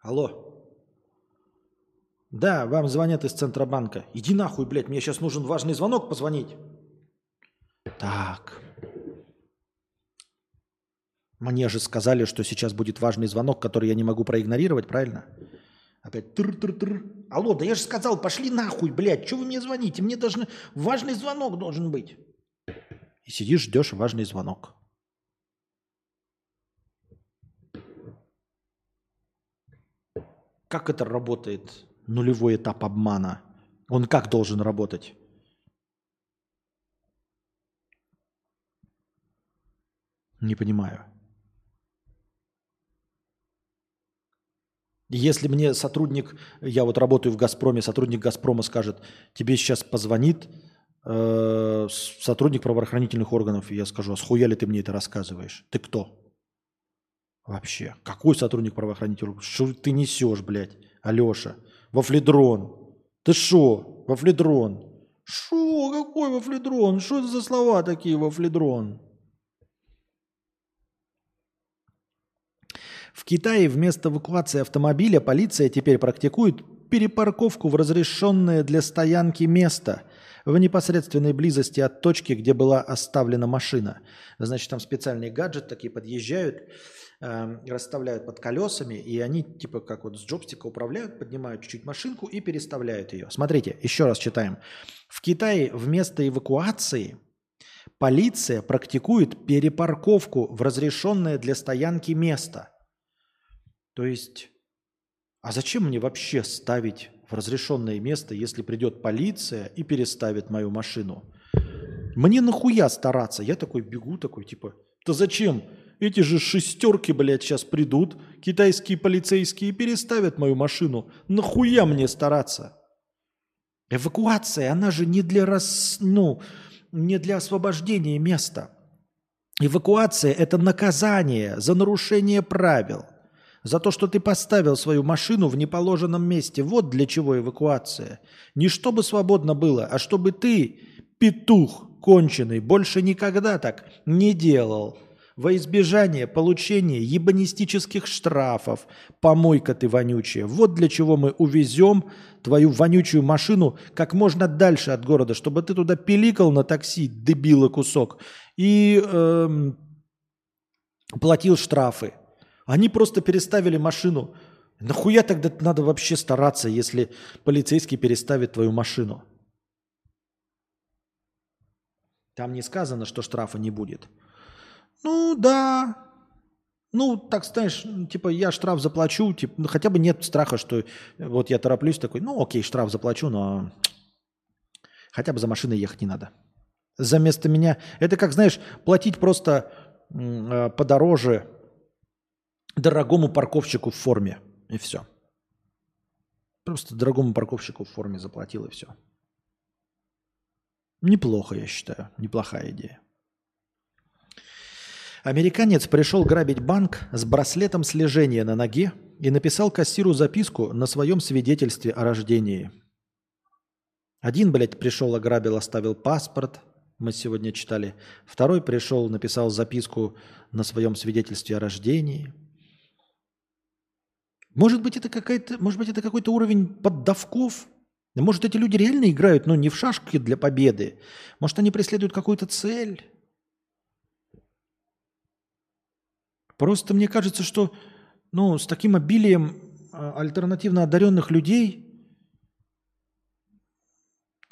Алло. Да, вам звонят из Центробанка. Иди нахуй, блядь, мне сейчас нужен важный звонок позвонить. Так. Мне же сказали, что сейчас будет важный звонок, который я не могу проигнорировать, правильно? Опять тр-тр-тр. Алло, да я же сказал, пошли нахуй, блядь, что вы мне звоните? Мне должны... Важный звонок должен быть. И сидишь, ждешь важный звонок. Как это работает, нулевой этап обмана? Он как должен работать? Не понимаю. Если мне сотрудник, я вот работаю в «Газпроме», сотрудник «Газпрома» скажет, тебе сейчас позвонит э, сотрудник правоохранительных органов, и я скажу, а схуя ли ты мне это рассказываешь? Ты кто? Вообще. Какой сотрудник правоохранительных органов? Что ты несешь, блядь, Алеша? Вафледрон. Ты шо? Вафледрон. Шо? Какой вафледрон? Что это за слова такие, вафледрон? В Китае вместо эвакуации автомобиля полиция теперь практикует перепарковку в разрешенное для стоянки место в непосредственной близости от точки, где была оставлена машина. Значит, там специальные гаджеты такие подъезжают, э, расставляют под колесами, и они типа как вот с джобстика управляют, поднимают чуть-чуть машинку и переставляют ее. Смотрите, еще раз читаем. В Китае вместо эвакуации полиция практикует перепарковку в разрешенное для стоянки место. То есть, а зачем мне вообще ставить в разрешенное место, если придет полиция и переставит мою машину? Мне нахуя стараться? Я такой бегу, такой типа, да зачем? Эти же шестерки, блядь, сейчас придут, китайские полицейские, переставят мою машину. Нахуя мне стараться? Эвакуация, она же не для рас... ну, не для освобождения места. Эвакуация – это наказание за нарушение правил. За то, что ты поставил свою машину в неположенном месте. Вот для чего эвакуация. Не чтобы свободно было, а чтобы ты, петух конченый, больше никогда так не делал. Во избежание получения ебанистических штрафов. Помойка ты вонючая. Вот для чего мы увезем твою вонючую машину как можно дальше от города, чтобы ты туда пиликал на такси, дебила кусок, и эм, платил штрафы. Они просто переставили машину. Нахуя тогда надо вообще стараться, если полицейский переставит твою машину? Там не сказано, что штрафа не будет. Ну да. Ну, так знаешь, типа я штраф заплачу, типа, ну, хотя бы нет страха, что вот я тороплюсь такой, ну окей, штраф заплачу, но хотя бы за машиной ехать не надо. За место меня. Это как, знаешь, платить просто э, подороже дорогому парковщику в форме. И все. Просто дорогому парковщику в форме заплатил и все. Неплохо, я считаю. Неплохая идея. Американец пришел грабить банк с браслетом слежения на ноге и написал кассиру записку на своем свидетельстве о рождении. Один, блядь, пришел, ограбил, оставил паспорт. Мы сегодня читали. Второй пришел, написал записку на своем свидетельстве о рождении. Может быть, это какая-то, может быть, это какой-то уровень поддавков? Может, эти люди реально играют, но не в шашки для победы. Может, они преследуют какую-то цель? Просто мне кажется, что ну, с таким обилием а, альтернативно одаренных людей,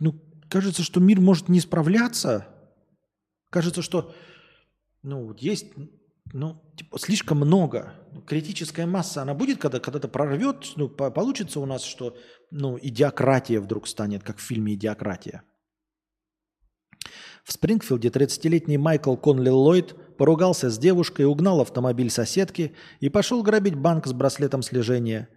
ну, кажется, что мир может не справляться. Кажется, что ну, есть ну, типа, слишком много. Критическая масса, она будет, когда когда-то прорвет, ну, по получится у нас, что ну, идиократия вдруг станет, как в фильме «Идиократия». В Спрингфилде 30-летний Майкл Конли Ллойд поругался с девушкой, угнал автомобиль соседки и пошел грабить банк с браслетом слежения,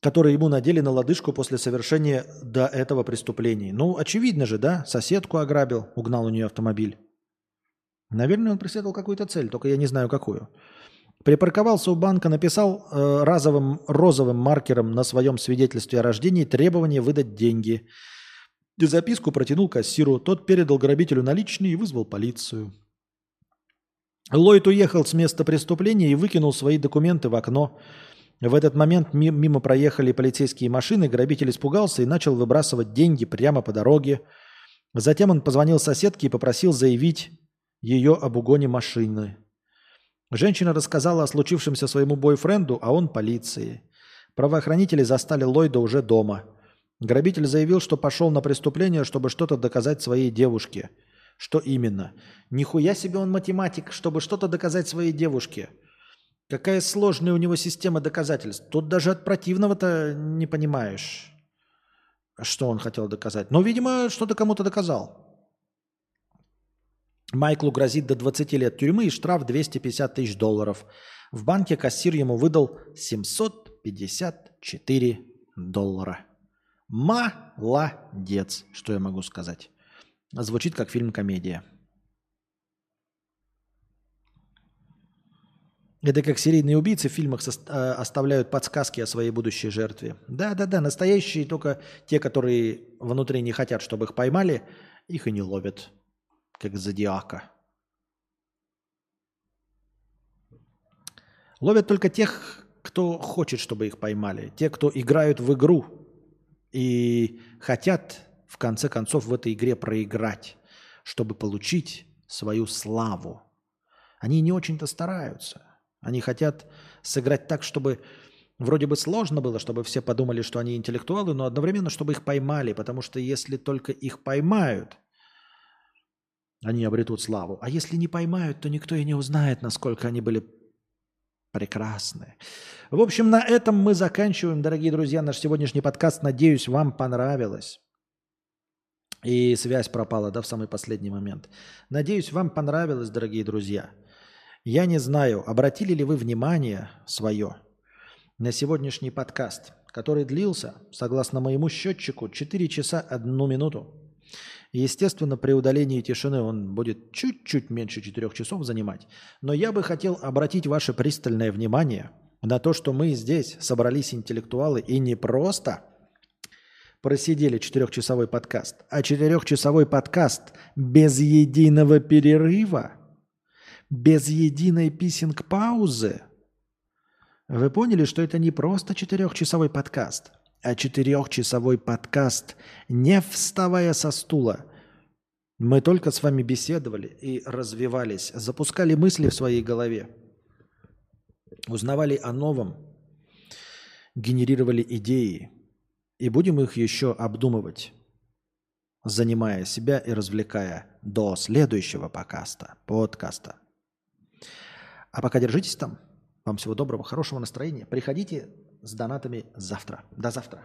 который ему надели на лодыжку после совершения до этого преступлений. Ну, очевидно же, да? Соседку ограбил, угнал у нее автомобиль. Наверное, он преследовал какую-то цель, только я не знаю какую. Припарковался у банка, написал э, разовым розовым маркером на своем свидетельстве о рождении требование выдать деньги – и записку протянул кассиру. Тот передал грабителю наличные и вызвал полицию. Ллойд уехал с места преступления и выкинул свои документы в окно. В этот момент мимо проехали полицейские машины, грабитель испугался и начал выбрасывать деньги прямо по дороге. Затем он позвонил соседке и попросил заявить ее об угоне машины. Женщина рассказала о случившемся своему бойфренду, а он полиции. Правоохранители застали Ллойда уже дома – Грабитель заявил, что пошел на преступление, чтобы что-то доказать своей девушке. Что именно? Нихуя себе он математик, чтобы что-то доказать своей девушке. Какая сложная у него система доказательств. Тут даже от противного-то не понимаешь, что он хотел доказать. Но, видимо, что-то кому-то доказал. Майклу грозит до 20 лет тюрьмы и штраф 250 тысяч долларов. В банке кассир ему выдал 754 доллара. Молодец, что я могу сказать. Звучит как фильм-комедия. Это как серийные убийцы в фильмах э, оставляют подсказки о своей будущей жертве. Да-да-да, настоящие только те, которые внутри не хотят, чтобы их поймали, их и не ловят, как зодиака. Ловят только тех, кто хочет, чтобы их поймали. Те, кто играют в игру, и хотят в конце концов в этой игре проиграть, чтобы получить свою славу. Они не очень-то стараются. Они хотят сыграть так, чтобы вроде бы сложно было, чтобы все подумали, что они интеллектуалы, но одновременно, чтобы их поймали, потому что если только их поймают, они обретут славу. А если не поймают, то никто и не узнает, насколько они были прекрасны. В общем, на этом мы заканчиваем, дорогие друзья, наш сегодняшний подкаст. Надеюсь, вам понравилось. И связь пропала, да, в самый последний момент. Надеюсь, вам понравилось, дорогие друзья. Я не знаю, обратили ли вы внимание свое на сегодняшний подкаст, который длился, согласно моему счетчику, 4 часа 1 минуту. Естественно, при удалении тишины он будет чуть-чуть меньше 4 часов занимать. Но я бы хотел обратить ваше пристальное внимание на то, что мы здесь собрались интеллектуалы и не просто просидели четырехчасовой подкаст, а четырехчасовой подкаст без единого перерыва, без единой писинг-паузы. Вы поняли, что это не просто четырехчасовой подкаст, четырехчасовой подкаст, не вставая со стула. Мы только с вами беседовали и развивались, запускали мысли в своей голове, узнавали о новом, генерировали идеи и будем их еще обдумывать, занимая себя и развлекая до следующего подкаста. подкаста. А пока держитесь там. Вам всего доброго, хорошего настроения. Приходите с донатами завтра. До завтра.